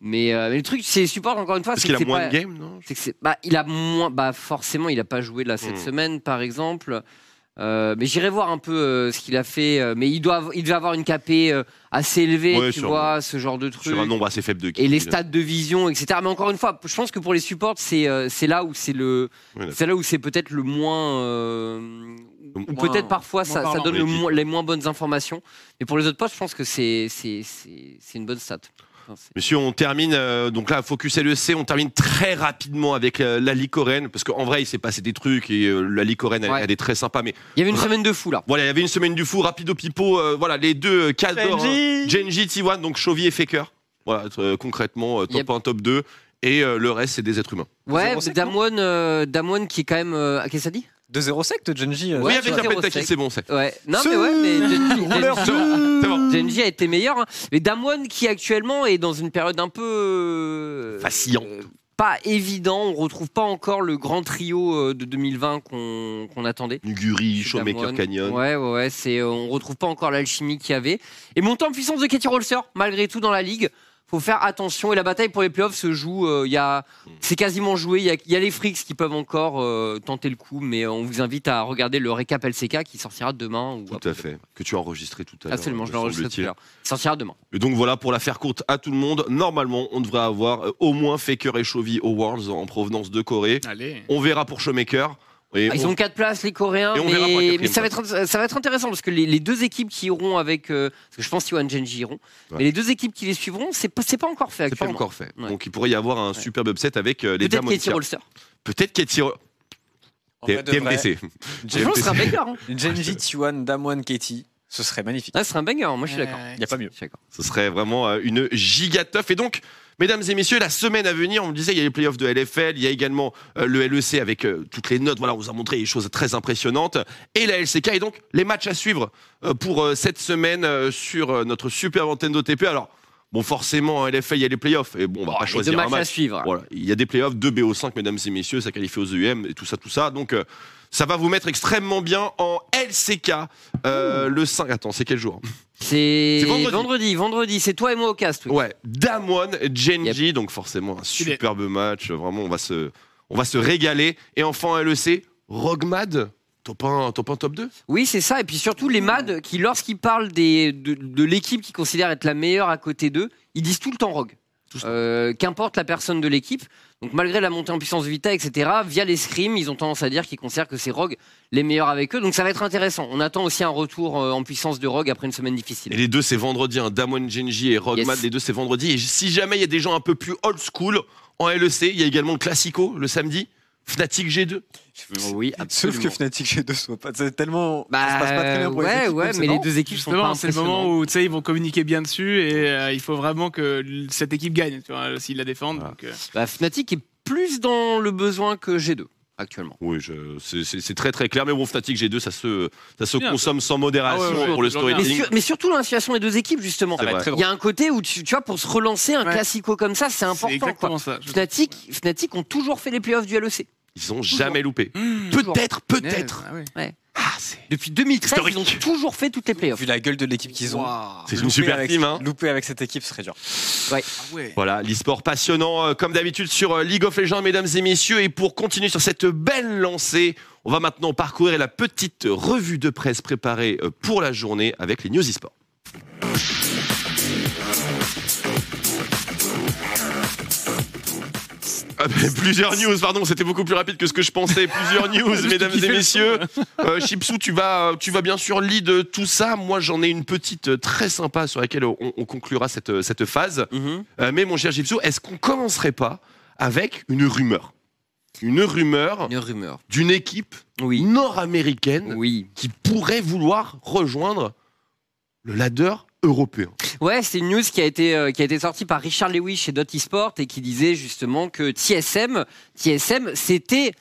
[SPEAKER 3] Mais, mais le truc, c'est support encore une fois.
[SPEAKER 1] Parce qu'il a moins
[SPEAKER 3] pas-
[SPEAKER 1] de game, non?
[SPEAKER 3] que bah, il a moins, bah, forcément, il a pas joué là cette
[SPEAKER 1] Hmm.
[SPEAKER 3] semaine, par exemple. Euh, mais j'irai voir un peu euh, ce qu'il a fait. euh, mais il doit, il devait avoir une KP euh, assez élevée,
[SPEAKER 1] Ouais,
[SPEAKER 3] tu
[SPEAKER 1] sur-
[SPEAKER 3] vois, ce genre de truc.
[SPEAKER 1] Sur un nombre assez faible de kills.
[SPEAKER 3] Et les stats de vision, etc. Mais encore une fois, je pense que pour les supports, c'est euh, c'est là où c'est le,
[SPEAKER 1] Ouais,
[SPEAKER 3] c'est là où c'est peut-être le moins, euh, ou peut-être parfois
[SPEAKER 5] moins
[SPEAKER 3] ça, ça donne le les moins bonnes informations. Mais pour les autres postes, je pense que c'est c'est c'est c'est une bonne stat.
[SPEAKER 1] Monsieur, on termine, euh, donc là, Focus LEC, on termine très rapidement avec euh, la Ligue coréenne, parce qu'en vrai, il s'est passé des trucs, et euh, la Ligue coréenne, elle,
[SPEAKER 3] Ouais.
[SPEAKER 1] elle est très sympa, mais
[SPEAKER 3] Il y avait une semaine de fou là.
[SPEAKER 1] voilà, il y avait une semaine du fou, Rapido Pipo, euh, voilà, les deux cadors, hein. Genji, T1, donc Chovy et Faker. Voilà, euh, concrètement, euh, top
[SPEAKER 3] Yep.
[SPEAKER 1] 1, top 2, et euh, le reste, c'est des êtres humains.
[SPEAKER 3] Ouais,
[SPEAKER 2] Zéro sec,
[SPEAKER 3] Damwon, euh, Damwon qui est quand même. euh, qu'est-ce que ça dit?
[SPEAKER 2] 2-0 sect, Genji. euh,
[SPEAKER 1] oui, avec la
[SPEAKER 3] zéro
[SPEAKER 1] pentakill,
[SPEAKER 3] sec.
[SPEAKER 1] c'est bon, c'est.
[SPEAKER 3] Ouais. Non mais ouais, mais
[SPEAKER 1] C'est bon.
[SPEAKER 3] Genji a été meilleur. hein. Mais Damwon qui actuellement est dans une période un peu euh,
[SPEAKER 1] Vacillant.
[SPEAKER 3] euh, pas évident. On retrouve pas encore le grand trio euh, de 2020 qu'on qu'on attendait.
[SPEAKER 1] Nuguri, Showmaker
[SPEAKER 3] Damwon.
[SPEAKER 1] Canyon.
[SPEAKER 3] Ouais, ouais, ouais. C'est, euh, on retrouve pas encore l'alchimie qu'il y avait. Et montant en puissance de Katie Rolster, malgré tout dans la ligue. Faut faire attention. Et la bataille pour les playoffs se joue. euh, Il y a, c'est quasiment joué. Il y a, il y a les Freaks qui peuvent encore euh, tenter le coup, mais on vous invite à regarder le récap LCK qui sortira demain. Ou
[SPEAKER 1] Tout à fait. Que tu as enregistré tout à l'heure.
[SPEAKER 3] Absolument, je l'ai enregistré tout à l'heure. Il sortira demain.
[SPEAKER 1] Et donc voilà, pour la faire courte à tout le monde, normalement, on devrait avoir euh, au moins Faker et Chovy au Worlds en provenance de Corée.
[SPEAKER 5] Allez.
[SPEAKER 1] On verra pour Showmaker. Et
[SPEAKER 3] Ah, ils
[SPEAKER 1] on-
[SPEAKER 3] ont quatre places, les Coréens,
[SPEAKER 1] Et on verra pour la
[SPEAKER 3] mais, ça, va être, ça va être intéressant parce que les, les deux équipes qui iront avec. euh, parce que je pense qu'Iwan Genji iront.
[SPEAKER 1] Ouais.
[SPEAKER 3] Mais les deux équipes qui les suivront, c'est pas, c'est pas encore fait
[SPEAKER 1] C'est pas encore fait.
[SPEAKER 3] Ouais.
[SPEAKER 1] Donc il pourrait y avoir un superbe upset avec euh, les
[SPEAKER 3] Peut-être Katie. Rolster.
[SPEAKER 1] Peut-être Katie Ro-
[SPEAKER 2] En vrai de vrai,
[SPEAKER 1] TMDC.
[SPEAKER 3] Je pense que ce sera un banger. Hein.
[SPEAKER 2] Genji, T1, Damwon, Katie, ce serait magnifique.
[SPEAKER 3] Ah, ce sera un banger, moi je suis d'accord.
[SPEAKER 2] Il n'y a pas mieux.
[SPEAKER 3] Je suis d'accord.
[SPEAKER 1] Ce serait vraiment euh, une giga teuf. Et donc, mesdames et messieurs, la semaine à venir, on le disait, il y a les playoffs de LFL, il y a également euh, le LEC avec euh, toutes les notes. Voilà, on vous a montré des choses très impressionnantes. Et la LCK, et donc les matchs à suivre euh, pour euh, cette semaine euh, sur euh, notre super antenne d'OTP. Alors, bon, forcément, en LFL, il y a les playoffs. Et bon, on va pas
[SPEAKER 3] Les deux
[SPEAKER 1] choisir un
[SPEAKER 3] matchs à
[SPEAKER 1] match.
[SPEAKER 3] suivre.
[SPEAKER 1] Voilà, il y a des playoffs, 2 BO5, mesdames et messieurs, ça qualifie aux EUM et tout ça, tout ça. Donc, euh, ça va vous mettre extrêmement bien en LCK euh, le 5. Attends, c'est quel jour
[SPEAKER 3] C'est
[SPEAKER 1] vendredi.
[SPEAKER 3] vendredi. vendredi, C'est toi et moi au cast. oui.
[SPEAKER 1] Ouais, Damwon, Genji, donc forcément un superbe match. Vraiment, on va se, on va se régaler. Et enfin, en LEC, Rogmad, top 1, top 1, top 2
[SPEAKER 3] Oui, c'est ça. Et puis surtout, les MAD, qui, lorsqu'ils parlent des, de, de l'équipe qu'ils considèrent être la meilleure à côté d'eux, ils disent tout le temps Rogue. Euh, Qu'importe la personne de l'équipe. Donc, malgré la montée en puissance de Vita, etc., via les scrims, ils ont tendance à dire qu'ils considèrent que c'est Rogue les meilleurs avec eux. Donc, ça va être intéressant. On attend aussi un retour euh, en puissance de Rogue après une semaine difficile.
[SPEAKER 1] Et les deux, c'est vendredi. Hein, Damwon, Genji et Rogmad,
[SPEAKER 3] Yes.
[SPEAKER 1] les deux, c'est vendredi. Et si jamais il y a des gens un peu plus old school en LEC, il y a également le Classico le samedi. Fnatic G2.
[SPEAKER 3] Oui,
[SPEAKER 2] Sauf
[SPEAKER 3] absolument.
[SPEAKER 2] que Fnatic G2 soit pas. C'est tellement.
[SPEAKER 3] Bah,
[SPEAKER 2] ça se passe pas très bien pour les
[SPEAKER 3] ouais, ouais, mais les deux équipes sont pas
[SPEAKER 5] c'est le moment où tu sais, ils vont communiquer bien dessus et euh, il faut vraiment que cette équipe gagne, tu vois, s'ils la défendent.
[SPEAKER 1] Voilà.
[SPEAKER 5] donc, euh,
[SPEAKER 3] Bah, Fnatic est plus dans le besoin que G2 actuellement.
[SPEAKER 1] Oui, c'est- très très clair. Mais bon, Fnatic G2, ça se, ça se
[SPEAKER 5] Bien,
[SPEAKER 1] consomme sans modération
[SPEAKER 5] Ah ouais, ouais,
[SPEAKER 1] pour le
[SPEAKER 5] bien.
[SPEAKER 3] Mais,
[SPEAKER 1] storytelling.
[SPEAKER 3] sur- mais surtout l'inspiration des deux équipes justement. Il y a un côté où tu, tu vois pour se relancer un
[SPEAKER 5] Ouais.
[SPEAKER 3] classico comme ça, c'est important. Quoi.
[SPEAKER 5] ça.
[SPEAKER 3] Fnatic, Fnatic ont toujours fait les playoffs du LEC.
[SPEAKER 1] Ils ont jamais loupé.
[SPEAKER 5] Mmh.
[SPEAKER 1] Peut-être, peut-être.
[SPEAKER 5] Ah ouais.
[SPEAKER 1] Ah,
[SPEAKER 3] Depuis 2013,
[SPEAKER 1] Historique.
[SPEAKER 3] ils ont toujours fait toutes les playoffs.
[SPEAKER 2] Vu la gueule de l'équipe qu'ils ont.
[SPEAKER 1] c'est une super
[SPEAKER 2] avec-
[SPEAKER 1] team. Hein.
[SPEAKER 2] Louper avec cette équipe serait dur.
[SPEAKER 5] Ah ouais.
[SPEAKER 1] Voilà, l'e-sport passionnant euh, comme d'habitude sur euh, League of Legends, mesdames et messieurs. Et pour continuer sur cette belle lancée, on va maintenant parcourir la petite revue de presse préparée euh, pour la journée avec les news e-sport. plusieurs news, pardon, c'était beaucoup plus rapide que ce que je pensais. Plusieurs news, mesdames et messieurs. Euh, Chipsou, tu vas, tu vas bien sûr lead tout ça. Moi, j'en ai une petite euh, très sympa sur laquelle on, on conclura cette, cette phase. Euh, mais mon cher Chipsou, est-ce qu'on commencerait pas avec une rumeur? Une rumeur
[SPEAKER 3] Une rumeur.
[SPEAKER 1] d'une équipe
[SPEAKER 3] Oui.
[SPEAKER 1] nord-américaine
[SPEAKER 3] Oui.
[SPEAKER 1] qui pourrait vouloir rejoindre le ladder européen.
[SPEAKER 3] Ouais, c'est une news qui a été euh, qui a été sortie par Richard Lewis chez Dot Esport et qui disait justement que TSM, TSM, c'était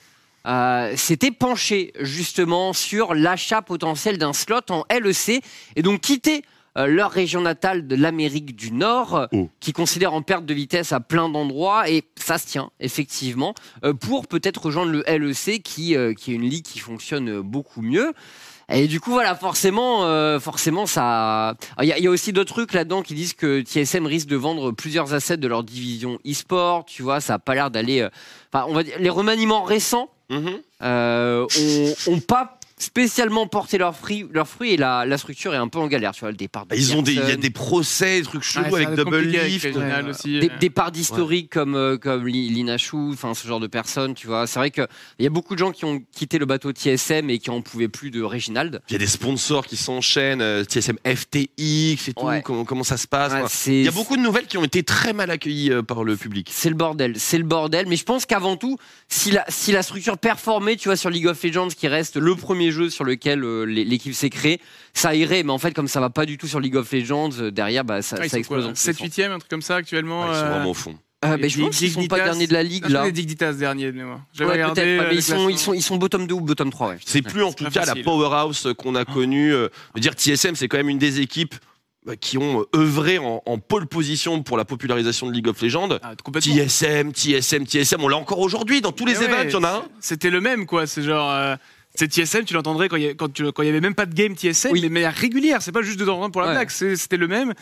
[SPEAKER 3] euh, s'était penché justement sur l'achat potentiel d'un slot en LEC et donc quitter euh, leur région natale de l'Amérique du Nord,
[SPEAKER 1] Oh.
[SPEAKER 3] qui considère en perte de vitesse à plein d'endroits, et ça se tient, effectivement, euh, pour peut-être rejoindre le LEC, qui, euh, qui est une ligue qui fonctionne beaucoup mieux. Et du coup, voilà, forcément, euh, forcément, ça. Il y, a- il y a aussi d'autres trucs là-dedans qui disent que TSM risque de vendre plusieurs assets de leur division e-sport. Tu vois, ça a pas l'air d'aller. euh, Enfin, on va dire, les remaniements récents euh, ont, ont pas spécialement porté leurs fruits, leurs fruits et la, la structure est un peu en galère. Tu vois, le départ de
[SPEAKER 1] Bah, ils ont des, il y a des procès, des trucs chelous
[SPEAKER 5] Ouais, ça
[SPEAKER 1] avec double
[SPEAKER 5] compliqué avec
[SPEAKER 1] lift.
[SPEAKER 5] Régional aussi,
[SPEAKER 3] des,
[SPEAKER 5] euh.
[SPEAKER 3] des parts d'historique comme euh, comme Li- Lina Chou, enfin ce genre de personnes, tu vois. C'est vrai que il y a beaucoup de gens qui ont quitté le bateau TSM et qui en pouvaient plus de Reginald.
[SPEAKER 1] Il y a des sponsors qui s'enchaînent, euh, TSM FTX et tout,
[SPEAKER 3] Ouais.
[SPEAKER 1] comment, comment ça se passe. Il y a beaucoup de nouvelles qui ont été très mal accueillies euh, par le public.
[SPEAKER 3] C'est le bordel, c'est le bordel. Mais je pense qu'avant tout, si la, si la structure performait, tu vois, sur League of Legends, qui reste le premier jeu sur lequel euh, l'é- l'équipe s'est créée, ça irait. Mais en fait, comme ça va pas du tout sur League of Legends, euh, derrière, bah, ça,
[SPEAKER 5] Ah,
[SPEAKER 3] ça explose.
[SPEAKER 5] quoi,
[SPEAKER 3] en tous
[SPEAKER 5] 7
[SPEAKER 3] les sens.
[SPEAKER 5] 8 un truc comme ça actuellement.
[SPEAKER 1] Ouais, ils sont
[SPEAKER 5] euh,
[SPEAKER 1] vraiment au fond.
[SPEAKER 3] Euh, bah, je pense qu'ils sont pas derniers de la ligue
[SPEAKER 5] Ah, je
[SPEAKER 3] là.
[SPEAKER 5] les Dignitas derniers de mémoire.
[SPEAKER 3] Ouais,
[SPEAKER 5] regardé. euh,
[SPEAKER 3] mais ils sont, ils, sont, ils sont bottom 2 ou bottom 3. Ouais.
[SPEAKER 1] C'est plus en tout cas la powerhouse qu'on a connue. euh, dire TSM, c'est quand même une des équipes bah, qui ont œuvré en, en pole position pour la popularisation de League of Legends.
[SPEAKER 5] Ah.
[SPEAKER 1] TSM, TSM, TSM, on l'a encore aujourd'hui dans tous les événements, il y en a un.
[SPEAKER 5] C'était le même, quoi. C'est genre. C'est TSM, tu l'entendrais quand il y, a- quand tu- quand il y avait même pas de game TSM,
[SPEAKER 3] Oui.
[SPEAKER 5] mais de manière régulière. C'est pas juste de temps en temps pour la
[SPEAKER 3] Ouais.
[SPEAKER 5] blague, c'était le même.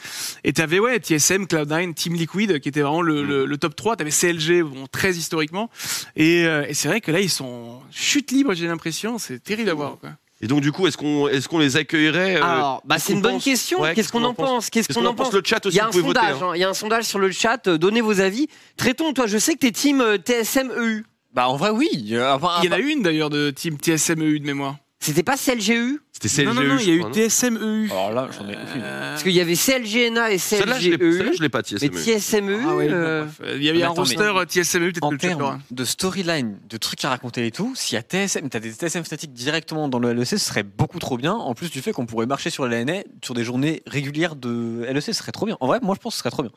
[SPEAKER 5] Et t'avais, ouais, TSM, Cloud9, Team Liquid, qui était vraiment le, le- le top 3. T'avais CLG, bon, très historiquement. Et, euh, et c'est vrai que là, ils sont chute libre, j'ai l'impression. C'est terrible à voir, quoi.
[SPEAKER 1] Et donc, du coup, est-ce qu'on les accueillerait euh,
[SPEAKER 3] Alors, bah, c'est une bonne
[SPEAKER 1] pense
[SPEAKER 3] question.
[SPEAKER 1] Ouais,
[SPEAKER 3] Qu'est-ce qu'on en pense Qu'est-ce qu'on en pense
[SPEAKER 1] Le chat aussi,
[SPEAKER 3] Il y a
[SPEAKER 1] vous
[SPEAKER 3] un
[SPEAKER 1] voter.
[SPEAKER 3] sondage,
[SPEAKER 1] hein.
[SPEAKER 3] hein. il y a un sondage sur le chat. euh, Donnez vos avis. Traitons, toi, je sais que t'es team TSM EU.
[SPEAKER 2] Bah en vrai oui. Euh, enfin,
[SPEAKER 5] Il y en a une d'ailleurs de Team TSM EU de mémoire.
[SPEAKER 3] C'était pas CLGU
[SPEAKER 1] C'était CLGU.
[SPEAKER 5] non, non, non, il y a eu
[SPEAKER 1] crois, non
[SPEAKER 5] TSM EU.
[SPEAKER 2] Alors là, j'en ai aucune.
[SPEAKER 5] Euh,
[SPEAKER 3] Parce qu'il y avait CLGNA et
[SPEAKER 1] Celle-là, je l'ai
[SPEAKER 3] CLGEU.
[SPEAKER 1] celle-là, je l'ai pas,
[SPEAKER 3] Mais
[SPEAKER 1] TSM.
[SPEAKER 3] TSMU,
[SPEAKER 5] ah ouais,
[SPEAKER 3] euh.
[SPEAKER 5] Il y avait
[SPEAKER 2] mais
[SPEAKER 5] un
[SPEAKER 2] attends,
[SPEAKER 5] roster euh, TSM EU, peut-être
[SPEAKER 2] En
[SPEAKER 5] que
[SPEAKER 2] termes de storyline, de trucs à raconter et tout, s'il y a TSM, t'as des TSM statiques directement dans le LEC, ce serait beaucoup trop bien. En plus du fait qu'on pourrait marcher sur la LNA sur des journées régulières de LEC, ce serait trop bien. En vrai, moi je pense que ce serait trop bien.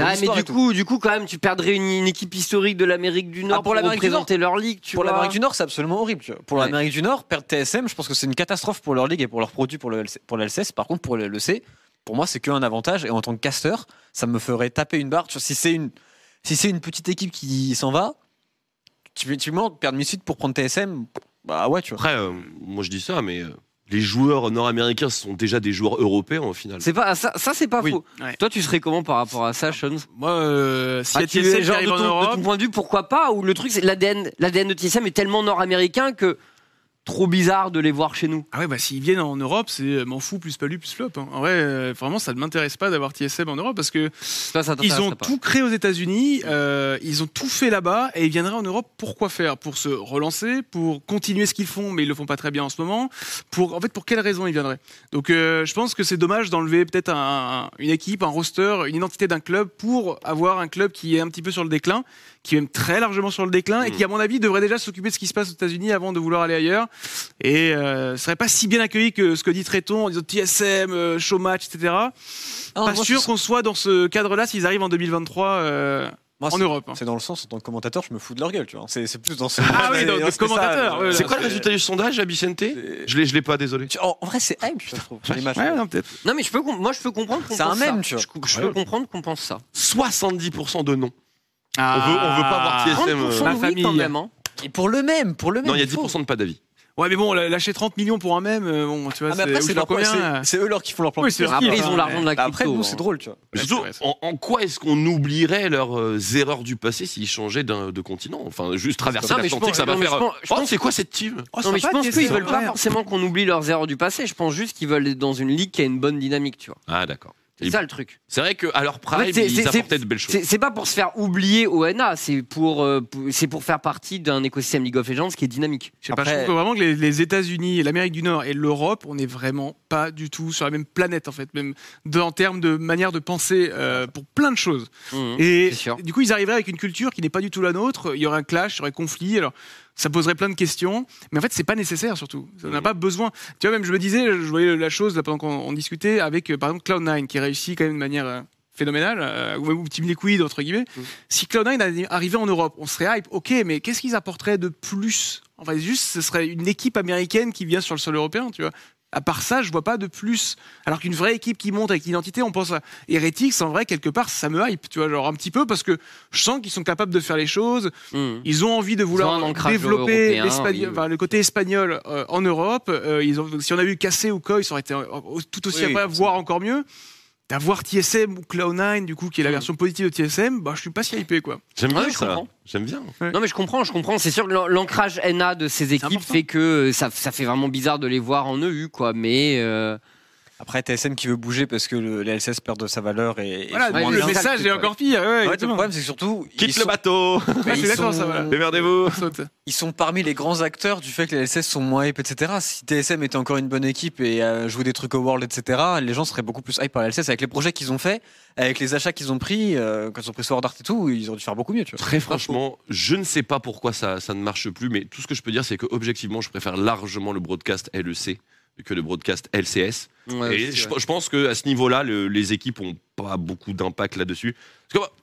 [SPEAKER 3] Vrai, mais du coup, du coup, quand même, tu perdrais une, une équipe historique de l'Amérique du Nord
[SPEAKER 2] Ah, pour
[SPEAKER 3] pour, représenter leur ligue, tu
[SPEAKER 2] pour l'Amérique du Nord, c'est absolument horrible. tu vois. Pour
[SPEAKER 3] Ouais.
[SPEAKER 2] l'Amérique du Nord, perdre TSM, je pense que c'est une catastrophe pour leur ligue et pour leurs produits pour le LC pour la LCS. Par contre, pour le LEC, pour moi, c'est qu'un avantage. Et en tant que caster, ça me ferait taper une barre. Tu vois, si c'est une, si c'est une petite équipe qui s'en va, typiquement, perdre mi-suite pour prendre TSM, bah ouais, tu vois.
[SPEAKER 1] Après, euh, moi je dis ça, mais euh, les joueurs nord-américains sont déjà des joueurs européens au final.
[SPEAKER 3] C'est pas ça, ça c'est pas
[SPEAKER 2] Oui.
[SPEAKER 3] faux.
[SPEAKER 5] Ouais.
[SPEAKER 3] Toi, tu serais comment par rapport à ça, Sean?
[SPEAKER 5] Moi, euh, s'il y
[SPEAKER 3] Ah,
[SPEAKER 5] TSM qui
[SPEAKER 3] genre,
[SPEAKER 5] arrive
[SPEAKER 3] de,
[SPEAKER 5] en
[SPEAKER 3] ton point de vue, pourquoi pas? Ou le truc, c'est l'ADN, l'ADN de TSM est tellement nord-américain que trop bizarre de les voir chez nous.
[SPEAKER 5] Ah ouais, bah s'ils viennent en Europe, c'est euh, m'en fous plus palu plus flop. hein. En vrai, euh, vraiment, ça ne m'intéresse pas d'avoir TSM en Europe parce que
[SPEAKER 3] Ça, ça
[SPEAKER 5] ils ont
[SPEAKER 3] pas.
[SPEAKER 5] tout créé aux États-Unis, euh, ils ont tout fait là-bas et ils viendraient en Europe. Pourquoi faire? Pour se relancer, pour continuer ce qu'ils font, mais ils le font pas très bien en ce moment. Pour en fait, pour quelles raisons ils viendraient? Donc, euh, je pense que c'est dommage d'enlever peut-être un- un- une équipe, un roster, une identité d'un club pour avoir un club qui est un petit peu sur le déclin, qui est même très largement sur le déclin et
[SPEAKER 1] Mm.
[SPEAKER 5] qui, à mon avis, devrait déjà s'occuper de ce qui se passe aux États-Unis avant de vouloir aller ailleurs. Et euh, ce serait pas si bien accueilli que ce que dit Tréton en disant TSM, euh, showmatch, etc. Pas
[SPEAKER 2] moi,
[SPEAKER 5] sûr
[SPEAKER 2] c'est-
[SPEAKER 5] qu'on soit dans ce cadre-là s'ils arrivent en 2023 euh,
[SPEAKER 2] moi,
[SPEAKER 5] en
[SPEAKER 2] c'est-
[SPEAKER 5] Europe. hein.
[SPEAKER 2] C'est dans le sens, en tant que commentateur, je me fous de leur gueule, tu vois. C'est c'est plus dans ce.
[SPEAKER 5] Ah oui, dans-
[SPEAKER 2] ça,
[SPEAKER 5] commentateur, ouais,
[SPEAKER 1] C'est quoi le
[SPEAKER 5] c'est-
[SPEAKER 1] résultat du sondage à Vicente
[SPEAKER 2] c'est-
[SPEAKER 1] Je l'ai, je l'ai pas, désolé.
[SPEAKER 2] Tu- En en vrai, c'est hype, je trouve.
[SPEAKER 5] Ouais, non, peut-être.
[SPEAKER 3] Non, mais je peux, moi, je peux comprendre qu'on
[SPEAKER 2] C'est un
[SPEAKER 3] pense
[SPEAKER 2] mème,
[SPEAKER 3] ça.
[SPEAKER 2] tu vois.
[SPEAKER 3] Je, je peux comprendre qu'on pense ça.
[SPEAKER 1] 70% de non.
[SPEAKER 5] Ah.
[SPEAKER 1] On veut- on veut pas voir TSM,
[SPEAKER 3] 30%
[SPEAKER 5] ma famille.
[SPEAKER 3] quand même. hein.
[SPEAKER 2] Et pour le même, pour le même.
[SPEAKER 1] Non, il y a
[SPEAKER 2] il faut.
[SPEAKER 1] 10% de pas d'avis.
[SPEAKER 5] Ouais, mais bon, lâcher 30 millions pour un même, euh, bon, tu vois,
[SPEAKER 2] Ah, mais après,
[SPEAKER 5] ou
[SPEAKER 2] c'est
[SPEAKER 5] je sais
[SPEAKER 2] leur
[SPEAKER 5] pas combien.
[SPEAKER 2] c'est- C'est eux leur qui font leur plan.
[SPEAKER 5] Oui, c'est
[SPEAKER 3] Après, ils ont
[SPEAKER 5] hein,
[SPEAKER 3] l'argent de la crypto.
[SPEAKER 2] Après, nous,
[SPEAKER 3] hein.
[SPEAKER 2] c'est drôle, tu vois.
[SPEAKER 1] Surtout, en, en quoi est-ce qu'on oublierait leurs euh, erreurs du passé s'ils changeaient d'un- de continent? Enfin, juste traverser
[SPEAKER 3] Non, mais je
[SPEAKER 1] l'Atlantique,
[SPEAKER 3] pense-
[SPEAKER 1] ça va
[SPEAKER 3] non, mais
[SPEAKER 1] faire.
[SPEAKER 3] je pense- je
[SPEAKER 1] Oh,
[SPEAKER 3] pense-
[SPEAKER 1] c'est quoi cette team?
[SPEAKER 5] Oh,
[SPEAKER 3] Non, mais je
[SPEAKER 5] sympa,
[SPEAKER 3] pense
[SPEAKER 5] TSM,
[SPEAKER 3] qu'ils veulent pas
[SPEAKER 5] ouais.
[SPEAKER 3] forcément qu'on oublie leurs erreurs du passé. Je pense juste qu'ils veulent être dans une ligue qui a une bonne dynamique, tu vois.
[SPEAKER 1] Ah, d'accord.
[SPEAKER 3] C'est ça le truc.
[SPEAKER 1] C'est vrai qu'à leur prime,
[SPEAKER 3] En fait, c'est-
[SPEAKER 1] ils apportaient de belles choses.
[SPEAKER 3] C'est pas pour se faire oublier ONA, c'est pour, euh, pour- c'est pour faire partie d'un écosystème League of Legends qui est dynamique.
[SPEAKER 5] Je sais pas,
[SPEAKER 2] Après-
[SPEAKER 5] je trouve vraiment que les, les États-Unis, l'Amérique du Nord et l'Europe, on est vraiment pas du tout sur la même planète en fait, même de- en termes de manière de penser euh, pour plein de choses.
[SPEAKER 3] Mhm.
[SPEAKER 5] Et du coup, ils arriveraient avec une culture qui n'est pas du tout la nôtre. Il y aurait un clash, il y aurait conflit. Alors, ça poserait plein de questions. Mais en fait, c'est pas nécessaire surtout. On n'a pas besoin. Tu vois, même je me disais, je voyais la chose là pendant qu'on on discutait avec, euh, par exemple, Cloud9 qui réussit quand même de manière euh, phénoménale, euh, ou Team Liquid entre guillemets. Si Cloud9 allait- arrivait en Europe, on serait hype. Ok, mais qu'est-ce qu'ils apporteraient de plus? Enfin, juste, ce serait une équipe américaine qui vient sur le sol européen, tu vois. À part ça, je vois pas de plus. Alors qu'une vraie équipe qui monte avec l'identité, on pense à Heretics, en vrai, quelque part, ça me hype, tu vois, genre un petit peu, parce que je sens qu'ils sont capables de faire les choses,
[SPEAKER 3] Mhm.
[SPEAKER 5] ils ont envie de vouloir développer
[SPEAKER 3] européen,
[SPEAKER 5] l'espagnol-
[SPEAKER 3] oui.
[SPEAKER 5] enfin, le côté espagnol euh, en Europe. Euh, ils ont, si on avait eu Cassé ou Koi, ça aurait été euh, tout aussi
[SPEAKER 2] Oui,
[SPEAKER 5] incroyable, voire encore mieux. D'avoir TSM ou Cloud9, du coup, qui est la version positive de TSM, bah, je suis pas si hypé, quoi.
[SPEAKER 1] J'aime bien ça. J'aime bien.
[SPEAKER 3] Non mais je comprends, je comprends. C'est sûr que l'an- l'ancrage NA de ces équipes fait que euh, ça, ça fait vraiment bizarre de les voir en EU, quoi. Mais euh,
[SPEAKER 2] Après, TSM qui veut bouger parce que le, les LCS perdent de sa valeur et. et
[SPEAKER 5] Voilà, le
[SPEAKER 2] bien.
[SPEAKER 5] message est encore pire. Ouais,
[SPEAKER 2] Ouais, le problème, c'est surtout.
[SPEAKER 1] Quitte le
[SPEAKER 2] sont-
[SPEAKER 1] bateau.
[SPEAKER 5] Ouais,
[SPEAKER 2] ils
[SPEAKER 5] d'accord,
[SPEAKER 2] sont-
[SPEAKER 5] ça, voilà.
[SPEAKER 1] Démerdez-vous.
[SPEAKER 5] Saute.
[SPEAKER 2] Ils sont parmi les grands acteurs du fait que les LCS sont moins hype, etc. Si TSM était encore une bonne équipe et euh, jouait des trucs au World, etc., les gens seraient beaucoup plus hype par la LCS avec les projets qu'ils ont fait, avec les achats qu'ils ont pris, euh, quand ils ont pris Sword Art et tout, ils auraient dû faire beaucoup mieux, tu vois.
[SPEAKER 1] Très franchement, je ne sais pas pourquoi ça, ça ne marche plus, mais tout ce que je peux dire, c'est que objectivement, je préfère largement le broadcast LEC que le broadcast LCS.
[SPEAKER 3] ouais,
[SPEAKER 1] Et je, je pense que à ce niveau-là, le- les équipes ont pas beaucoup d'impact là-dessus. Parce que bah,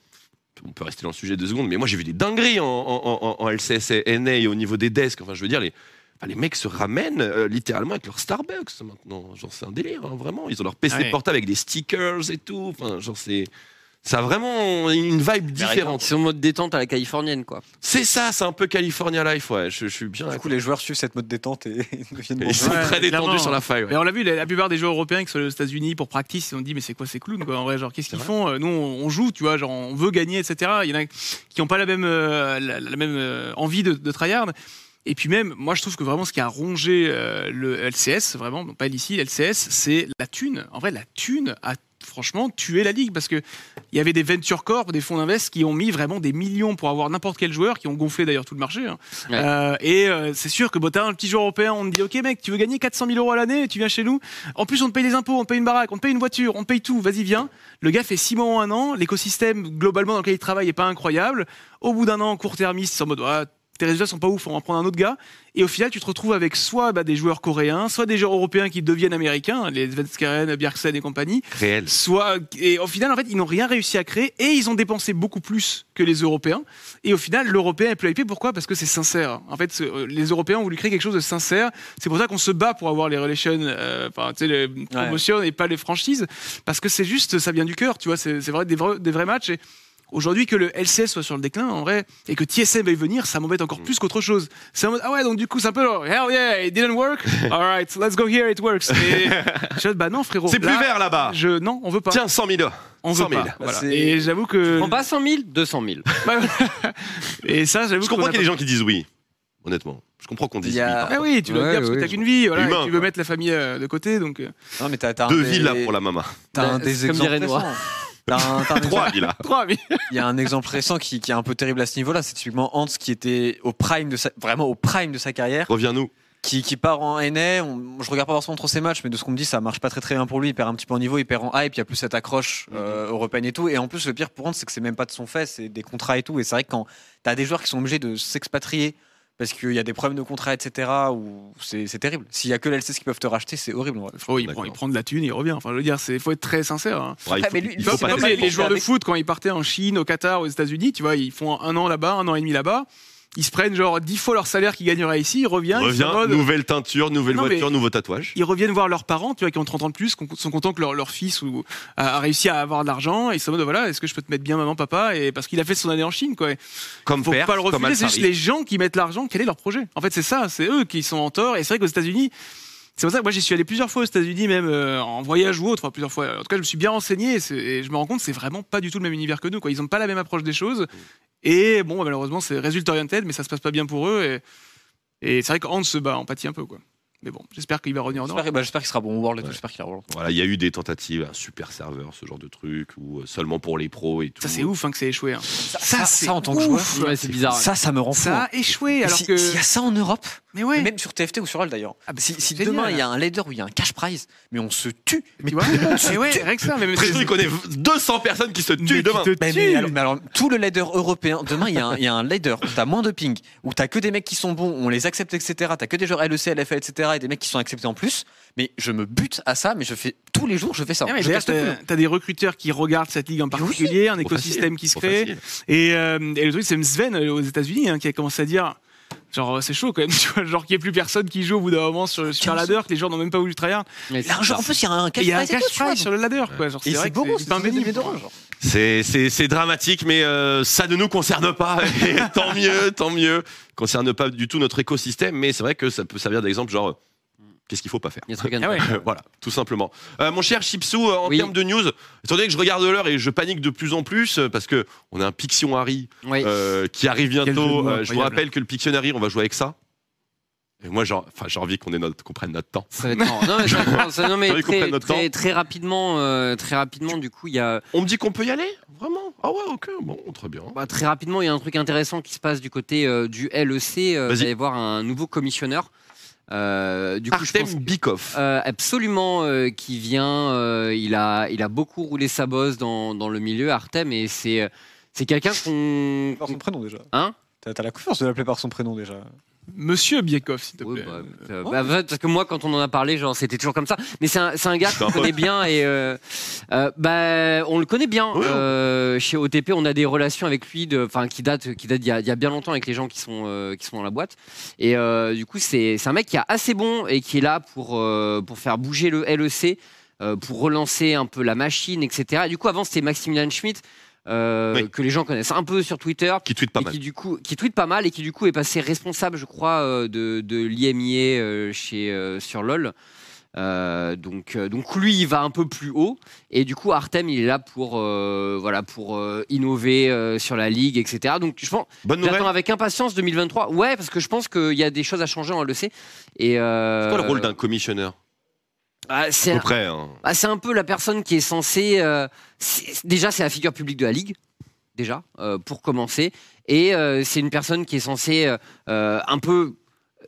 [SPEAKER 1] on peut rester dans le sujet deux secondes, mais moi j'ai vu des dingueries en, en- en- en LCS et NA et au niveau des desks. Enfin, je veux dire, les, les mecs se ramènent euh, littéralement avec leur Starbucks maintenant. Genre, c'est un délire, hein, vraiment. Ils ont leur PC
[SPEAKER 5] Ouais.
[SPEAKER 1] portable avec des stickers et tout. Enfin, genre, c'est. Ça a vraiment une vibe différente.
[SPEAKER 3] C'est en mode détente à la californienne, quoi.
[SPEAKER 1] C'est ça, c'est un peu California Life, ouais. Je, je suis bien.
[SPEAKER 2] Du coup, les joueurs suivent cette mode détente et
[SPEAKER 1] Ils sont
[SPEAKER 5] Ouais,
[SPEAKER 1] très détendus
[SPEAKER 5] clairement.
[SPEAKER 1] sur la faille. ouais.
[SPEAKER 5] Mais on l'a vu, la, la plupart des joueurs européens qui sont aux États-Unis pour practice, ils ont dit mais c'est quoi ces clowns quoi En vrai, genre qu'est-ce qu'ils font Euh, Nous, on, on joue, tu vois, genre on veut gagner, etc. Il y en a qui n'ont pas la même euh, la, la même euh, envie de, de tryhard. Et puis même, moi je trouve que vraiment ce qui a rongé euh, le LCS, vraiment, pas ici, le LCS, c'est la thune. En vrai, la thune a franchement tué la ligue parce que il y avait des venture corp, des fonds d'invest qui ont mis vraiment des millions pour avoir n'importe quel joueur, qui ont gonflé d'ailleurs tout le marché. hein.
[SPEAKER 3] Ouais.
[SPEAKER 5] Euh, et euh, c'est sûr que bon, t'as un petit joueur européen, on te dit ok mec, tu veux gagner 400 000 euros à l'année, tu viens chez nous. En plus, on te paye les impôts, on te paye une baraque, on te paye une voiture, on te paye tout. Vas-y, viens. Le gars fait 6 mois ou un an. L'écosystème globalement dans lequel il travaille est pas incroyable. Au bout d'un an, court-termiste, c'est en mode ah, tes résultats sont pas ouf, on va en prendre un autre gars. Et au final, tu te retrouves avec soit bah, des joueurs coréens, soit des joueurs européens qui deviennent américains, les Svenskeren, Bjergsen et compagnie.
[SPEAKER 1] Réel.
[SPEAKER 5] soit et au final en fait ils n'ont rien réussi à créer et ils ont dépensé beaucoup plus que les Européens. Et au final l'Européen est plus hypé. Pourquoi? Parce que c'est sincère. En fait euh, les Européens ont voulu créer quelque chose de sincère. C'est pour ça qu'on se bat pour avoir les relations euh, enfin tu sais les promotions et pas les franchises. Parce que c'est juste ça vient du cœur tu vois. C'est c'est vrai des vrais, des vrais matchs. Et Aujourd'hui, que le LCS soit sur le déclin, en vrai, et que TSM veuille venir, ça m'embête encore plus qu'autre chose. C'est en mode, ah ouais, donc du coup, c'est un peu genre, hell yeah, it didn't work. Alright, let's go here, it works. Et je suis bah non, frérot.
[SPEAKER 1] C'est plus
[SPEAKER 5] Là,
[SPEAKER 1] vert là-bas.
[SPEAKER 5] Je, non, on veut pas.
[SPEAKER 1] Tiens, 100 000.
[SPEAKER 5] On
[SPEAKER 1] 100
[SPEAKER 5] veut
[SPEAKER 1] 000.
[SPEAKER 5] pas. Voilà.
[SPEAKER 2] C'est-
[SPEAKER 5] Et j'avoue que.
[SPEAKER 3] Prends pas 100 000, 200 000.
[SPEAKER 5] Et ça, j'avoue
[SPEAKER 1] Je
[SPEAKER 5] qu'on
[SPEAKER 1] comprends qu'il y a des gens qui disent oui. Honnêtement. Je comprends qu'on dise
[SPEAKER 2] a-
[SPEAKER 1] oui.
[SPEAKER 5] Ah oui, tu dois
[SPEAKER 3] Ouais,
[SPEAKER 5] le dire parce que t'as qu'une vie, voilà,
[SPEAKER 1] Humain,
[SPEAKER 5] et tu veux
[SPEAKER 1] quoi.
[SPEAKER 5] mettre la famille euh, de côté, donc. euh,
[SPEAKER 2] Non, mais t'as t'as un
[SPEAKER 1] Deux
[SPEAKER 2] des-
[SPEAKER 1] villas pour la maman.
[SPEAKER 2] T'as un
[SPEAKER 3] Bah,
[SPEAKER 2] des exemples
[SPEAKER 1] Trois villas.
[SPEAKER 5] Trois.
[SPEAKER 2] Il y a un exemple récent qui, qui est un peu terrible à ce niveau-là. C'est typiquement Hans qui était au prime de sa, vraiment au prime de sa carrière,
[SPEAKER 1] Reviens-nous.
[SPEAKER 2] qui, qui part en NA. On- je regarde pas forcément trop ses matchs, mais de ce qu'on me dit, ça marche pas très très bien pour lui. Il perd un petit peu en niveau, il perd en hype, il y a plus cette accroche euh, européenne et tout. Et en plus, le pire pour Hans, c'est que c'est même pas de son fait, c'est des contrats et tout. Et c'est vrai que quand t'as des joueurs qui sont obligés de s'expatrier parce qu'il y a des problèmes de contrats, etc., ou c'est c'est terrible. S'il y a que l'LCS qui peuvent te racheter, c'est horrible.
[SPEAKER 5] Oh, il, prend, il prend de la thune, il revient. Enfin, je veux dire, il faut être très sincère. hein.
[SPEAKER 1] Ouais, il
[SPEAKER 2] Ah,
[SPEAKER 1] faut-
[SPEAKER 2] mais lui,
[SPEAKER 1] il
[SPEAKER 2] il
[SPEAKER 1] faut
[SPEAKER 2] faut
[SPEAKER 5] C'est
[SPEAKER 1] pas
[SPEAKER 2] pas
[SPEAKER 5] comme
[SPEAKER 2] mal
[SPEAKER 5] les, les joueurs de foot quand ils partaient en Chine, au Qatar, aux États-Unis, tu vois, ils font un an là-bas, un an et demi là-bas. Ils se prennent genre 10 fois leur salaire qu'ils gagneraient ici, ils reviennent, ils, mode-
[SPEAKER 1] nouvelle teinture, nouvelle
[SPEAKER 5] Non,
[SPEAKER 1] voiture, nouveau tatouage.
[SPEAKER 5] ils reviennent voir leurs parents, tu vois, qui ont 30 ans de plus, qui sont contents que leur, leur fils ou, a, a réussi à avoir de l'argent, et ils sont en mode voilà, est-ce que je peux te mettre bien maman, papa, et parce qu'il a fait son année en Chine, quoi.
[SPEAKER 1] Comme
[SPEAKER 5] faut
[SPEAKER 1] père,
[SPEAKER 5] pas le refuser, c'est juste les gens qui mettent l'argent, quel est leur projet? En fait, c'est ça, c'est eux qui sont en tort. Et c'est vrai qu'aux États-Unis, c'est pour ça que moi j'y suis allé plusieurs fois aux États-Unis, même euh, en voyage ou autre, enfin plusieurs fois. En tout cas, je me suis bien renseigné et, je me rends compte que c'est vraiment pas du tout le même univers que nous. Quoi. Ils ont pas la même approche des choses. Et bon, malheureusement, c'est résultat oriented, mais ça se passe pas bien pour eux. Et, et c'est vrai qu'Hans se bat, empathie un peu, quoi. Mais bon, j'espère qu'il va revenir en Europe.
[SPEAKER 2] J'espère bah, j'espère qu'il sera bon au World et tout.
[SPEAKER 1] Ouais.
[SPEAKER 2] J'espère qu'il World.
[SPEAKER 1] Voilà, il y a eu des tentatives, un super serveur, ce genre de truc, ou euh, seulement pour les pros et tout.
[SPEAKER 5] Ça, c'est ouf hein, que c'est échoué. hein.
[SPEAKER 2] Ça, ça, en tant que
[SPEAKER 5] ouf.
[SPEAKER 2] joueur,
[SPEAKER 3] Ouais, c'est bizarre.
[SPEAKER 2] ça, ça me rend fou.
[SPEAKER 5] Ça a échoué, alors
[SPEAKER 2] si,
[SPEAKER 5] que.
[SPEAKER 2] S'il y a ça en Europe,
[SPEAKER 5] Mais ouais.
[SPEAKER 2] même sur TFT ou sur All d'ailleurs,
[SPEAKER 5] Ah bah,
[SPEAKER 2] si, demain il y a un leader où il y a un cash prize, mais on se tue.
[SPEAKER 5] tu vois Mais ouais, rien que ça. Mais
[SPEAKER 1] Tristan, il connaît 200 personnes qui se
[SPEAKER 5] Mais
[SPEAKER 1] tuent demain.
[SPEAKER 2] Mais, mais alors, mais alors, tout le leader européen, demain il y, a un- il y a un leader où t'as moins de ping, où t'as que des mecs qui sont bons, on les accepte, etc. T'as que des joueurs LEC, LFL, etc. et des mecs qui sont acceptés en plus. Mais je me bute à ça, mais je fais tous les jours, je fais ça.
[SPEAKER 5] Ah, d'ailleurs,
[SPEAKER 2] cou.
[SPEAKER 5] t'as des recruteurs qui regardent cette ligue en particulier, un écosystème
[SPEAKER 1] facile,
[SPEAKER 5] qui se crée. Et, euh, et le truc, c'est Sven euh, aux États-Unis hein, qui a commencé à dire. Genre, c'est chaud quand même, tu vois, genre qu'il n'y ait plus personne qui joue au bout d'un moment sur, sur ladder, que les joueurs n'ont même pas voulu tryhard.
[SPEAKER 2] En plus, il y a un cash
[SPEAKER 5] Il y a un
[SPEAKER 2] prize. tu
[SPEAKER 5] sur le ladder, quoi. Genre,
[SPEAKER 2] c'est
[SPEAKER 5] que
[SPEAKER 2] beau,
[SPEAKER 5] c'est
[SPEAKER 2] d'euros. genre.
[SPEAKER 1] C'est, c'est, c'est dramatique, mais euh, ça ne nous concerne pas. Et tant mieux, tant mieux. Concerne pas du tout notre écosystème, mais c'est vrai que ça peut servir d'exemple, genre, qu'est-ce qu'il faut pas faire?
[SPEAKER 5] Ah ouais.
[SPEAKER 1] voilà, tout simplement. Euh, mon cher Chipsou, en
[SPEAKER 3] Oui.
[SPEAKER 1] termes de news, étant donné que je regarde l'heure et je panique de plus en plus euh, parce que on a un Pictionary
[SPEAKER 3] Oui.
[SPEAKER 1] euh, qui arrive bientôt. Euh, je vous rappelle que le Pictionary, on va jouer avec ça. Et moi, enfin, j'ai envie qu'on qu'on prenne notre temps.
[SPEAKER 3] Ça va être marrant. Non, mais, ça non, très, rapidement, euh, très rapidement, du coup, il y a
[SPEAKER 1] On me dit qu'on peut y aller, vraiment? Ah ouais, ok, bon, très bien.
[SPEAKER 3] bah, très rapidement, il y a un truc intéressant qui se passe du côté euh, du LEC. Euh,
[SPEAKER 1] Vas-y.
[SPEAKER 3] vous allez voir un nouveau commissionneur. Euh, du coup, je
[SPEAKER 1] Artem
[SPEAKER 3] pense
[SPEAKER 1] Bikov.
[SPEAKER 3] Euh, absolument, euh, qui vient. euh, il a, il a beaucoup roulé sa bosse dans, dans le milieu, Artem, et c'est, c'est quelqu'un qu'on,
[SPEAKER 2] Alors, son prénom déjà.
[SPEAKER 3] hein?
[SPEAKER 2] T'as t'as la confiance de l'appeler par son prénom déjà.
[SPEAKER 5] Monsieur Biekov, s'il te
[SPEAKER 3] Oui,
[SPEAKER 5] plaît.
[SPEAKER 3] bah, euh, bah, bah, parce que moi, quand on en a parlé, genre, c'était toujours comme ça. Mais c'est un, c'est un gars qu'on connaît bien et euh, euh, bah, on le connaît bien.
[SPEAKER 1] Oui, oui.
[SPEAKER 3] Euh, chez OTP, on a des relations avec lui, de- enfin, qui datent, qui datent d'il y, a- il y a bien longtemps avec les gens qui sont, euh, qui sont dans la boîte. Et euh, du coup, c'est, c'est un mec qui est assez bon et qui est là pour, euh, pour faire bouger le LEC, euh, pour relancer un peu la machine, etc. Et du coup, avant, c'était Maximilian Schmitt. Euh,
[SPEAKER 1] Oui.
[SPEAKER 3] que les gens connaissent un peu sur Twitter,
[SPEAKER 1] Qui tweet pas
[SPEAKER 3] et
[SPEAKER 1] mal.
[SPEAKER 3] qui du coup qui tweet pas mal et qui du coup est passé responsable je crois euh, de, de l'IMIA euh, chez sur LoL. Euh, donc euh, donc lui il va un peu plus haut. Et du coup Artem il est là pour euh, voilà pour innover sur la ligue etc donc je pense j'attends avec impatience 2023 ouais parce que je pense qu'il y a des choses à changer on le sait. Et
[SPEAKER 1] C'est quoi le rôle d'un commissionneur?
[SPEAKER 3] Ah, c'est
[SPEAKER 1] près. hein.
[SPEAKER 3] bah, c'est un peu la personne qui est censée. euh, déjà, c'est la figure publique de la ligue, déjà, euh, pour commencer. Et euh, c'est une personne qui est censée un peu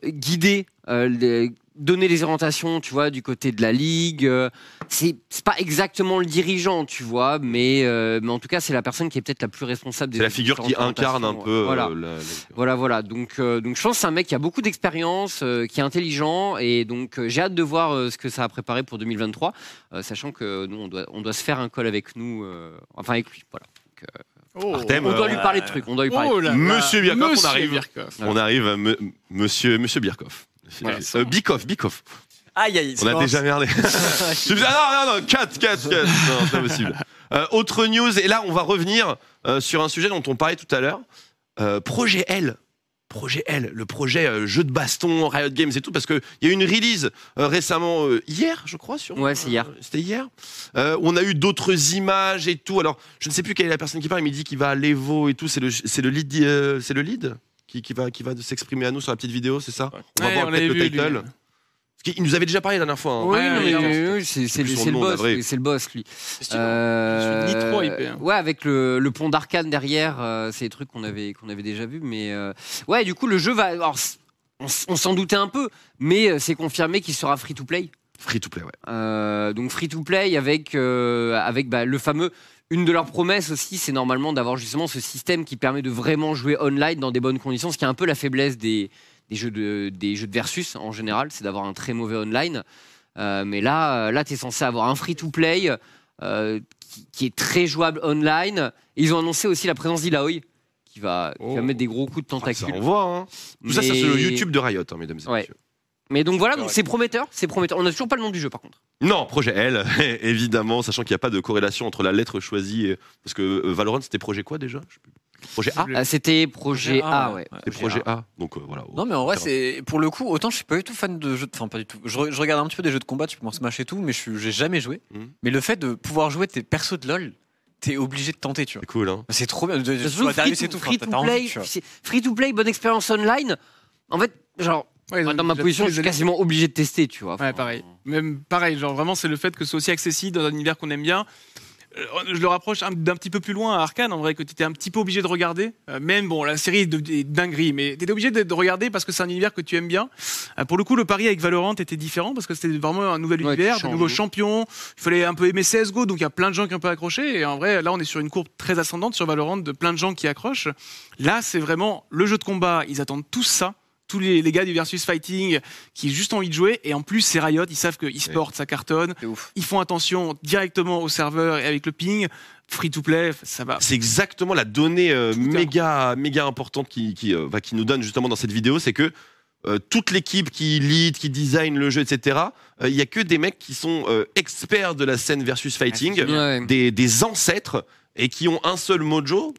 [SPEAKER 3] guider, les- donner les orientations, tu vois, du côté de la ligue. euh, c'est pas exactement le dirigeant, tu vois, mais, euh, mais en tout cas, c'est la personne qui est peut-être la plus responsable des
[SPEAKER 1] C'est la figure qui incarne un peu.
[SPEAKER 3] Voilà.
[SPEAKER 1] euh, la- la-
[SPEAKER 3] Voilà, voilà. Donc, euh, donc je pense que c'est un mec qui a beaucoup d'expérience, euh, qui est intelligent, et donc euh, j'ai hâte de voir euh, ce que ça a préparé pour 2023, euh, sachant que nous on doit, on doit se faire un call avec nous, euh, enfin avec lui. Voilà.
[SPEAKER 5] Oh,
[SPEAKER 1] Artem,
[SPEAKER 3] On doit lui parler de trucs. On doit lui parler. de
[SPEAKER 5] oh là là.
[SPEAKER 1] Monsieur Birkhoff, on arrive.
[SPEAKER 5] Birkhoff.
[SPEAKER 1] On arrive à me- Monsieur, Monsieur Birkhoff.
[SPEAKER 3] Voilà.
[SPEAKER 1] Euh, Bikoff, Bikoff.
[SPEAKER 2] Aïe aïe.
[SPEAKER 1] On a déjà merdé. Je me dis, ah non, non, non, 4, 4, 4. Non, c'est pas possible. Euh, autre news, et là, on va revenir euh, sur un sujet dont on parlait tout à l'heure. Euh, projet L. Projet L, le projet euh, jeu de baston, Riot Games et tout, parce qu'il y a eu une release euh, récemment, euh, hier, je crois. Sur,
[SPEAKER 3] Ouais, c'est hier.
[SPEAKER 1] euh, C'était hier. Euh, on a eu d'autres images et tout. Alors, je ne sais plus quelle est la personne qui parle, il me dit qu'il va à l'Evo et tout. C'est le, c'est le lead, euh, c'est le lead? Qui, qui va, qui va s'exprimer à nous sur la petite vidéo, c'est ça On va
[SPEAKER 5] Ouais,
[SPEAKER 1] voir
[SPEAKER 5] on
[SPEAKER 1] peut-être
[SPEAKER 5] l'avait
[SPEAKER 1] le
[SPEAKER 5] vu,
[SPEAKER 1] title.
[SPEAKER 5] lui.
[SPEAKER 1] Parce qu'il nous avait déjà parlé la dernière fois. hein.
[SPEAKER 3] Oui,
[SPEAKER 5] Ouais,
[SPEAKER 3] non, mais,
[SPEAKER 5] ouais,
[SPEAKER 3] oui, c'est c'est
[SPEAKER 1] Plus
[SPEAKER 3] le
[SPEAKER 1] son
[SPEAKER 3] c'est le
[SPEAKER 1] nom,
[SPEAKER 3] boss,
[SPEAKER 1] navré.
[SPEAKER 3] lui, c'est le boss lui.
[SPEAKER 5] Je
[SPEAKER 3] Euh,
[SPEAKER 5] suis ni trop hypé, hein.
[SPEAKER 3] Ouais, avec le, le pont d'Arcane derrière, euh, c'est des trucs qu'on avait qu'on avait déjà vu, mais euh, ouais, du coup le jeu va. alors, c- on, s- on s'en doutait un peu, mais euh, c'est confirmé qu'il sera free to play.
[SPEAKER 1] Free to play, ouais.
[SPEAKER 3] Euh, donc free to play avec euh, avec bah, le fameux. Une de leurs promesses aussi, c'est normalement d'avoir justement ce système qui permet de vraiment jouer online dans des bonnes conditions, ce qui est un peu la faiblesse des, des jeux de des jeux de versus en général, c'est d'avoir un très mauvais online. Euh, mais là, euh, là, tu es censé avoir un free to play euh, qui, qui est très jouable online. Et ils ont annoncé aussi la présence d'Ilaoi qui va, qui va
[SPEAKER 1] Oh.
[SPEAKER 3] mettre des gros coups de
[SPEAKER 1] Ah, ça
[SPEAKER 3] tentacules.
[SPEAKER 1] envoie, hein. Tout ça, c'est le YouTube de Riot, hein, mesdames et
[SPEAKER 3] Ouais.
[SPEAKER 1] messieurs.
[SPEAKER 3] Mais donc voilà, donc c'est prometteur, c'est prometteur. On n'a toujours pas le nom du jeu par contre.
[SPEAKER 1] Non, projet L, évidemment, sachant qu'il n'y a pas de corrélation entre la lettre choisie et... Parce que euh, Valorant, c'était projet quoi déjà? Projet A?
[SPEAKER 3] Euh, C'était projet
[SPEAKER 2] Projet A,
[SPEAKER 3] A, ouais.
[SPEAKER 1] C'était projet A. Donc euh, voilà.
[SPEAKER 2] Non mais en vrai c'est pour le coup autant je suis pas du tout fan de jeux de... enfin pas du tout je, re- je regarde un petit peu des jeux de combat tu peux en smash et tout mais je j'ai jamais joué
[SPEAKER 1] Mhm.
[SPEAKER 2] mais le fait de pouvoir jouer tes persos de lol t'es obligé de tenter tu vois
[SPEAKER 1] C'est cool, hein.
[SPEAKER 2] c'est trop bien de, de,
[SPEAKER 3] free to,
[SPEAKER 2] tout
[SPEAKER 3] to
[SPEAKER 2] envie,
[SPEAKER 3] free to play, bonne expérience online. En fait, genre,
[SPEAKER 5] Ouais,
[SPEAKER 3] dans ma position, je suis quasiment obligé de tester, tu vois.
[SPEAKER 5] Ouais, pareil. Même pareil, genre vraiment, c'est le fait que ce soit aussi accessible dans un univers qu'on aime bien. Euh, Je le rapproche un- d'un petit peu plus loin à Arkane, en vrai, que tu étais un petit peu obligé de regarder. Euh, même, bon, la série est, de, est dinguerie, mais tu étais obligé de, de regarder parce que c'est un univers que tu aimes bien. Euh, pour le coup, le pari avec Valorant était différent parce que c'était vraiment un nouvel
[SPEAKER 3] Ouais,
[SPEAKER 5] univers, de nouveaux champions. Il fallait un peu aimer CSGO, donc il y a plein de gens qui ont un peu accroché. Et en vrai, là, on est sur une courbe très ascendante sur Valorant de plein de gens qui accrochent. Là, c'est vraiment le jeu de combat. Ils attendent tous ça. Tous les, les gars du versus fighting qui ont juste envie de jouer. Et en plus, c'est Riot. Ils savent que e-sport, ça cartonne. Ils font attention directement au serveur et avec le ping. Free to play, ça va.
[SPEAKER 1] C'est exactement la donnée euh, méga, méga importante qui, qui, euh, va- qui nous donne justement dans cette vidéo, c'est que euh, toute l'équipe qui lead, qui design le jeu, etc., euh, il y a que des mecs qui sont euh, experts de la scène versus fighting,
[SPEAKER 3] Ouais.
[SPEAKER 1] des, des ancêtres, et qui ont un seul mojo.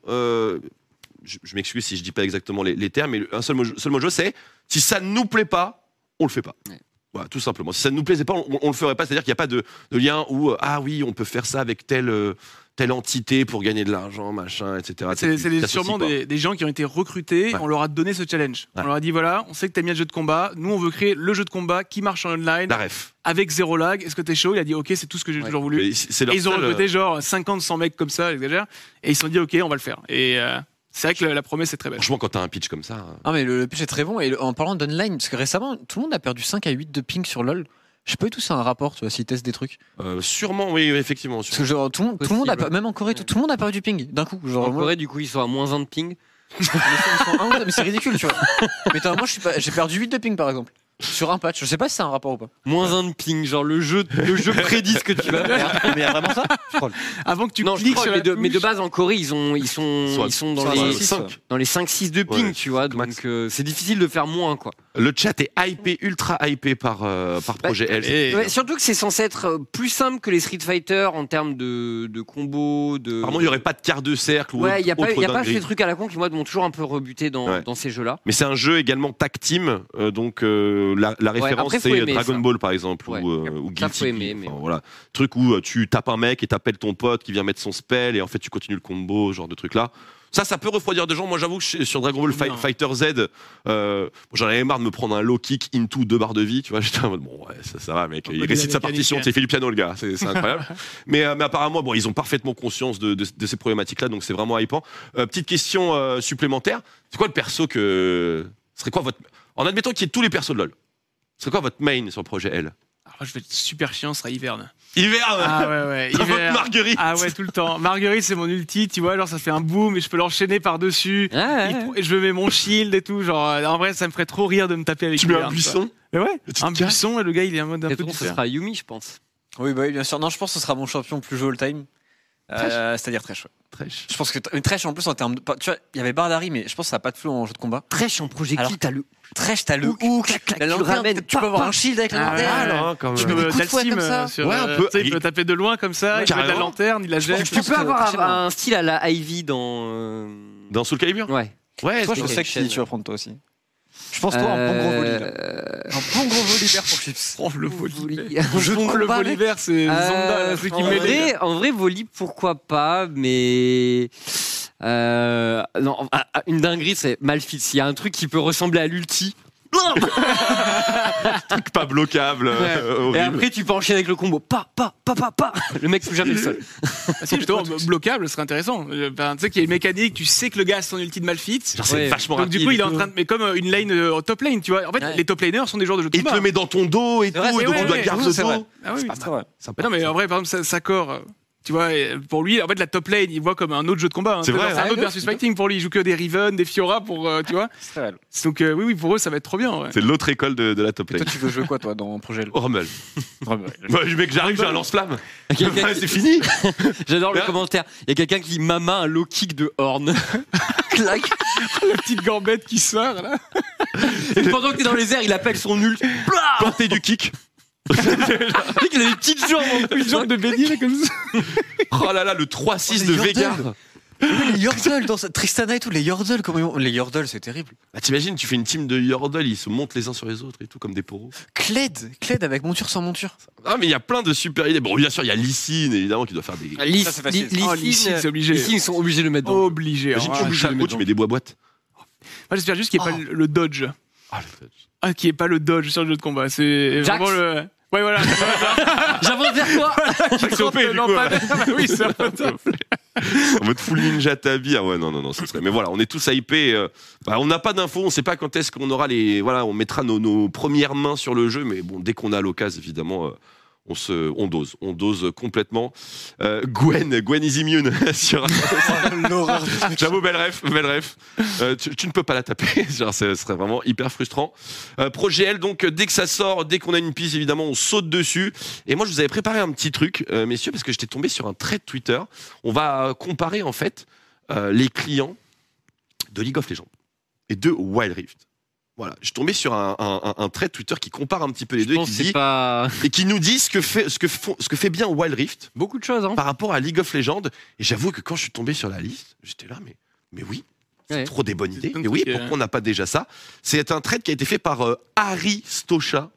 [SPEAKER 1] Euh, je je m'excuse si je dis pas exactement les, les termes, mais un seul mojo, seul mojo, c'est si ça ne nous plaît pas, on le fait pas.
[SPEAKER 3] Ouais.
[SPEAKER 1] Voilà, tout simplement. Si ça ne nous plaisait pas, on, on le ferait pas. C'est-à-dire qu'il n'y a pas de, de lien où euh, ah oui, on peut faire ça avec telle euh, telle entité pour gagner de l'argent, machin, etc.
[SPEAKER 5] C'est sûrement des, des gens qui ont été recrutés.
[SPEAKER 1] Ouais.
[SPEAKER 5] On leur a donné ce challenge.
[SPEAKER 1] Ouais.
[SPEAKER 5] On leur a dit voilà, on sait que t'aimes bien le jeu de combat. Nous, on veut créer le jeu de combat qui marche en online
[SPEAKER 1] La ref.
[SPEAKER 5] avec zéro lag. Est-ce que t'es chaud? Il a dit ok, c'est tout ce que j'ai
[SPEAKER 3] Ouais.
[SPEAKER 5] toujours voulu. Et ils ont
[SPEAKER 1] seul,
[SPEAKER 5] recruté
[SPEAKER 1] euh,
[SPEAKER 5] genre 50, 100 mecs comme ça, j'exagère. Et ils se sont dit ok, on va le faire. Et euh, c'est vrai que la, promesse est très belle.
[SPEAKER 1] Franchement, quand t'as un pitch comme ça, euh,
[SPEAKER 2] Ah mais le, le pitch est très bon et le- en parlant d'online parce que récemment tout le monde a perdu 5 à 8 de ping sur lol je sais pas du tout si c'est un rapport tu vois s'ils testent des trucs
[SPEAKER 1] euh, sûrement, oui, effectivement.
[SPEAKER 2] parce que genre tout le monde, tout le monde a même en Corée tout, tout le monde a perdu du ping d'un coup genre
[SPEAKER 3] En
[SPEAKER 2] moi-
[SPEAKER 3] Corée, du coup, ils sont à moins 1 de ping.
[SPEAKER 2] Mais c'est ridicule, tu vois. Mais moi, j'ai perdu 8 de ping, par exemple. Sur un patch. Je sais pas si c'est un rapport ou pas.
[SPEAKER 3] Moins un de ping, genre le jeu, le jeu prédit ce que tu vas faire.
[SPEAKER 2] Mais il y a vraiment ça.
[SPEAKER 5] Avant que tu
[SPEAKER 3] non,
[SPEAKER 5] cliques sur
[SPEAKER 3] mais
[SPEAKER 5] la
[SPEAKER 3] de, mais de base en Corée, ils ont, ils sont,
[SPEAKER 1] Soit-
[SPEAKER 3] ils sont dans les,
[SPEAKER 2] dans les
[SPEAKER 1] cinq.
[SPEAKER 2] six,
[SPEAKER 3] dans les 5-6 de ping,
[SPEAKER 1] Ouais,
[SPEAKER 3] tu vois. Donc euh, c'est difficile de faire moins, quoi.
[SPEAKER 1] Le chat est hypé, ultra hypé par, euh, par
[SPEAKER 3] Bah,
[SPEAKER 1] Projet L.
[SPEAKER 5] Et-
[SPEAKER 3] Ouais, surtout que c'est censé être euh, plus simple que les Street Fighter en termes de, de combos, de.
[SPEAKER 1] Apparemment, il n'y aurait pas de quart de cercle ou
[SPEAKER 3] Ouais, il n'y a pas, y a pas ces trucs à la con qui, moi, m'ont toujours un peu rebuté dans,
[SPEAKER 1] Ouais.
[SPEAKER 3] dans ces jeux-là.
[SPEAKER 1] Mais c'est un jeu également tag team, euh, donc euh, la, la référence c'est Dragon
[SPEAKER 3] ça.
[SPEAKER 1] Ball par exemple ou, ou Guilty
[SPEAKER 3] aimer, mais
[SPEAKER 1] Enfin,
[SPEAKER 3] ouais.
[SPEAKER 1] voilà, truc où tu tapes un mec et t'appelles ton pote qui vient mettre son spell et en fait tu continues le combo, ce genre de truc là. Ça, ça peut refroidir des gens. Moi, j'avoue que sur Dragon Ball. Fighter Z, euh, j'en avais marre de me prendre un low kick into deux barres de vie. Tu vois, j'étais en mode bon, ouais, ça, ça va, mec. Il récite sa partition. Tu fait du piano, le gars. C'est c'est incroyable. mais, euh, mais apparemment, bon, ils ont parfaitement conscience de, de- de ces problématiques-là, donc c'est vraiment hypant. Euh, petite question euh, supplémentaire. C'est quoi le perso que serait quoi votre en admettant qu'il y ait tous les persos de LoL. Ce serait quoi votre main sur le projet L?
[SPEAKER 5] Alors, moi, je vais être super chiant, ce sera Hiverne.
[SPEAKER 1] Hiver.
[SPEAKER 5] Ah ouais, ouais. Hiverne.
[SPEAKER 1] Marguerite.
[SPEAKER 5] Ah ouais, tout le temps. Marguerite, c'est mon ulti, tu vois, genre ça fait un boom et je peux l'enchaîner par-dessus.
[SPEAKER 3] Ouais, ouais,
[SPEAKER 5] Et je mets mon shield et tout. Genre, euh, en vrai, ça me ferait trop rire de me taper avec
[SPEAKER 1] Tu mets un
[SPEAKER 5] Hiverne,
[SPEAKER 1] buisson.
[SPEAKER 5] quoi. Mais ouais,
[SPEAKER 1] Et tu te
[SPEAKER 5] un
[SPEAKER 1] casses.
[SPEAKER 5] buisson et le gars, il est en mode un
[SPEAKER 3] Et
[SPEAKER 5] peu
[SPEAKER 3] donc, ce
[SPEAKER 5] différent.
[SPEAKER 3] sera Yumi, je pense.
[SPEAKER 2] Oui, bah oui, bien sûr. Non, je pense que ce sera mon champion plus joué all time. Euh, C'est-à-dire Tresh. ouais.
[SPEAKER 1] Trèche.
[SPEAKER 2] Je pense que mais Tresh en plus en termes de. Tu vois, il y avait Bardari, mais je pense que ça n'a pas de flow en jeu de combat.
[SPEAKER 3] Trèche en projectile, t'as le.
[SPEAKER 2] Tresh, t'as le
[SPEAKER 3] Hook,
[SPEAKER 2] hook,
[SPEAKER 3] clac, clac,
[SPEAKER 2] la
[SPEAKER 3] tu
[SPEAKER 2] lanterne,
[SPEAKER 3] ramènes,
[SPEAKER 2] tu peux avoir un shield avec la
[SPEAKER 5] Ah ouais.
[SPEAKER 2] lanterne.
[SPEAKER 1] Alors, hein, quand
[SPEAKER 5] Tu peux Dalsim,
[SPEAKER 2] comme ça.
[SPEAKER 5] euh, sur,
[SPEAKER 1] Ouais, un
[SPEAKER 5] euh,
[SPEAKER 1] peu.
[SPEAKER 5] tu il
[SPEAKER 1] Il-
[SPEAKER 5] peut taper de loin comme ça, il peut mettre la lanterne, il la jette.
[SPEAKER 3] Tu peux
[SPEAKER 2] que-
[SPEAKER 3] avoir un style à la Ivy dans. euh,
[SPEAKER 1] Dans Soul Calibur?
[SPEAKER 3] Ouais.
[SPEAKER 1] Ouais.
[SPEAKER 2] Toi, je sais qui tu vas prendre toi aussi. Je pense toi un bon gros volley. là.
[SPEAKER 3] Euh,
[SPEAKER 2] Un bon gros volleybert pour Chips.
[SPEAKER 5] Oh, le volley.
[SPEAKER 3] volley.
[SPEAKER 5] De
[SPEAKER 3] Bon
[SPEAKER 5] le volley vert, c'est Zonda,
[SPEAKER 3] Euh,
[SPEAKER 5] là, celui qui
[SPEAKER 3] en,
[SPEAKER 5] met les-
[SPEAKER 3] vrai, en vrai, volley, pourquoi pas, mais. Euh, non, ah, ah, une dinguerie, c'est Malfit. S'il y a un truc qui peut ressembler à l'ulti.
[SPEAKER 1] truc pas bloquable. euh,
[SPEAKER 3] Et après, tu peux enchaîner avec le combo. Pa, pa, pa, pa, pa. Le mec touche jamais le sol.
[SPEAKER 5] Ah, si, justement, bloquable, ce serait intéressant. Euh, ben, tu sais qu'il y a une mécanique, tu sais que le gars a son ulti de Malfit.
[SPEAKER 1] Genre, c'est
[SPEAKER 3] Ouais.
[SPEAKER 1] vachement
[SPEAKER 5] Donc
[SPEAKER 1] rapide.
[SPEAKER 5] du coup, il est en train de, mais comme euh, une lane euh, top lane, tu vois. En fait,
[SPEAKER 3] Ouais.
[SPEAKER 5] les top laners sont des joueurs de jeu de
[SPEAKER 1] il te le met dans ton dos et tout,
[SPEAKER 2] vrai,
[SPEAKER 1] et donc tu dois
[SPEAKER 5] ouais,
[SPEAKER 1] garder le
[SPEAKER 2] c'est
[SPEAKER 1] dos.
[SPEAKER 5] Ah oui.
[SPEAKER 2] C'est vrai.
[SPEAKER 1] Ça
[SPEAKER 5] Mais non, mais en vrai, par exemple, sa- Sakor, tu vois, pour lui, en fait, la top lane, il voit comme un autre jeu de combat. hein.
[SPEAKER 1] C'est vrai,
[SPEAKER 5] C'est un
[SPEAKER 2] ouais.
[SPEAKER 5] autre versus fighting pour lui. Il joue que des Riven, des Fiora pour, euh, tu vois. Donc euh, oui, oui, pour eux, ça va être trop bien. ouais.
[SPEAKER 1] C'est l'autre école de, de la top
[SPEAKER 2] Et
[SPEAKER 1] lane.
[SPEAKER 2] toi, tu veux jouer quoi, toi, dans Projet L
[SPEAKER 1] Oh, Rumble.
[SPEAKER 2] Rumble.
[SPEAKER 1] Moi, je mec, j'arrive, j'ai un lance-flamme.
[SPEAKER 3] Qui-
[SPEAKER 1] c'est fini.
[SPEAKER 3] J'adore le
[SPEAKER 1] Là-
[SPEAKER 3] commentaire. Il y a quelqu'un qui Mama, un low kick de Horn. Clac.
[SPEAKER 5] La petite gambette qui sort là.
[SPEAKER 3] Et pendant que t'es dans les airs, il appelle son ult.
[SPEAKER 1] Portée du kick.
[SPEAKER 3] Le mec, il a des petites jambes. en plus.
[SPEAKER 5] Une jambe de Benny là, comme ça.
[SPEAKER 1] Oh là là, le 3-6
[SPEAKER 2] Oh,
[SPEAKER 1] de Vega.
[SPEAKER 2] Les Yordle dans sa- Tristana et tout, les Yordle, comment ils ont- Les Yordle, c'est terrible.
[SPEAKER 1] Bah, T'imagines, tu fais une team de Yordle, ils se montent les uns sur les autres et tout, comme des poros.
[SPEAKER 2] Kled, Kled avec monture sans monture.
[SPEAKER 1] Ah, mais il y a plein de super idées. Bon, bien sûr, il y a Lysine, évidemment, qui doit faire des.
[SPEAKER 3] Lis-
[SPEAKER 2] Ça, c'est facile.
[SPEAKER 3] Lis-
[SPEAKER 5] Oh,
[SPEAKER 3] Lis-
[SPEAKER 5] Lysine, c'est obligé.
[SPEAKER 3] Lis- ils sont obligés de le mettre dans.
[SPEAKER 5] Obligé.
[SPEAKER 1] Imagine,
[SPEAKER 5] hein.
[SPEAKER 1] tu
[SPEAKER 5] Ouais.
[SPEAKER 1] chapeau, tu mets des bois-boîtes.
[SPEAKER 5] Moi, j'espère juste qu'il n'y ait pas le, le dodge.
[SPEAKER 1] Ah, le touch.
[SPEAKER 5] Ah, n'y ait pas le dodge sur le jeu de combat. C'est vraiment le. Ouais, voilà.
[SPEAKER 3] J'avance vers toi.
[SPEAKER 1] Jax OP, du
[SPEAKER 5] Non,
[SPEAKER 1] coup,
[SPEAKER 5] pas
[SPEAKER 1] ouais.
[SPEAKER 5] de- Oui, c'est un peu top.
[SPEAKER 1] En mode full ninja tabi. Ah ouais, non, non, non, ce serait. Mais voilà, on est tous hypés. euh, bah, on n'a pas d'infos, on sait pas quand est-ce qu'on aura les. Voilà, on mettra nos, nos premières mains sur le jeu, mais bon, dès qu'on a l'occasion, évidemment. euh, on se, on dose, on dose complètement. Euh, Gwen, Gwen is immune sur. J'avoue, belle ref, belle ref. Euh, tu, tu ne peux pas la taper. Genre, ce serait vraiment hyper frustrant. Euh, Projet L, donc, dès que ça sort, dès qu'on a une piste, évidemment, on saute dessus. Et moi, je vous avais préparé un petit truc, messieurs, parce que j'étais tombé sur un trait de Twitter. On va comparer, en fait, les clients de League of Legends et de Wild Rift. Voilà, je suis tombé sur un, un, un- un trait de Twitter qui compare un petit peu les
[SPEAKER 3] Je
[SPEAKER 1] deux et qui,
[SPEAKER 3] que c'est
[SPEAKER 1] dit-
[SPEAKER 3] pas
[SPEAKER 1] et qui nous dit ce que fait, ce que font- ce que fait bien Wild Rift
[SPEAKER 3] beaucoup de choses. Hein.
[SPEAKER 1] par rapport à League of Legends. Et j'avoue que quand je suis tombé sur la liste, j'étais là, mais, mais oui, c'est
[SPEAKER 3] Ouais.
[SPEAKER 1] trop des bonnes idées. Mais oui,
[SPEAKER 5] trucs, euh.
[SPEAKER 1] pourquoi on n'a pas déjà ça? C'est un trade qui a été fait par euh, Harry Stocha,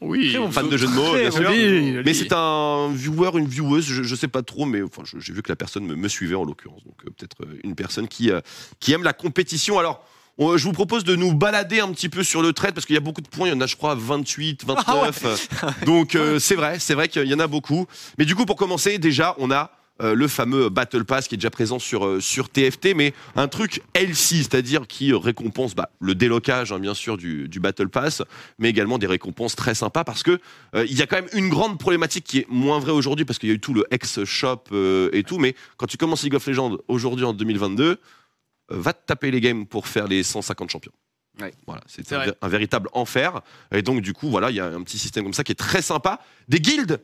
[SPEAKER 5] Oui.
[SPEAKER 1] fan de jeux de mots, bien sûr.
[SPEAKER 5] joli,
[SPEAKER 1] Mais c'est un viewer, une vieweuse, je, je sais pas trop, mais enfin, j'ai vu que la personne me, me suivait en l'occurrence. Donc euh, peut-être euh, une personne qui, euh, qui aime la compétition. Alors, on- je vous propose de nous balader un petit peu sur le trade parce qu'il y a beaucoup de points. Il y en a, je crois, 28, 29. Donc euh, c'est vrai, c'est vrai qu'il y en a beaucoup. Mais du coup, pour commencer, déjà, on a euh, le fameux Battle Pass qui est déjà présent sur, euh, sur TFT, mais un truc LC, c'est-à-dire qui récompense bah, le délocage, hein, bien sûr, du, du Battle Pass, mais également des récompenses très sympas parce que euh, il y a quand même une grande problématique qui est moins vraie aujourd'hui parce qu'il y a eu tout le ex-shop et tout, mais quand tu commences League of Legends aujourd'hui en 2022, euh, va te taper les games pour faire les 150 champions.
[SPEAKER 3] Ouais.
[SPEAKER 1] Voilà, c'est un, véritable enfer. Et donc, du coup, voilà, il y a un petit système comme ça qui est très sympa. Des guildes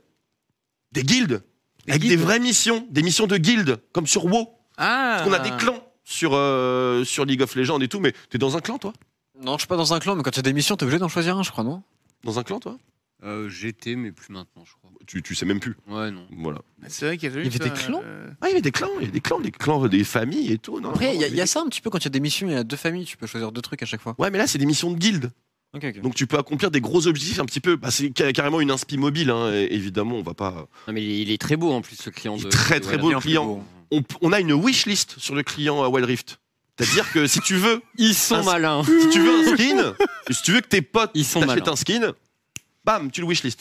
[SPEAKER 1] Des guildes Avec des vraies missions, des missions de guildes, comme sur WoW.
[SPEAKER 5] Ah
[SPEAKER 1] Parce qu'on a des clans sur, euh, sur League of Legends et tout, mais t'es dans un clan, toi?
[SPEAKER 2] Non, je suis pas dans un clan, mais quand a des missions, t'es obligé d'en choisir un, je crois, non?
[SPEAKER 1] Dans un clan, toi?
[SPEAKER 3] Euh, J'étais, mais plus maintenant, je crois.
[SPEAKER 1] tu, tu sais même plus.
[SPEAKER 3] Ouais, non.
[SPEAKER 1] Voilà.
[SPEAKER 5] C'est vrai qu'il y, a
[SPEAKER 2] Il y avait des clans
[SPEAKER 5] euh,
[SPEAKER 1] Ah, il y avait des clans, il y avait des clans, des clans, des familles et tout. Non,
[SPEAKER 2] Après, il y, a- y ça un petit peu quand il y a des missions, il y a deux familles, tu peux choisir deux trucs à chaque fois.
[SPEAKER 1] Ouais, mais là, c'est des missions de guildes.
[SPEAKER 2] Ok, ok.
[SPEAKER 1] Donc, tu peux accomplir des gros objectifs un petit peu. Bah, c'est ca- carrément une inspi mobile, hein, évidemment, on va pas.
[SPEAKER 3] Non, mais il est, très beau en plus, ce client.
[SPEAKER 1] Il est
[SPEAKER 3] de,
[SPEAKER 1] très, très beau, le client. On, on a une wishlist sur le client à Wild Rift. C'est-à-dire que si tu veux,
[SPEAKER 3] Ils sont
[SPEAKER 1] Un-
[SPEAKER 3] malins.
[SPEAKER 1] si tu veux un skin, si tu veux que tes potes
[SPEAKER 3] Ils sont
[SPEAKER 1] t'achètent un skin, bam, tu le wishlist.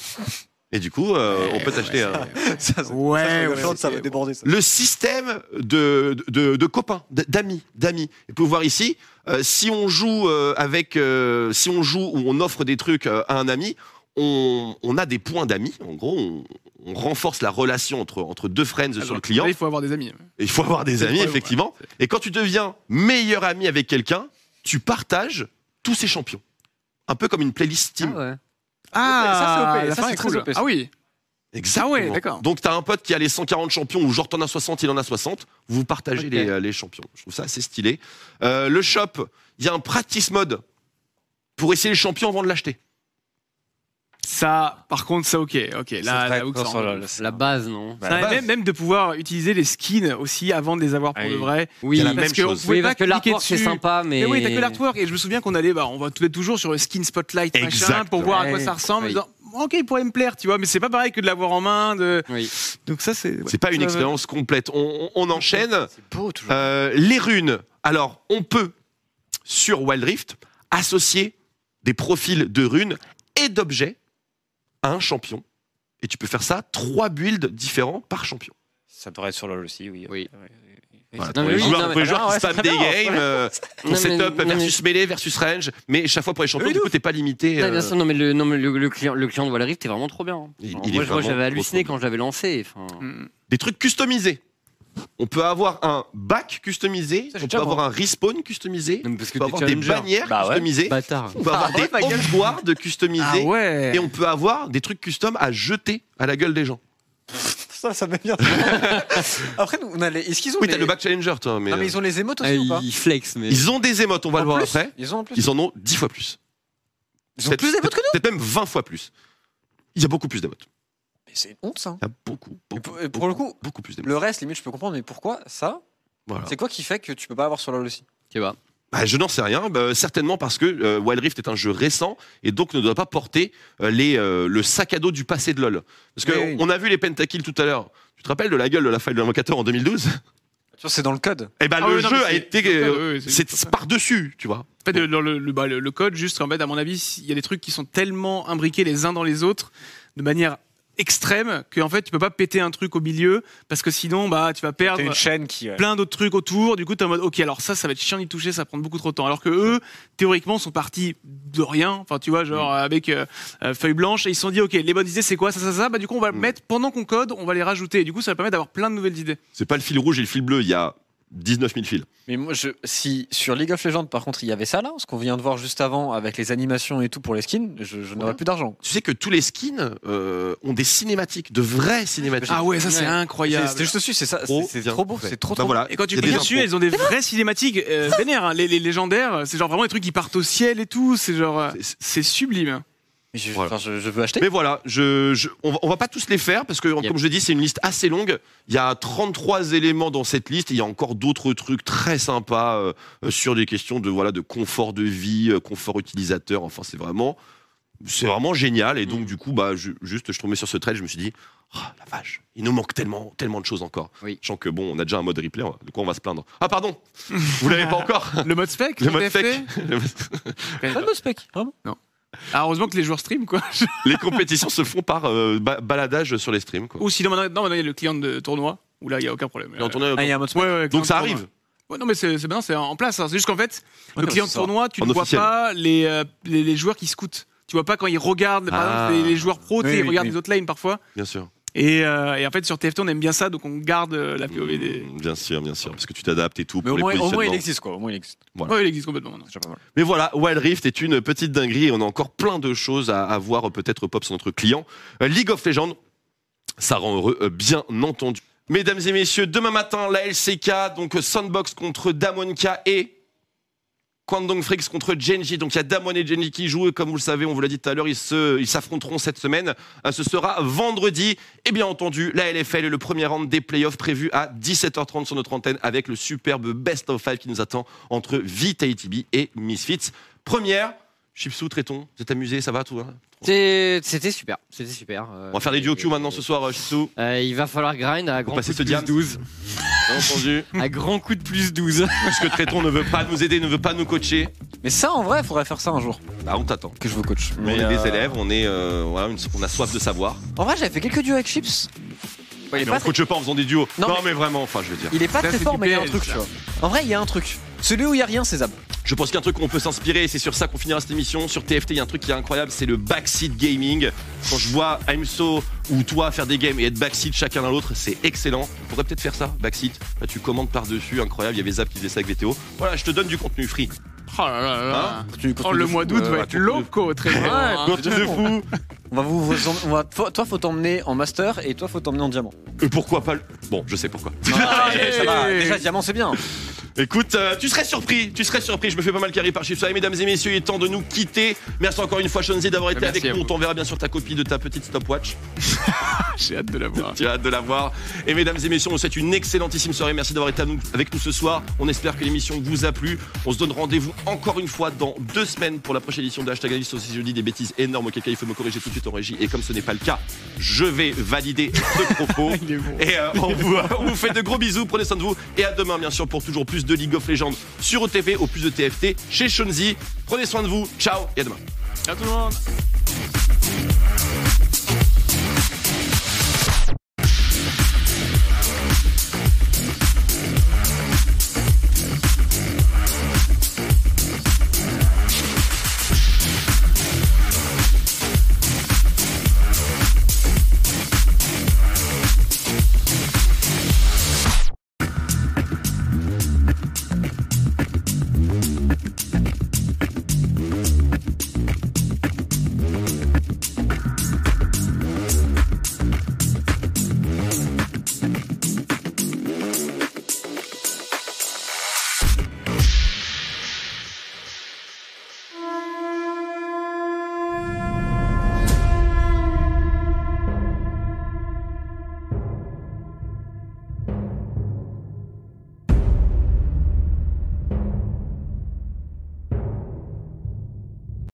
[SPEAKER 1] Et du coup, euh, on peut t'acheter un.
[SPEAKER 2] Ça, ça-
[SPEAKER 5] Ouais,
[SPEAKER 2] ça, regarde, ça
[SPEAKER 5] ok,
[SPEAKER 2] va déborder ça.
[SPEAKER 1] le système de, de, de copains, d'amis, d'amis. Et vous pouvez voir ici, euh, si on joue euh, avec, euh, si on joue ou on offre des trucs euh, à un ami, on, on a des points d'amis. En gros, on, on renforce la relation entre, entre deux friends sur le client.
[SPEAKER 5] Là, il faut avoir des amis.
[SPEAKER 1] Et il faut avoir des amis, effectivement. Et quand tu deviens meilleur ami avec quelqu'un, tu partages tous ses champions. Un peu comme une playlist Steam.
[SPEAKER 3] Ah ouais.
[SPEAKER 5] Ah,
[SPEAKER 2] ça, c'est OP, ça, c'est
[SPEAKER 5] est
[SPEAKER 2] très
[SPEAKER 5] cool.
[SPEAKER 2] OP.
[SPEAKER 5] Ah oui.
[SPEAKER 1] Exactement.
[SPEAKER 5] Ah ouais, d'accord.
[SPEAKER 1] Donc t'as un pote qui a les 140 champions ou genre t'en as 60, il en a 60. Vous partagez les, euh, les champions. Je trouve ça assez stylé. Euh, le shop, il y a un practice mode pour essayer le champion avant de l'acheter.
[SPEAKER 5] Ça, par contre, ça, ok. Ok, là, là, où que ça en-
[SPEAKER 3] La base, non
[SPEAKER 1] Bah,
[SPEAKER 5] Ça,
[SPEAKER 1] la base.
[SPEAKER 5] même, même de pouvoir utiliser les skins aussi avant de les avoir pour
[SPEAKER 3] Ah
[SPEAKER 5] le vrai.
[SPEAKER 3] Oui,
[SPEAKER 1] la
[SPEAKER 5] parce
[SPEAKER 1] même
[SPEAKER 5] que on
[SPEAKER 1] chose.
[SPEAKER 5] pouvait
[SPEAKER 3] Oui,
[SPEAKER 5] pas
[SPEAKER 3] parce que
[SPEAKER 5] cliquer
[SPEAKER 3] l'artwork c'est
[SPEAKER 5] dessus.
[SPEAKER 3] sympa, mais.
[SPEAKER 5] Mais oui, t'as que l'artwork. Et je me souviens qu'on allait, bah, on va être toujours sur le skin spotlight machin, pour voir à quoi
[SPEAKER 2] Ouais.
[SPEAKER 5] ça ressemble. en
[SPEAKER 3] Oui.
[SPEAKER 5] disant, ok, il pourrait me plaire, tu vois, mais c'est pas pareil que de l'avoir en main. De...
[SPEAKER 3] Oui.
[SPEAKER 5] Donc ça, c'est. ouais.
[SPEAKER 1] C'est pas une
[SPEAKER 5] Ça,
[SPEAKER 1] expérience complète. On, on- on enchaîne.
[SPEAKER 2] C'est beau toujours.
[SPEAKER 1] Euh, les runes. Alors, on peut, sur Wild Rift, associer des profils de runes et d'objets à un champion. Et tu peux faire ça, trois builds différents par champion.
[SPEAKER 8] Ça pourrait être sur LoL aussi, oui.
[SPEAKER 3] Oui.
[SPEAKER 1] Voilà,
[SPEAKER 3] Non,
[SPEAKER 1] les joueurs,
[SPEAKER 3] non,
[SPEAKER 1] pour
[SPEAKER 3] mais-
[SPEAKER 1] les joueurs qui
[SPEAKER 2] ouais, c'est
[SPEAKER 1] des games, euh, ton setup
[SPEAKER 3] mais-
[SPEAKER 1] versus mêlée versus range, mais chaque fois pour les champions,
[SPEAKER 2] Oui,
[SPEAKER 1] du coup, t'es pas limité.
[SPEAKER 3] Non,
[SPEAKER 1] euh,
[SPEAKER 3] bien sûr, non, mais le, non, mais le, le client, le client de Wild Rift est vraiment trop bien.
[SPEAKER 1] Il-
[SPEAKER 3] Alors,
[SPEAKER 1] il est
[SPEAKER 3] moi, j'avais halluciné quand je l'avais lancé.
[SPEAKER 5] Mm.
[SPEAKER 1] des trucs customisés. On peut avoir un back customisé,
[SPEAKER 5] Ça,
[SPEAKER 1] on peut avoir un respawn customisé, on peut avoir des bannières
[SPEAKER 8] Bah ouais.
[SPEAKER 1] customisées,
[SPEAKER 3] Bâtard.
[SPEAKER 1] on peut avoir
[SPEAKER 5] Ah
[SPEAKER 1] des
[SPEAKER 5] gueule.
[SPEAKER 1] homeguards customisés,
[SPEAKER 5] Ah ouais.
[SPEAKER 1] et on peut avoir des trucs custom à jeter à la gueule des gens.
[SPEAKER 2] Ça, ça met bien. Après, nous, on a les. Est-ce qu'ils ont
[SPEAKER 1] Oui,
[SPEAKER 2] les...
[SPEAKER 1] t'as le back challenger, toi, mais,
[SPEAKER 2] Non, mais
[SPEAKER 1] euh,
[SPEAKER 2] ils ont les émotes
[SPEAKER 3] Ah,
[SPEAKER 2] aussi ou pas
[SPEAKER 3] il flex, mais.
[SPEAKER 1] ils ont des émotes, on va
[SPEAKER 2] En
[SPEAKER 1] le voir
[SPEAKER 2] plus
[SPEAKER 1] après.
[SPEAKER 2] Ils ont en plus.
[SPEAKER 1] Ils en ont 10 fois plus.
[SPEAKER 2] Ils ont plus d'émotes que nous
[SPEAKER 1] Peut-être même 20 fois plus. Il y a beaucoup plus d'émotes.
[SPEAKER 2] C'est une honte, ça.
[SPEAKER 1] Il y a beaucoup,
[SPEAKER 2] Et
[SPEAKER 1] beaucoup,
[SPEAKER 2] pour, et pour le coup,
[SPEAKER 1] beaucoup plus
[SPEAKER 2] le reste, limite, je peux comprendre, mais pourquoi ça
[SPEAKER 1] Voilà.
[SPEAKER 2] C'est quoi qui fait que tu peux pas avoir sur LoL aussi
[SPEAKER 3] Tu vois.
[SPEAKER 1] Bah, je n'en sais rien. Bah, certainement parce que euh, Wild Rift est un jeu récent et donc ne doit pas porter euh, les, euh, le sac à dos du passé de LoL. Parce que
[SPEAKER 2] Oui, oui.
[SPEAKER 1] on a vu les pentakills tout à l'heure. Tu te rappelles de la gueule de la faille de l'invocateur en 2012
[SPEAKER 2] Tu vois, c'est dans le code.
[SPEAKER 1] Eh ben
[SPEAKER 5] Ah
[SPEAKER 1] le
[SPEAKER 5] oui,
[SPEAKER 1] jeu a été,
[SPEAKER 5] c'est-
[SPEAKER 1] euh,
[SPEAKER 5] oui, c'est-
[SPEAKER 1] c'est
[SPEAKER 5] c'est-
[SPEAKER 1] par dessus, tu vois.
[SPEAKER 5] En fait, dans le, le, bah, le- le code, juste en fait, à mon avis, il y a des trucs qui sont tellement imbriqués les uns dans les autres de manière extrême que en fait, tu peux pas péter un truc au milieu parce que sinon, bah, tu vas perdre
[SPEAKER 8] une chaîne qui. ouais.
[SPEAKER 5] plein d'autres trucs autour. Du coup, t'es en mode, ok, alors ça, ça va être chiant d'y toucher, ça va prendre beaucoup trop de temps. Alors que eux, théoriquement, sont partis de rien. Enfin, tu vois, genre avec euh, euh, feuille blanche et ils se sont dit, ok, les bonnes idées, c'est quoi, ça, ça, ça. Bah, du coup, on va le
[SPEAKER 1] Mm.
[SPEAKER 5] mettre pendant qu'on code, on va les rajouter. Et du coup, ça va permettre d'avoir plein de nouvelles idées.
[SPEAKER 1] C'est pas le fil rouge et le fil bleu. Il y a 19 000 fils.
[SPEAKER 2] Mais moi, je, si sur League of Legends, par contre, il y avait ça là, ce qu'on vient de voir juste avant avec les animations et tout pour les skins, je, je n'aurais
[SPEAKER 1] Ouais.
[SPEAKER 2] plus d'argent.
[SPEAKER 1] Tu sais que tous les skins euh, ont des cinématiques, de vraies cinématiques.
[SPEAKER 5] Ah ouais, ça, c'est
[SPEAKER 3] Ouais.
[SPEAKER 5] incroyable.
[SPEAKER 2] C'était juste dessus, c'est ça,
[SPEAKER 1] Trop
[SPEAKER 2] c'est trop beau, c'est trop
[SPEAKER 1] Bah
[SPEAKER 2] trop
[SPEAKER 1] voilà.
[SPEAKER 5] Et quand tu cliques
[SPEAKER 1] des
[SPEAKER 5] dessus, elles ont des vraies cinématiques euh, vénères. hein. Les, les légendaires, c'est genre vraiment des trucs qui partent au ciel et tout. C'est genre, euh,
[SPEAKER 1] C'est-
[SPEAKER 5] c'est sublime.
[SPEAKER 2] Mais je,
[SPEAKER 1] Voilà.
[SPEAKER 2] enfin, je, je veux acheter.
[SPEAKER 1] Mais voilà, je, je- on, va, on va pas tous les faire parce que,
[SPEAKER 3] Yep.
[SPEAKER 1] comme je l'ai dit, c'est une liste assez longue. Il y a 33 éléments dans cette liste. et Il y a encore d'autres trucs très sympas euh, sur des questions de voilà de confort de vie, euh, confort utilisateur. Enfin, c'est vraiment, c'est vraiment génial. Et donc, du coup, bah, je- juste, je tombais sur ce trade, je me suis dit, oh, la vache, il nous manque tellement, tellement de choses encore.
[SPEAKER 3] Oui.
[SPEAKER 1] Sachant que bon, on a déjà un mode replay. De quoi on va se plaindre Ah, pardon, vous l'avez pas encore
[SPEAKER 5] Le mode spec,
[SPEAKER 1] Le mode spec. Le mode-
[SPEAKER 2] Pas de mode spec, vraiment.
[SPEAKER 5] Ah, heureusement que les joueurs stream, quoi.
[SPEAKER 1] Les compétitions se font par euh, ba- baladage sur les streams. Quoi.
[SPEAKER 5] Ou sinon, maintenant, non, maintenant, il y a le client de tournoi, où là, il n'y a aucun problème.
[SPEAKER 1] Tournoi-
[SPEAKER 2] Ah, il y a un mode spec.
[SPEAKER 5] Ouais, ouais, client
[SPEAKER 1] donc ça
[SPEAKER 5] tournoi.
[SPEAKER 1] arrive.
[SPEAKER 5] Ouais, non, mais c'est c'est bien, c'est en place. hein. C'est juste qu'en fait,
[SPEAKER 2] Ouais,
[SPEAKER 5] le
[SPEAKER 2] non,
[SPEAKER 5] client de
[SPEAKER 2] ça.
[SPEAKER 5] tournoi, tu
[SPEAKER 1] En
[SPEAKER 5] ne vois
[SPEAKER 1] officiel.
[SPEAKER 5] pas les, euh, les, les joueurs qui scoutent. Tu vois pas quand ils regardent, par
[SPEAKER 1] Ah.
[SPEAKER 5] exemple, les, les joueurs pros, tu sais,
[SPEAKER 2] Oui,
[SPEAKER 5] ils
[SPEAKER 2] oui,
[SPEAKER 5] regardent
[SPEAKER 2] oui.
[SPEAKER 5] les autres lanes parfois.
[SPEAKER 1] Bien sûr.
[SPEAKER 5] Et, euh, et en fait, sur TFT, on aime bien ça, donc on garde euh, la POV des.
[SPEAKER 1] Mmh, Bien sûr, bien sûr, parce que tu t'adaptes et tout
[SPEAKER 2] Mais
[SPEAKER 1] pour
[SPEAKER 2] au
[SPEAKER 1] les
[SPEAKER 2] moins, au moins, il existe quoi. Au moins, il existe.
[SPEAKER 1] Voilà.
[SPEAKER 5] Ouais, il existe complètement.
[SPEAKER 1] Mais voilà, Wild Rift est une petite dinguerie et on a encore plein de choses à, à voir, peut-être pop sur notre client. Euh, League of Legends, ça rend heureux, bien entendu. Mesdames et messieurs, demain matin, la LCK, donc Sandbox contre Damonka et Kwandong Freaks contre Genji. Donc il y a Damon et Genji qui jouent comme vous le savez, on vous l'a dit tout à l'heure, ils se- ils s'affronteront cette semaine. Euh, Ce sera vendredi. Et bien entendu, la LFL est le premier round des playoffs prévu à 17h30 sur notre antenne avec le superbe Best of Five qui nous attend entre Vitality et Misfits. Première, Chipsou, Tréton, vous êtes amusés, ça va tout hein
[SPEAKER 3] C'était super, c'était super. Euh,
[SPEAKER 1] On va faire des duo Q maintenant ce soir, euh, Chipsou.
[SPEAKER 3] euh, il va falloir grind à grand coup de
[SPEAKER 1] ce
[SPEAKER 3] plus
[SPEAKER 1] diams.
[SPEAKER 3] 12.
[SPEAKER 1] Bien entendu.
[SPEAKER 3] À grand coup de plus 12.
[SPEAKER 1] Parce que Tréton ne veut pas nous aider, ne veut pas nous coacher.
[SPEAKER 2] Mais ça, en vrai, il faudrait faire ça un jour.
[SPEAKER 1] Bah on t'attend.
[SPEAKER 2] Que je vous coach.
[SPEAKER 1] On est
[SPEAKER 2] euh,
[SPEAKER 1] des élèves, on est euh, voilà, une- on a soif de savoir.
[SPEAKER 2] En vrai, j'avais fait quelques duos avec Chips. il, est
[SPEAKER 1] Mais
[SPEAKER 2] pas
[SPEAKER 1] on coache pas en faisant des duos.
[SPEAKER 2] Non,
[SPEAKER 1] Non,
[SPEAKER 2] mais-
[SPEAKER 1] mais vraiment, enfin je veux dire.
[SPEAKER 2] il est pas
[SPEAKER 5] Ça,
[SPEAKER 2] très fort, mais il y a un truc, tu vois. En vrai, il y a un truc. Celui où il y a rien, c'est Zab.
[SPEAKER 1] Je pense qu'il y a un truc où on peut s'inspirer et c'est sur ça qu'on finira cette émission. Sur TFT, il y a un truc qui est incroyable, c'est le backseat gaming. Quand je vois Aimso ou toi faire des games et être backseat chacun dans l'autre, c'est excellent. On pourrait peut-être faire ça, backseat. Là, tu commandes par-dessus, incroyable. Il y avait Zap qui faisait ça avec VTO. Voilà, je te donne du contenu free.
[SPEAKER 5] Oh là là là.
[SPEAKER 2] Tu
[SPEAKER 5] Oh, le mois d'août
[SPEAKER 1] euh,
[SPEAKER 5] va
[SPEAKER 1] ouais,
[SPEAKER 5] être loco, très bien.
[SPEAKER 1] Contenu de fou.
[SPEAKER 2] On va vous, vous- on va, toi, faut t'emmener en master et toi, faut t'emmener en diamant.
[SPEAKER 1] Et pourquoi pas le... Bon, je sais pourquoi.
[SPEAKER 5] Allez.
[SPEAKER 2] Ça va, déjà, diamant, c'est bien.
[SPEAKER 1] Écoute, euh, tu serais surpris, tu serais surpris. Je me fais pas mal carrer par Chips. Allez, mesdames et messieurs, il est temps de nous quitter. Merci encore une fois, Shonzi, d'avoir été
[SPEAKER 5] Merci
[SPEAKER 1] avec nous. On t'enverra bien sûr ta copie de ta petite stopwatch.
[SPEAKER 5] J'ai hâte de la voir.
[SPEAKER 1] Tu as hâte de la voir. Et mesdames et messieurs, on vous souhaite une excellentissime soirée. Merci d'avoir été avec nous ce soir. On espère que l'émission vous a plu. On se donne rendez-vous encore une fois dans deux semaines pour la prochaine édition de Hashtag Alice. Si je dis des bêtises énormes, auquel cas il faut me corriger tout de suite en régie. Et comme ce n'est pas le cas, je vais valider ce propos. Et euh, on, vous, on vous fait de gros bisous. Prenez soin de vous. Et à demain, bien sûr, pour toujours plus de League of Legends sur OTV, au plus de TFT chez Shonzi. Prenez soin de vous. Ciao et à demain.
[SPEAKER 5] Ciao tout le monde.